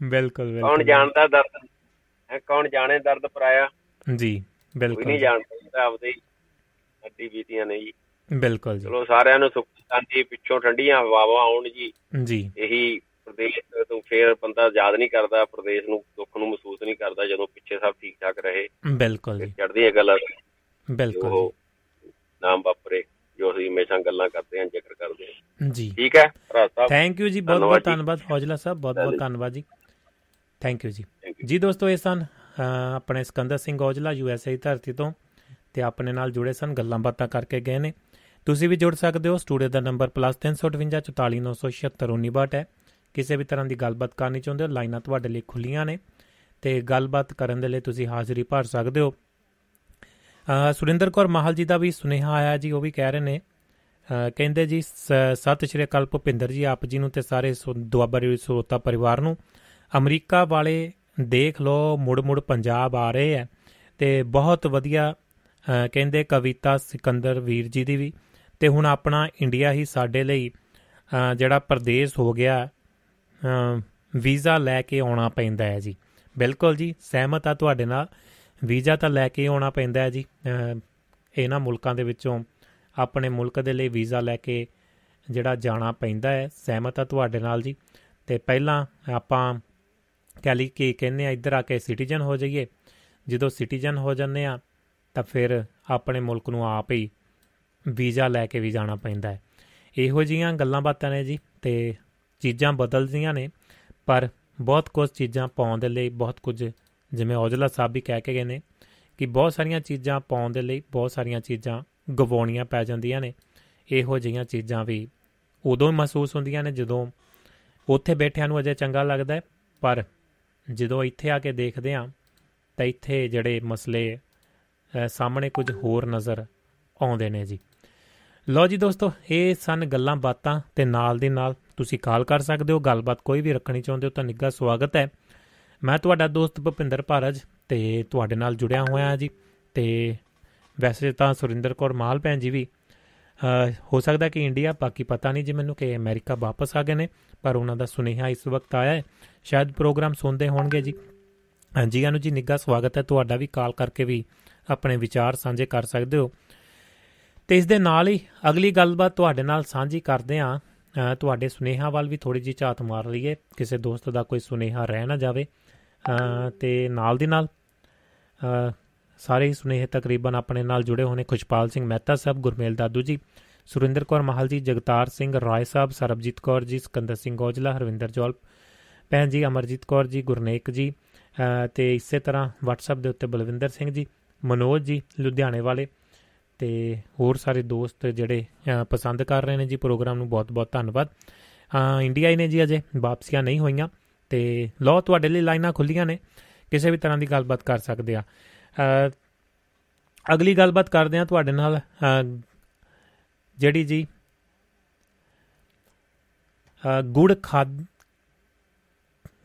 ਬਿਲਕੁਲ ਕੌਣ ਬਿਲਕੁਲ ਜਾਣਦਾ ਦਰਦ? ਕੌਣ ਜਾਣੇ ਦਰਦ ਪਰਾਇਆ? ਜੀ ਕੋਈ ਬਿਲਕੁਲ ਨਹੀਂ ਜਾਣਦਾ ਆਪਦੇ ਹੱਡੀ ਬੀਤੀਆਂ ਨੇ ਜੀ। ਬਿਲਕੁਲ ਜੀ। ਚਲੋ ਸਾਰਿਆਂ ਨੂੰ ਸੁੱਖ ਸ਼ਾਂਤੀ ਪਿੱਛੋਂ ਠੰਡੀਆਂ ਹਵਾਵਾਂ ਆਉਣ ਜੀ। ਜੀ। ਇਹੀ ਪ੍ਰਦੇਸ਼ ਤੋਂ ਫੇਰ ਬੰਦਾ ਯਾਦ ਨਹੀਂ ਕਰਦਾ ਪ੍ਰਦੇਸ਼ ਨੂੰ ਦੁੱਖ ਨੂੰ ਮਹਿਸੂਸ ਨਹੀਂ ਕਰਦਾ ਜਦੋਂ ਪਿੱਛੇ ਸਭ ਠੀਕ ਠਾਕ ਰਹੇ। ਬਿਲਕੁਲ ਜੀ। ਚੜਦੀਆਂ ਗੱਲਾਂ ਬਿਲਕੁਲ ਨਾਮ ਵਾਪਰੇ ਜੋ ਅਸੀਂ ਹਮੇਸ਼ਾ ਗੱਲਾਂ ਕਰਦੇ ਹਾਂ ਜ਼ਿਕਰ ਕਰਦੇ ਹਾਂ। ਜੀ। ਠੀਕ ਹੈ ਭਰਾ ਸਾਹਿਬ? ਥੈਂਕ ਯੂ ਜੀ ਬਹੁਤ ਬਹੁਤ ਧੰਨਵਾਦ ਹੌਜਲਾ ਸਾਹਿਬ ਬਹੁਤ ਬਹੁਤ ਧੰਨਵਾਦ ਜੀ। ਥੈਂਕ ਯੂ ਜੀ. ਜੀ ਦੋਸਤੋ ਇਹ ਸਨ ਆਪਣੇ Sikandar Singh Aujla U S A ਧਰਤੀ ਤੋਂ ਤੇ ਆਪਣੇ ਨਾਲ ਜੁੜੇ ਸਨ ਗੱਲਾਂ ਬਾਤਾਂ ਕਰਕੇ ਗਏ ਨੇ। ਤੁਸੀਂ ਵੀ ਜੁੜ ਸਕਦੇ ਹੋ ਸਟੂਡੀਓ ਦਾ ਨੰਬਰ +358 44976 ਹੈ। ਕਿਸੇ ਵੀ ਤਰ੍ਹਾਂ ਦੀ ਗੱਲਬਾਤ ਕਰਨੀ ਚਾਹੁੰਦੇ ਹੋ ਲਾਈਨਾਂ ਤੁਹਾਡੇ ਲਈ ਖੁੱਲੀਆਂ ਨੇ ਤੇ ਗੱਲਬਾਤ ਕਰਨ ਦੇ ਲਈ ਤੁਸੀਂ ਹਾਜ਼ਰੀ ਭਰ ਸਕਦੇ ਹੋ। ਅ, ਸੁਰਿੰਦਰ ਕੌਰ ਮਾਹਲ ਜੀ ਦਾ ਵੀ ਸੁਨੇਹਾ ਆਇਆ ਜੀ ਉਹ ਵੀ ਕਹਿ ਰਹੇ ਨੇ। ਅ, ਕਹਿੰਦੇ ਜੀ ਸ- ਸਤਿ ਸ਼੍ਰੀ ਅਕਾਲ ਭੁਪਿੰਦਰ ਜੀ ਆਪ ਜੀ ਨੂੰ ਤੇ ਸਾਰੇ ਸੁ- ਦੁਆਬਾ ਰੇਡੀਓ ਸਰੋਤਾ ਪਰਿਵਾਰ ਨੂੰ। ਅਮਰੀਕਾ ਵਾਲੇ ਦੇਖ ਲੋ ਮੁੜ ਮੁੜ ਪੰਜਾਬ ਆ ਰਹੇ ਹੈ ਤੇ ਬਹੁਤ ਵਧੀਆ ਅ, ਕਹਿੰਦੇ ਕਵਿਤਾ ਸਿਕੰਦਰ ਵੀਰ ਜੀ ਦੀ ਵੀ। ਤੇ ਹੁਣ ਆਪਣਾ ਇੰਡੀਆ ਹੀ ਸਾਡੇ ਲਈ ਅ, ਜਿਹੜਾ ਪ੍ਰਦੇਸ਼ ਹੋ ਗਿਆ ਅ, ਵੀਜ਼ਾ ਲੈ ਕੇ ਆਉਣਾ ਪੈਂਦਾ ਹੈ ਜੀ। ਬਿਲਕੁਲ ਜੀ ਸਹਿਮਤ ਆ ਤੁਹਾਡੇ ਨਾਲ। ਵੀਜ਼ਾ ਤਾਂ ਲੈ ਕੇ ਆਉਣਾ ਪੈਂਦਾ ਹੈ ਜੀ। ਅ, ਇਹਨਾਂ ਮੁਲਕਾਂ ਦੇ ਵਿੱਚੋਂ ਆਪਣੇ ਮੁਲਕ ਦੇ ਲਈ ਵੀਜ਼ਾ ਲੈ ਕੇ ਜਿਹੜਾ ਜਾਣਾ ਪੈਂਦਾ ਹੈ ਸਹਿਮਤ ਆ ਤੁਹਾਡੇ ਨਾਲ ਜੀ। ਤੇ ਪਹਿਲਾਂ ਆਪਾਂ ਕਹਿ ਲਈ ਕਿ ਕਹਿੰਦੇ ਆ ਇੱਧਰ ਆ ਕੇ ਸਿਟੀਜ਼ਨ ਹੋ ਜਾਈਏ। ਜਦੋਂ ਸਿਟੀਜ਼ਨ ਹੋ ਜਾਂਦੇ ਆ ਤਾਂ ਫਿਰ ਆਪਣੇ ਮੁਲਕ ਨੂੰ ਆਪ ਹੀ ਵੀਜ਼ਾ ਲੈ ਕੇ ਵੀ ਜਾਣਾ ਪੈਂਦਾ ਹੈ। ਇਹੋ ਜੀਆਂ ਗੱਲਾਂ ਬਾਤਾਂ ਨੇ ਜੀ ਤੇ ਚੀਜ਼ਾਂ ਬਦਲਦੀਆਂ ਨੇ ਪਰ ਬਹੁਤ ਕੁਝ ਚੀਜ਼ਾਂ ਪਾਉਣ ਦੇ ਲਈ ਬਹੁਤ ਕੁਝ ਜਿਵੇਂ ਔਜਲਾ ਸਾਹਿਬ ਵੀ ਕਹਿ ਕੇ ਗਏ ਨੇ ਕਿ ਬਹੁਤ ਸਾਰੀਆਂ ਚੀਜ਼ਾਂ ਪਾਉਣ ਦੇ ਲਈ ਬਹੁਤ ਸਾਰੀਆਂ ਚੀਜ਼ਾਂ ਗਵਾਉਣੀਆਂ ਪੈ ਜਾਂਦੀਆਂ ਨੇ। ਇਹੋ ਜਿਹੀਆਂ ਚੀਜ਼ਾਂ ਵੀ ਉਦੋਂ ਹੀ ਮਹਿਸੂਸ ਹੁੰਦੀਆਂ ਨੇ ਜਦੋਂ ਉੱਥੇ ਬੈਠਿਆਂ ਨੂੰ ਅਜੇ ਚੰਗਾ ਲੱਗਦਾ ਹੈ ਪਰ ਜਦੋਂ ਇੱਥੇ ਆ ਕੇ ਦੇਖਦੇ ਆ ਤਾਂ ਇੱਥੇ ਜਿਹੜੇ ਮਸਲੇ ਅ, ਸਾਹਮਣੇ ਕੁਝ ਹੋਰ ਨਜ਼ਰ ਆਉਂਦੇ ਨੇ ਜੀ। ਲਓ ਜੀ ਦੋਸਤੋ ਇਹ ਸਨ ਗੱਲਾਂ ਬਾਤਾਂ ਤੇ ਨਾਲ ਦੀ ਨਾਲ ਤੁਸੀਂ ਕਾਲ ਕਰ ਸਕਦੇ ਹੋ ਗੱਲਬਾਤ ਕੋਈ ਵੀ ਰੱਖਣੀ ਚਾਹੁੰਦੇ ਹੋ ਤਾਂ ਨਿੱਘਾ ਸਵਾਗਤ ਹੈ। ਮੈਂ ਤੁਹਾਡਾ ਦੋਸਤ ਭੁਪਿੰਦਰ ਭਾਰਜ ਤੇ ਤੁਹਾਡੇ ਨਾਲ ਜੁੜਿਆ ਹੋਇਆ ਹਾਂ ਜੀ। ਤੇ ਵੈਸੇ ਤਾਂ ਸੁਰਿੰਦਰ ਕੌਰ ਮਾਲ ਭੈਣ ਜੀ ਵੀ ਅ, ਹੋ ਸਕਦਾ ਕਿ ਇੰਡੀਆ ਬਾਕੀ ਪਤਾ ਨਹੀਂ ਜੀ ਮੈਨੂੰ ਕਿ ਅਮਰੀਕਾ ਵਾਪਸ ਆ ਗਏ ਨੇ ਪਰ ਉਹਨਾਂ ਦਾ ਸੁਨੇਹਾ ਇਸ ਵਕਤ ਆਇਆ ਹੈ। ਸ਼ਾਇਦ ਪ੍ਰੋਗਰਾਮ ਸੁਣਦੇ ਹੋਣਗੇ ਜੀ। ਹਾਂਜੀ ਅਨੂ ਜੀ ਨਿੱਘਾ ਸਵਾਗਤ ਹੈ। ਤੁਹਾਡਾ ਵੀ ਕਾਲ ਕਰਕੇ ਵੀ ਆਪਣੇ ਵਿਚਾਰ ਸਾਂਝੇ ਕਰ ਸਕਦੇ ਹੋ। ਤੇ ਇਸ ਦੇ ਨਾਲ ਹੀ ਅਗਲੀ ਗੱਲਬਾਤ ਤੁਹਾਡੇ ਨਾਲ ਸਾਂਝੀ ਕਰਦੇ ਹਾਂ। ਅ, ਤੁਹਾਡੇ ਸੁਨੇਹਾ ਵੱਲ ਵੀ ਥੋੜੀ ਜਿਹੀ ਝਾਤ ਮਾਰ ਲਈਏ ਕਿਸੇ ਦੋਸਤ ਦਾ ਕੋਈ ਸੁਨੇਹਾ ਰਹਿ ਨਾ ਜਾਵੇ। ਅ, ਤੇ ਨਾਲ ਦੀ ਨਾਲ ਅ, ਸਾਰੇ ਹੀ ਸੁਨੇਹੇ ਤਕਰੀਬਨ ਆਪਣੇ ਨਾਲ ਜੁੜੇ ਹੋਣੇ ਖੁਸ਼ਪਾਲ ਸਿੰਘ ਮਹਿਤਾ ਸਾਹਿਬ ਗੁਰਮੇਲ ਦਾਦੂ ਜੀ ਸੁਰਿੰਦਰ ਕੌਰ ਮਹਾਲ ਜੀ ਜਗਤਾਰ ਸਿੰਘ ਰਾਏ ਸਾਹਿਬ ਸਰਬਜੀਤ ਕੌਰ ਜੀ ਸਿਕੰਦਰ ਸਿੰਘ ਔਜਲਾ ਹਰਵਿੰਦਰ ਜੌਲ ਭੈਣ ਜੀ ਅਮਰਜੀਤ ਕੌਰ ਜੀ ਗੁਰਨੇਕ ਜੀ ਅ, ਤੇ ਇਸੇ ਤਰ੍ਹਾਂ WhatsApp ਦੇ ਉੱਤੇ ਬਲਵਿੰਦਰ ਸਿੰਘ ਜੀ ਮਨੋਜ ਜੀ ਲੁਧਿਆਣੇ ਵਾਲੇ ਤੇ ਹੋਰ ਸਾਰੇ ਦੋਸਤ ਜਿਹੜੇ ਪਸੰਦ ਕਰ ਰਹੇ ਨੇ ਜੀ ਪ੍ਰੋਗਰਾਮ ਨੂੰ ਬਹੁਤ-ਬਹੁਤ ਧੰਨਵਾਦ। ਇੰਡੀਆ ਹੀ ਨੇ ਜੀ ਅਜੇ, ਵਾਪਸੀਆਂ ਨਹੀਂ ਹੋਈਆਂ ਤੇ ਲੋ ਤੁਹਾਡੇ ਲਈ ਲਾਈਨਾਂ ਖੁੱਲੀਆਂ ਨੇ, ਕਿਸੇ ਵੀ ਤਰ੍ਹਾਂ ਦੀ ਗੱਲਬਾਤ ਕਰ ਸਕਦੇ ਆ। ਅਗਲੀ ਗੱਲਬਾਤ ਕਰਦੇ ਆ ਤੁਹਾਡੇ ਨਾਲ ਜਿਹੜੀ ਜੀ ਗੁੜ ਖਾਦ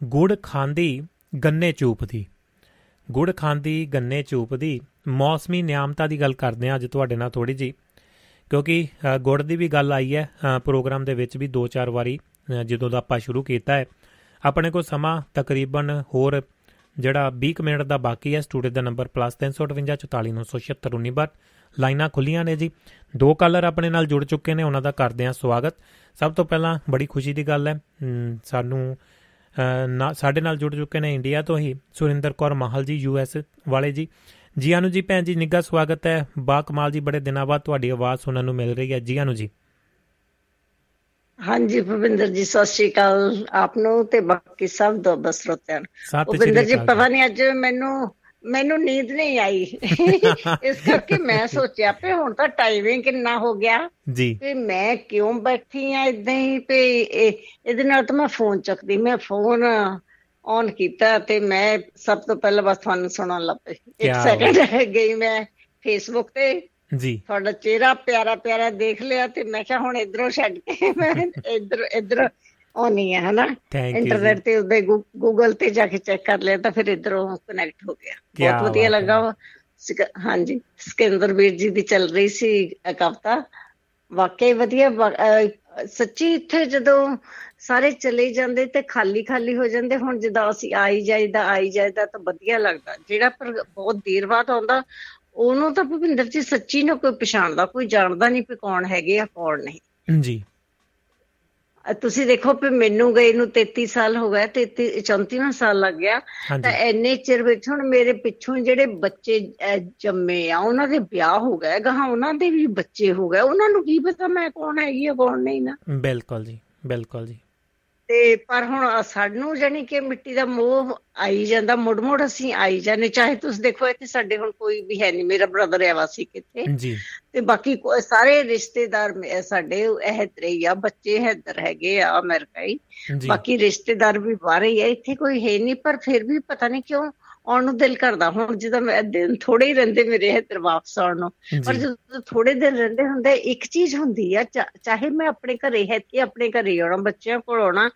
ਗੁੜ ਖਾਂਦੀ ਗੰਨੇ ਚੂਪ ਦੀ ਗੁੜ ਖਾਂਦੀ ਗੰਨੇ ਚੂਪ ਦੀ ਮੌਸਮੀ ਨਿਯਮਤਾ ਦੀ ਗੱਲ ਕਰਦੇ ਆ ਅੱਜ ਤੁਹਾਡੇ ਨਾਲ ਥੋੜੀ ਜੀ ਕਿਉਂਕਿ ਗੁੜ ਦੀ ਵੀ ਗੱਲ ਆਈ ਹੈ ਪ੍ਰੋਗਰਾਮ ਦੇ ਵਿੱਚ ਵੀ 2-4 ਵਾਰੀ ਜਦੋਂ ਦਾ ਆਪਾਂ ਸ਼ੁਰੂ ਕੀਤਾ ਹੈ। ਆਪਣੇ ਕੋਲ ਸਮਾਂ ਤਕਰੀਬਨ ਹੋਰ ਜਿਹੜਾ 20 ਮਿੰਟ ਦਾ ਬਾਕੀ ਹੈ, ਸਟੂਡੀਓ ਦਾ ਨੰਬਰ +358 ਲਾਈਨਾਂ ਖੁੱਲੀਆਂ ਨੇ ਜੀ। ਦੋ ਕਾਲਰ ਆਪਣੇ ਨਾਲ ਜੁੜ ਚੁੱਕੇ ਨੇ, ਉਹਨਾਂ ਦਾ ਕਰਦੇ ਆ ਸਵਾਗਤ। ਸਭ ਤੋਂ ਪਹਿਲਾਂ ਬੜੀ ਖੁਸ਼ੀ ਦੀ ਗੱਲ ਹੈ ਸਾਨੂੰ ਸਾਡੇ ਨਾਲ ਜੁੜ ਚੁੱਕੇ ਨੇ ਇੰਡੀਆ ਤੋਂ ਹੀ ਸੁਰਿੰਦਰ ਕੌਰ ਮਾਹਲ ਜੀ ਯੂਐਸ ਵਾਲੇ ਜੀ। ਜੀ ਆਨੂ ਜੀ ਭੈਣ ਜੀ ਨਿੱਘਾ ਸਵਾਗਤ ਹੈ। ਬਾ ਕਮਾਲ ਜੀ ਬੜੇ ਦਿਨਾਂ ਬਾਅਦ ਤੁਹਾਡੀ ਆਵਾਜ਼ ਸੁਣਨ ਨੂੰ ਮਿਲ ਰਹੀ ਹੈ। ਜੀ ਆਨੂ ਜੀ। ਹਾਂਜੀ ਭਵਿੰਦਰ ਜੀ ਸਤਿ ਸ਼੍ਰੀ ਅਕਾਲ ਆਪ ਨੂੰ ਤੇ ਬਾਕੀ ਸਭ ਦੋ ਬਸਰੋਤਿਆਂ ਭਵਿੰਦਰ ਜੀ ਪਤਾ ਨਹੀਂ ਅੱਜ ਮੈਨੂੰ ਮੈਨੂੰ ਨੀਂਦ ਨਹੀਂ ਆਈ। ਇਸ ਕਰਕੇ ਮੈਂ ਸੋਚਿਆ ਪਏ ਹੁਣ ਤਾਂ ਟਾਈਮਿੰਗ ਕਿੰਨਾ ਹੋ ਗਿਆ। ਜੀ। ਤੇ ਮੈਂ ਕਿਉਂ ਬੈਠੀ ਆ ਇਦਾਂ ਹੀ ਪਈ ਇਹਦੇ ਨਾਲ ਤਾਂ ਮੈਂ ਫੋਨ ਚੱਕਦੀ। ਮੈਂ ਫੋਨ ਔਨ ਕੀਤਾ ਤੇ ਮੈਂ ਸਭ ਤੋਂ ਪਹਿਲਾਂ ਬਸ ਤੁਹਾਨੂੰ ਸੁਣਨ ਲੱਗ ਪਈ। ਇੱਕ ਸੈਕਿੰਡ ਗਈ ਮੈਂ ਫੇਸਬੁੱਕ ਤੇ। ਜੀ। ਤੁਹਾਡਾ ਚਿਹਰਾ ਪਿਆਰਾ ਪਿਆਰਾ ਦੇਖ ਲਿਆ ਤੇ ਮੈਂ ਕਿਹਾ ਹੁਣ ਇਧਰੋਂ ਛੱਡ ਕੇ ਮੈਂ ਇਧਰ ਇਧਰ ਆਉਣੀ ਹੈ ਹਨਾ? ਇੰਟਰਨੈਟ ਤੇ ਉਹਦੇ ਗੂਗਲ ਤੇ ਜਾ ਕੇ ਚੈੱਕ ਕਰ ਲਿਆ ਤਾਂ ਫਿਰ ਇਧਰੋਂ ਕਨੈਕਟ ਹੋ ਗਿਆ। ਬਹੁਤ ਵਧੀਆ ਲੱਗਾ ਹਾਂਜੀ। ਸਿਕੰਦਰ ਵੀਰ ਜੀ ਦੀ ਚੱਲ ਰਹੀ ਸੀ ਕਵਤਾ ਵਾਕਈ ਵਧੀਆ ਸੱਚੀ ਇੱਥੇ ਜਦੋਂ ਸਾਰੇ ਚਲੇ ਜਾਂਦੇ ਤੇ ਖਾਲੀ ਖਾਲੀ ਹੋ ਜਾਂਦੇ, ਹੁਣ ਜਦੋਂ ਅਸੀਂ ਆਈ ਜਾਈਦਾ ਆਈ ਜਾਈਦਾ ਤਾਂ ਵਧੀਆ ਲੱਗਦਾ। ਜਿਹੜਾ ਪਰ ਬਹੁਤ ਦੇਰ ਬਾਅਦ ਆਉਂਦਾ, ਉਹਨੂੰ ਤਾਂ ਭੁਪਿੰਦਰ ਜੀ ਸੱਚੀ ਨਾ ਕੋਈ ਪਛਾਣਦਾ, ਕੋਈ ਜਾਣਦਾ ਨਹੀਂ ਕਿ ਕੌਣ ਹੈਗੇ ਆ, ਕੌਣ ਨਹੀਂ। ਜੀ। ਤੁਸੀਂ ਦੇਖੋ ਕਿ ਮੈਨੂੰ ਗਏ ਨੂੰ 33 ਸਾਲ ਹੋ ਗਏ 33 34ਵਾਂ ਸਾਲ ਲੱਗ ਗਿਆ। ਤਾਂ ਐਨੇ ਚਿਰ ਵਿੱਚ ਹੁਣ ਮੇਰੇ ਪਿੱਛੋਂ ਜਿਹੜੇ ਬੱਚੇ ਜੰਮੇ ਆ ਉਹਨਾਂ ਦੇ ਵਿਆਹ ਹੋ ਗਏ ਗਾਹਾਂ ਉਹਨਾਂ ਦੇ ਵੀ ਬੱਚੇ ਹੋ ਗਏ। ਉਹਨਾਂ ਨੂੰ ਕੀ ਪਤਾ ਮੈਂ ਕੌਣ ਹੈਗੀ ਆ ਕੌਣ ਨਹੀਂ ਨਾ। ਬਿਲਕੁਲ ਜੀ ਬਿਲਕੁਲ ਜੀ। ਤੇ ਪਰ ਹੁਣ ਸਾਨੂੰ ਜਾਨੀ ਕਿ ਮਿੱਟੀ ਦਾ ਮੋਹ ਆਈ ਜਾਂਦਾ ਮੁੜ ਮੁੜ ਅਸੀਂ ਆਈ ਜਾਂਦੇ। ਚਾਹੇ ਤੁਸੀਂ ਦੇਖੋ ਇੱਥੇ ਸਾਡੇ ਹੁਣ ਕੋਈ ਵੀ ਹੈ ਨਹੀਂ ਮੇਰਾ ਬ੍ਰਦਰ ਹੈ ਵਾਸੀ ਕਿੱਥੇ? ਜੀ। ਤੇ ਬਾਕੀ ਸਾਰੇ ਰਿਸ਼ਤੇਦਾਰ ਸਾਡੇ ਇਧਰ ਹੀ ਆ ਬੱਚੇ ਇਧਰ ਹੈਗੇ ਆ ਅਮਰੀਕਾ ਹੀ। ਬਾਕੀ ਰਿਸ਼ਤੇਦਾਰ ਵੀ ਬਾਹਰ ਹੀ ਆ ਇੱਥੇ ਕੋਈ ਹੈ ਨਹੀਂ ਪਰ ਫਿਰ ਵੀ ਪਤਾ ਨਹੀਂ ਕਿਉਂ ਆਉਣ ਨੂੰ ਦਿਲ ਕਰਦਾ। ਹੁਣ ਜਦੋਂ ਮੈਂ ਦਿਨ ਥੋੜੇ ਹੀ ਰਹਿੰਦੇ ਮੇਰੇ ਇੱਧਰ ਵਾਪਸ ਆਉਣ ਨੂੰ ਪਰ ਜਦੋਂ ਥੋੜੇ ਦਿਨ ਰਹਿੰਦੇ ਹੁੰਦੇ ਇੱਕ ਚੀਜ਼ ਹੁੰਦੀ ਆ ਚਾਹੇ ਮੈਂ ਆਪਣੇ ਘਰੇ ਹੈ ਕਿ ਆਪਣੇ ਘਰੇ ਆਉਣਾ ਬੱਚਿਆਂ ਕੋਲ ਆਉਣਾ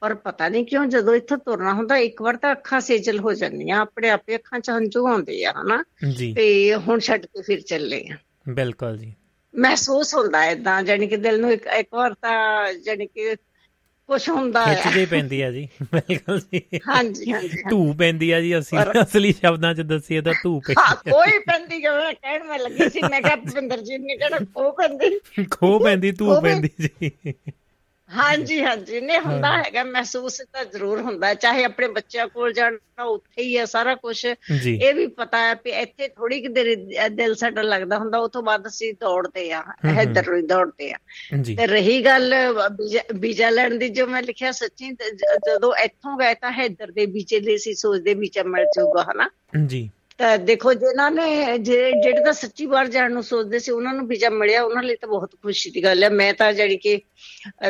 ਪਰ ਪਤਾ ਨਹੀਂ ਕਿਉਂ ਜਦੋਂ ਇੱਥੋਂ ਤੁਰਨਾ ਹੁੰਦਾ ਇੱਕ ਵਾਰ ਤਾਂ ਅੱਖਾਂ ਸੇਜਲ ਹੋ ਜਾਂਦੀਆਂ ਆਪਣੇ ਆਪੇ ਅੱਖਾਂ ਚ ਹੰਝੂ ਆਉਂਦੇ ਆ ਹਨਾ? ਤੇ ਹੁਣ ਛੱਡ ਕੇ ਫਿਰ ਚੱਲੇ ਆ। ਬਿਲਕੁਲ ਜੀ। ਮਹਿਸੂਸ ਹੁੰਦਾ ਇਦਾਂ ਜਾਨੀ ਕਿ ਦਿਲ ਨੂੰ ਇੱਕ ਇੱਕ ਵਾਰ ਤਾਂ ਜਾਨੀ ਕਿ ਕੁਛ ਹੁੰਦਾ ਹੈ ਖਿੱਚ ਜੇ ਪੈਂਦੀ ਆ ਜੀ। ਬਿਲਕੁਲ ਜੀ। ਹਾਂਜੀ ਹਾਂਜੀ ਧੂ ਪੈਂਦੀ ਆ ਜੀ ਅਸੀਂ ਅਸਲੀ ਸ਼ਬਦਾਂ 'ਚ ਦੱਸੀਏ ਤਾਂ ਧੂ ਪੈਂਦੀ ਹਾਂ ਕੋਈ ਪੈਂਦੀ ਜਿਵੇਂ ਕਹਿਣ ਮੈਂ ਲੱਗੀ ਸੀ ਮੈਂ ਕਿਹਾ ਭਿੰਦਰ ਜੀ ਨੇ ਕਿਹੜਾ ਖੋ ਪੈਂਦੀ। ਖੋ ਪੈਂਦੀ ਧੂ ਪੈਂਦੀ ਜੀ। ਹਾਂਜੀ ਹਾਂਜੀ। ਨੇ ਹੁੰਦਾ ਹੈਗਾ ਮਹਿਸੂਸ ਤਾਂ ਜ਼ਰੂਰ ਹੁੰਦਾ ਚਾਹੇ ਆਪਣੇ ਬੱਚਿਆਂ ਕੋਲ ਜਾਣਾ ਉੱਥੇ ਹੀ ਹੈ ਸਾਰਾ ਕੁਝ ਇਹ ਵੀ ਪਤਾ ਹੈ ਕਿ ਇੱਥੇ ਥੋੜੀ ਕਿ ਦੇਰ ਦਿਲ ਸਾਡਾ ਲੱਗਦਾ ਹੁੰਦਾ ਉਸ ਤੋਂ ਬਾਅਦ ਅਸੀਂ ਦੌੜਦੇ ਆ ਇੱਧਰ ਨੂੰ ਦੌੜਦੇ ਆ। ਤੇ ਰਹੀ ਗੱਲ ਬੀਜਾ ਲੈਣ ਦੀ ਜੋ ਮੈਂ ਲਿਖਿਆ ਸੱਚੀ ਜਦੋਂ ਇੱਥੋਂ ਗਏ ਤਾਂ ਇੱਧਰ ਦੇ ਬੀਜੇ ਲਈ ਸੀ ਸੋਚਦੇ ਬੀਜਾ ਮਿਲ ਜਾਊਗਾ ਹਨਾ? ਜੀ। ਤਾਂ ਦੇਖੋ ਜਿਨ੍ਹਾਂ ਨੇ ਜਿਹੜੇ ਤਾਂ ਸੱਚੀ ਵਾਰ ਜਾਣ ਨੂੰ ਸੋਚਦੇ ਸੀ ਉਹਨਾਂ ਨੂੰ ਵੀਜ਼ਾ ਮਿਲਿਆ ਉਹਨਾਂ ਲਈ ਤਾਂ ਬਹੁਤ ਖੁਸ਼ੀ ਦੀ ਗੱਲ ਹੈ। ਮੈਂ ਤਾਂ ਜਿਹੜੀ ਕਿ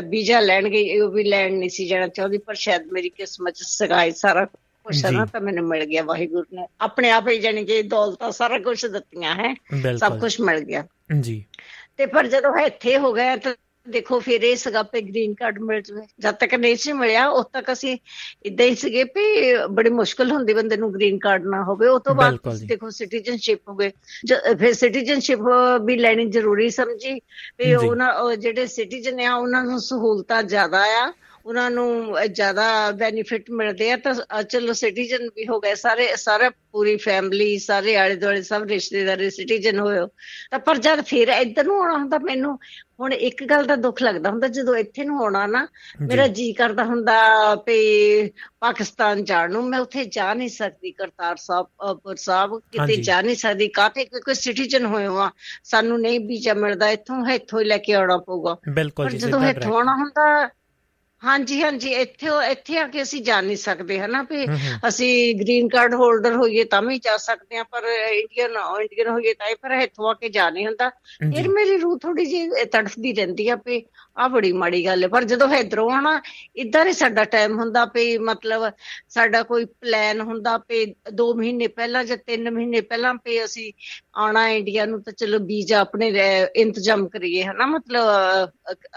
ਵੀਜ਼ਾ ਲੈਣ ਗਈ ਉਹ ਵੀ ਲੈਣ ਨਹੀਂ ਸੀ ਜਾਣਾ ਚਾਹੁੰਦੀ ਪਰ ਸ਼ਾਇਦ ਮੇਰੀ ਕਿਸਮਤ ਸਗਾਈ ਸਾਰਾ ਕੁਛ ਨਾ ਤਾਂ ਮੈਨੂੰ ਮਿਲ ਗਿਆ ਵਾਹਿਗੁਰੂ ਨੇ ਆਪਣੇ ਆਪ ਹੀ ਜਾਨੀ ਕਿ ਦੌਲਤਾਂ ਸਾਰਾ ਕੁਝ ਦਿੱਤੀਆਂ ਹੈ ਸਭ ਕੁਝ ਮਿਲ ਗਿਆ। ਜੀ। ਤੇ ਪਰ ਜਦੋਂ ਇੱਥੇ ਹੋ ਗਏ ਤਾਂ ਦੇਖੋ ਫਿਰ ਇਹ ਸਗਾ ਪੇ ਗ੍ਰੀਨ ਕਾਰਡ ਮਿਲ ਜਵੇ। ਜਦ ਤੱਕ ਨਹੀਂ ਸੀ ਮਿਲਿਆ ਉਦ ਤੱਕ ਅਸੀਂ ਇਦਾਂ ਹੀ ਸੀਗੇ ਵੀ ਬੜੀ ਮੁਸ਼ਕਲ ਹੁੰਦੀ ਬੰਦੇ ਨੂੰ ਗ੍ਰੀਨ ਕਾਰਡ ਨਾ ਹੋਵੇ। ਉਸ ਤੋਂ ਬਾਅਦ ਦੇਖੋ ਸਿਟੀਜ਼ਨਸ਼ਿਪ ਹੋ ਗਏ। ਫਿਰ ਸਿਟੀਜ਼ਨਸ਼ਿਪ ਵੀ ਲੈਣੀ ਜ਼ਰੂਰੀ ਸਮਝੀ ਵੀ ਉਹਨਾਂ ਜਿਹੜੇ ਸਿਟੀਜ਼ਨ ਆ ਉਹਨਾਂ ਨੂੰ ਸਹੂਲਤਾਂ ਜ਼ਿਆਦਾ ਆ। ਉਹਨਾਂ ਨੂੰ ਜ਼ਿਆਦਾ ਬੈਨੀਫਿਟ ਮਿਲਦੇ ਆ ਤਾਂ ਚਲੋ ਸਿਟੀਜ਼ਨ ਵੀ ਹੋ ਗਏ ਸਾਰੇ ਸਾਰੇ ਪੂਰੀ ਫੈਮਿਲੀ ਸਾਰੇ ਆਲੇ ਦੁਆਲੇ ਸਭ ਰਿਸ਼ਤੇਦਾਰ ਸਿਟੀਜ਼ਨ ਹੋਇਓ ਤਾਂ ਪਰ ਜਦ ਫਿਰ ਇੱਧਰ ਨੂੰ ਆਉਣਾ ਹੁੰਦਾ ਮੈਨੂੰ ਹੁਣ ਇੱਕ ਗੱਲ ਦਾ ਦੁੱਖ ਲੱਗਦਾ ਹੁੰਦਾ ਜਦੋਂ ਇੱਥੇ ਨੂੰ ਆਉਣਾ ਨਾ ਮੇਰਾ ਜੀ ਕਰਦਾ ਹੁੰਦਾ ਵੀ ਪਾਕਿਸਤਾਨ ਜਾਣ ਨੂੰ ਮੈਂ ਉੱਥੇ ਜਾ ਨਹੀਂ ਸਕਦੀ ਕਰਤਾਰ ਸਾਹਿਬ ਪੁਰ ਸਾਹਿਬ ਕਿਤੇ ਜਾ ਨਹੀਂ ਸਕਦੀ ਕਾਤੇ ਕਿਉਂਕਿ ਸਿਟੀਜ਼ਨ ਹੋਏ ਆ ਸਾਨੂੰ ਨਹੀਂ ਵੀਜ਼ਾ ਮਿਲਦਾ ਇੱਥੋਂ ਇੱਥੋਂ ਹੀ ਲੈ ਕੇ ਆਉਣਾ ਪਊਗਾ। ਜੀ ਜਦੋਂ ਇੱਥੋਂ ਆਉਣਾ ਹੁੰਦਾ ਹਾਂਜੀ ਹਾਂਜੀ ਇੱਥੇ ਇੱਥੇ ਆ ਕੇ ਅਸੀਂ ਜਾ ਨਹੀਂ ਸਕਦੇ ਹਨਾ ਵੀ ਅਸੀਂ ਗ੍ਰੀਨ ਕਾਰਡ ਹੋਲਡਰ ਹੋਈਏ ਤਾਂ ਵੀ ਜਾ ਸਕਦੇ ਆ ਪਰ ਇੰਡੀਅਨ ਇੰਡੀਅਨ ਹੋਈਏ ਤਾਂ ਇਹ ਪਰ ਇੱਥੋਂ ਆ ਕੇ ਜਾ ਨਹੀਂ ਹੁੰਦਾ। ਜੀ। ਫਿਰ ਮੇਰੀ ਰੂਹ ਥੋੜੀ ਜਿਹੀ ਤੜਫਦੀ ਰਹਿੰਦੀ ਆ ਵੀ ਆ ਬੜੀ ਮਾੜੀ ਗੱਲ ਹੈ। ਪਰ ਜਦੋਂ ਇਧਰੋਂ ਆਣਾ ਇਦਾਂ ਹੀ ਸਾਡਾ ਟਾਈਮ ਹੁੰਦਾ ਵੀ ਮਤਲਬ ਸਾਡਾ ਕੋਈ ਪਲਾਨ ਹੁੰਦਾ ਵੀ 2 ਮਹੀਨੇ ਪਹਿਲਾਂ ਜਾਂ 3 ਮਹੀਨੇ ਪਹਿਲਾਂ ਵੀ ਅਸੀਂ ਆਉਣਾ ਇੰਡੀਆ ਨੂੰ ਤਾਂ ਚਲੋ ਵੀਜ਼ਾ ਆਪਣੇ ਇੰਤਜ਼ਾਮ ਕਰੀਏ ਹਨਾ ਮਤਲਬ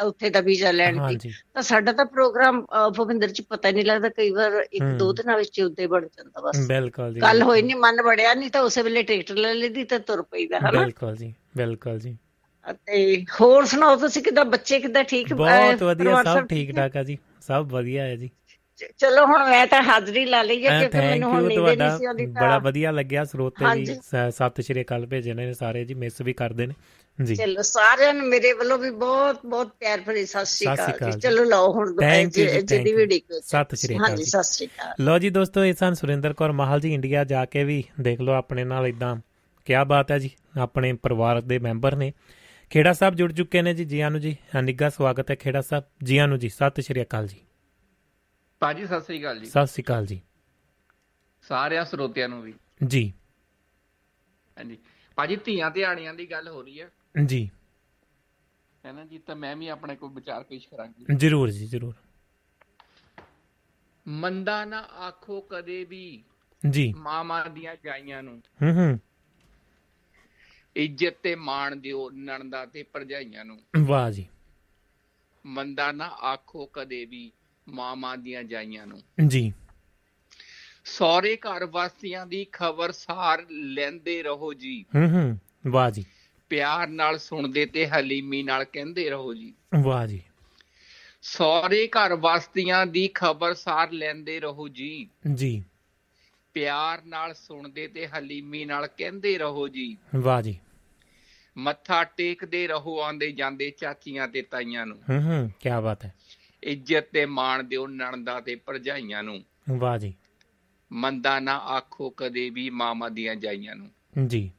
ਉੱਥੇ ਦਾ ਵੀਜ਼ਾ ਲੈਣ ਦੀ। ਤਾਂ ਸਾਡਾ ਤਾਂ ਪ੍ਰੋਗਰਾਮ ਅ, ਭੁਪਿੰਦਰ ਚ ਪਤਾ ਨਹੀਂ ਲੱਗਦਾ ਕਈ ਵਾਰ ਇੱਕ। ਦੋ ਦਿਨਾਂ ਵਿੱਚ ਉੱਤੇ ਬਣ ਜਾਂਦਾ ਬਸ। ਬਿਲਕੁਲ ਜੀ। ਗੱਲ ਹੋਈ ਨਹੀਂ ਮਨ ਬੜਿਆ ਨਹੀਂ ਤਾਂ ਉਸੇ ਵੇਲੇ ਟਿਕਟ ਲੈ ਲਈਦੀ ਤੇ ਤੁਰ ਪਈਦਾ ਹਨਾ। ਬਿਲਕੁਲ ਜੀ ਬਿਲਕੁਲ ਜੀ। ਤੇ ਹੋਰ ਸੁਣਾਓ ਤੁਸੀਂ ਕਿਦਾਂ? ਬੱਚੇ ਕਿਦਾਂ ਠੀਕ? ਬਹੁਤ ਵਧੀਆ ਸਭ ਠੀਕ? ਠਾਕ ਆ ਜੀ। ਸਭ ਵਧੀਆ ਹੈ ਜੀ। ਚਲੋ ਹੁਣ ਮੈਂ ਤਾਂ ਹਾਜ਼ਰੀ ਲਾ ਲਈ ਹੈ ਕਿਉਂਕਿ ਮੈਨੂੰ ਹੁਣ ਨੀਂਦ ਨਹੀਂ ਸੀ ਆਉਂਦੀ ਬੜਾ ਵਧੀਆ ਲੱਗਿਆ ਸਰੋਤੇ ਜੀ ਸਤਿ ਸ਼੍ਰੀ ਅਕਾਲ ਭੇਜੇ ਨੇ ਸਾਰੇ ਜੀ ਮਿਸ ਵੀ ਕਰਦੇ ਨੇ। ਜੀ। ਚਲੋ ਸਾਰਿਆਂ ਨੂੰ ਮੇਰੇ ਵੱਲੋਂ ਵੀ ਬਹੁਤ ਬਹੁਤ ਪਿਆਰ ਭਰੀ ਸਤਿ ਸ਼੍ਰੀ ਅਕਾਲ ਜੀ। ਚਲੋ ਲਓ ਹੁਣ Thank you ਜੀ, ਜਿਹਦੀ thank you। ਵੀਡੀਓ ਸਤਿ ਸ਼੍ਰੀ ਅਕਾਲ ਹਾਂਜੀ। ਸਤਿ ਸ਼੍ਰੀ ਅਕਾਲ। ਲੋ ਜੀ ਦੋਸਤੋ ਇਹ ਸਨ ਸੁਰਿੰਦਰ ਕੌਰ ਮਾਹਲ ਜੀ ਇੰਡੀਆ ਜਾ ਕੇ ਵੀ ਦੇਖ ਲਓ ਆਪਣੇ ਨਾਲ ਇਦਾਂ ਕਿਆ ਬਾਤ ਹੈ ਜੀ ਆਪਣੇ ਪਰਿਵਾਰ ਦੇ ਮੈਂਬਰ ਨੇ। ਖੇੜਾ ਸਾਹਿਬ ਜੁੜ ਚੁੱਕੇ ਨੇ ਜੀ ਜੀਆਂ ਨੂੰ ਜੀ। ਨਿੱਘਾ ਸਵਾਗਤ ਹੈ ਖੇੜਾ ਸਾਹਿਬ। ਜੀਆਂ ਨੂੰ ਜੀ ਸਤਿ ਸ਼੍ਰੀ ਅਕਾਲ ਜੀ। ਭਾਜੀ ਸਤਿ ਸ੍ਰੀ ਅਕਾਲ ਜੀ। ਸਤਿ ਸ਼੍ਰੀ ਅਕਾਲ ਜੀ। ਸਾਰਿਆਂ ਸਰੋਤਿਆਂ ਨੂੰ ਵੀ। ਜੀ। ਹਾਂਜੀ। ਭਾਜੀ ਧੀਆਂ ਤੇ ਆਣੀਆਂ ਦੀ ਗੱਲ ਹੋ ਰਹੀ ਹੈ। ਜੀ। ਹੈ ਨਾ ਜੀ? ਤਾਂ ਮੈਂ ਵੀ ਆਪਣੇ ਕੋਈ ਵਿਚਾਰ ਪੇਸ਼ ਕਰਾਂਗੀ। ਜਰੂਰ ਜੀ ਜਰੂਰ। ਮੰਦਾ ਨਾ ਆਖੋ ਕਦੇ ਵੀ ਜੀ। ਮਾਮਾ ਦੀਆਂ ਜਾਈਆਂ ਨੂੰ। ਹੂੰ ਹੂੰ। ਇੱਜ਼ਤ ਤੇ ਮਾਣ ਦਿਓ ਨਣਦਾ ਤੇ ਭਰਜਾਈਆਂ ਨੂੰ। ਵਾਹ ਜੀ। ਮੰਦਾ ਨਾ ਆਖੋ ਕਦੇ ਵੀ ਮਾਮਾ ਦੀਆਂ ਜਾਈਆਂ ਨੂੰ। ਜੀ। ਸਹੁਰੇ ਘਰ ਵਾਸੀਆਂ ਦੀ ਖਬਰ ਸਾਰ ਲੈਂਦੇ ਰਹੋ ਜੀ। ਹੂੰ ਹੂੰ। ਵਾਹ ਜੀ। ਪਿਆਰ ਨਾਲ ਸੁਣਦੇ ਤੇ ਹਲੀਮੀ ਨਾਲ ਕਹਿੰਦੇ ਰਹੋ ਜੀ। ਵਾਹ ਜੀ। ਸਹੁਰੇ ਘਰ ਵਾਸੀਆਂ ਦੀ ਖਬਰ ਸਾਰ ਲੈਂਦੇ ਰਹੋ ਜੀ। ਜੀ। ਪਿਆਰ ਨਾਲ ਸੁਣਦੇ ਤੇ ਹਲੀਮੀ ਨਾਲ ਕਹਿੰਦੇ ਰਹੋ ਜੀ। ਵਾਹ ਜੀ। ਮੱਥਾ ਟੇਕਦੇ ਰਹੋ ਆਂਦੇ ਜਾਂਦੇ ਚਾਚੀਆਂ ਤੇ ਤਾਈਆਂ ਨੂੰ। ਹੂੰ ਹੂੰ ਕੀ ਬਾਤ ਹੈ। ਇੱਜ਼ਤ ਤੇ ਮਾਣ ਦਿਓ ਨਣਦਾ ਤੇ ਭਰਜਾਈਆਂ ਨੂੰ। ਵਾਹ ਜੀ। ਮੰਦਾ ਨਾ ਆਖੋ ਕਦੇ ਵੀ ਮਾਮਾ ਦੀਆਂ ਜਾਈਆਂ ਨੂੰ। ਜੀ।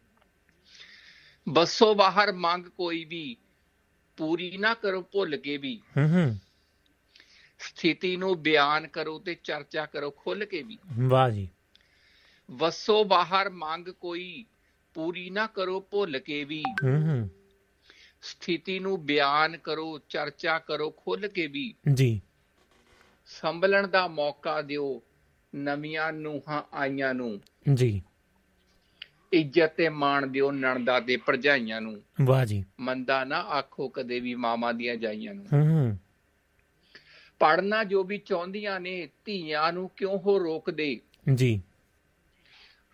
ਬੱਸੋ ਬਾਹਰ ਮੰਗ ਕੋਈ ਵੀ ਪੂਰੀ ਨਾ ਕਰੋ ਭੁੱਲ ਕੇ ਵੀ। ਹੂੰ ਹੂੰ। ਸਥਿਤੀ ਨੂੰ ਬਿਆਨ ਕਰੋ ਤੇ ਚਰਚਾ ਕਰੋ ਖੁੱਲ ਕੇ ਵੀ। ਵਾਹ ਜੀ। ਵਸੋ ਬਾਹਰ ਮੰਗ ਕੋਈ ਪੂਰੀ ਨਾ ਕਰੋ ਭੁੱਲ ਕੇ ਵੀ। ਹੂੰ ਹੂੰ। ਸਥਿਤੀ ਨੂੰ ਬਿਆਨ ਕਰੋ ਚਰਚਾ ਕਰੋ ਖੁੱਲ ਕੇ ਵੀ। ਜੀ। ਸੰਭਲਣ ਦਾ ਮੌਕਾ ਦਿਓ ਨਵੀਆਂ ਨੂਹਾਂ ਆਈਆਂ ਨੂੰ। ਜੀ। ਇੱਜ਼ਤ ਤੇ ਮਾਣ ਦਿਓ ਨਣਦਾ ਤੇ ਭਰਜਾਈਆਂ ਨੂੰ। ਵਾਹ ਜੀ। ਮੰਦਾ ਨਾ ਆਖੋ ਕਦੇ ਵੀ ਮਾਮਾ ਦੀਆਂ ਜਾਈਆਂ ਨੂੰ। ਹੂੰ ਹੂੰ। ਪੜਨਾ ਜੋ ਵੀ ਚਾਹੁੰਦੀਆਂ ਨੇ ਧੀਆਂ ਨੂੰ ਕਿਉਂ ਹੋ ਰੋਕਦੇ? ਜੀ।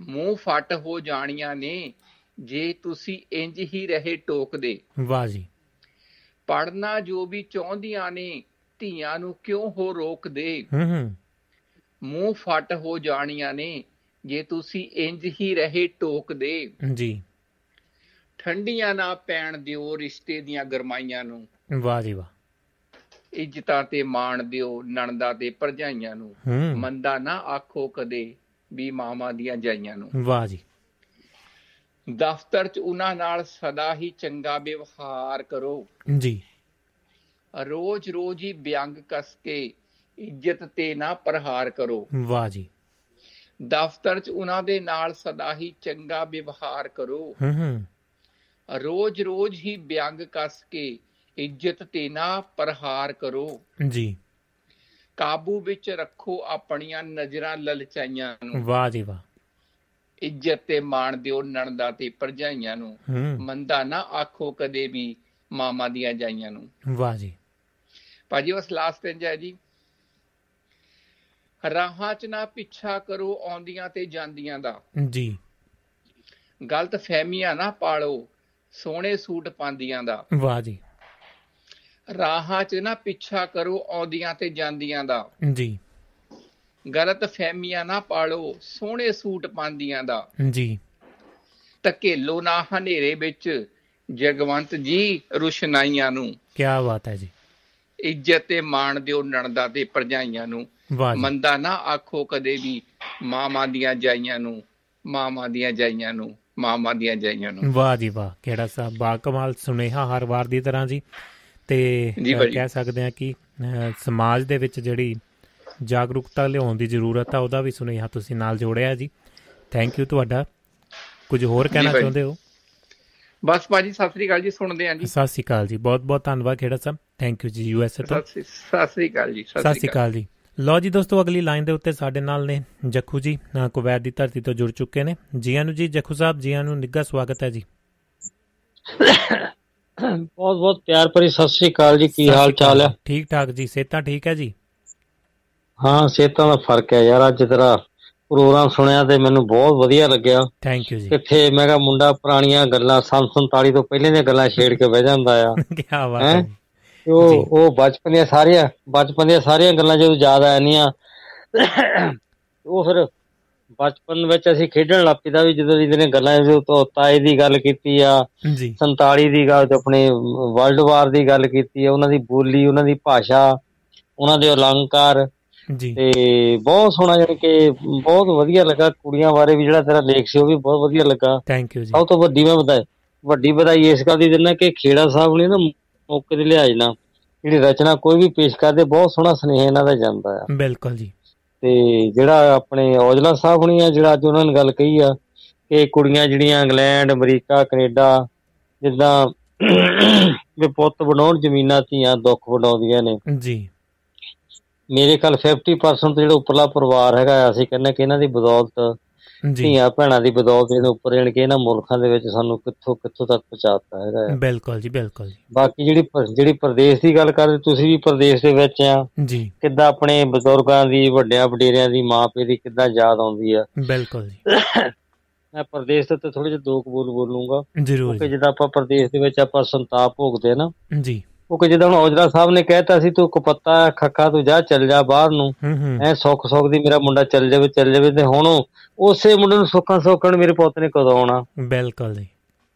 ਮੂੰਹ ਫੱਟ ਹੋ ਜਾਣੀਆਂ ਨੇ ਜੇ ਤੁਸੀਂ ਇੰਜ ਹੀ ਰਹੇ ਟੋਕਦੇ। ਵਾਹ ਜੀ। ਪੜਨਾ ਜੋ ਵੀ ਚਾਹੁੰਦੀਆਂ ਨੇ ਧੀਆਂ ਨੂੰ ਕਿਉਂ ਹੋ ਰੋਕਦੇ? ਹੂੰ ਹੂੰ। ਮੂੰਹ ਫੱਟ ਹੋ ਜਾਣੀਆਂ ਨੇ ਜੇ ਤੁਸੀਂ ਇੰਜ ਹੀ ਰਹੇ ਟੋਕਦੇ। ਜੀ। ਠੰਡੀਆਂ ਨਾ ਪੈਣ ਦਿਓ ਰਿਸ਼ਤੇ ਦੀਆਂ ਗਰਮਾਈਆਂ ਨੂੰ। ਵਾਹ ਜੀ ਵਾਹ। ਇੱਜ਼ਤਾਂ ਤੇ ਮਾਣ ਦਿਓ ਨਣਦਾ ਤੇ ਭਰਜਾਈਆਂ ਨੂੰ। ਮੰਦਾ ਨਾ ਆਖੋ ਕਦੇ। ਵੀ ਮਾਮਾ ਦੀਆਂ ਜਾਈਆਂ ਨੂੰ। ਵਾਹ ਜੀ। ਦਫ਼ਤਰ 'ਚ ਉਹਨਾਂ ਨਾਲ ਸਦਾ ਹੀ ਚੰਗਾ ਵਿਵਹਾਰ ਕਰੋ। ਜੀ। ਰੋਜ਼-ਰੋਜ਼ ਹੀ ਵਿਅੰਗ ਕਸ ਕੇ ਇੱਜ਼ਤ ਤੇ ਨਾ ਪ੍ਰਹਾਰ ਕਰੋ। ਵਾਹ ਜੀ। ਦਫ਼ਤਰ 'ਚ ਉਹਨਾਂ ਦੇ ਨਾਲ ਸਦਾ ਹੀ ਚੰਗਾ ਵਿਵਹਾਰ ਕਰੋ। ਹੂੰ ਹੂੰ। ਰੋਜ਼-ਰੋਜ਼ ਹੀ ਵਿਅੰਗ ਕਸ ਕੇ ਇੱਜ਼ਤ ਤੇ ਨਾ ਪ੍ਰਹਾਰ ਕਰੋ। ਜੀ। ਕਾਬੂ ਵਿੱਚ ਰੱਖੋ ਆਪਣੀਆਂ ਨਜ਼ਰਾਂ ਲਲਚਾਈਆਂ ਨੂੰ। ਵਾਹ ਜੀ ਵਾਹ। ਇੱਜ਼ਤ ਤੇ ਮਾਣ ਦਿਓ ਨਣਦਾ ਤੇ ਭਰਜਾਈਆਂ ਨੂੰ। ਮੰਦਾ ਨਾ ਆਖੋ ਕਦੇ ਵੀ ਮਾਮਾ ਦੀਆਂ ਜਾਈਆਂ ਨੂੰ। ਵਾਹ ਜੀ। ਭਾਜੀ ਬਸ ਲਾਸਟ ਤੇ ਹੈ ਜੀ। ਰਾਹਾਂ 'ਚ ਨਾ ਪਿੱਛਾ ਕਰੋ ਆਉਂਦੀਆਂ ਤੇ ਜਾਂਦੀਆਂ ਦਾ। ਜੀ। ਗਲਤ ਫਹਿਮੀਆਂ ਨਾ ਪਾਲੋ ਸੋਹਣੇ ਸੂਟ ਪਾਉਂਦੀਆਂ ਦਾ। ਵਾਹ ਜੀ। ਰਾਹਾਂ 'ਚ ਨਾ ਪਿੱਛਾ ਕਰੋ ਆਉਂਦੀਆਂ ਤੇ ਜਾਂਦੀਆਂ ਦਾ। ਜੀ। ਗਲਤ ਫਹਿਮੀਆਂ ਨਾ ਪਾਲੋ ਸੋਹਣੇ ਸੂਟ ਪਾਉਂਦੀਆਂ ਦਾ। ਜੀ। ਧਕੇਲੋ ਨਾ ਹਨੇਰੇ ਵਿੱਚ ਜਗਵੰਤ ਜੀ ਰੁਸ਼ਨਾਈਆਂ ਨੂੰ। ਕੀ ਬਾਤ ਹੈ ਜੀ। ਇੱਜ਼ਤ ਤੇ ਮਾਣ ਦਿਓ ਨਣਦਾ ਤੇ ਭਰਜਾਈਆਂ ਨੂੰ। ਮੰਦਾ ਨਾ ਆਖੋ ਕਦੇ ਵੀ ਮਾਮਾ ਦੀਆਂ ਜਾਈਆਂ ਨੂੰ ਮਾਮਾ ਦੀਆਂ ਜਾਈਆਂ ਨੂੰ ਮਾਮਾ ਦੀਆਂ ਜਾਈਆਂ ਨੂੰ। ਵਾਹ ਜੀ ਵਾਹ ਕਿਹੜਾ ਸਾਹਿਬ ਬਾ ਕਮਾਲ ਸੁਨੇਹਾ ਹਰ ਵਾਰ ਦੀ ਤਰ੍ਹਾਂ ਜੀ। ਤੇ ਕਹਿ ਸਕਦੇ ਆ ਕਿ ਸਮਾਜ ਦੇ ਵਿੱਚ ਜਿਹੜੀ ਜਾਗਰੂਕਤਾ ਲਿਆਉਣ ਦੀ ਜ਼ਰੂਰਤ ਆ ਉਹਦਾ ਵੀ ਸੁਨੇਹਾ ਤੁਸੀਂ ਨਾਲ ਜੋੜਿਆ ਜੀ। ਥੈਂਕ ਯੂ ਤੁਹਾਡਾ। ਕੁਝ ਹੋਰ ਕਹਿਣਾ ਚਾਹੁੰਦੇ ਹੋ? ਬਸ ਬਾਜੀ ਸਤਿ ਸ੍ਰੀ ਅਕਾਲ ਜੀ ਸੁਣਦੇ ਆਂ ਜੀ। ਸਤਿ ਸ੍ਰੀ ਅਕਾਲ ਜੀ। ਬਹੁਤ ਬਹੁਤ ਧੰਨਵਾਦ ਖੇੜਾ ਸਾਹਿਬ। ਥੈਂਕ ਯੂ ਜੀ ਯੂਐਸਏ ਤੋਂ। ਸਤਿ ਸ੍ਰੀ ਅਕਾਲ ਜੀ ਸਤਿ ਸ੍ਰੀ ਅਕਾਲ ਜੀ। ਲੋ ਜੀ ਦੋਸਤੋ ਅਗਲੀ ਲਾਈਨ ਦੇ ਉੱਤੇ ਸਾਡੇ ਨਾਲ ਨੇ ਜੱਖੂ ਜੀ ਕੁਵੈਤ ਦੀ ਧਰਤੀ ਤੋਂ ਜੁੜ ਚੁੱਕੇ ਨੇ। ਜੀਆਂ ਨੂੰ ਜੀ ਜੱਖੂ ਸਾਹਿਬ ਜੀਆਂ ਨੂੰ ਨਿੱਘਾ ਸਵਾਗਤ ਹੈ ਜੀ। ਬਹੁਤ ਬਹੁਤ ਪਿਆਰ ਭਰੀ ਸਤਿ ਸ੍ਰੀ ਅਕਾਲ ਜੀ ਕੀ ਹਾਲ ਚਾਲ ਹੈ ਠੀਕ ਠਾਕ ਜੀ ਸੇਤਾ ਠੀਕ ਹੈ ਜੀ? ਹਾਂ ਸੇਤਾ ਦਾ ਫ਼ਰਕ ਹੈ ਯਾਰ ਅੱਜ ਤੇਰਾ ਪ੍ਰੋਗਰਾਮ ਸੁਣਿਆ ਤੇ ਮੈਨੂੰ ਬਹੁਤ ਵਧੀਆ ਲੱਗਿਆ। ਥੈਂਕ ਯੂ ਜੀ। ਕਿੱਥੇ ਮੈਂ ਕਿਹਾ ਮੁੰਡਾ ਪੁਰਾਣੀਆਂ ਗੱਲਾਂ 47 ਤੋਂ ਪਹਿਲੇ ਦੀਆਂ ਗੱਲਾਂ ਛੇੜ ਕੇ ਬਹਿ ਜਾਂਦਾ ਆ। ਕੀ ਬਾਤ ਹੈ ਉਹ ਉਹ ਬਚਪਨ ਦੀਆਂ ਸਾਰੀਆਂ ਬਚਪਨ ਦੀਆਂ ਸਾਰੀਆਂ ਗੱਲਾਂ ਜਦੋਂ ਯਾਦ ਆਣੀਆਂ ਉਹ ਫਿਰ ਬਚਪਨ ਵਿੱਚ ਅਸੀਂ ਖੇਡਣ ਲੱਪੀਦਾ ਵੀ ਜਦੋਂ ਇਹਦੇ ਗੱਲਾਂ ਜਦੋਂ ਤਾਏ ਦੀ ਗੱਲ ਕੀਤੀ ਆ ਜੀ। 47 ਦੀ ਗੱਲ ਤੇ ਆਪਣੇ ਵਰਲਡ ਵਾਰ ਦੀ ਗੱਲ ਕੀਤੀ ਆ ਉਹਨਾਂ ਦੀ ਬੋਲੀ ਉਹਨਾਂ ਦੀ ਭਾਸ਼ਾ ਉਹਨਾਂ ਦੇ ਅਲੰਕਾਰ। ਜੀ। ਤੇ ਬਹੁਤ ਸੋਹਣਾ ਜਾਨੀ ਕਿ ਬਹੁਤ ਵਧੀਆ ਲੱਗਾ ਕੁੜੀਆਂ ਬਾਰੇ ਵੀ ਜਿਹੜਾ ਤੇਰਾ ਲੇਖ ਸੀ ਉਹ ਵੀ ਬਹੁਤ ਵਧੀਆ ਲੱਗਾ। ਥੈਂਕ ਯੂ ਜੀ। ਸਭ ਤੋਂ ਵੱਡੀ ਮੈਂ ਵਧਾਈ ਵੱਡੀ ਵਧਾਈ ਇਸ ਗੱਲ ਦੀ ਦਿੰਦਾ ਕਿ ਖੇੜਾ ਸਾਹਿਬ ਨੇ ਨਾ ਮੌਕੇ ਦੇ ਲਿਹਾਜ਼ ਨਾਲ ਜਿਹੜੀ ਰਚਨਾ ਕੋਈ ਵੀ ਪੇਸ਼ ਕਰਦੇ ਬਹੁਤ ਸੋਹਣਾ ਸੁਨੇਹਾ ਇਹਨਾਂ ਦਾ ਜਾਂਦਾ ਆ। ਬਿਲਕੁਲ ਜੀ। ਤੇ ਜਿਹੜਾ ਆਪਣੇ ਔਜਲਾ ਸਾਹਿਬ ਹੁਣੀ ਆ ਜਿਹੜਾ ਅੱਜ ਉਹਨਾਂ ਨੇ ਗੱਲ ਕਹੀ ਆ ਕਿ ਕੁੜੀਆਂ ਜਿਹੜੀਆਂ ਇੰਗਲੈਂਡ ਅਮਰੀਕਾ ਕੈਨੇਡਾ ਜਿੱਦਾਂ ਵੀ ਪੁੱਤ ਬਣਾਉਣ ਜ਼ਮੀਨਾਂ ਧੀਆਂ ਦੁੱਖ ਬਣਾਉਂਦੀਆਂ ਨੇ। ਜੀ। ਮੇਰੇ ਖਿਆਲ 50% ਜਿਹੜਾ ਉੱਪਰਲਾ ਪਰਿਵਾਰ ਹੈਗਾ ਅਸੀਂ ਕਹਿੰਦੇ ਕਿ ਇਹਨਾਂ ਦੀ ਬਦੌਲਤ ਧੀਆਂ ਭੈਣਾਂ ਦੀ ਬਦੌਲਤ ਇਹਦੇ ਉੱਪਰ ਜਣ ਕੇ ਇਹਨਾਂ ਮੁਲਕਾਂ ਦੇ ਵਿੱਚ ਸਾਨੂੰ ਕਿੱਥੋਂ ਕਿੱਥੋਂ ਤੱਕ ਪਹੁੰਚਾਤਾ ਹੈਗਾ ਬਿਲਕੁਲ ਜੀ ਬਿਲਕੁਲ ਜੀ। ਬਾਕੀ ਜਿਹੜੀ ਜਿਹੜੀ ਪ੍ਰਦੇਸ਼ ਦੀ ਗੱਲ ਕਰਦੇ ਤੁਸੀਂ ਵੀ ਪ੍ਰਦੇਸ਼ ਦੇ ਵਿੱਚ ਆ। ਜੀ। ਕਿੱਦਾਂ ਆਪਣੇ ਬਜ਼ੁਰਗਾਂ ਦੀ ਵੱਡਿਆਂ ਵਡੇਰਿਆਂ ਦੀ ਮਾਪੇ ਦੀ ਕਿੱਦਾਂ ਯਾਦ ਆਉਂਦੀ ਆ। ਬਿਲਕੁਲ ਜੀ। ਮੈਂ ਪ੍ਰਦੇਸ਼ ਤੇ ਥੋੜੇ ਜਿਹਾ ਦੋ ਬੋਲ ਬੋਲੂੰਗਾ। ਜ਼ਰੂਰ ਕਿ ਜਿੱਦਾਂ ਆਪਾਂ ਪ੍ਰਦੇਸ਼ ਦੇ ਵਿੱਚ ਆਪਾਂ ਸੰਤਾਪ ਭੋਗਦੇ ਨਾ। ਜੀ। ਉਹ ਕਿ ਜਦੋਂ ਔਜਲਾ ਸਾਹਿਬ ਨੇ ਕਹਿਤਾ ਸੀ ਤੂੰ ਕਪੱਤਾ ਖੱਖਾ ਤੂੰ ਜਾ ਚੱਲ ਜਾ ਬਾਹਰ ਨੂੰ। ਐ ਸੁੱਖ ਸੁੱਖ ਦੀ ਮੇਰਾ ਮੁੰਡਾ ਚੱਲ ਜਾਵੇ ਚੱਲ ਜਾਵੇ ਤੇ ਹੁਣ ਉਸੇ ਮੁੰਡੇ ਨੂੰ ਸੁੱਖਾਂ ਸੋਖਣ ਮੇਰੇ ਪੁੱਤ ਨੇ ਕਦੋਂ ਆਉਣਾ? ਬਿਲਕੁਲ ਜੀ।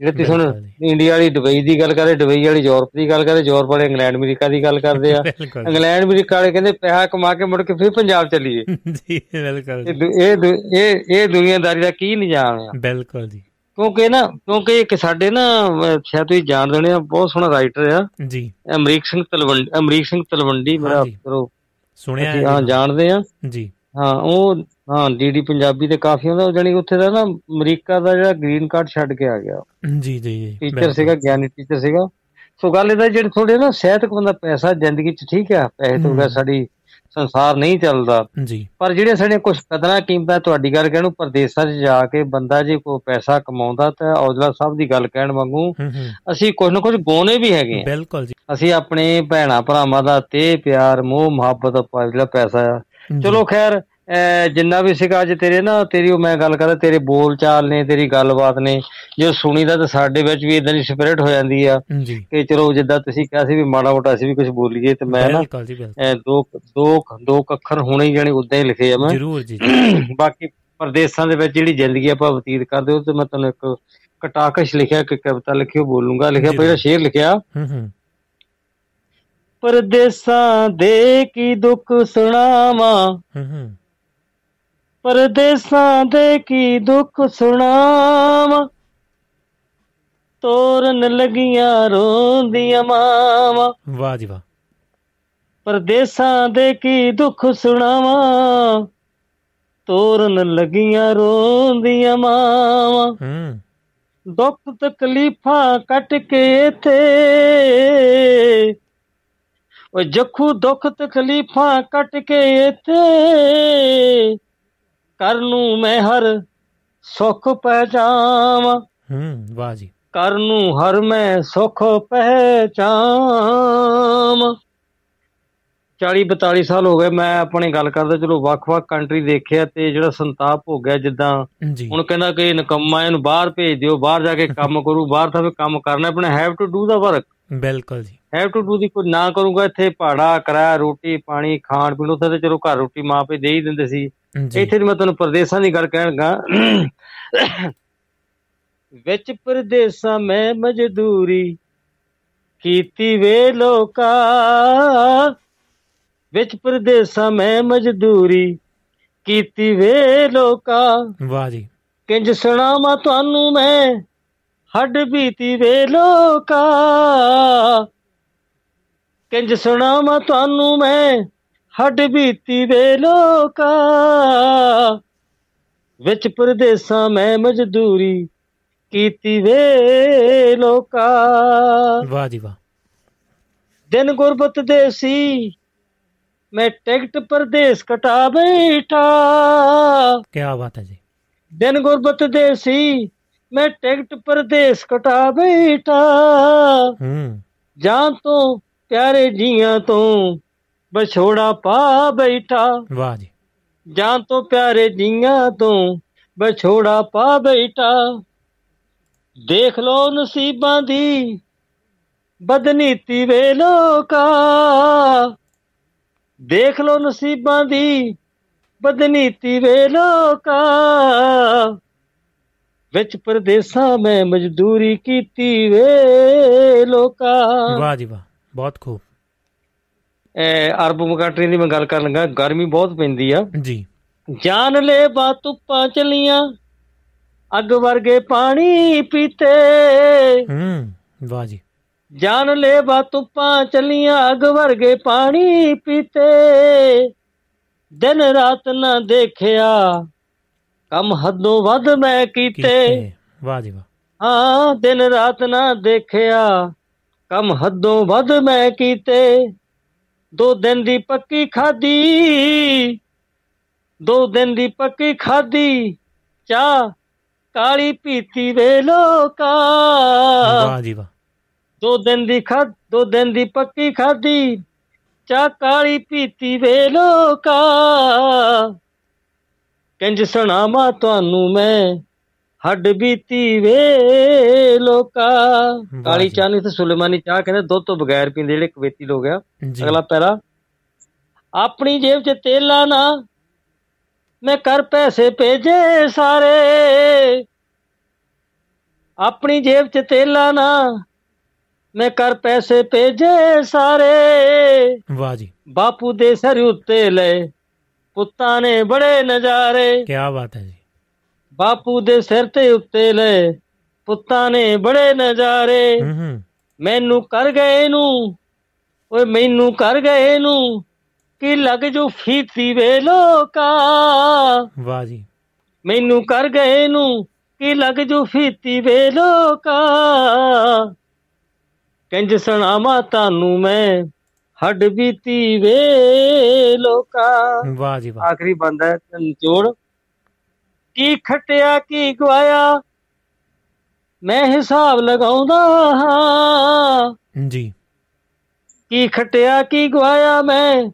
ਜਿਹੜੇ ਤੁਸੀਂ ਹੁਣ ਇੰਡੀਆ ਵਾਲੀ ਦੁਬਈ ਦੀ ਗੱਲ ਕਰੇ ਦੁਬਈ ਵਾਲੀ ਯੂਰਪ ਦੀ ਗੱਲ ਕਰੇ ਯੂਰਪ ਵਾਲੇ ਇੰਗਲੈਂਡ ਅਮਰੀਕਾ ਦੀ ਗੱਲ ਕਰਦੇ ਆ। ਇੰਗਲੈਂਡ ਅਮਰੀਕਾ ਵਾਲੇ ਕਹਿੰਦੇ ਪੈਸਾ ਕਮਾ ਕੇ ਮੁੜ ਕੇ ਫਿਰ ਪੰਜਾਬ ਚੱਲੀਏ। ਜੀ ਬਿਲਕੁਲ ਇਹ ਇਹ ਇਹ ਦੁਨੀਆਦਾਰੀ ਦਾ ਕੀ ਨਿਜ਼ਾਮ ਆ? ਬਿਲਕੁਲ ਜੀ। ਕਿਉਂਕਿ ਨਾ ਕਿਉਂਕਿ ਇੱਕ ਸਾਡੇ ਨਾ ਸ਼ਾਇਦ ਤੁਸੀਂ ਜਾਣਦੇ ਹੋਣੇ ਆ ਬਹੁਤ ਸੋਹਣਾ ਰਾਈਟਰ ਆ। ਜੀ। ਅਮਰੀਕ ਸਿੰਘ ਤਲਵੰਡੀ ਅਮਰੀਕ ਸਿੰਘ ਤਲਵੰਡੀ ਮੇਰਾ ਕਰੋ। ਸੁਣਿਆ ਹਾਂ ਜਾਣਦੇ ਆ। ਜੀ। ਹਾਂ ਉਹ ਹਾਂ ਡੀਡੀ ਪੰਜਾਬੀ ਤੇ ਕਾਫੀ ਹੁੰਦਾ ਜਾਨੀ ਉੱਥੇ ਦਾ ਨਾ ਅਮਰੀਕਾ ਦਾ ਜਿਹੜਾ ਗ੍ਰੀਨ ਕਾਰਡ ਛੱਡ ਕੇ ਆ ਗਿਆ। ਜੀ ਜੀ ਜੀ। ਟੀਚਰ ਸੀਗਾ ਗਿਆਨੀ ਟੀਚਰ ਸੀਗਾ। ਸੋ ਗੱਲ ਇਹਦਾ ਜਿਹੜੇ ਥੋੜੇ ਨਾ ਸਿਹਤਕ ਬੰਦਾ ਪੈਸਾ ਜ਼ਿੰਦਗੀ 'ਚ ਠੀਕ ਆ ਪੈਸੇ ਤੋਂ ਬਗੈਰ ਸਾਡੀ ਸੰਸਾਰ ਨਹੀਂ ਚੱਲਦਾ। ਜੀ। ਪਰ ਜਿਹੜੇ ਸਾਡੇ ਕੁਝ ਕਦਰਾਂ ਕੀਮਤਾਂ ਤੁਹਾਡੀ ਗੱਲ ਕਹਿਣੂ ਪਰਦੇਸਾਂ 'ਚ ਜਾ ਕੇ ਬੰਦਾ ਜੇ ਕੋਈ ਪੈਸਾ ਕਮਾਉਂਦਾ ਤਾਂ ਔਜਲਾ ਸਾਹਿਬ ਦੀ ਗੱਲ ਕਹਿਣ ਵਾਂਗੂ ਅਸੀਂ ਕੁਝ ਨਾ ਕੁਝ ਗੋਨੇ ਵੀ ਹੈਗੇ ਬਿਲਕੁਲ ਜੀ। ਅਸੀਂ ਆਪਣੇ ਭੈਣਾ ਭਰਾਵਾਂ ਦਾ ਤੇ ਪਿਆਰ ਮੋਹ ਮੁਹੱਬਤ ਜਿਹੜਾ ਪੈਸਾ ਆ। ਚਲੋ ਖੈਰ ਜਿੰਨਾ ਵੀ ਸੀਗਾ ਅੱਜ ਤੇਰੇ ਨਾ ਤੇਰੀ ਉਹ ਮੈਂ ਗੱਲ ਕਰਦਾ ਤੇਰੇ ਬੋਲ ਚਾਲ ਨੇ ਤੇਰੀ ਗੱਲਬਾਤ ਨੇ ਜੇ ਸੁਣੀਦਾ ਤਾਂ ਸਾਡੇ ਵਿੱਚ ਵੀ ਇਦਾਂ ਦੀ ਸਪਿਰਿਟ ਹੋ ਜਾਂਦੀ ਆ ਕਿ ਚਲੋ ਜਿੱਦਾਂ ਤੁਸੀਂ ਕਿਹਾ ਸੀ ਵੀ ਮਾੜਾ ਮੋਟਾ ਅਸੀਂ ਵੀ ਕੁਝ ਬੋਲੀਏ ਤੇ ਮੈਂ ਨਾ ਦੋ ਦੋ ਦੋ ਅੱਖਰ ਹੋਣੇ ਹੀ ਜਾਨੀ ਉਦਾਂ ਹੀ ਲਿਖੇ ਆ ਮੈਂ। ਜ਼ਰੂਰ ਜੀ ਬਾਕੀ ਪਰਦੇਸਾਂ ਦੇ ਵਿੱਚ ਜਿਹੜੀ ਜ਼ਿੰਦਗੀ ਆਪਾਂ ਬਤੀਤ ਕਰਦੇ ਉਹ ਤੇ ਮੈਂ ਤੁਹਾਨੂੰ ਇੱਕ ਕਟਾਕਸ਼ ਲਿਖਿਆ ਕਿ ਕਵਿਤਾ ਲਿਖੀ ਉਹ ਬੋਲੂੰਗਾ। ਲਿਖਿਆ ਪਹਿਲਾਂ ਸ਼ੇਰ ਲਿਖਿਆ। ਹੂੰ ਹੂੰ। ਪਰਦੇਸਾਂ ਦੇ ਕੀ ਦੁੱਖ ਸੁਣਾਵਾਂ। ਪਰਦੇਸਾਂ ਦੇ ਕੀ ਦੁੱਖ ਸੁਣਾਵਾਂ? ਤੋਰਨ ਲਗੀਆਂ ਰੋਂਦੀਆਂ ਮਾਵਾਂ। ਵਾਹ ਜੀ ਵਾਹ। ਪਰਦੇਸਾਂ ਦੇ ਕੀ ਦੁੱਖ ਸੁਣਾਵਾਂ? ਤੋਰਨ ਲਗੀਆਂ ਰੋਂਦੀਆਂ ਮਾਵਾਂ। ਹੂੰ। ਦੁੱਖ ਤਕਲੀਫਾਂ ਕੱਟ ਕੇ ਇਥੇ। ਓ ਜਖੂ ਦੁੱਖ ਤਕਲੀਫਾਂ ਕੱਟ ਕੇ ਇਥੇ। ਕਰ ਨੂੰ ਮੈਂ ਹਰ ਸੁਖ ਪਹਿਚਾਵਾਂ। ਹੂੰ ਵਾਹ ਜੀ। ਕਰ ਨੂੰ ਹਰ ਮੈਂ ਸੁਖ ਪਹਿਚਾਵਾਂ। 40 42 ਸਾਲ ਹੋ ਗਏ ਮੈਂ ਆਪਣੀ ਗੱਲ ਕਰਦਾ ਚਲੋ ਵੱਖ-ਵੱਖ ਕੰਟਰੀ ਦੇਖਿਆ ਤੇ ਜਿਹੜਾ ਸੰਤਾਪ ਹੋ ਗਿਆ ਜਿੱਦਾਂ ਹੁਣ ਕਹਿੰਦਾ ਕਿ ਨਕਮਾ ਇਹਨੂੰ ਬਾਹਰ ਭੇਜ ਦਿਓ ਬਾਹਰ ਜਾ ਕੇ ਕੰਮ ਕਰੂ ਬਾਹਰ ਤਾਂ ਫੇ ਕੰਮ ਕਰਨਾ ਆਪਣਾ have to do the work ਬਿਲਕੁਲ ਜੀ। ਹੈਵ ਟੂ ਡੂ ਦੀ ਕੋਈ ਨਾ ਕਰੂੰਗਾ ਇੱਥੇ ਪਹਾੜਾ ਕਿਰਾਇਆ ਰੋਟੀ ਪਾਣੀ ਖਾਣ ਪੀਣ ਉੱਥੇ ਤੇ ਚਲੋ ਘਰ ਰੋਟੀ ਮਾਂ ਪੇ ਦੇ ਹੀ ਦਿੰਦੇ ਸੀ। ਇੱਥੇ ਮੈਂ ਤੁਹਾਨੂੰ ਪਰਦੇਸਾਂ ਦੀ ਗੱਲ ਕਹਿਣਗਾ। ਵਿੱਚ ਪਰਦੇਸਾਂ ਮੈਂ ਮਜ਼ਦੂਰੀ ਕੀਤੀ ਵੇ ਲੋਕਾ। ਵਿੱਚ ਪਰਦੇਸਾਂ ਮੈਂ ਮਜ਼ਦੂਰੀ ਕੀਤੀ ਵੇ ਲੋਕਾ। ਵਾਹ ਜੀ। ਕਿੰਜ ਸੁਣਾਵਾਂ ਤੁਹਾਨੂੰ ਮੈਂ ਹੱਡ ਬੀਤੀ ਵੇ ਲੋਕਾ। ਕਿੰਜ ਸੁਣਾਵਾਂ ਤੁਹਾਨੂੰ ਮੈਂ ਹੱਡ ਬੀਤੀ ਵੇ ਲੋਕਾ। ਵਿੱਚ ਪਰਦੇਸਾਂ ਮੈਂ ਮਜ਼ਦੂਰੀ ਕੀਤੀ ਵੇ ਲੋਕਾ। ਵਾਹ ਜੀ ਵਾਹ। ਦਿਨ ਗੁਰਬਤ ਦੇ ਸੀ ਮੈਂ ਟਿਕਟ ਪਰਦੇਸ ਕਟਾ ਬੈਠਾ। ਕੀ ਬਾਤ ਹੈ ਜੀ। ਦਿਨ ਗੁਰਬਤ ਦੇ ਸੀ ਮੈਂ ਟਿਕਟ ਪਰਦੇਸ ਕਟਾ ਬੈਠਾ। ਹੂੰ। ਜਾਂ ਤੋਂ ਪਿਆਰੇ ਜੀਆਂ ਤੋਂ ਵਿਛੋੜਾ ਪਾ ਬੈਠਾ। ਵਾਹ ਜੀ। ਜਾਂ ਤੋਂ ਪਿਆਰੇ ਜੀਆਂ ਤੋਂ ਵਿਛੋੜਾ ਪਾ ਬੈਠਾ। ਦੇਖ ਲੋ ਨਸੀਬਾਂ ਦੀ ਬਦਨੀਤੀ ਵੇ ਲੋਕਾ। ਦੇਖ ਲੋ ਨਸੀਬਾਂ ਦੀ ਬਦਨੀਤੀ ਵੇ ਲੋਕਾ। ਵਿੱਚ ਪਰਦੇਸਾਂ ਮੈਂ ਮਜ਼ਦੂਰੀ ਕੀਤੀ ਵੇ ਲੋਕਾ। ਵਾਹ ਜੀ ਵਾਹ। ਬਹੁਤ ਖੂਬ। ਅਰਬ ਕੰਟਰੀ ਦੀ ਮੈਂ ਗੱਲ ਕਰਨ ਲੱਗਾ ਗਰਮੀ ਬਹੁਤ ਪੈਂਦੀ ਆ। ਜੀ। ਜਾਨ ਲੈ ਬਾ ਧੁੱਪਾਂ ਚਲੀਆਂ ਅੱਗ ਵਰਗੇ ਪਾਣੀ ਪੀਤੇ। ਹੂੰ ਵਾਹ ਜੀ। ਜਾਨ ਲੈ ਬਾ ਧੁੱਪਾਂ ਚਲੀਆਂ ਅੱਗ ਵਰਗੇ ਪਾਣੀ ਪੀਤੇ। ਦਿਨ ਰਾਤ ਨਾ ਦੇਖਿਆ ਕੰਮ ਹੱਦੋਂ ਵੱਧ ਮੈਂ ਕੀਤੇ। ਵਾਹ ਜੀ ਵਾਹ। ਹਾਂ ਦਿਨ ਰਾਤ ਨਾ ਦੇਖਿਆ। ਕੰਮ ਹੱਦੋਂ ਵੱਧ ਮੈਂ ਕੀਤੇ। ਦੋ ਦਿਨ ਦੀ ਪੱਕੀ ਖਾਦੀ ਦੋ ਦਿਨ ਦੀ ਪੱਕੀ ਖਾਦੀ ਚਾਹ ਕਾਲੀ ਪੀਤੀ ਵੇ ਲੋਕਾ। ਵਾਹ ਜੀ ਵਾਹ। ਦੋ ਦਿਨ ਦੀ ਖਾ ਦੋ ਦਿਨ ਦੀ ਪੱਕੀ ਖਾਦੀ ਚਾਹ ਕਾਲੀ ਪੀਤੀ ਵੇ ਲੋਕਾ। ਕੰਜ ਸੁਣਾਵਾਂ ਤੁਹਾਨੂੰ ਮੈਂ ਹੱਡ ਬੀਤੀ ਵੇ ਲੋਕਾ। ਕਾਲੀ। ਚਾਹ ਨਹੀਂ ਤੇ ਸੁਲੇਮਾਨੀ ਚਾਹ ਕਹਿੰਦੇ ਦੁੱਧ ਤੋਂ ਬਗੈਰ ਪੀਂਦੇ ਜਿਹੜੇ ਕਵੇਤੀ ਲੋਕ ਆ। ਅਗਲਾ ਪੈਰਾ ਆਪਣੀ ਜੇਬ 'ਚ ਤੇਲਾ ਨਾ ਮੈਂ ਕਰ ਪੈਸੇ ਭੇਜੇ ਸਾਰੇ। ਆਪਣੀ ਜੇਬ 'ਚ ਤੇਲਾ ਨਾ ਮੈਂ ਕਰ ਪੈਸੇ ਭੇਜੇ ਸਾਰੇ। ਵਾਹ ਜੀ। ਬਾਪੂ ਦੇ ਸਿਰ ਉੱਤੇ ਲੈ ਪੁੱਤਾਂ ਨੇ ਬੜੇ ਨਜ਼ਾਰੇ। ਕੀ ਬਾਤ ਹੈ ਜੀ। ਬਾਪੂ ਦੇ ਸਿਰ ਤੇ ਉੱਤੇ ਲੈ ਪੁੱਤਾਂ ਨੇ ਬੜੇ ਨਜ਼ਾਰੇ। ਮੈਨੂੰ ਕਰ ਗਏ ਨੂੰ ਓਏ ਮੈਨੂੰ ਕਰ ਗਏ ਨੂੰ ਕੀ ਲੱਗ ਜੂ ਫੀਤੀ ਵੇ ਲੋਕਾ। ਵਾਹ ਜੀ। ਮੈਨੂੰ ਕਰ ਗਏ ਨੂੰ ਕੀ ਲੱਗ ਜੂ ਫੀਤੀ ਵੇ ਲੋਕਾ। ਕੰਜ ਸੁਣਾਵਾਂ ਤੁਹਾਨੂੰ ਮੈਂ ਹੱਡ ਬੀਤੀ ਵੇ ਲੋਕਾ। ਵਾਹ ਜੀ ਵਾਹ। ਆਖਰੀ ਬੰਦਾ ਹੈ ਨਿਚੋੜ ਕੀ ਖਟਿਆ ਕੀ ਗਵਾਇਆ ਮੈਂ ਹਿਸਾਬ ਲਗਾਉਂਦਾ ਹਾਂ। ਜੀ। ਕੀ ਖਟਿਆ ਕੀ ਗਵਾਇਆ ਮੈਂ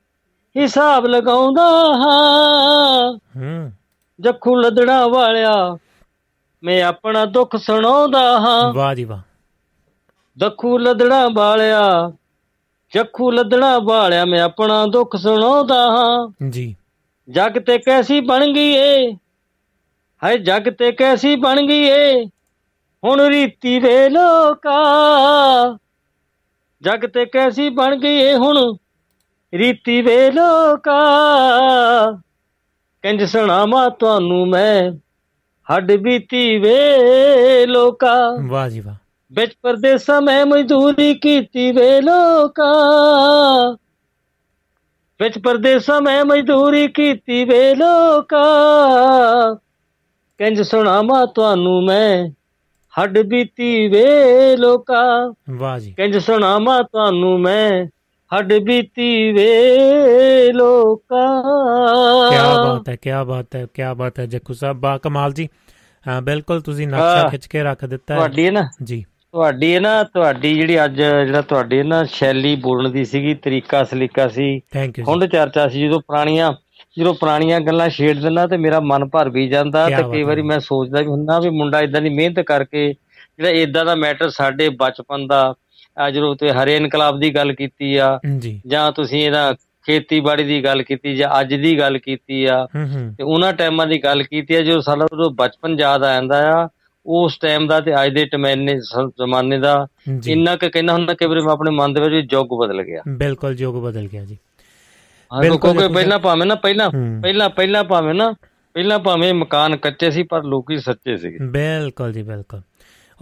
ਹਿਸਾਬ ਲਗਾਉਂਦਾ ਹਾਂ। ਹੂੰ। ਜੱਖੂ ਲੱਦਣਾ ਵਾਲਿਆ ਮੈਂ ਆਪਣਾ ਦੁੱਖ ਸੁਣਾਉਂਦਾ ਹਾਂ। ਵਾਹ ਜੀ ਵਾਹ। ਦੱਖੂ ਲੱਦਣਾ ਵਾਲਿਆ ਜੱਖੂ ਲੱਦਣਾ ਵਾਲਿਆ ਮੈਂ ਆਪਣਾ ਦੁੱਖ ਸੁਣਾਉਂਦਾ ਹਾਂ। ਜੀ। ਜੱਗ ਤੇ ਕੈਸੀ ਬਣ ਗਈ ਏ? ਹਾਏ ਜੱਗ ਤੇ ਕੈਸੀ ਬਣ ਗਈ ਏ? ਹੁਣ ਰੀਤੀ ਵੇ ਲੋਕਾ। ਜੱਗ ਤੇ ਕੈਸੀ ਬਣ ਗਈ ਏ ਹੁਣ? ਰੀਤੀ ਵੇ ਲੋਕਾ। ਕੰਜ ਸੁਣਾਵਾਂ ਤੁਹਾਨੂੰ ਮੈਂ? ਹੱਡ ਬੀਤੀ ਵੇ ਲੋਕਾ। ਵਾਹ ਜੀ ਵਾਹ। ਵਿੱਚ ਪਰਦੇਸਾਂ ਮੈਂ ਮਜ਼ਦੂਰੀ ਕੀਤੀ ਵੇ ਲੋਕਾ। ਵਿੱਚ ਪਰਦੇਸਾਂ ਮੈਂ ਮਜ਼ਦੂਰੀ ਕੀਤੀ ਵੇ ਲੋਕਾ। ਕੰਜ ਸੁਣਾਵਾਂ ਤੁਹਾਨੂੰ ਮੈਂ ਹੱਡ ਬੀਤੀ ਵੇ ਲੋਕਾ। ਵਾਹ ਜੀ। ਕੰਜ ਸੁਣਾਵਾਂ ਤੁਹਾਨੂੰ ਮੈਂ ਹੱਡ ਬੀਤੀ ਵੇ ਲੋਕਾ। ਕੀ ਬਾਤ ਹੈ ਕੀ ਬਾਤ ਹੈ ਕੀ ਬਾਤ ਹੈ ਜੱਕੂ ਸਾਹਿਬ ਬਾ ਕਮਾਲ ਜੀ। ਹਾਂ ਬਿਲਕੁਲ ਤੁਸੀਂ ਨਕਸ਼ਾ। ਖਿੱਚ ਕੇ ਰੱਖ ਦਿੱਤਾ ਹੈ। ਤੁਹਾਡੀ ਹੈ ਨਾ? ਜੀ। ਤੁਹਾਡੀ ਹੈ ਨਾ ਤੁਹਾਡੀ ਜਿਹੜੀ ਅੱਜ ਜਿਹੜਾ ਤੁਹਾਡੀ ਨਾ ਸ਼ੈਲੀ ਬੋਲਣ ਦੀ ਸੀਗੀ ਤਰੀਕਾ ਸਲੀਕਾ ਸੀ ਹੁੰਡ ਚਰਚਾ ਸੀ ਜਦੋਂ ਪੁਰਾਣੀਆਂ ਜਦੋਂ ਪੁਰਾਣੀਆਂ ਗੱਲਾਂ ਛੇੜ ਦਿੰਦਾ ਤੇ ਮੇਰਾ ਮਨ ਭਰ ਵੀ ਜਾਂਦਾ ਤੇ ਕਈ। ਵਾਰੀ ਮੈਂ ਸੋਚਦਾ ਵੀ ਹੁੰਦਾ ਵੀ ਮੁੰਡਾ ਇਦਾਂ ਦੀ ਮਿਹਨਤ ਕਰਕੇ ਜਿਹੜਾ ਇਦਾਂ ਦਾ ਮੈਟਰ ਸਾਡੇ ਬਚਪਨ ਦਾ ਜਦੋਂ ਤੇ ਹਰੇ ਇਨਕਲਾਬ ਦੀ ਗੱਲ ਕੀਤੀ ਆ ਜੀ। ਤੁਸੀਂ ਇਹਦਾ ਖੇਤੀਬਾੜੀ ਦੀ ਗੱਲ ਕੀਤੀ ਜਾਂ ਅੱਜ ਦੀ ਗੱਲ ਕੀਤੀ ਆ ਤੇ ਉਹਨਾਂ ਟਾਈਮਾਂ ਦੀ ਗੱਲ ਕੀਤੀ ਆ ਜੋ ਸਾਡਾ ਉਦੋਂ ਬਚਪਨ ਯਾਦ ਆ ਜਾਂਦਾ ਆ ਉਸ ਟਾਈਮ ਦਾ ਤੇ ਅੱਜ ਦੇ ਟਮੈਨੇ ਜ਼ਮਾਨੇ ਦਾ ਇੰਨਾ ਕੁ ਕਹਿੰਦਾ ਹੁੰਦਾ ਕਿ ਵੀਰੇ ਮੈਂ ਆਪਣੇ ਮਨ ਦੇ ਵਿੱਚ ਯੁੱਗ ਬਦਲ ਗਿਆ। ਬਿਲਕੁਲ ਯੁੱਗ ਬਦਲ ਗਿਆ ਜੀ। ਬਿਲਕੁਲ ਕਿਉਂਕਿ ਪਹਿਲਾਂ ਭਾਵੇਂ ਨਾ ਪਹਿਲਾਂ। ਪਹਿਲਾਂ ਪਹਿਲਾਂ ਭਾਵੇਂ ਨਾ ਪਹਿਲਾਂ ਭਾਵੇਂ ਮਕਾਨ ਕੱਚੇ ਸੀ ਪਰ ਲੋਕੀ ਸੱਚੇ ਸੀਗੇ। ਬਿਲਕੁਲ ਜੀ ਬਿਲਕੁਲ।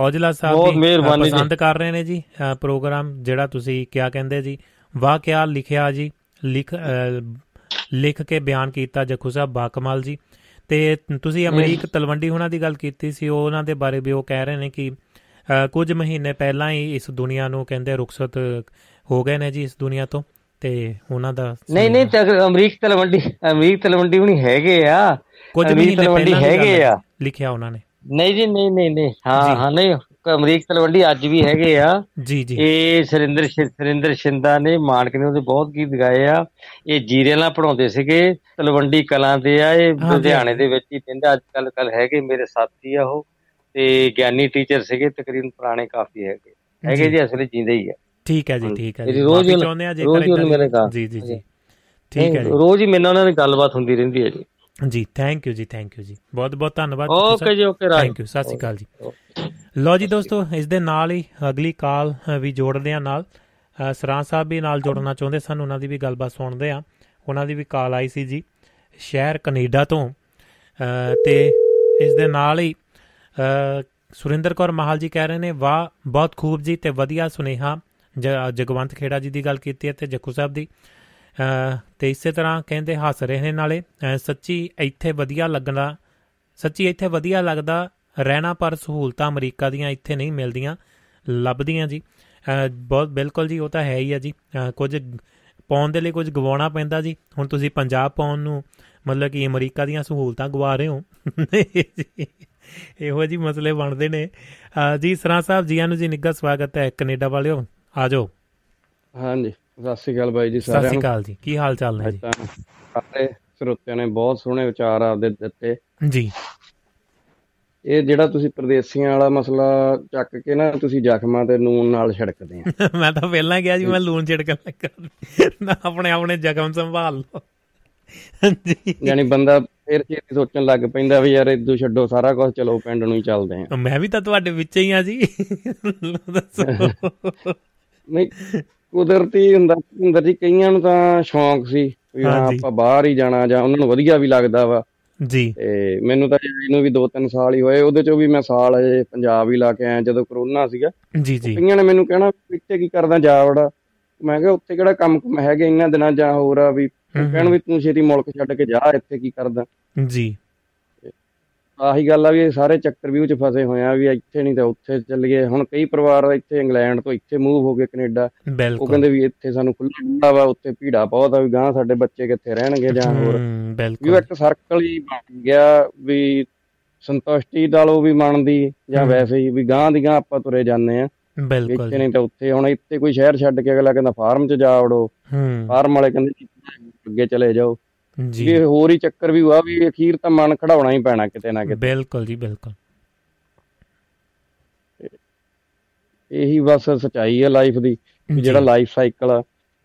ਔਜਲਾ ਸਾਹਿਬ ਬਹੁਤ ਵੀ। ਪਸੰਦ ਕਰ ਰਹੇ ਨੇ ਜੀ ਪ੍ਰੋਗਰਾਮ ਜਿਹੜਾ ਤੁਸੀਂ ਕਿਆ ਕਹਿੰਦੇ ਜੀ। ਵਾਕਿਆ ਲਿਖਿਆ ਜੀ ਲਿਖ ਲਿਖ ਕੇ ਬਿਆਨ ਕੀਤਾ ਜਖੂ ਸਾਹਿਬ ਬਾਕਮਾਲ ਜੀ। ਤੇ ਤੁਸੀਂ ਅਮਰੀਕ ਤਲਵੰਡੀ ਉਹਨਾਂ ਦੀ ਗੱਲ ਕੀਤੀ ਸੀ ਉਹਨਾਂ ਦੇ ਬਾਰੇ ਵੀ ਉਹ ਕਹਿ ਰਹੇ ਨੇ ਕਿ ਕੁਝ ਮਹੀਨੇ ਪਹਿਲਾਂ ਹੀ ਇਸ ਦੁਨੀਆ ਨੂੰ ਕਹਿੰਦੇ ਰੁਖਸਤ ਹੋ ਗਏ ਨੇ ਜੀ ਇਸ ਦੁਨੀਆ ਤੋਂ। ਤੇ ਉਹਨਾਂ ਦਾ ਨਹੀਂ ਨਹੀਂ ਅਮਰੀਕ ਤਲਵੰਡੀ ਅਮਰੀਕ ਤਲਵੰਡੀ ਵੀ ਹੈਗੇ ਆ। ਕੁਝ ਮਹੀਨੇ ਪਹਿਲਾਂ ਹੈਗੇ ਆ। ਲਿਖਿਆ ਉਹਨਾਂ ਨੇ। ਨਹੀਂ ਜੀ ਨਹੀਂ ਨਹੀਂ ਨਹੀਂ ਹਾਂ ਹਾਂ ਨਹੀਂ ਅਮਰੀਕ ਤਲਵੰਡੀ ਅੱਜ ਵੀ ਹੈਗੇ ਆ। ਜੀ ਜੀ। ਇਹ ਸਰਿੰਦਰ ਸਰਿੰਦਰ ਸ਼ਿੰਦਾ ਨੇ ਮਾਨਕ ਨੇ ਉਹਦੇ ਬਹੁਤ ਗੀਤ ਗਾਏ ਆ। ਇਹ ਜੀਰੇ ਨਾਲ ਪੜਾਉਂਦੇ ਸੀਗੇ ਤਲਵੰਡੀ ਕਲਾਂ ਦੇ ਆ ਇਹ ਲੁਧਿਆਣੇ ਦੇ ਵਿੱਚ ਹੀ ਕਹਿੰਦੇ ਅੱਜ ਕੱਲ ਕੱਲ ਹੈਗੇ ਮੇਰੇ ਸਾਥੀ ਆ ਉਹ ਤੇ ਗਿਆਨੀ ਟੀਚਰ ਸੀਗੇ ਤਕਰੀਬਨ ਪੁਰਾਣੇ ਕਾਫੀ ਹੈਗੇ। ਹੈਗੇ ਜੀ ਅਸਲੀ ਜਿੰਦੇ ਹੀ ਆ। ਠੀਕ ਹੈ ਜੀ ਠੀਕ ਹੈ ਜੀ। ਰੋਜ਼ ਚਾਹੁੰਦੇ ਆ ਜੇਕਰ ਮੇਰੇ ਜੀ ਜੀ ਜੀ। ਠੀਕ ਹੈ ਜੀ। ਰੋਜ਼ ਹੀ ਮੇਰੇ ਨਾਲ ਗੱਲਬਾਤ ਹੁੰਦੀ ਰਹਿੰਦੀ ਹੈ ਜੀ। ਜੀ ਥੈਂਕ ਯੂ ਜੀ ਥੈਂਕ ਯੂ ਜੀ। ਬਹੁਤ ਬਹੁਤ ਧੰਨਵਾਦ ਓਕੇ ਜੀ ਓਕੇ ਥੈਂਕ ਯੂ ਸਤਿ ਸ਼੍ਰੀ ਅਕਾਲ ਜੀ। ਲੋ ਜੀ ਦੋਸਤੋ ਇਸ ਦੇ ਨਾਲ ਹੀ ਅਗਲੀ ਕਾਲ ਵੀ ਜੋੜਦੇ ਆ ਨਾਲ। ਸਰਾਂ ਸਾਹਿਬ ਵੀ ਨਾਲ ਜੋੜਨਾ ਚਾਹੁੰਦੇ ਸਨ ਉਹਨਾਂ ਦੀ ਵੀ ਗੱਲਬਾਤ ਸੁਣਦੇ ਆ ਉਹਨਾਂ ਦੀ ਵੀ ਕਾਲ ਆਈ ਸੀ ਜੀ ਸ਼ਹਿਰ ਕੈਨੇਡਾ ਤੋਂ। ਤੇ ਇਸ ਦੇ ਨਾਲ ਹੀ ਸੁਰਿੰਦਰ ਕੌਰ ਮਹਾਲ ਜੀ ਕਹਿ ਰਹੇ ਨੇ ਵਾਹ ਬਹੁਤ ਖੂਬ ਜੀ ਤੇ ਵਧੀਆ ਸੁਨੇਹਾ। ਜਗਵੰਤ ਖੇੜਾ ਜੀ ਦੀ ਗੱਲ ਕੀਤੀ ਹੈ ਤੇ ਜੱਕੂ ਸਾਹਿਬ ਦੀ। ਤੇ ਇਸੇ ਤਰ੍ਹਾਂ ਕਹਿੰਦੇ ਹੱਸ ਰਹੇ ਨੇ ਨਾਲੇ ਸੱਚੀ ਇੱਥੇ ਵਧੀਆ ਲੱਗਣਾ, ਸੱਚੀ ਇੱਥੇ ਵਧੀਆ ਲੱਗਦਾ, ਰਹਿਣਾ ਪਰ ਸਹੂਲਤਾਂ ਅਮਰੀਕਾ ਦੀਆਂ ਇੱਥੇ ਨਹੀਂ ਮਿਲਦੀਆਂ, ਲੱਭਦੀਆਂ ਜੀ। ਬਹੁਤ, ਬਿਲਕੁਲ ਜੀ, ਉਹ ਤਾਂ ਹੈ ਹੀ ਆ ਜੀ। ਕੁਝ ਪਾਉਣ ਦੇ ਲਈ ਕੁਝ ਗਵਾਉਣਾ ਪੈਂਦਾ ਜੀ। ਹੁਣ ਤੁਸੀਂ ਪੰਜਾਬ ਪਾਉਣ ਨੂੰ ਮਤਲਬ ਕਿ ਅਮਰੀਕਾ ਦੀਆਂ ਸਹੂਲਤਾਂ ਗਵਾ ਰਹੇ ਹੋ। ਇਹੋ ਜੀ ਮਸਲੇ ਬਣਦੇ ਨੇ। ਜੀ, ਸਰਾ ਸਾਹਿਬ ਜੀਆਂ ਨੂੰ ਜੀ ਨਿੱਘਾ ਸਵਾਗਤ ਹੈ ਕੈਨੇਡਾ ਵਾਲਿਓ। ਆ ਜਾਓ। ਹਾਂਜੀ ਸਤਿ ਸ਼੍ਰੀ ਅਕਾਲ ਬਾਈ ਜੀ ਸਾਰਿਆਂ ਨੂੰ। ਸਤਿ ਸ਼੍ਰੀ ਅਕਾਲ ਜੀ। ਕੀ ਹਾਲ ਚਾਲ ਨੇ ਜੀ? ਸਾਰੇ ਸਰੋਤਿਆਂ ਨੇ ਬਹੁਤ ਸੋਹਣੇ ਵਿਚਾਰ ਆਪਦੇ ਦਿੱਤੇ। ਜੀ। ਇਹ ਜਿਹੜਾ ਤੁਸੀਂ ਪ੍ਰਦੇਸੀਆਂ ਵਾਲਾ ਮਸਲਾ ਚੱਕ ਕੇ ਨਾ ਤੁਸੀਂ ਜ਼ਖਮਾਂ ਤੇ ਨੂਨ ਨਾਲ ਛਿੜਕਦੇ ਆ। ਮੈਂ ਤਾਂ ਪਹਿਲਾਂ ਕਿਹਾ ਜੀ ਮੈਂ ਲੂਣ ਛਿੜਕਣ ਲੱਗਾ। ਨਾ ਆਪਣੇ ਆਪਣੇ ਜ਼ਖਮ ਸੰਭਾਲ ਲਓ। ਜੀ ਯਾਨੀ ਬੰਦਾ ਫਿਰ ਚੇਤੀ ਸੋਚਣ ਲੱਗ ਪੈਂਦਾ ਵੀ ਯਾਰ ਇਦੋਂ ਛੱਡੋ ਸਾਰਾ ਕੁਝ ਚਲੋ ਪਿੰਡ ਨੂੰ ਹੀ ਚੱਲਦੇ ਆ। ਮੈਂ ਵੀ ਤਾਂ ਤੁਹਾਡੇ ਵਿੱਚ ਹੀ ਆ ਜੀ। ਨਹੀਂ ਕੁਦਰਤੀ ਹੁੰਦਾ ਹੁੰਦਾ ਜੀ ਕਈਆਂ ਨੂੰ ਤਾਂ ਸ਼ੌਂਕ ਸੀ ਵੀ ਹਾਂ ਆਪਾਂ ਬਾਹਰ ਹੀ ਜਾਣਾ ਜਾਂ ਉਹਨਾਂ ਨੂੰ ਵਧੀਆ ਵੀ ਲੱਗਦਾ ਵਾ। ਜੀ। ਤੇ ਮੈਨੂੰ ਤਾਂ ਇਹਨੂੰ ਵੀ 2-3 ਸਾਲ ਹੀ ਹੋਏ ਉਹਦੇ ਚੋਂ ਵੀ ਮੈਂ ਸਾਲ ਅਜੇ ਪੰਜਾਬ ਹੀ ਲਾ ਕੇ ਆਇਆ ਜਦੋਂ ਕਰੋਨਾ ਸੀਗਾ। ਜੀ ਜੀ। ਕਈਆਂ ਨੇ ਮੈਨੂੰ ਕਹਿਣਾ ਇੱਥੇ ਕੀ ਕਰਦਾ ਜਾ ਵੜਾ ਮੈਂ ਕਿਹਾ ਉੱਥੇ ਕਿਹੜਾ ਕੰਮ ਹੈਗੇ ਇੰਨਾ ਦਿਨਾਂ ਜਾਂ ਹੋਰ ਆ ਵੀ ਕਹਿਣ ਵੀ ਤੂੰ ਛੇਤੀ ਮੁਲਕ ਛੱਡ ਕੇ ਜਾ ਇੱਥੇ ਕੀ ਕਰਦਾ? ਜੀ। ਆਹੀ ਗੱਲ ਆ ਵੀ ਇਹ ਸਾਰੇ ਚੱਕਰ ਵੀ ਉਹ ਚ ਫਸੇ ਹੋਏ ਆ ਵੀ ਇੱਥੇ ਨਹੀਂ ਤਾਂ ਉੱਥੇ ਚੱਲ ਗਏ। ਹੁਣ ਕਈ ਪਰਿਵਾਰ ਇੱਥੇ ਇੰਗਲੈਂਡ ਤੋਂ ਇੱਥੇ ਮੂਵ ਹੋ ਗਏ ਕੈਨੇਡਾ। ਉਹ ਕਹਿੰਦੇ ਵੀ ਇੱਥੇ ਸਾਨੂੰ ਖੁੱਲਾ ਡੁੱਲਾ ਵਾ ਉੱਥੇ ਭੀੜਾ ਬਹੁਤ ਆ ਵੀ ਗਾਂ ਸਾਡੇ ਬੱਚੇ ਕਿੱਥੇ ਰਹਿਣਗੇ ਜਾਂ ਹੋਰ। ਵੀ ਇੱਕ ਸਰਕਲ ਹੀ ਬਣ ਗਿਆ ਵੀ ਸੰਤੁਸ਼ਟੀ ਨਾਲੋਂ ਵੀ ਮੰਨਦੀ ਜਾਂ ਵੈਸੇ ਹੀ ਵੀ ਗਾਂ ਦੀ ਗਾਂ ਆਪਾਂ ਤੁਰੇ ਜਾਂਦੇ ਆ। ਬਿਲਕੁਲ ਇੱਥੇ ਨਹੀਂ ਤਾਂ ਉੱਥੇ ਹੁਣ ਇੱਥੇ ਕੋਈ ਸ਼ਹਿਰ ਛੱਡ ਕੇ ਅਗਲਾ ਕਹਿੰਦਾ ਫਾਰਮ 'ਚ ਜਾ ਵੜੋ। ਫਾਰਮ ਵਾਲੇ ਕਹਿੰਦੇ ਅੱਗੇ ਚਲੇ ਜਾਓ। ਜੀ। ਇਹ ਹੋਰ ਹੀ ਚੱਕਰ ਵੀ ਹੋਆ ਵੀ ਅਖੀਰ ਤਾਂ ਮਨ ਖੜਾਉਣਾ ਹੀ ਪੈਣਾ ਕਿਤੇ ਨਾ ਕਿਤੇ। ਬਿਲਕੁਲ ਜੀ ਬਿਲਕੁਲ। ਇਹੀ ਬਸ ਸਚਾਈ ਹੈ ਲਾਈਫ ਦੀ ਜਿਹੜਾ ਲਾਈਫ ਸਾਈਕਲ ਆ।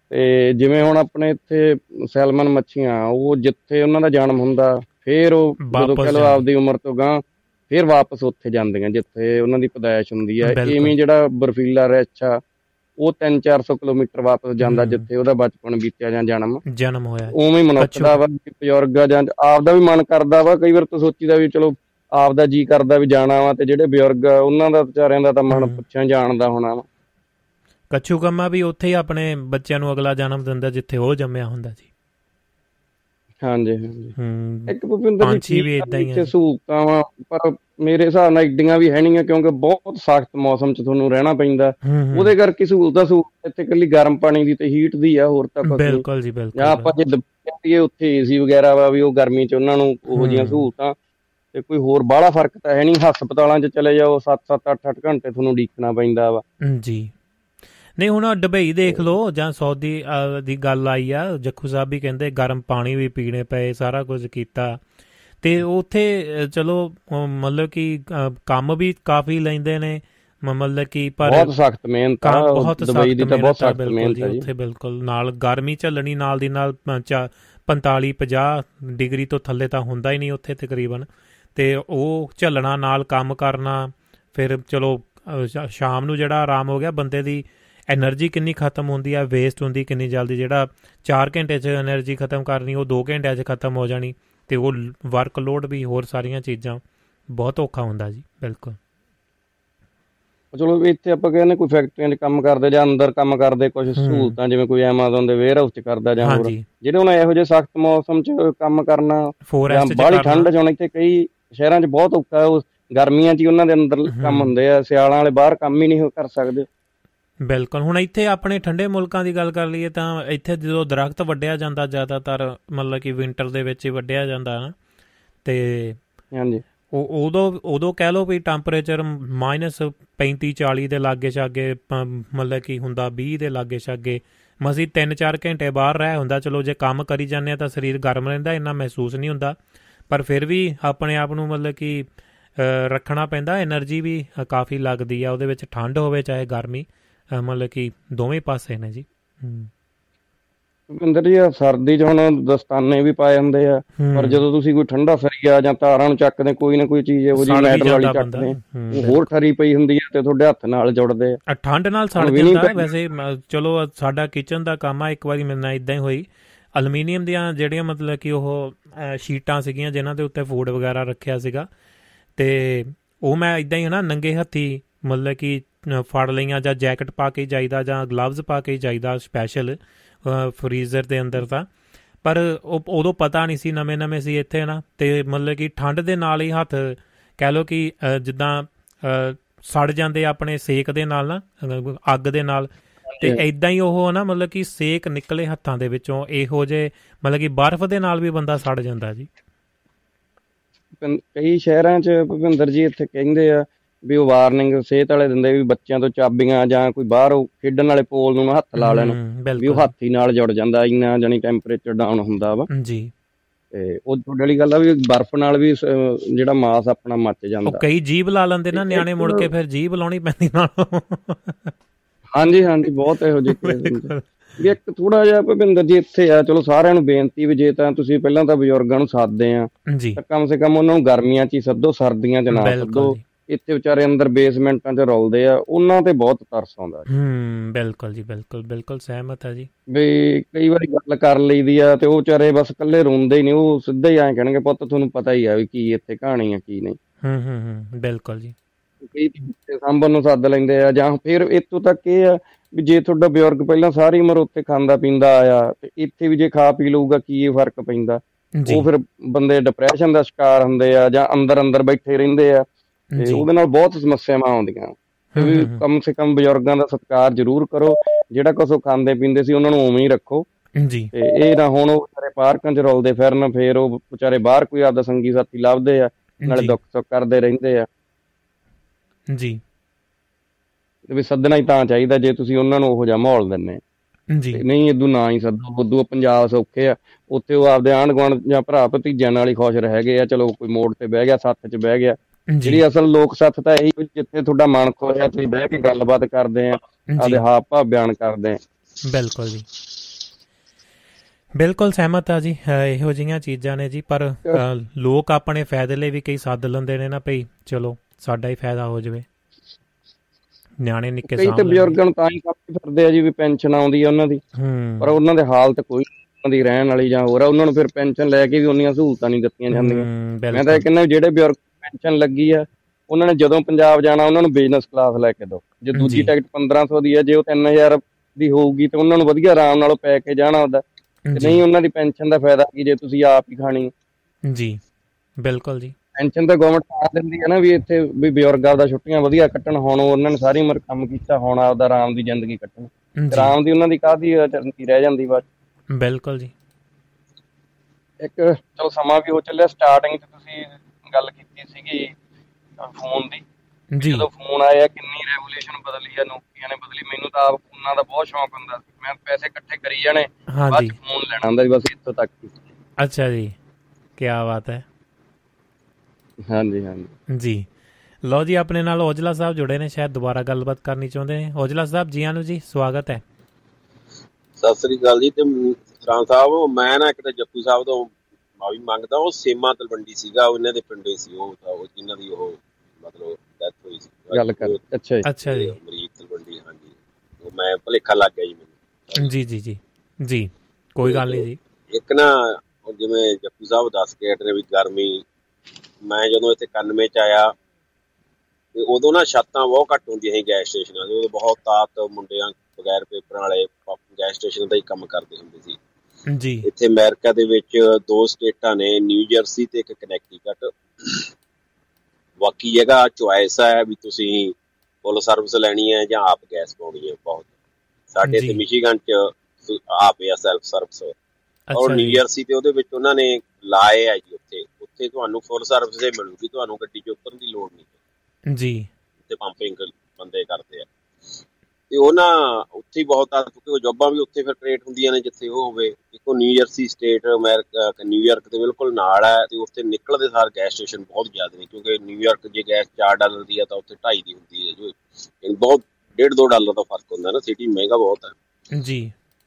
ਤੇ ਜਿਵੇਂ ਹੁਣ ਆਪਣੇ ਇੱਥੇ ਸੈਲਮਨ ਮੱਛੀਆਂ ਉਹ ਜਿੱਥੇ ਉਹਨਾਂ ਦਾ ਜਨਮ ਹੁੰਦਾ ਫੇਰ ਉਹ ਜਦੋਂ ਕਹ ਲੋ ਆਪਦੀ ਉਮਰ ਤੋਂ ਗਾਂ ਫੇਰ ਵਾਪਸ ਉੱਥੇ ਜਾਂਦੀਆਂ ਜਿੱਥੇ ਉਹਨਾਂ ਦੀ ਪਦਾਇਸ਼ ਹੁੰਦੀ ਹੈ। ਐਵੇਂ ਜਿਹੜਾ ਬਰਫੀਲਾ ਰਿਛ ਉਹ 3-400 ਕਿਲੋਮੀਟਰ ਵਾਪਸ ਜਾਂਦਾ ਜਿੱਥੇ ਉਹਦਾ ਬਚਪਨ ਬੀਤਿਆ ਜਾਂ ਜਨਮ। ਜਨਮ ਹੋਇਆ। ਉਵੇਂ ਹੀ ਮਨੁੱਖ ਦਾ ਵਾ ਬਜ਼ੁਰਗ ਜਾਂ ਆਪ ਦਾ ਵੀ ਮਨ ਕਰਦਾ ਵਾ ਕਈ ਵਾਰ ਤਾਂ ਸੋਚੀਦਾ ਵੀ ਚਲੋ ਆਪ ਦਾ ਜੀ ਕਰਦਾ ਵੀ ਜਾਣਾ ਵਾ ਤੇ ਜਿਹੜੇ ਬਜ਼ੁਰਗ ਉਹਨਾਂ ਦਾ ਵਿਚਾਰਿਆਂ ਦਾ ਤਾਂ ਮਨ ਪੁੱਛਾਂ ਜਾਣਦਾ ਹੋਣਾ ਵਾ। ਕੱਛੂ ਕੰਮਾ ਵੀ ਉੱਥੇ ਹੀ ਆਪਣੇ ਬੱਚਿਆਂ ਨੂੰ ਅਗਲਾ ਜਨਮ ਦਿੰਦਾ ਜਿੱਥੇ ਉਹ ਜੰਮਿਆ ਹੁੰਦਾ ਜੀ ਹਾਂਜੀ ਹਾਂਜੀ। ਹੂੰ। ਇੱਕ ਭੁਪਿੰਦਰ ਜੀ ਵੀ ਇਦਾਂ ਹੀ ਹੈ ਸਹੂਲਤਾਂ ਵਾ ਪਰ ਮੇਰੇ ਹਿਸਾਬ ਨਾਲ ਇੱਡੀਆਂ ਵੀ ਹੈ ਨਹੀਂਆਂ ਕਿਉਂਕਿ ਬਹੁਤ ਸਖਤ ਮੌਸਮ 'ਚ ਤੁਹਾਨੂੰ ਰਹਿਣਾ ਪੈਂਦਾ। ਉਹਦੇ ਕਰਕੇ ਸਹੂਲਤਾਂ ਸਹੂਲਤ ਇੱਥੇ ਇਕੱਲੀ ਗਰਮ ਪਾਣੀ ਦੀ ਤੇ ਹੀਟ ਦੀ ਆ ਹੋਰ ਤਾਂ ਕੁਝ ਬਿਲਕੁਲ ਜੀ ਬਿਲਕੁਲ। ਜਾਂ ਆਪਾਂ ਜੇ ਦੁਪਹਿਰੀਏ ਉੱਥੇ ਏਸੀ ਵਗੈਰਾ ਵਾ ਵੀ ਉਹ ਗਰਮੀ 'ਚ ਉਹਨਾਂ ਨੂੰ ਉਹੋ ਜੀਆਂ ਸਹੂਲਤਾਂ ਤੇ ਕੋਈ ਹੋਰ ਬਾਹਲਾ ਫ਼ਰਕ ਤਾਂ ਹੈ ਨਹੀਂ। ਹਸਪਤਾਲਾਂ 'ਚ ਚਲੇ ਜਾਓ 7-7 8-8 ਘੰਟੇ ਤੁਹਾਨੂੰ ਡੀਕਣਾ ਪੈਂਦਾ ਵਾ। ਜੀ। ਨਹੀਂ ਹੁਣ ਦੁਬਈ ਦੇਖ ਲਓ ਜਾਂ ਸਾਊਦੀ ਦੀ ਗੱਲ ਆਈ ਆ ਜੱਖੂ ਸਾਹਿਬ ਵੀ ਕਹਿੰਦੇ ਗਰਮ ਪਾਣੀ ਵੀ ਪੀਣੇ ਪਏ ਸਾਰਾ ਕੁਝ ਕੀਤਾ। ਤੇ ਉੱਥੇ ਚਲੋ ਮਤਲਬ ਕਿ ਕੰਮ ਵੀ ਕਾਫੀ ਲੈਂਦੇ ਨੇ ਮਤਲਬ ਕਿ ਪਰ ਬਹੁਤ ਸਖਤ ਮਿਹਨਤ ਆ ਬਹੁਤ ਦੁਬਈ ਦੀ ਤਾਂ ਬਹੁਤ ਸਖਤ ਮਿਹਨਤ ਹੈ ਉੱਥੇ ਬਿਲਕੁਲ ਨਾਲ ਗਰਮੀ ਝੱਲਣੀ ਨਾਲ ਦੀ ਨਾਲ 45 50 ਡਿਗਰੀ ਤੋਂ ਥੱਲੇ ਤਾਂ ਹੁੰਦਾ ਹੀ ਨਹੀਂ ਉੱਥੇ ਤਕਰੀਬਨ। ਤੇ ਉਹ ਝੱਲਣਾ ਨਾਲ ਕੰਮ ਕਰਨਾ ਫਿਰ ਚਲੋ ਸ਼ਾਮ ਨੂੰ ਜਿਹੜਾ ਆਰਾਮ ਹੋ ਗਿਆ ਬੰਦੇ ਦੀ એનર્ਜੀ ਕਿੰਨੀ ਖਤਮ ਹੁੰਦੀ ਆ ਵੇਸਟ ਹੁੰਦੀ ਕਿੰਨੀ ਜਲਦੀ ਜਿਹੜਾ 4 ਘੰਟੇ 'ਚ એનર્ਜੀ ਖਤਮ ਕਰਨੀ ਉਹ 2 ਘੰਟਿਆਂ 'ਚ ਖਤਮ ਹੋ ਜਾਣੀ ਤੇ ਉਹ ਵਰਕ ਲੋਡ ਵੀ ਹੋਰ ਸਾਰੀਆਂ ਚੀਜ਼ਾਂ ਬਹੁਤ ਔਖਾ ਹੁੰਦਾ ਜੀ ਬਿਲਕੁਲ। ਚਲੋ ਇੱਥੇ ਆਪਾਂ ਕਹਿੰਦੇ ਕੋਈ ਫੈਕਟਰੀਆਂ 'ਚ ਕੰਮ ਕਰਦੇ ਜਾਂ ਅੰਦਰ ਕੰਮ ਕਰਦੇ ਕੁਝ ਸਹੂਲਤਾਂ ਜਿਵੇਂ ਕੋਈ ਐਮਾਜ਼ਨ ਦੇ ਵੇਅਰ ਹਾਊਸ 'ਚ ਕਰਦਾ ਜਾਂ ਹੋਰ ਜਿਹੜੇ ਉਹਨਾਂ ਇਹੋ ਜਿਹੇ ਸਖਤ ਮੌਸਮ 'ਚ ਕੰਮ ਕਰਨਾ ਜਾਂ ਬਾਹਲੀ ਠੰਡ 'ਚ ਹੁਣ ਇੱਥੇ ਕਈ ਸ਼ਹਿਰਾਂ 'ਚ ਬਹੁਤ ਔਖਾ ਹੈ ਉਸ ਗਰਮੀਆਂ 'ਚ ਹੀ ਉਹਨਾਂ ਦੇ ਅੰਦਰ ਕੰਮ ਹੁੰਦੇ ਆ ਸਿਆਲਾਂ ਵਾਲੇ ਬਾਹਰ ਕੰਮ ਹੀ ਨਹੀਂ ਕਰ ਸਕਦੇ। ਬਿਲਕੁਲ। ਹੁਣ ਇੱਥੇ ਆਪਣੇ ਠੰਡੇ ਮੁਲਕਾਂ ਦੀ ਗੱਲ ਕਰ ਲਈਏ ਤਾਂ ਇੱਥੇ ਜਦੋਂ ਦਰਖਤ ਵੱਢਿਆ ਜਾਂਦਾ ਜ਼ਿਆਦਾਤਰ ਮਤਲਬ ਕਿ ਵਿంటర్ ਦੇ ਵਿੱਚ ਹੀ ਵੱਢਿਆ ਜਾਂਦਾ ਹੈ ਤੇ ਹਾਂਜੀ। ਉਹ ਉਦੋਂ ਉਦੋਂ ਕਹਿ ਲਓ ਵੀ ਟੈਂਪਰੇਚਰ -35 40 ਦੇ ਲਾਗੇ ਛਾਗੇ ਮਤਲਬ ਕਿ ਹੁੰਦਾ 20 ਦੇ ਲਾਗੇ ਛਾਗੇ। ਮਸੀ 3-4 ਘੰਟੇ ਬਾਹਰ ਰਹਿ ਹੁੰਦਾ ਚਲੋ ਜੇ ਕੰਮ ਕਰੀ ਜਾਂਦੇ ਆ ਤਾਂ ਸਰੀਰ ਗਰਮ ਰਹਿੰਦਾ ਇੰਨਾ ਮਹਿਸੂਸ ਨਹੀਂ ਹੁੰਦਾ। ਪਰ ਫਿਰ ਵੀ ਆਪਣੇ ਆਪ ਨੂੰ ਮਤਲਬ ਕਿ ਰੱਖਣਾ ਪੈਂਦਾ એનર્ਜੀ ਵੀ ਕਾਫੀ ਲੱਗਦੀ ਆ ਉਹਦੇ ਵਿੱਚ ਠੰਡ ਹੋਵੇ ਚਾਹੇ ਗਰਮੀ। ਮਤਲਬ ਕਿ ਦੋਵੇਂ ਪਾਸੇ ਨੇ ਜੀ। ਭਿੰਦਰ ਜੀ ਸਰਦੀ 'ਚ ਹੁਣ ਦਸਤਾਨੇ ਵੀ ਪਾਏ ਹੁੰਦੇ ਆ ਪਰ ਜਦੋਂ ਤੁਸੀਂ ਕੋਈ ਠੰਡਾ ਸਰੀਆ ਜਾਂ ਤਾਰਾਂ ਨੂੰ ਚੱਕਦੇ ਕੋਈ ਨਾ ਕੋਈ ਚੀਜ਼ ਉਹ ਜੀ ਮੈਟਲ ਵਾਲੀ ਚੱਕਦੇ ਉਹ ਹੋਰ ਠਰੀ ਪਈ ਹੁੰਦੀ ਆ ਤੇ ਤੁਹਾਡੇ ਹੱਥ ਨਾਲ ਜੁੜਦੇ ਆ। ਠੰਡ ਨਾਲ ਸੜ ਜਾਂਦਾ ਵੈਸੇ ਚਲੋ ਸਾਡਾ ਕਿਚਨ ਦਾ ਕੰਮ ਆ ਇੱਕ ਵਾਰੀ ਮੇਰੇ ਨਾਲ ਇਦਾਂ ਹੀ ਹੋਈ। ਐਲੂਮੀਨੀਅਮ ਦੀਆਂ ਜਿਹੜੀਆਂ ਮਤਲਬ ਕਿ ਉਹ ਸ਼ੀਟਾਂ ਸੀਗੀਆਂ ਜਿਨ੍ਹਾਂ ਦੇ ਉੱਤੇ ਫੂਡ ਵਗੈਰਾ ਰੱਖਿਆ ਸੀਗਾ। ਤੇ ਉਹ ਮੈਂ ਇਦਾਂ ਹੀ ਹਨਾ ਨੰਗੇ ਹੱਥੀ ਮਤਲਬ ਕਿ ਫੜ ਲਈਆਂ ਜਾਂ ਜੈਕਟ ਪਾ ਕੇ ਜਾਈਦਾ ਜਾਂ ਗਲਵਜ਼ ਪਾ ਕੇ ਜਾਈਦਾ ਸਪੈਸ਼ਲ ਫਰੀਜ਼ਰ ਦੇ ਅੰਦਰ ਤਾਂ। ਪਰ ਉਹ ਉਦੋਂ ਪਤਾ ਨਹੀਂ ਸੀ ਨਵੇਂ ਨਵੇਂ ਸੀ ਇੱਥੇ ਨਾ। ਤੇ ਮਤਲਬ ਕਿ ਠੰਡ ਦੇ ਨਾਲ ਹੀ ਹੱਥ ਕਹਿ ਲੋ ਕਿ ਜਿੱਦਾਂ ਸੜ ਜਾਂਦੇ ਆਪਣੇ ਸੇਕ ਦੇ ਨਾਲ ਨਾ ਅੱਗ ਦੇ ਨਾਲ। ਤੇ ਐਦਾਂ ਹੀ ਉਹ ਨਾ ਮਤਲਬ ਕਿ ਸੇਕ ਨਿਕਲੇ ਹੱਥਾਂ ਦੇ ਵਿੱਚੋਂ ਇਹੋ ਜੇ ਮਤਲਬ ਕਿ ਬਰਫ਼ ਦੇ ਨਾਲ ਵੀ ਬੰਦਾ ਸੜ ਜਾਂਦਾ ਜੀ। ਕਈ ਸ਼ਹਿਰਾਂ 'ਚ ਭਵਿੰਦਰ ਜੀ ਇੱਥੇ ਕਹਿੰਦੇ ਆ ਵੀ ਉਹ ਵਾਰਨਿੰਗ ਸਿਹਤ ਵਾਲੇ ਦਿੰਦੇ ਵੀ ਬੱਚਿਆਂ ਤੋਂ ਚਾਬੀਆਂ ਜਾਂ ਕੋਈ ਬਾਹਰ ਖੇਡਣ ਵਾਲੇ ਪੋਲ ਨੂੰ ਹੱਥ ਲਾ ਲੈਣ। ਵੀ ਉਹ ਹੱਥੀ ਨਾਲ ਜੁੜ ਜਾਂਦਾ ਇੰਨਾ ਜਾਨੀ ਟੈਂਪਰੇਚਰ ਡਾਊਨ ਹੁੰਦਾ ਵਾ। ਜੀ। ਤੇ ਉਹ ਤੁਹਾਡੇ ਵਾਲੀ ਗੱਲ ਆ ਵੀ ਬਰਫ਼ ਨਾਲ ਵੀ ਜਿਹੜਾ ਮਾਸ ਆਪਣਾ ਮੱਚ ਜਾਂਦਾ। ਉਹ ਕਈ ਜੀਬ ਲਾ ਲੈਂਦੇ ਨਾ ਨਿਆਣੇ ਮੁੜ ਕੇ ਫਿਰ ਜੀਬ ਲਾਉਣੀ ਪੈਂਦੀ ਨਾਲ। ਹਾਂਜੀ ਹਾਂਜੀ ਬਹੁਤ ਇਹੋ ਜਿਹੇ ਕੇਸ ਵੀ ਇੱਕ ਥੋੜਾ ਜਿਹਾ ਭਵਿੰਦਰ ਜੀ ਇੱਥੇ ਆ ਚਲੋ ਸਾਰਿਆਂ ਨੂੰ ਬੇਨਤੀ ਵੀ ਜੇ ਤਾਂ ਤੁਸੀਂ ਪਹਿਲਾਂ ਤਾਂ ਬਜ਼ੁਰਗਾਂ ਨੂੰ ਸਾਥਦੇ ਆ ਤਾਂ ਕਮ ਸੇ ਕਮ ਉਹਨਾਂ ਨੂੰ ਗਰਮੀਆਂ 'ਚ ਹੀ ਸੱਦੋ ਸਰਦੀਆਂ 'ਚ ਨਾ ਸੱਦੋ। ਇੱਥੇ ਵਿਚਾਰੇ ਅੰਦਰ ਬੇਸਮੈਂਟਾਂ 'ਚ ਰੋਲਦੇ ਆ ਉਹਨਾਂ ਤੇ ਬਹੁਤ ਤਰਸ ਆਉਂਦਾ ਹੂੰ ਬਿਲਕੁਲ ਜੀ ਬਿਲਕੁਲ ਬਿਲਕੁਲ ਸਹਿਮਤ ਆ ਜੀ। ਵੀ ਕਈ ਵਾਰੀ ਗੱਲ ਕਰ ਲਈਦੀ ਆ ਤੇ ਉਹ ਵਿਚਾਰੇ ਬਸ ਇਕੱਲੇ ਰੋਂਦੇ ਹੀ ਨਹੀਂ ਉਹ ਸਿੱਧਾ ਹੀ ਐਂ ਕਹਿਣਗੇ ਪੁੱਤ ਤੁਹਾਨੂੰ ਪਤਾ ਹੀ ਆ ਵੀ ਕੀ ਇੱਥੇ ਕਹਾਣੀ ਆ ਕੀ ਨਹੀਂ। ਹੂੰ ਹੂੰ ਹੂੰ ਬਿਲਕੁਲ ਜੀ। ਕਈ ਤੇ ਸਾਂਭਣ ਨੂੰ ਸੱਦ ਲੈਂਦੇ ਆ ਜਾਂ ਫਿਰ ਇਤੋਂ ਤੱਕ ਇਹ ਆ ਵੀ ਜੇ ਤੁਹਾਡਾ ਬਜ਼ੁਰਗ ਪਹਿਲਾਂ ਸਾਰੀ ਉਮਰ ਉੱਥੇ ਖਾਂਦਾ ਪੀਂਦਾ ਆਇਆ ਤੇ ਇੱਥੇ ਵੀ ਜੇ ਖਾ ਪੀ ਲਊਗਾ ਕੀ ਇਹ ਫ਼ਰਕ ਪੈਂਦਾ? ਉਹ ਫਿਰ ਬੰਦੇ ਡਿਪਰੈਸ਼ਨ ਦਾ ਸ਼ਿਕਾਰ ਹੁੰਦੇ ਆ ਜਾਂ ਅੰਦਰ ਅੰਦਰ ਬੈਠੇ ਰਹਿੰਦੇ ਆ ਤੇ ਉਹਦੇ ਨਾਲ ਬਹੁਤ ਸਮੱਸਿਆਵਾਂ ਆਉਂਦੀਆਂ। ਵੀ ਕਮ ਸੇ ਕਮ ਬਜ਼ੁਰਗਾਂ ਦਾ ਸਤਿਕਾਰ ਜ਼ਰੂਰ ਕਰੋ। ਜਿਹੜਾ ਕੁਝ ਉਹ ਖਾਂਦੇ ਪੀਂਦੇ ਸੀ ਉਹਨਾਂ ਨੂੰ ਉਵੇਂ ਹੀ ਰੱਖੋ। ਜੀ। ਤੇ ਇਹ ਨਾ ਹੁਣ ਉਹ ਵਿਚਾਰੇ ਪਾਰਕਾਂ 'ਚ ਰੋਲਦੇ ਫਿਰਨ ਫੇਰ ਉਹ ਵਿਚਾਰੇ ਬਾਹਰ ਕੋਈ ਆਪਦਾ ਸੰਗੀ ਸਾਥੀ ਲੱਭਦੇ ਆ ਨਾਲੇ ਦੁੱਖ ਸੁੱਖ ਕਰਦੇ ਰਹਿੰਦੇ ਆ। ਜੀ। ਵੀ ਸੱਦਣਾ ਹੀ ਤਾਂ ਚਾਹੀਦਾ ਜੇ ਤੁਸੀਂ ਉਹਨਾਂ ਨੂੰ ਉਹੋ ਜਿਹਾ ਮਾਹੌਲ ਦਿੰਨੇ ਜੀ। ਨਹੀਂ ਇਦੋਂ ਨਾ ਹੀ ਸੱਦੋ ਉਦੋਂ ਪੰਜਾਬ ਸੌਖੇ ਆ। ਉੱਥੇ ਉਹ ਆਪਦੇ ਆਂਢ ਗੁਆਂਢ ਜਾਂ ਭਰਾ ਭਤੀਜਿਆਂ ਨਾਲ ਹੀ ਖੁਸ਼ ਰਹੇਗੇ ਆ। ਚਲੋ ਕੋਈ ਮੋੜ ਤੇ ਬਹਿ ਗਿਆ ਸੱਥ 'ਚ ਬਹਿ ਗਿਆ। ਜਿਹੜੀ ਅਸਲ ਲੋਕ ਸੱਥ ਤਾਂ ਇਹੀ ਜਿੱਥੇ ਤੁਹਾਡਾ ਮਨ ਖੋਇਆ ਤੁਸੀਂ ਬਹਿ ਕੇ ਗੱਲਬਾਤ ਕਰਦੇ ਆ ਆਦੇ ਹਾਵ ਭਾਵ ਬਿਆਨ ਕਰਦੇ ਆ। ਬਿਲਕੁਲ ਜੀ। ਬਿਲਕੁਲ ਸਹਿਮਤ ਆ ਜੀ ਇਹੋ ਜਿਹੀਆਂ ਚੀਜ਼ਾਂ ਨੇ ਜੀ ਪਰ ਲੋਕ ਆਪਣੇ ਫਾਇਦੇ ਲਈ ਵੀ ਕਈ ਸੱਦ ਲੈਂਦੇ ਨੇ ਨਾ ਭਈ ਚਲੋ ਸਾਡਾ ਹੀ ਫਾਇਦਾ ਹੋ ਜਾਵੇ। ਨਿਆਣੇ ਨਿੱਕੇ ਸਾਹਮਣੇ ਕਈ ਤੇ ਬਜ਼ੁਰਗਾਂ ਨੂੰ ਤਾਂ ਹੀ ਕੰਮ ਫਿਰਦੇ ਆ ਜੀ ਵੀ ਪੈਨਸ਼ਨ ਆਉਂਦੀ ਆ ਉਹਨਾਂ ਦੀ। ਪਰ ਉਹਨਾਂ ਦੇ ਹਾਲਤ ਕੋਈ ਉਹਨਾਂ ਦੀ ਰਹਿਣ ਵਾਲੀ ਜਾਂ ਹੋਰ ਆ ਉਹਨਾਂ ਨੂੰ ਫਿਰ ਪੈਨਸ਼ਨ ਲੈ ਕੇ ਵੀ ਉਹਨੀਆਂ ਸਹੂਲਤਾਂ ਨਹੀਂ ਦਿੱਤੀਆਂ ਜਾਂਦੀਆਂ। ਮੈਂ ਤਾਂ ਇਹ ਕਹਿੰਦਾ ਜਿਹੜੇ ਬਜ਼ੁਰਗ ਪੈਨਸ਼ਨ ਲੱਗੀ ਆ। ਉਹਨਾਂ ਨੇ ਜਦੋਂ ਪੰਜਾਬ ਜਾਣਾ ਉਹਨਾਂ ਨੂੰ ਬਿਜ਼ਨਸ ਕਲਾਸ ਲੈ ਕੇ ਦਿਓ। ਜੇ ਦੂਜੀ ਟਿਕਟ 1500 ਦੀ ਆ ਜੇ ਉਹ 3000 ਦੀ ਹੋਊਗੀ ਤੇ ਉਹਨਾਂ ਨੂੰ ਵਧੀਆ ਆਰਾਮ ਨਾਲ ਪੈ ਕੇ ਜਾਣਾ ਹੁੰਦਾ ਤੇ ਨਹੀਂ ਉਹਨਾਂ ਦੀ ਪੈਨਸ਼ਨ ਦਾ ਫਾਇਦਾ ਕੀ ਜੇ ਤੁਸੀਂ ਆਪ ਹੀ ਖਾਣੀ ਜੀ ਬਿਲਕੁਲ ਜੀ। ਪੈਨਸ਼ਨ ਤਾਂ ਗਵਰਨਮੈਂਟ ਆ ਦਿੰਦੀ ਹੈ ਨਾ ਵੀ ਇੱਥੇ ਵੀ ਬਜ਼ੁਰਗਾਂ ਦਾ ਛੁੱਟੀਆਂ ਵਧੀਆ ਕੱਟਣ ਹੁਣ ਉਹਨਾਂ ਨੇ ਸਾਰੀ ਉਮਰ ਕੰਮ ਕੀਤਾ ਹੁਣ ਆਪਦਾ ਆਰਾਮ ਦੀ ਜ਼ਿੰਦਗੀ ਕੱਟਣ। ਆਰਾਮ ਦੀ ਉਹਨਾਂ ਦੀ ਕਾਹਦੀ ਚਰਨਤੀ ਰਹਿ ਜਾਂਦੀ ਬਾਅਦ ਬਿਲਕੁਲ ਜੀ। ਇੱਕ ਚਲੋ ਸਮਾਂ ਵੀ ਹੋ ਚੱਲਿਆ ਸਟਾਰਟਿੰਗ 'ਚ ਤੁਸੀਂ ਗੱਲ ਕੀਤੀ ਸੀਗੀ ਫੋਨ ਦੀ। ਜੀ। ਜਦੋਂ ਫੋਨ ਆਇਆ ਕਿੰਨੀ ਰੈਵੋਲੂਸ਼ਨ ਬਦਲੀ ਆ ਨੋਕੀਆ ਨੇ ਬਦਲੀ। ਮੈਨੂੰ ਤਾਂ ਆਪ ਫੋਨਾਂ ਦਾ ਬਹੁਤ ਸ਼ੌਂਕ ਹੁੰਦਾ ਸੀ। ਮੈਂ ਪੈਸੇ ਇਕੱਠੇ ਕਰੀ ਜਾਣੇ ਬਾਅਦ ਫੋਨ ਲੈਣਾ ਹੁੰਦਾ ਸੀ ਬਸ ਇੱਥੋਂ ਤੱਕ ਹੀ। ਅੱਛਾ ਜੀ। ਕੀ ਬਾਤ ਹੈ। ਹਾਂਜੀ ਹਾਂਜੀ ਜੀ। ਲੋ ਜੀ ਆਪਣੇ ਨਾਲ ਔਜਲਾ ਸਾਹਿਬ ਜੁੜੇ ਨੇ। ਸ਼ਾਇਦ ਦੁਬਾਰਾ ਗੱਲਬਾਤ ਕਰਨੀ ਚਾਹੁੰਦੇ ਨੇ। ਔਜਲਾ ਸਾਹਿਬ ਜੀ ਆਨੂ ਜੀ ਸਵਾਗਤ ਹੈ। ਸਤਿ ਸ੍ਰੀ ਅਕਾਲ ਜੀ ਤੇ ਰਾਮ ਸਾਹਿਬ ਮੈਂ ਨਾ ਇੱਕ ਤੇ ਜੱਪੂ ਸਾਹਿਬ ਤੋਂ ਮਾਫੀ ਮੰਗਦਾ ਉਹ ਸੇਮਾ ਤਲਵੰਡੀ ਸੀਗਾ ਉਹਨਾਂ ਦੇ ਪਿੰਡੇ ਸੀ ਉਹ ਉਹ ਜਿਨ੍ਹਾਂ ਦੀ ਉਹ ਮਤਲਬ ਡੈਥ ਹੋਈ ਸੀ। ਗੱਲ ਕਰ ਅੱਛਾ ਜੀ। ਅੱਛਾ ਜੀ। ਮਰੀਕ ਤਲਵੰਡੀ ਹਾਂਜੀ। ਉਹ ਮੈਂ ਭਲੇਖਾ ਲੱਗ ਗਿਆ ਜੀ ਮੈਨੂੰ। ਜੀ ਜੀ ਜੀ। ਜੀ ਕੋਈ ਗੱਲ ਨਹੀਂ ਜੀ। ਇੱਕ ਨਾ ਜਿਵੇਂ ਜੱਪੂ ਸਾਹਿਬ ਦੱਸ ਕੇ ਹਟਨੇ ਵੀ ਗਰਮੀ ਮੈਂ ਜਦੋਂ ਇੱਥੇ 91 ਚ ਆਇਆ ਤੇ ਉਦੋਂ ਨਾ ਛੱਤਾਂ ਬਹੁਤ ਘੱਟ ਹੁੰਦੀਆਂ ਸੀ ਗੈਸ ਸਟੇਸ਼ਨਾਂ ਦੇ ਉਦੋਂ ਬਹੁਤ ਤਾਤ ਮੁੰਡਿਆਂ ਬਗੈਰ ਪੇਪਰਾਂ ਵਾਲੇ ਗੈਸ ਸਟੇਸ਼ਨ ਦਾ ਹੀ ਕੰਮ ਕਰਦੇ ਹੁੰਦੇ ਸੀ। ਜੀ। ਇੱਥੇ ਅਮਰੀਕਾ ਦੇ ਵਿੱਚ ਦੋ ਸਟੇਟਾਂ ਨੇ ਨਿਊ ਜਰਸੀ ਤੇ ਇੱਕ ਕਨੈਕਟੀਕਟ। ਬਾਕੀ ਜਗ੍ਹਾ ਚੁਆਇਸ ਹੈ ਵੀ ਤੁਸੀਂ ਫੁੱਲ ਸਰਵਿਸ ਲੈਣੀ ਹੈ ਜਾਂ ਆਪ ਗੈਸ ਪਾਉਣੀ ਹੈ ਬਹੁਤ। ਸਾਡੇ। ਤੇ ਮਿਸ਼ੀਗਨ ਚ ਆਪ ਆ ਸੈਲਫ ਸਰਵਿਸ ਔਰ ਨਿਊ ਜਰਸੀ ਤੇ ਉਹਦੇ ਵਿੱਚ ਉਹਨਾਂ ਨੇ ਲਾਏ ਆ ਜੀ ਉੱਥੇ। ਉੱਥੇ ਤੁਹਾਨੂੰ ਫੁੱਲ ਸਰਵਿਸ ਹੀ ਮਿਲੂਗੀ ਤੁਹਾਨੂੰ ਗੱਡੀ 'ਚ ਉਤਰਨ ਦੀ ਲੋੜ ਨਹੀਂ। ਜੀ। ਤੇ ਪੰਪਿੰਗ ਬੰਦੇ ਕਰਦੇ ਆ। ਤੇ ਉਹ ਨਾ ਉੱਥੇ ਹੀ ਬਹੁਤ ਆ, ਕਿਉਂਕਿ ਉਹ ਜੌਬਾਂ ਵੀ ਉੱਥੇ ਫਿਰ ਕ੍ਰੀਏਟ ਹੁੰਦੀਆਂ ਨੇ ਜਿੱਥੇ ਉਹ ਹੋਵੇ। ਇੱਕੋ New Jersey state America New York ਦੇ ਬਿਲਕੁਲ ਨਾਲ ਹੈ ਤੇ ਉੱਥੇ ਨਿਕਲਦੇ ਸਾਰ ਗੈਸ ਸਟੇਸ਼ਨ ਬਹੁਤ ਜ਼ਿਆਦਾ ਨੇ, ਕਿਉਂਕਿ ਨਿਊਯਾਰਕ ਜੇ ਗੈਸ 4 ਡਾਲਰ ਦੀ ਆ ਤਾਂ ਉੱਥੇ 2.5 ਦੀ ਹੁੰਦੀ ਹੈ ਜੋ। ਯਾਨੀ ਬਹੁਤ 1.5 2 ਡਾਲਰ ਦਾ ਫ਼ਰਕ ਹੁੰਦਾ ਨਾ ਸਿਟੀ ਮਹਿੰਗਾ ਬਹੁਤ ਹੈ ਜੀ।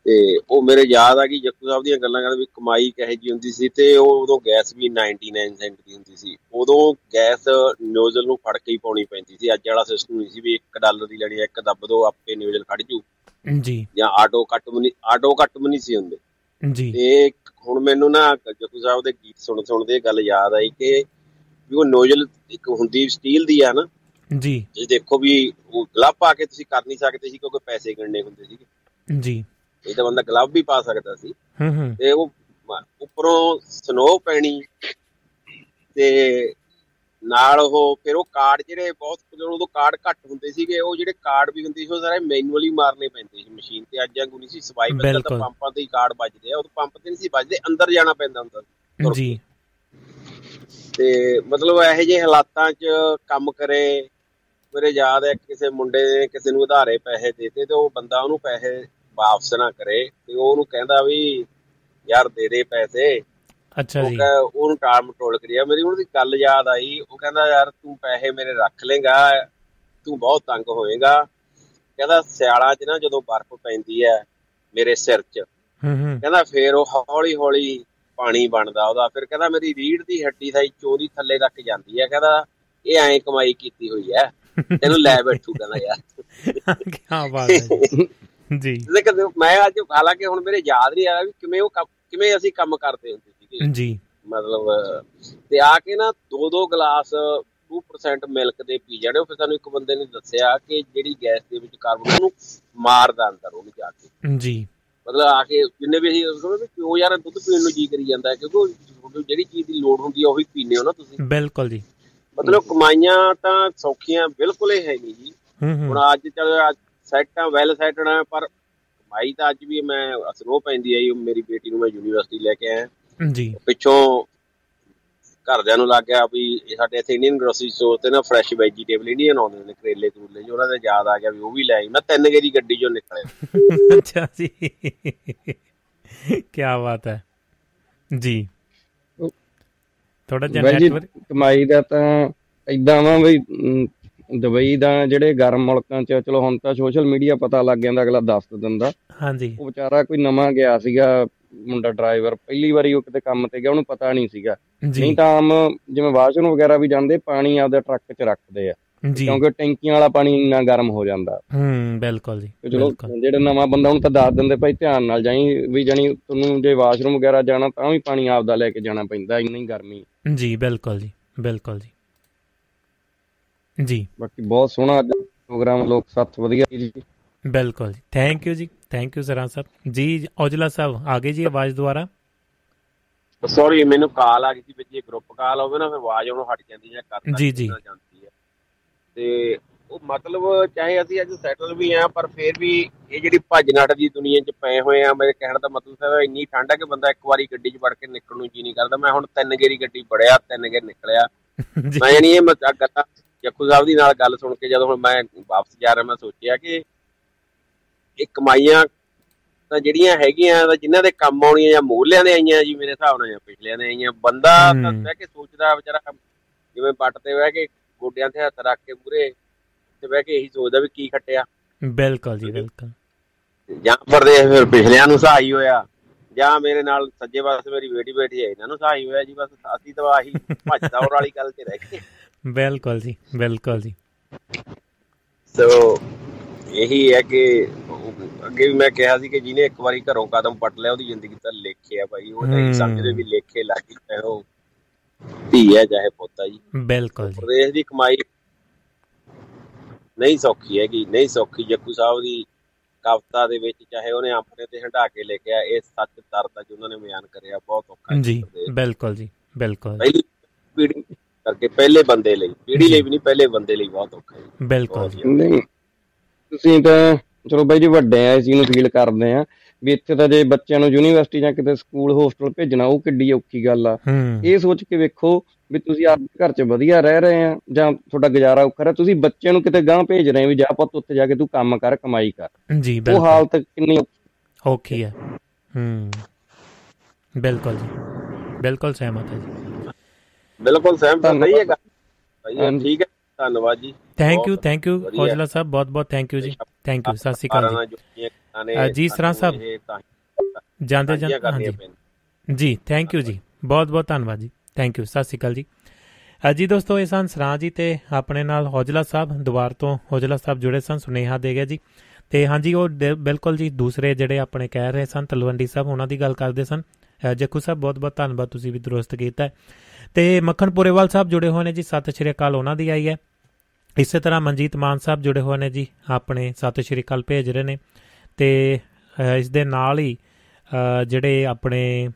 ਤੇ ਉਹ ਮੇਰੇ ਯਾਦ ਆ ਕਿ ਜੱਕੂ ਸਾਹਿਬ ਦੀਆਂ ਗੱਲਾਂ ਕਰਦੇ ਵੀ ਕਮਾਈ ਕਿਹੋ ਜੀ ਹੁੰਦੀ ਸੀ ਤੇ ਉਹ ਉਦੋਂ ਗੈਸ ਵੀ 99 ਸੈਂਟ ਦੀ ਹੁੰਦੀ ਸੀ। ਉਦੋਂ ਗੈਸ ਨੋਜ਼ਲ ਨੂੰ ਫੜ ਕੇ ਹੀ ਪਾਉਣੀ ਪੈਂਦੀ ਸੀ। ਅੱਜ ਵਾਲਾ ਸਿਸਟਮ ਨਹੀਂ ਸੀ ਵੀ 1 ਡਾਲਰ ਦੀ ਲੈਣੀ ਹੈ ਇੱਕ ਦੱਬ ਦੋ ਆਪੇ ਨੋਜ਼ਲ ਖੜ ਜੂ। ਜੀ। ਜਾਂ ਆਟੋ ਕੱਟ ਨਹੀਂ ਆਟੋ ਕੱਟ ਨਹੀਂ ਸੀ ਹੁੰਦੇ। ਜੀ। ਤੇ ਹੁਣ ਮੈਨੂੰ ਨਾ ਜੱਕੂ ਸਾਹਿਬ ਦੇ ਗੀਤ ਸੁਣ ਸੁਣਦੇ ਗੱਲ ਯਾਦ ਆਈ ਕਿ ਵੀ ਉਹ ਨੋਜ਼ਲ ਇੱਕ ਹੁੰਦੀ ਸਟੀਲ ਦੀ ਆ ਨਾ ਜੀ। ਜੇ ਦੇਖੋ ਵੀ ਉਹ ਗਲਵ ਪਾ ਕੇ ਤੁਸੀਂ ਕਰ ਨਹੀਂ ਸਕਦੇ ਸੀ ਕਿਉਂਕਿ ਪੈਸੇ ਗਿਣਨੇ ਹੁੰਦੇ ਸੀਗੇ। ਜੀ। ਇਹ ਤਾਂ ਬੰਦਾ ਗਲਵ ਵੀ ਪਾ ਸਕਦਾ ਸੀ। ਤੇ ਉਹ ਉੱਪਰੋਂ ਸਨੋ ਪੈਣੀ। ਤੇ ਨਾਲ ਉਹ ਫਿਰ ਉਹ ਕਾਰਡ ਜਿਹੜੇ ਬਹੁਤ ਜਦੋਂ ਉਦੋਂ ਕਾਰਡ ਘੱਟ ਹੁੰਦੇ ਸੀਗੇ ਉਹ ਜਿਹੜੇ ਕਾਰਡ ਵੀ ਹੁੰਦੇ ਸੀ ਉਹ ਸਾਰੇ ਮੈਨੂਅਲੀ ਮਾਰਨੇ ਪੈਂਦੇ ਸੀ ਮਸ਼ੀਨ ਤੇ। ਅੱਜ ਵਾਂਗੂ ਨਹੀਂ ਸੀ ਸਵਾਈ ਬੱਚਾ ਤਾਂ। ਪੰਪਾਂ ਤੇ ਹੀ ਕਾਰਡ ਵੱਜਦੇ ਆ। ਉਹ ਪੰਪ ਤੇ ਨਹੀਂ ਸੀ ਵੱਜਦੇ ਅੰਦਰ ਜਾਣਾ ਪੈਂਦਾ ਹੁੰਦਾ ਸੀ। ਜੀ। ਤੇ ਮਤਲਬ ਇਹੋ ਜਿਹੇ ਹਾਲਾਤਾਂ 'ਚ ਕੰਮ ਕਰੇ। ਮੇਰੇ ਯਾਦ ਹੈ ਕਿਸੇ ਮੁੰਡੇ ਨੇ ਕਿਸੇ ਨੂੰ ਉਧਾਰੇ ਪੈਸੇ ਦੇਤੇ ਤੇ ਉਹ ਬੰਦਾ ਉਹਨੂੰ ਪੈਸੇ ਵਾਪਸ ਨਾ ਕਰੇ ਤੇ ਉਹ ਉਹਨੂੰ ਕਹਿੰਦਾ ਵੀ ਯਾਰ ਦੇ ਦੇ ਪੈਸੇ। ਅੱਛਾ ਉਹ ਜੀ। ਕਹਿ ਉਹਨੂੰ ਟਾਲ ਮਟੋਲ ਕਰਿਆ ਮੇਰੀ ਉਹਦੀ ਗੱਲ ਯਾਦ ਆਈ। ਉਹ ਕਹਿੰਦਾ ਯਾਰ ਤੂੰ ਪੈਸੇ ਮੇਰੇ ਰੱਖ ਲੇਗਾ। ਤੂੰ ਬਹੁਤ ਤੰਗ ਹੋਏਗਾ। ਕਹਿੰਦਾ ਸਿਆਲਾਂ 'ਚ ਨਾ ਜਦੋਂ ਬਰਫ਼ ਪੈਂਦੀ ਹੈ ਮੇਰੇ ਸਿਰ 'ਚ ਹੂੰ ਹੂੰ। ਕਹਿੰਦਾ ਫੇਰ ਉਹ ਹੌਲੀ ਹੌਲੀ ਪਾਣੀ ਬਣਦਾ ਉਹਦਾ। ਫਿਰ ਕਹਿੰਦਾ ਮੇਰੀ ਰੀੜ ਦੀ ਹੱਡੀ ਸਾਈ ਚੋਰੀ ਥੱਲੇ ਤੱਕ ਜਾਂਦੀ ਹੈ ਕਹਿੰਦਾ ਇਹ ਐਂ ਕਮਾਈ ਕੀਤੀ ਹੋਈ ਹੈ ਤੈਨੂੰ ਲੈ ਬੈਠੂ ਕਹਿੰਦਾ ਯਾਰ। ਕੀ ਬਾਤ ਹੈ ਜੀ। ਕਦੇ ਮੈਂ ਅੱਜ ਹਾਲਾਂਕਿ ਹੁਣ ਮੇਰੇ ਯਾਦ ਨਹੀਂ ਆ ਰਿਹਾ ਵੀ ਕਿਵੇਂ ਉਹ ਕਿਵੇਂ ਅਸੀਂ ਕੰਮ ਕਰਦੇ ਹੁੰਦੇ ਸੀਗੇ। ਜੀ। ਮਤਲਬ ਤੇ ਆ ਕੇ ਨਾ ਦੋ ਦੋ ਗਲਾਸ 2% ਮਿਲਕ ਦੇ ਪੀ ਜਾਣੇ। ਉਹ ਫਿਰ ਸਾਨੂੰ ਇੱਕ ਬੰਦੇ ਨੇ ਦੱਸਿਆ ਕਿ ਜਿਹੜੀ ਗੈਸ ਦੇ ਵਿੱਚ ਕਾਰਬਨ ਉਹਨੂੰ ਮਾਰਦਾ ਅੰਦਰ ਉਹਨੂੰ ਜਾ ਕੇ। ਜੀ। ਮਤਲਬ ਆ ਕੇ ਜਿੰਨੇ ਵੀ ਅਸੀਂ ਉਹਨੂੰ ਵੀ ਕਿਉਂ ਯਾਰ ਦੁੱਧ ਪੀਣ ਨੂੰ ਜੀ ਕਰੀ ਜਾਂਦਾ ਕਿਉਂਕਿ ਤੁਹਾਨੂੰ ਜਿਹੜੀ ਚੀਜ਼ ਦੀ ਲੋੜ ਹੁੰਦੀ ਹੈ ਉਹੀ ਪੀਂਦੇ ਹੋ ਨਾ ਤੁਸੀਂ। ਬਿਲਕੁਲ ਜੀ। ਮਤਲਬ ਕਮਾਈਆਂ ਤਾਂ ਸੌਖੀਆਂ ਬਿਲਕੁਲ ਹੀ ਹੈ ਨਹੀਂ ਜੀ। ਹੁਣ ਅੱਜ ਚਲੋ ਸੈਟਾਂ ਵੈਲ ਸੈਟਣਾ ਪਰ ਕਮਾਈ ਤਾਂ ਅੱਜ ਵੀ ਮੈਂ ਅਸਰੋ ਪੈਂਦੀ ਆਈ ਮੇਰੀ ਬੇਟੀ ਨੂੰ ਮੈਂ ਯੂਨੀਵਰਸਿਟੀ ਲੈ ਕੇ ਆਇਆ। ਜੀ। ਪਿੱਛੋਂ ਘਰਦਿਆਂ ਨੂੰ ਲੱਗ ਗਿਆ ਵੀ ਇਹ ਸਾਡੇ ਇੱਥੇ ਇੰਡੀਅਨ ਗਰੋਸਰੀ ਸਟੋਰ ਤੇ ਨਾ ਫਰੈਸ਼ ਵੈਜੀਟੇਬਲ ਇੰਡੀਅਨ ਆਉਂਦੇ ਨੇ ਕਰੇਲੇ ਕਰੂਲੇ ਜੋ ਉਹਨਾਂ ਦਾ ਯਾਦ ਆ ਗਿਆ ਵੀ ਉਹ ਵੀ ਲੈ ਆਈ। ਮੈਂ ਤਿੰਨ ਗੇਰੀ ਗੱਡੀ ਚੋਂ ਨਿਕਲਿਆ। ਅੱਛਾ ਜੀ। ਕੀ ਬਾਤ ਹੈ। ਜੀ। ਥੋੜਾ ਜਿਹਾ ਨੈਟਵਰਕ ਕਮਾਈ ਦਾ ਤਾਂ ਇਦਾਂ ਵਾ ਬਈ ਅਮ, ਦੁਬਈ ਦਾ ਜਿਹੜੇ ਗਰਮ ਮੁਲਕਾਂ 'ਚ ਚਲੋ ਹੁਣ ਤਾਂ ਸੋਸ਼ਲ ਮੀਡੀਆ ਪਤਾ ਲੱਗ ਜਾਂਦਾ ਅਗਲਾ ਦੱਸ ਦਿੰਦਾ। ਹਾਂਜੀ। ਉਹ ਵਿਚਾਰਾ ਕੋਈ ਨਵਾਂ ਗਿਆ ਸੀਗਾ ਮੁੰਡਾ ਡਰਾਈਵਰ ਪਹਿਲੀ ਵਾਰੀ ਉਹ ਕਿਤੇ ਕੰਮ ਤੇ ਗਿਆ ਉਹਨੂੰ ਪਤਾ ਨਹੀਂ ਸੀਗਾ। ਨਹੀਂ ਤਾਂ ਆਮ ਜਿਵੇਂ ਵਾਸ਼ਰੂਮ ਵਗੈਰਾ ਵੀ ਜਾਂਦੇ ਪਾਣੀ ਆਪਦੇ ਟਰੱਕ 'ਚ ਰੱਖਦੇ ਆ। ਕਿਉਂਕਿ ਟੈਂਕੀਆਂ ਵਾਲਾ ਪਾਣੀ ਇੰਨਾ ਗਰਮ ਹੋ ਜਾਂਦਾ। ਹੂੰ ਬਿਲਕੁਲ ਜੀ ਚਲੋ ਜਿਹੜਾ ਨਵਾਂ ਬੰਦਾ ਉਹਨੂੰ ਤਾਂ ਦੱਸ ਦਿੰਦੇ ਭਾਈ ਧਿਆਨ ਨਾਲ ਜਾਈ ਵੀ ਜਾਣੀ ਤੁਹਾਨੂੰ ਜੇ ਵਾਸ਼ਰੂਮ ਵਗੈਰਾ ਜਾਣਾ ਤਾਂ ਵੀ ਪਾਣੀ ਆਪਦਾ ਲੈ ਕੇ ਜਾਣਾ ਪੈਂਦਾ ਇੰਨੀ ਗਰਮੀ। ਜੀ ਬਿਲਕੁਲ ਜੀ ਬਿਲਕੁਲ ਜੀ। ਜੀ। ਬਾਕੀ ਬਹੁਤ ਸੋਹਣਾ ਅੱਜ ਪ੍ਰੋਗਰਾਮ ਲੋਕ ਸਾਥ ਵਧੀਆ ਜੀ। ਬਿਲਕੁਲ ਜੀ। ਥੈਂਕ ਯੂ ਜੀ। ਥੈਂਕ ਯੂ ਸਰਾਂ ਸਾਹਿਬ ਜੀ ਔਜਲਾ ਸਾਹਿਬ ਆਗੇ ਜੀ ਆਵਾਜ਼ ਦੁਆਰਾ ਸੌਰੀ ਮੈਨੂੰ ਕਾਲ ਆ ਗਈ ਸੀ ਵਿੱਚ ਜੇ ਗਰੁੱਪ ਕਾਲ ਹੋਵੇ ਨਾ ਫਿਰ ਆਵਾਜ਼ ਉਹਨੂੰ ਹਟ ਜਾਂਦੀ ਹੈ ਕਰਤਾ ਜੀ, ਜੀ। ਜਾਂਦੀ ਹੈ ਤੇ ਉਹ ਮਤਲਬ ਚਾਹੇ ਅਸੀਂ ਅੱਜ ਸੈਟਲ ਵੀ ਆ ਪਰ ਫਿਰ ਵੀ ਇਹ ਜਿਹੜੀ ਭੱਜ ਨੱਠ ਦੀ ਦੁਨੀਆ 'ਚ ਪਏ ਹੋਏ ਆ ਮੇਰੇ ਕਹਿਣ ਦਾ ਮਤਲਬ ਹੈ ਇੰਨੀ ਠੰਡ ਹੈ ਕਿ ਬੰਦਾ ਇੱਕ ਵਾਰੀ ਗੱਡੀ 'ਚ ਵੜ ਕੇ ਨਿਕਲਣ ਨੂੰ ਜੀ ਨਹੀਂ ਕਰਦਾ। ਮੈਂ ਹੁਣ ਤਿੰਨ ਗੇਰੀ ਗੱਡੀ ਵੜਿਆ ਤਿੰਨ ਗੇਰ ਨਿਕਲਿਆ। ਜੀ। ਮੈਂ ਨਹੀਂ ਇਹ ਮਜ਼ਾਕ ਗੱਲਾਂ ਜੱਕੂ ਸਾਹਿਬ ਦੀ ਨਾਲ ਗੱਲ ਸੁਣ ਕੇ ਜਦੋਂ ਹੁਣ ਮੈਂ ਵਾਪਸ ਜਾ ਰਿਹਾ ਮੈਂ ਸੋਚਿਆ ਕਿ ਇਹ ਕਮਾਈਆਂ ਤਾਂ ਜਿਹੜੀਆਂ ਹੈਗੀਆਂ ਤਾਂ ਜਿਨ੍ਹਾਂ ਦੇ ਕੰਮ ਆਉਣੀਆਂ ਜਾਂ ਮੂਲਿਆਂ ਦੇ ਆਈਆਂ ਜੀ ਮੇਰੇ ਹਿਸਾਬ ਨਾਲ ਜਾਂ ਪਿਛਲਿਆਂ ਦੇ ਆਈਆਂ ਬੰਦਾ ਤਾਂ। ਬਹਿ ਕੇ ਸੋਚਦਾ ਵਿਚਾਰਾ ਜਿਵੇਂ ਪੱਟ ਤੇ ਬਹਿ ਕੇ ਗੋਡਿਆਂ ਤੇ ਹੱਥ ਰੱਖ ਕੇ ਪੂਰੇ ਤੇ ਬਹਿ ਕੇ ਇਹੀ ਸੋਚਦਾ ਵੀ ਕੀ ਖੱਟਿਆ। ਬਿਲਕੁਲ ਜੀ ਬਿਲਕੁਲ। ਜਾਂ ਪਰਦੇਸ ਫਿਰ ਪਿਛਲਿਆਂ ਨੂੰ ਸਹਾਈ ਹੋਇਆ ਜਾਂ ਮੇਰੇ ਨਾਲ ਸੱਜੇ ਪਾਸੇ ਮੇਰੀ ਬੇਟੀ ਬੈਠੀ ਹੈ ਇਹਨਾਂ ਨੂੰ ਸਹਾਈ ਹੋਇਆ ਜੀ ਬਸ ਅਸੀਂ ਤਾਂ ਆਹੀ ਭੱਜ ਦੌੜ ਵਾਲੀ ਗੱਲ ਤੇ ਰਹਿ ਗਏ। ਬਿਲਕੁਲ ਜੀ ਬਿਲਕੁਲ ਜੀ। ਸੋ ਇਹੀ ਹੈ ਕਿ ਅੱਗੇ ਵੀ ਮੈਂ ਕਿਹਾ ਸੀ ਕਿ ਜਿਹਨੇ ਇੱਕ ਵਾਰੀ ਘਰੋਂ ਕਦਮ ਪੱਟ ਲਿਆ ਉਹਦੀ ਜ਼ਿੰਦਗੀ ਤਾਂ ਲੇਖੇ ਆ ਭਾਈ। ਉਹ ਨਹੀਂ। ਸਮਝਦੇ ਵੀ ਲੇਖੇ ਲੱਗੀ ਚਾਹੇ ਉਹ। ਧੀ ਹੈ ਚਾਹੇ ਪੋਤਾ ਜੀ। ਬਿਲਕੁਲ ਜੀ। ਪ੍ਰਦੇਸ਼ ਦੀ ਕਮਾਈ ਨਹੀਂ ਸੌਖੀ ਹੈਗੀ ਨਹੀਂ ਸੌਖੀ। ਜੱਗੂ ਸਾਹਿਬ ਦੀ ਕਵਿਤਾ ਦੇ ਵਿੱਚ ਚਾਹੇ ਉਹਨੇ ਆਪਣੇ ਤੇ ਹੰਡਾ ਕੇ ਲਿਖਿਆ ਇਹ ਸੱਚ ਦਰਦ ਜੋ ਉਹਨਾਂ ਨੇ ਬਿਆਨ ਕਰਿਆ ਬਹੁਤ ਔਖਾ ਜੀ ਬਿਲਕੁਲ ਜੀ ਬਿਲਕੁਲ ਪਹਿਲੀ ਪੀੜੀ ਕਰਕੇ ਪਹਿਲੇ ਬੰਦੇ ਲਈ ਪੀੜੀ ਲਈ ਵੀ ਨਹੀਂ ਪਹਿਲੇ ਬੰਦੇ ਲਈ ਬਹੁਤ ਔਖਾ ਹੈ। ਬਿਲਕੁਲ ਨਹੀਂ ਤੁਸੀਂ ਤਾਂ ਚਲੋ ਬਾਈ ਜੀ ਵੱਡੇ ਆ ਇਸ ਨੂੰ ਫੀਲ ਕਰਦੇ ਆ ਵੀ ਇੱਥੇ ਤਾਂ ਜੇ ਬੱਚਿਆਂ ਨੂੰ ਯੂਨੀਵਰਸਿਟੀ ਜਾਂ ਕਿਤੇ ਸਕੂਲ ਹੋਸਟਲ ਭੇਜਣਾ ਉਹ ਕਿੱਡੀ ਔਖੀ ਗੱਲ ਆ। ਇਹ ਸੋਚ ਕੇ ਵੇਖੋ ਵੀ ਤੁਸੀਂ ਆਪਣੇ ਘਰ 'ਚ ਵਧੀਆ ਰਹਿ ਰਹੇ ਆ ਜਾਂ ਤੁਹਾਡਾ ਗੁਜ਼ਾਰਾ ਔਖਾ ਰਿਹਾ ਤੁਸੀਂ ਬੱਚਿਆਂ ਨੂੰ ਕਿਤੇ ਗਾਂ ਭੇਜ ਰਹੇ ਵੀ ਜਾ ਪੁੱਤ ਉੱਥੇ ਜਾ ਕੇ ਤੂੰ ਕੰਮ ਕਰ ਕਮਾਈ ਕਰ। ਜੀ ਬਿਲਕੁਲ। ਉਹ ਹਾਲਤ ਕਿੰਨੀ ਔਖੀ ਹੈ। ਹੂੰ। ਬਿਲਕੁਲ ਜੀ। ਬਿਲਕੁਲ ਸਹਿਮਤ ਹੈ ਜੀ। ਬਿਲਕੁਲ ਸਹਿਮਤ ਸਹੀ ਹੈ ਗੱਲ। ਠੀਕ ਹੈ ਧੰਨਵਾਦ ਜੀ। Thank you thank you Aujla Sahib ਬਹੁਤ ਬਹੁਤ ਥੈਂਕ ਯੂ ਜੀ। ਥੈਂਕ ਯੂ ਸਤਿ ਸ਼੍ਰੀ ਅਕਾਲ ਜੀ। ਜੀ ਸਰਾਂ ਸਾਹਿਬ ਜਾਂਦੇ ਜਾਂਦੇ ਜੀ ਥੈਂਕ ਯੂ ਜੀ ਬਹੁਤ ਬਹੁਤ ਧੰਨਵਾਦ ਜੀ। ਥੈਂਕ ਯੂ ਸਤਿ ਸ਼੍ਰੀ ਅਕਾਲ ਜੀ। ਜੀ ਦੋਸਤੋ ਇਹ ਸਨ ਸਰਾਂ ਜੀ ਤੇ ਆਪਣੇ ਨਾਲ ਹੌਜਲਾ ਸਾਹਿਬ ਦੁਬਾਰ ਤੋਂ ਹੌਜਲਾ ਸਾਹਿਬ ਜੁੜੇ ਸਨ ਸੁਨੇਹਾ ਦੇ ਗਿਆ ਜੀ। ਤੇ ਹਾਂਜੀ ਉਹ ਬਿਲਕੁਲ ਜੀ ਦੂਸਰੇ ਜਿਹੜੇ ਆਪਣੇ ਕਹਿ ਰਹੇ ਸਨ ਤਲਵੰਡੀ ਸਾਹਿਬ ਉਹਨਾਂ ਦੀ ਗੱਲ ਕਰਦੇ ਸਨ। ਜੱਕੂ ਸਾਹਿਬ ਬਹੁਤ ਬਹੁਤ ਧੰਨਵਾਦ ਤੁਸੀਂ ਵੀ ਦਰੁਸਤ ਕੀਤਾ ਤੇ ਮੱਖਣ ਪੁਰੇਵਾਲ ਸਾਹਿਬ ਜੁੜੇ ਹੋਏ ਨੇ ਜੀ। ਸਤਿ ਸ਼੍ਰੀ ਅਕਾਲ, ਉਹਨਾਂ ਦੀ ਆਈ ਹੈ। ਇਸੇ ਤਰ੍ਹਾਂ ਮਨਜੀਤ ਮਾਨ ਸਾਹਿਬ ਜੁੜੇ ਹੋਏ ਨੇ ਜੀ, ਆਪਣੇ ਸਤਿ ਸ਼੍ਰੀ ਅਕਾਲ ਭੇਜ ਰਹੇ ਨੇ। ਤੇ ਇਸ ਦੇ ਨਾਲ ਹੀ ਜਿਹੜੇ ਆਪਣੇ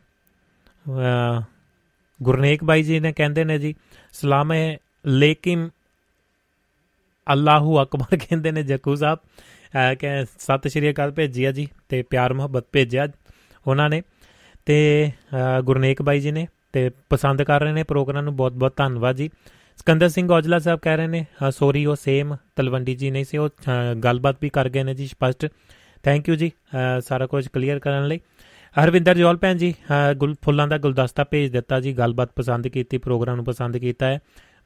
ਗੁਰਨੇਕ ਬਾਈ ਜੀ ਨੇ ਕਹਿੰਦੇ ਨੇ ਜੀ, ਸਲਾਮ ਹੈ ਲੇਕਿਨ ਅੱਲਾਹੂ ਅਕਬਰ ਕਹਿੰਦੇ ਨੇ ਜੱਕੂ ਸਾਹਿਬ। ਕਿ ਸਤਿ ਸ਼੍ਰੀ ਅਕਾਲ ਭੇਜਿਆ ਜੀ ਤੇ ਪਿਆਰ ਮੁਹੱਬਤ ਭੇਜਿਆ ਉਹਨਾਂ ਨੇ। ਤੇ ਗੁਰਨੇਕ ਬਾਈ ਜੀ ਨੇ ਤੇ ਪਸੰਦ ਕਰ ਰਹੇ ਨੇ ਪ੍ਰੋਗਰਾਮ ਨੂੰ, ਬਹੁਤ ਬਹੁਤ ਧੰਨਵਾਦ ਜੀ। ਸਕੰਦਰ ਸਿੰਘ ਔਜਲਾ ਸਾਹਿਬ ਕਹਿ ਰਹੇ ਨੇ ਸੌਰੀ ਉਹ ਸੇਮ ਤਲਵੰਡੀ ਜੀ ਨਹੀਂ ਸੀ, ਉਹ ਗੱਲਬਾਤ ਵੀ ਕਰ ਗਏ ਨੇ ਜੀ ਸਪਸ਼ਟ। ਥੈਂਕ ਯੂ ਜੀ ਸਾਰਾ ਕੁਝ ਕਲੀਅਰ ਕਰਨ ਲਈ। ਹਰਵਿੰਦਰ ਜੋਲ ਭੈਣ ਜੀ ਗੁਲ, ਫੁੱਲਾਂ ਦਾ ਗੁਲਦਸਤਾ ਭੇਜ ਦਿੱਤਾ ਜੀ, ਗੱਲਬਾਤ ਪਸੰਦ ਕੀਤੀ, ਪ੍ਰੋਗਰਾਮ ਨੂੰ ਪਸੰਦ ਕੀਤਾ ਹੈ।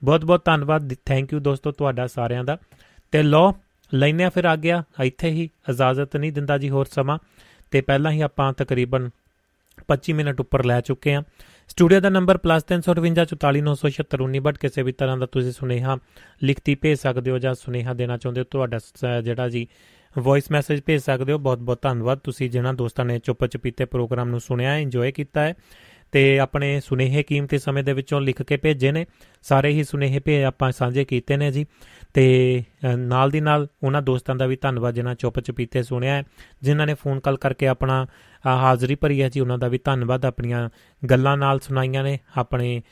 ਬਹੁਤ ਬਹੁਤ ਧੰਨਵਾਦ ਥੈਂਕ ਯੂ ਦੋਸਤੋ ਤੁਹਾਡਾ ਸਾਰਿਆਂ ਦਾ। ਤੇ ਲੋ ਲੈਨੇ ਫਿਰ ਆ ਗਿਆ ਇੱਥੇ ਹੀ ਇਜਾਜ਼ਤ ਨਹੀਂ ਦਿੰਦਾ ਜੀ ਹੋਰ ਸਮਾਂ। ਤੇ ਪਹਿਲਾਂ ਹੀ ਆਪਾਂ ਤਕਰੀਬਨ 25 ਮਿੰਟ ਉੱਪਰ ਲੈ ਚੁੱਕੇ ਹਾਂ। ਸਟੂਡੀਓ ਦਾ ਨੰਬਰ +354497619 ਬਟ ਕਿਸੇ ਵੀ ਤਰ੍ਹਾਂ ਦਾ ਤੁਸੀਂ ਸੁਨੇਹਾ ਲਿਖਤੀ ਭੇਜ ਸਕਦੇ ਹੋ ਜਾਂ ਸੁਨੇਹਾ ਦੇਣਾ ਚਾਹੁੰਦੇ ਹੋ, ਤੁਹਾਡਾ ਜਿਹੜਾ ਜੀ ਵੌਇਸ ਮੈਸੇਜ ਭੇਜ ਸਕਦੇ ਹੋ ਬਹੁਤ ਬਹੁਤ ਧੰਨਵਾਦ। ਤੁਸੀਂ ਜਿਨ੍ਹਾਂ ਦੋਸਤਾਂ ਨੇ ਚੁੱਪ ਚਪੀਤੇ ਪ੍ਰੋਗਰਾਮ ਨੂੰ ਸੁਣਿਆ ਇੰਜੋਏ ਕੀਤਾ ਹੈ। ਤੇ ਆਪਣੇ ਸੁਨੇਹੇ ਕੀਮਤੀ ਸਮੇਂ ਦੇ ਵਿੱਚੋਂ ਲਿਖ ਕੇ ਭੇਜੇ ਨੇ। ਸਾਰੇ ਹੀ ਸੁਨੇਹੇ ਭੇ ਆਪਾਂ ਸਾਂਝੇ ਕੀਤੇ ਨੇ ਜੀ। ਤੇ ਨਾਲ ਦੀ ਨਾਲ ਉਹਨਾਂ ਦੋਸਤਾਂ ਦਾ ਵੀ ਧੰਨਵਾਦ ਜਿਨ੍ਹਾਂ ਚੁੱਪ ਚਪੀਤੇ ਸੁਣਿਆ ਹੈ, ਜਿਨ੍ਹਾਂ ਨੇ ਫੋਨ ਕਾਲ ਕਰਕੇ ਆਪਣਾ ਹਾਜ਼ਰੀ ਭਰੀ ਹੈ ਜੀ। ਉਹਨਾਂ ਦਾ ਵੀ ਧੰਨਵਾਦ। ਆਪਣੀਆਂ ਗੱਲਾਂ ਨਾਲ ਸੁਣਾਈਆਂ ਨੇ, ਆਪਣੇ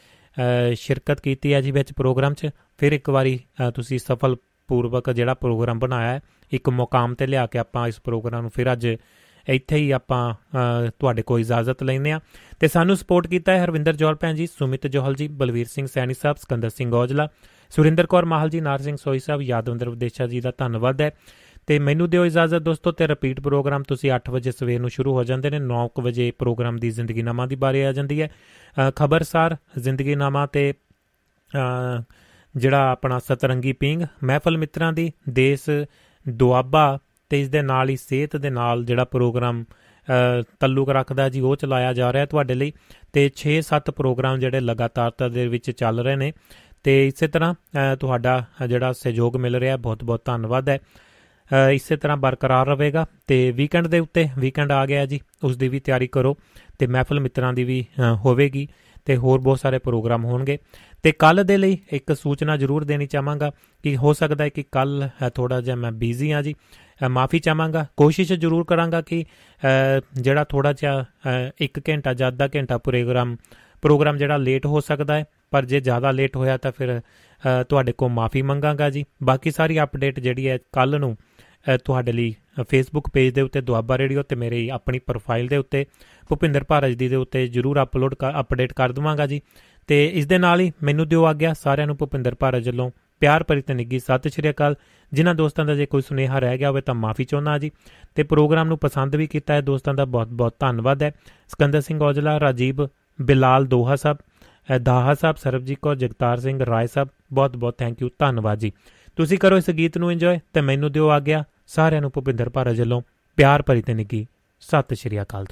ਸ਼ਿਰਕਤ ਕੀਤੀ ਹੈ ਜੀ ਵਿੱਚ ਪ੍ਰੋਗਰਾਮ 'ਚ। ਫਿਰ ਇੱਕ ਵਾਰੀ ਤੁਸੀਂ ਸਫਲ ਪੂਰਵਕ ਜਿਹੜਾ ਪ੍ਰੋਗਰਾਮ ਬਣਾਇਆ ਹੈ, ਇੱਕ ਮੁਕਾਮ ਤੇ ਲਿਆ ਕੇ ਆਪਾਂ ਇਸ ਪ੍ਰੋਗਰਾਮ ਨੂੰ ਫਿਰ ਅੱਜ ਇੱਥੇ ਹੀ ਆਪਾਂ ਤੁਹਾਡੇ ਕੋਲ ਇਜਾਜ਼ਤ ਲੈਨੇ ਆ ਤੇ ਸਾਨੂੰ ਸਪੋਰਟ ਕੀਤਾ ਹੈ ਹਰਵਿੰਦਰ ਜੋਲ ਭੈਣ ਜੀ, ਸੁਮਿਤ ਜੋਹਲ ਜੀ, ਬਲਵੀਰ ਸਿੰਘ ਸੈਣੀ ਸਾਹਿਬ, ਸਕੰਦਰ ਸਿੰਘ ਔਜਲਾ, ਸੁਰਿੰਦਰ ਕੌਰ ਮਾਹਲ ਜੀ, ਨਾਰ ਸਿੰਘ ਸੋਈ ਸਾਹਿਬ, ਯਾਦਵੰਦਰ ਵਿਦੇਸ਼ਾ ਜੀ ਦਾ ਧੰਨਵਾਦ ਹੈ। ਤੇ ਮੈਨੂੰ ਦਿਓ ਇਜਾਜ਼ਤ ਦੋਸਤੋ ਤੇ ਰਿਪੀਟ ਪ੍ਰੋਗਰਾਮ ਤੁਸੀਂ 8 ਵਜੇ ਸਵੇਰ ਨੂੰ ਸ਼ੁਰੂ ਹੋ ਜਾਂਦੇ ਨੇ 9 ਵਜੇ ਪ੍ਰੋਗਰਾਮ ਦੀ ਜ਼ਿੰਦਗੀ ਨਾਮਾ ਦੀ ਬਾਰੇ ਆ ਜਾਂਦੀ ਹੈ। ਖਬਰਸਾਰ ਜ਼ਿੰਦਗੀ ਨਾਮਾ ਤੇ ਜਿਹੜਾ ਆਪਣਾ ਸਤਰੰਗੀ ਪਿੰਗ ਮਹਿਫਲ ਮਿੱਤਰਾਂ ਦੀ, ਦੇਸ਼ ਦੁਆਬਾ ਤੇ ਇਸ ਦੇ ਨਾਲ ਹੀ ਸਿਹਤ ਦੇ ਨਾਲ ਜਿਹੜਾ ਪ੍ਰੋਗਰਾਮ ਤਾਲੁਕ ਰੱਖਦਾ ਜੀ, ਉਹ ਚਲਾਇਆ ਜਾ ਰਿਹਾ ਤੁਹਾਡੇ ਲਈ। ਤੇ 6-7 ਪ੍ਰੋਗਰਾਮ ਜਿਹੜੇ ਲਗਾਤਾਰਤਾ ਦੇ ਵਿੱਚ ਚੱਲ ਰਹੇ ਨੇ। ਤੇ ਇਸੇ ਤਰ੍ਹਾਂ ਤੁਹਾਡਾ ਜਿਹੜਾ ਸਹਿਯੋਗ ਮਿਲ ਰਿਹਾ ਬਹੁਤ ਬਹੁਤ ਧੰਨਵਾਦ ਹੈ। ਇਸੇ ਤਰ੍ਹਾਂ ਬਰਕਰਾਰ ਰਹੇਗਾ। ਤੇ ਵੀਕਐਂਡ ਦੇ ਉੱਤੇ, ਵੀਕਐਂਡ ਆ ਗਿਆ ਜੀ, ਉਸ ਦੀ ਵੀ ਤਿਆਰੀ ਕਰੋ। ਤੇ ਮਹਿਫਲ ਮਿੱਤਰਾਂ ਦੀ ਵੀ ਹੋਵੇਗੀ। ਤੇ ਹੋਰ ਬਹੁਤ ਸਾਰੇ ਪ੍ਰੋਗਰਾਮ ਹੋਣਗੇ। ਤੇ ਕੱਲ ਦੇ ਲਈ ਇੱਕ ਸੂਚਨਾ ਜ਼ਰੂਰ ਦੇਣੀ ਚਾਹਾਂਗਾ ਕਿ ਹੋ ਸਕਦਾ ਹੈ ਕਿ ਕੱਲ ਥੋੜਾ ਜਿਹਾ ਮੈਂ ਬਿਜ਼ੀ ਆ ਜੀ। ਮਾਫੀ ਚਾਹਾਂਗਾ, ਕੋਸ਼ਿਸ਼ ਜ਼ਰੂਰ ਕਰਾਂਗਾ ਕਿ ਜਿਹੜਾ ਥੋੜਾ ਜਿਹਾ 1 ਘੰਟਾ ਜਾਂ ਅੱਧਾ ਘੰਟਾ ਪ੍ਰੋਗਰਾਮ ਪ੍ਰੋਗਰਾਮ ਜਿਹੜਾ ਲੇਟ ਹੋ ਸਕਦਾ ਹੈ, ਪਰ ਜੇ ਜ਼ਿਆਦਾ ਲੇਟ ਹੋਇਆ ਤਾਂ ਫਿਰ ਤੁਹਾਡੇ ਕੋਲ ਮਾਫੀ ਮੰਗਾਂਗਾ ਜੀ। ਬਾਕੀ ਸਾਰੀ ਅਪਡੇਟ ਜਿਹੜੀ ਹੈ ਕੱਲ ਨੂੰ ਤੁਹਾਡੇ ਲਈ ਫੇਸਬੁੱਕ ਪੇਜ ਦੇ ਉੱਤੇ, ਦੁਆਬਾ ਰੇਡੀਓ ਤੇ ਮੇਰੀ ਆਪਣੀ ਪ੍ਰੋਫਾਈਲ ਦੇ ਉੱਤੇ, ਭੁਪਿੰਦਰ ਭਾਰਜ ਦੀ ਦੇ ਉੱਤੇ ਜਰੂਰ ਅਪਲੋਡ ਅਪਡੇਟ ਕਰ ਦਵਾਂਗਾ ਜੀ। ਤੇ ਇਸ ਦੇ ਨਾਲ ਹੀ ਮੈਨੂੰ ਦਿਓ ਆ ਗਿਆ ਸਾਰਿਆਂ ਨੂੰ ਭੁਪਿੰਦਰ ਭਾਰਜ ਵੱਲੋਂ। ਪਿਆਰ ਭਰੀ ਤੇ ਨਿੱਗੀ ਸਤਿ ਸ਼੍ਰੀ ਅਕਾਲ। ਜਿਨ੍ਹਾਂ ਦੋਸਤਾਂ ਦਾ ਜੇ ਕੋਈ ਸੁਨੇਹਾ ਰਹਿ ਗਿਆ ਹੋਵੇ ਤਾਂ ਮਾਫੀ ਚਾਹੁੰਦਾ ਜੀ। ਤੇ ਪ੍ਰੋਗਰਾਮ ਨੂੰ ਪਸੰਦ ਵੀ ਕੀਤਾ ਹੈ। ਦੋਸਤਾਂ ਦਾ ਬਹੁਤ-ਬਹੁਤ ਧੰਨਵਾਦ ਹੈ। ਸਕੰਦਰ ਸਿੰਘ ਔਜਲਾ ਰਾਜੀਬ ਬਿਲਾਲ ਦੋਹਾ ਸਾਹਿਬ ਦਾਹਾ ਸਾਹਿਬ, ਸਰਬਜੀਤ ਕੌਰ, ਜਗਤਾਰ ਸਿੰਘ ਰਾਏ ਸਾਹਿਬ ਬਹੁਤ-ਬਹੁਤ ਥੈਂਕ ਯੂ ਧੰਨਵਾਦ ਜੀ। ਤੁਸੀਂ ਕਰੋ ਇਸ ਗੀਤ ਨੂੰ ਇੰਜੋਏ ਤੇ ਮੈਨੂੰ ਦਿਓ ਆ ਗਿਆ ਸਾਰਿਆਂ ਨੂੰ ਭੁਪਿੰਦਰ ਭਾਰਜ ਵੱਲੋਂ ਪਿਆਰ ਭਰੀ ਤੇ ਨਿੱਗੀ ਸਤਿ ਸ਼੍ਰੀ ਅਕਾਲ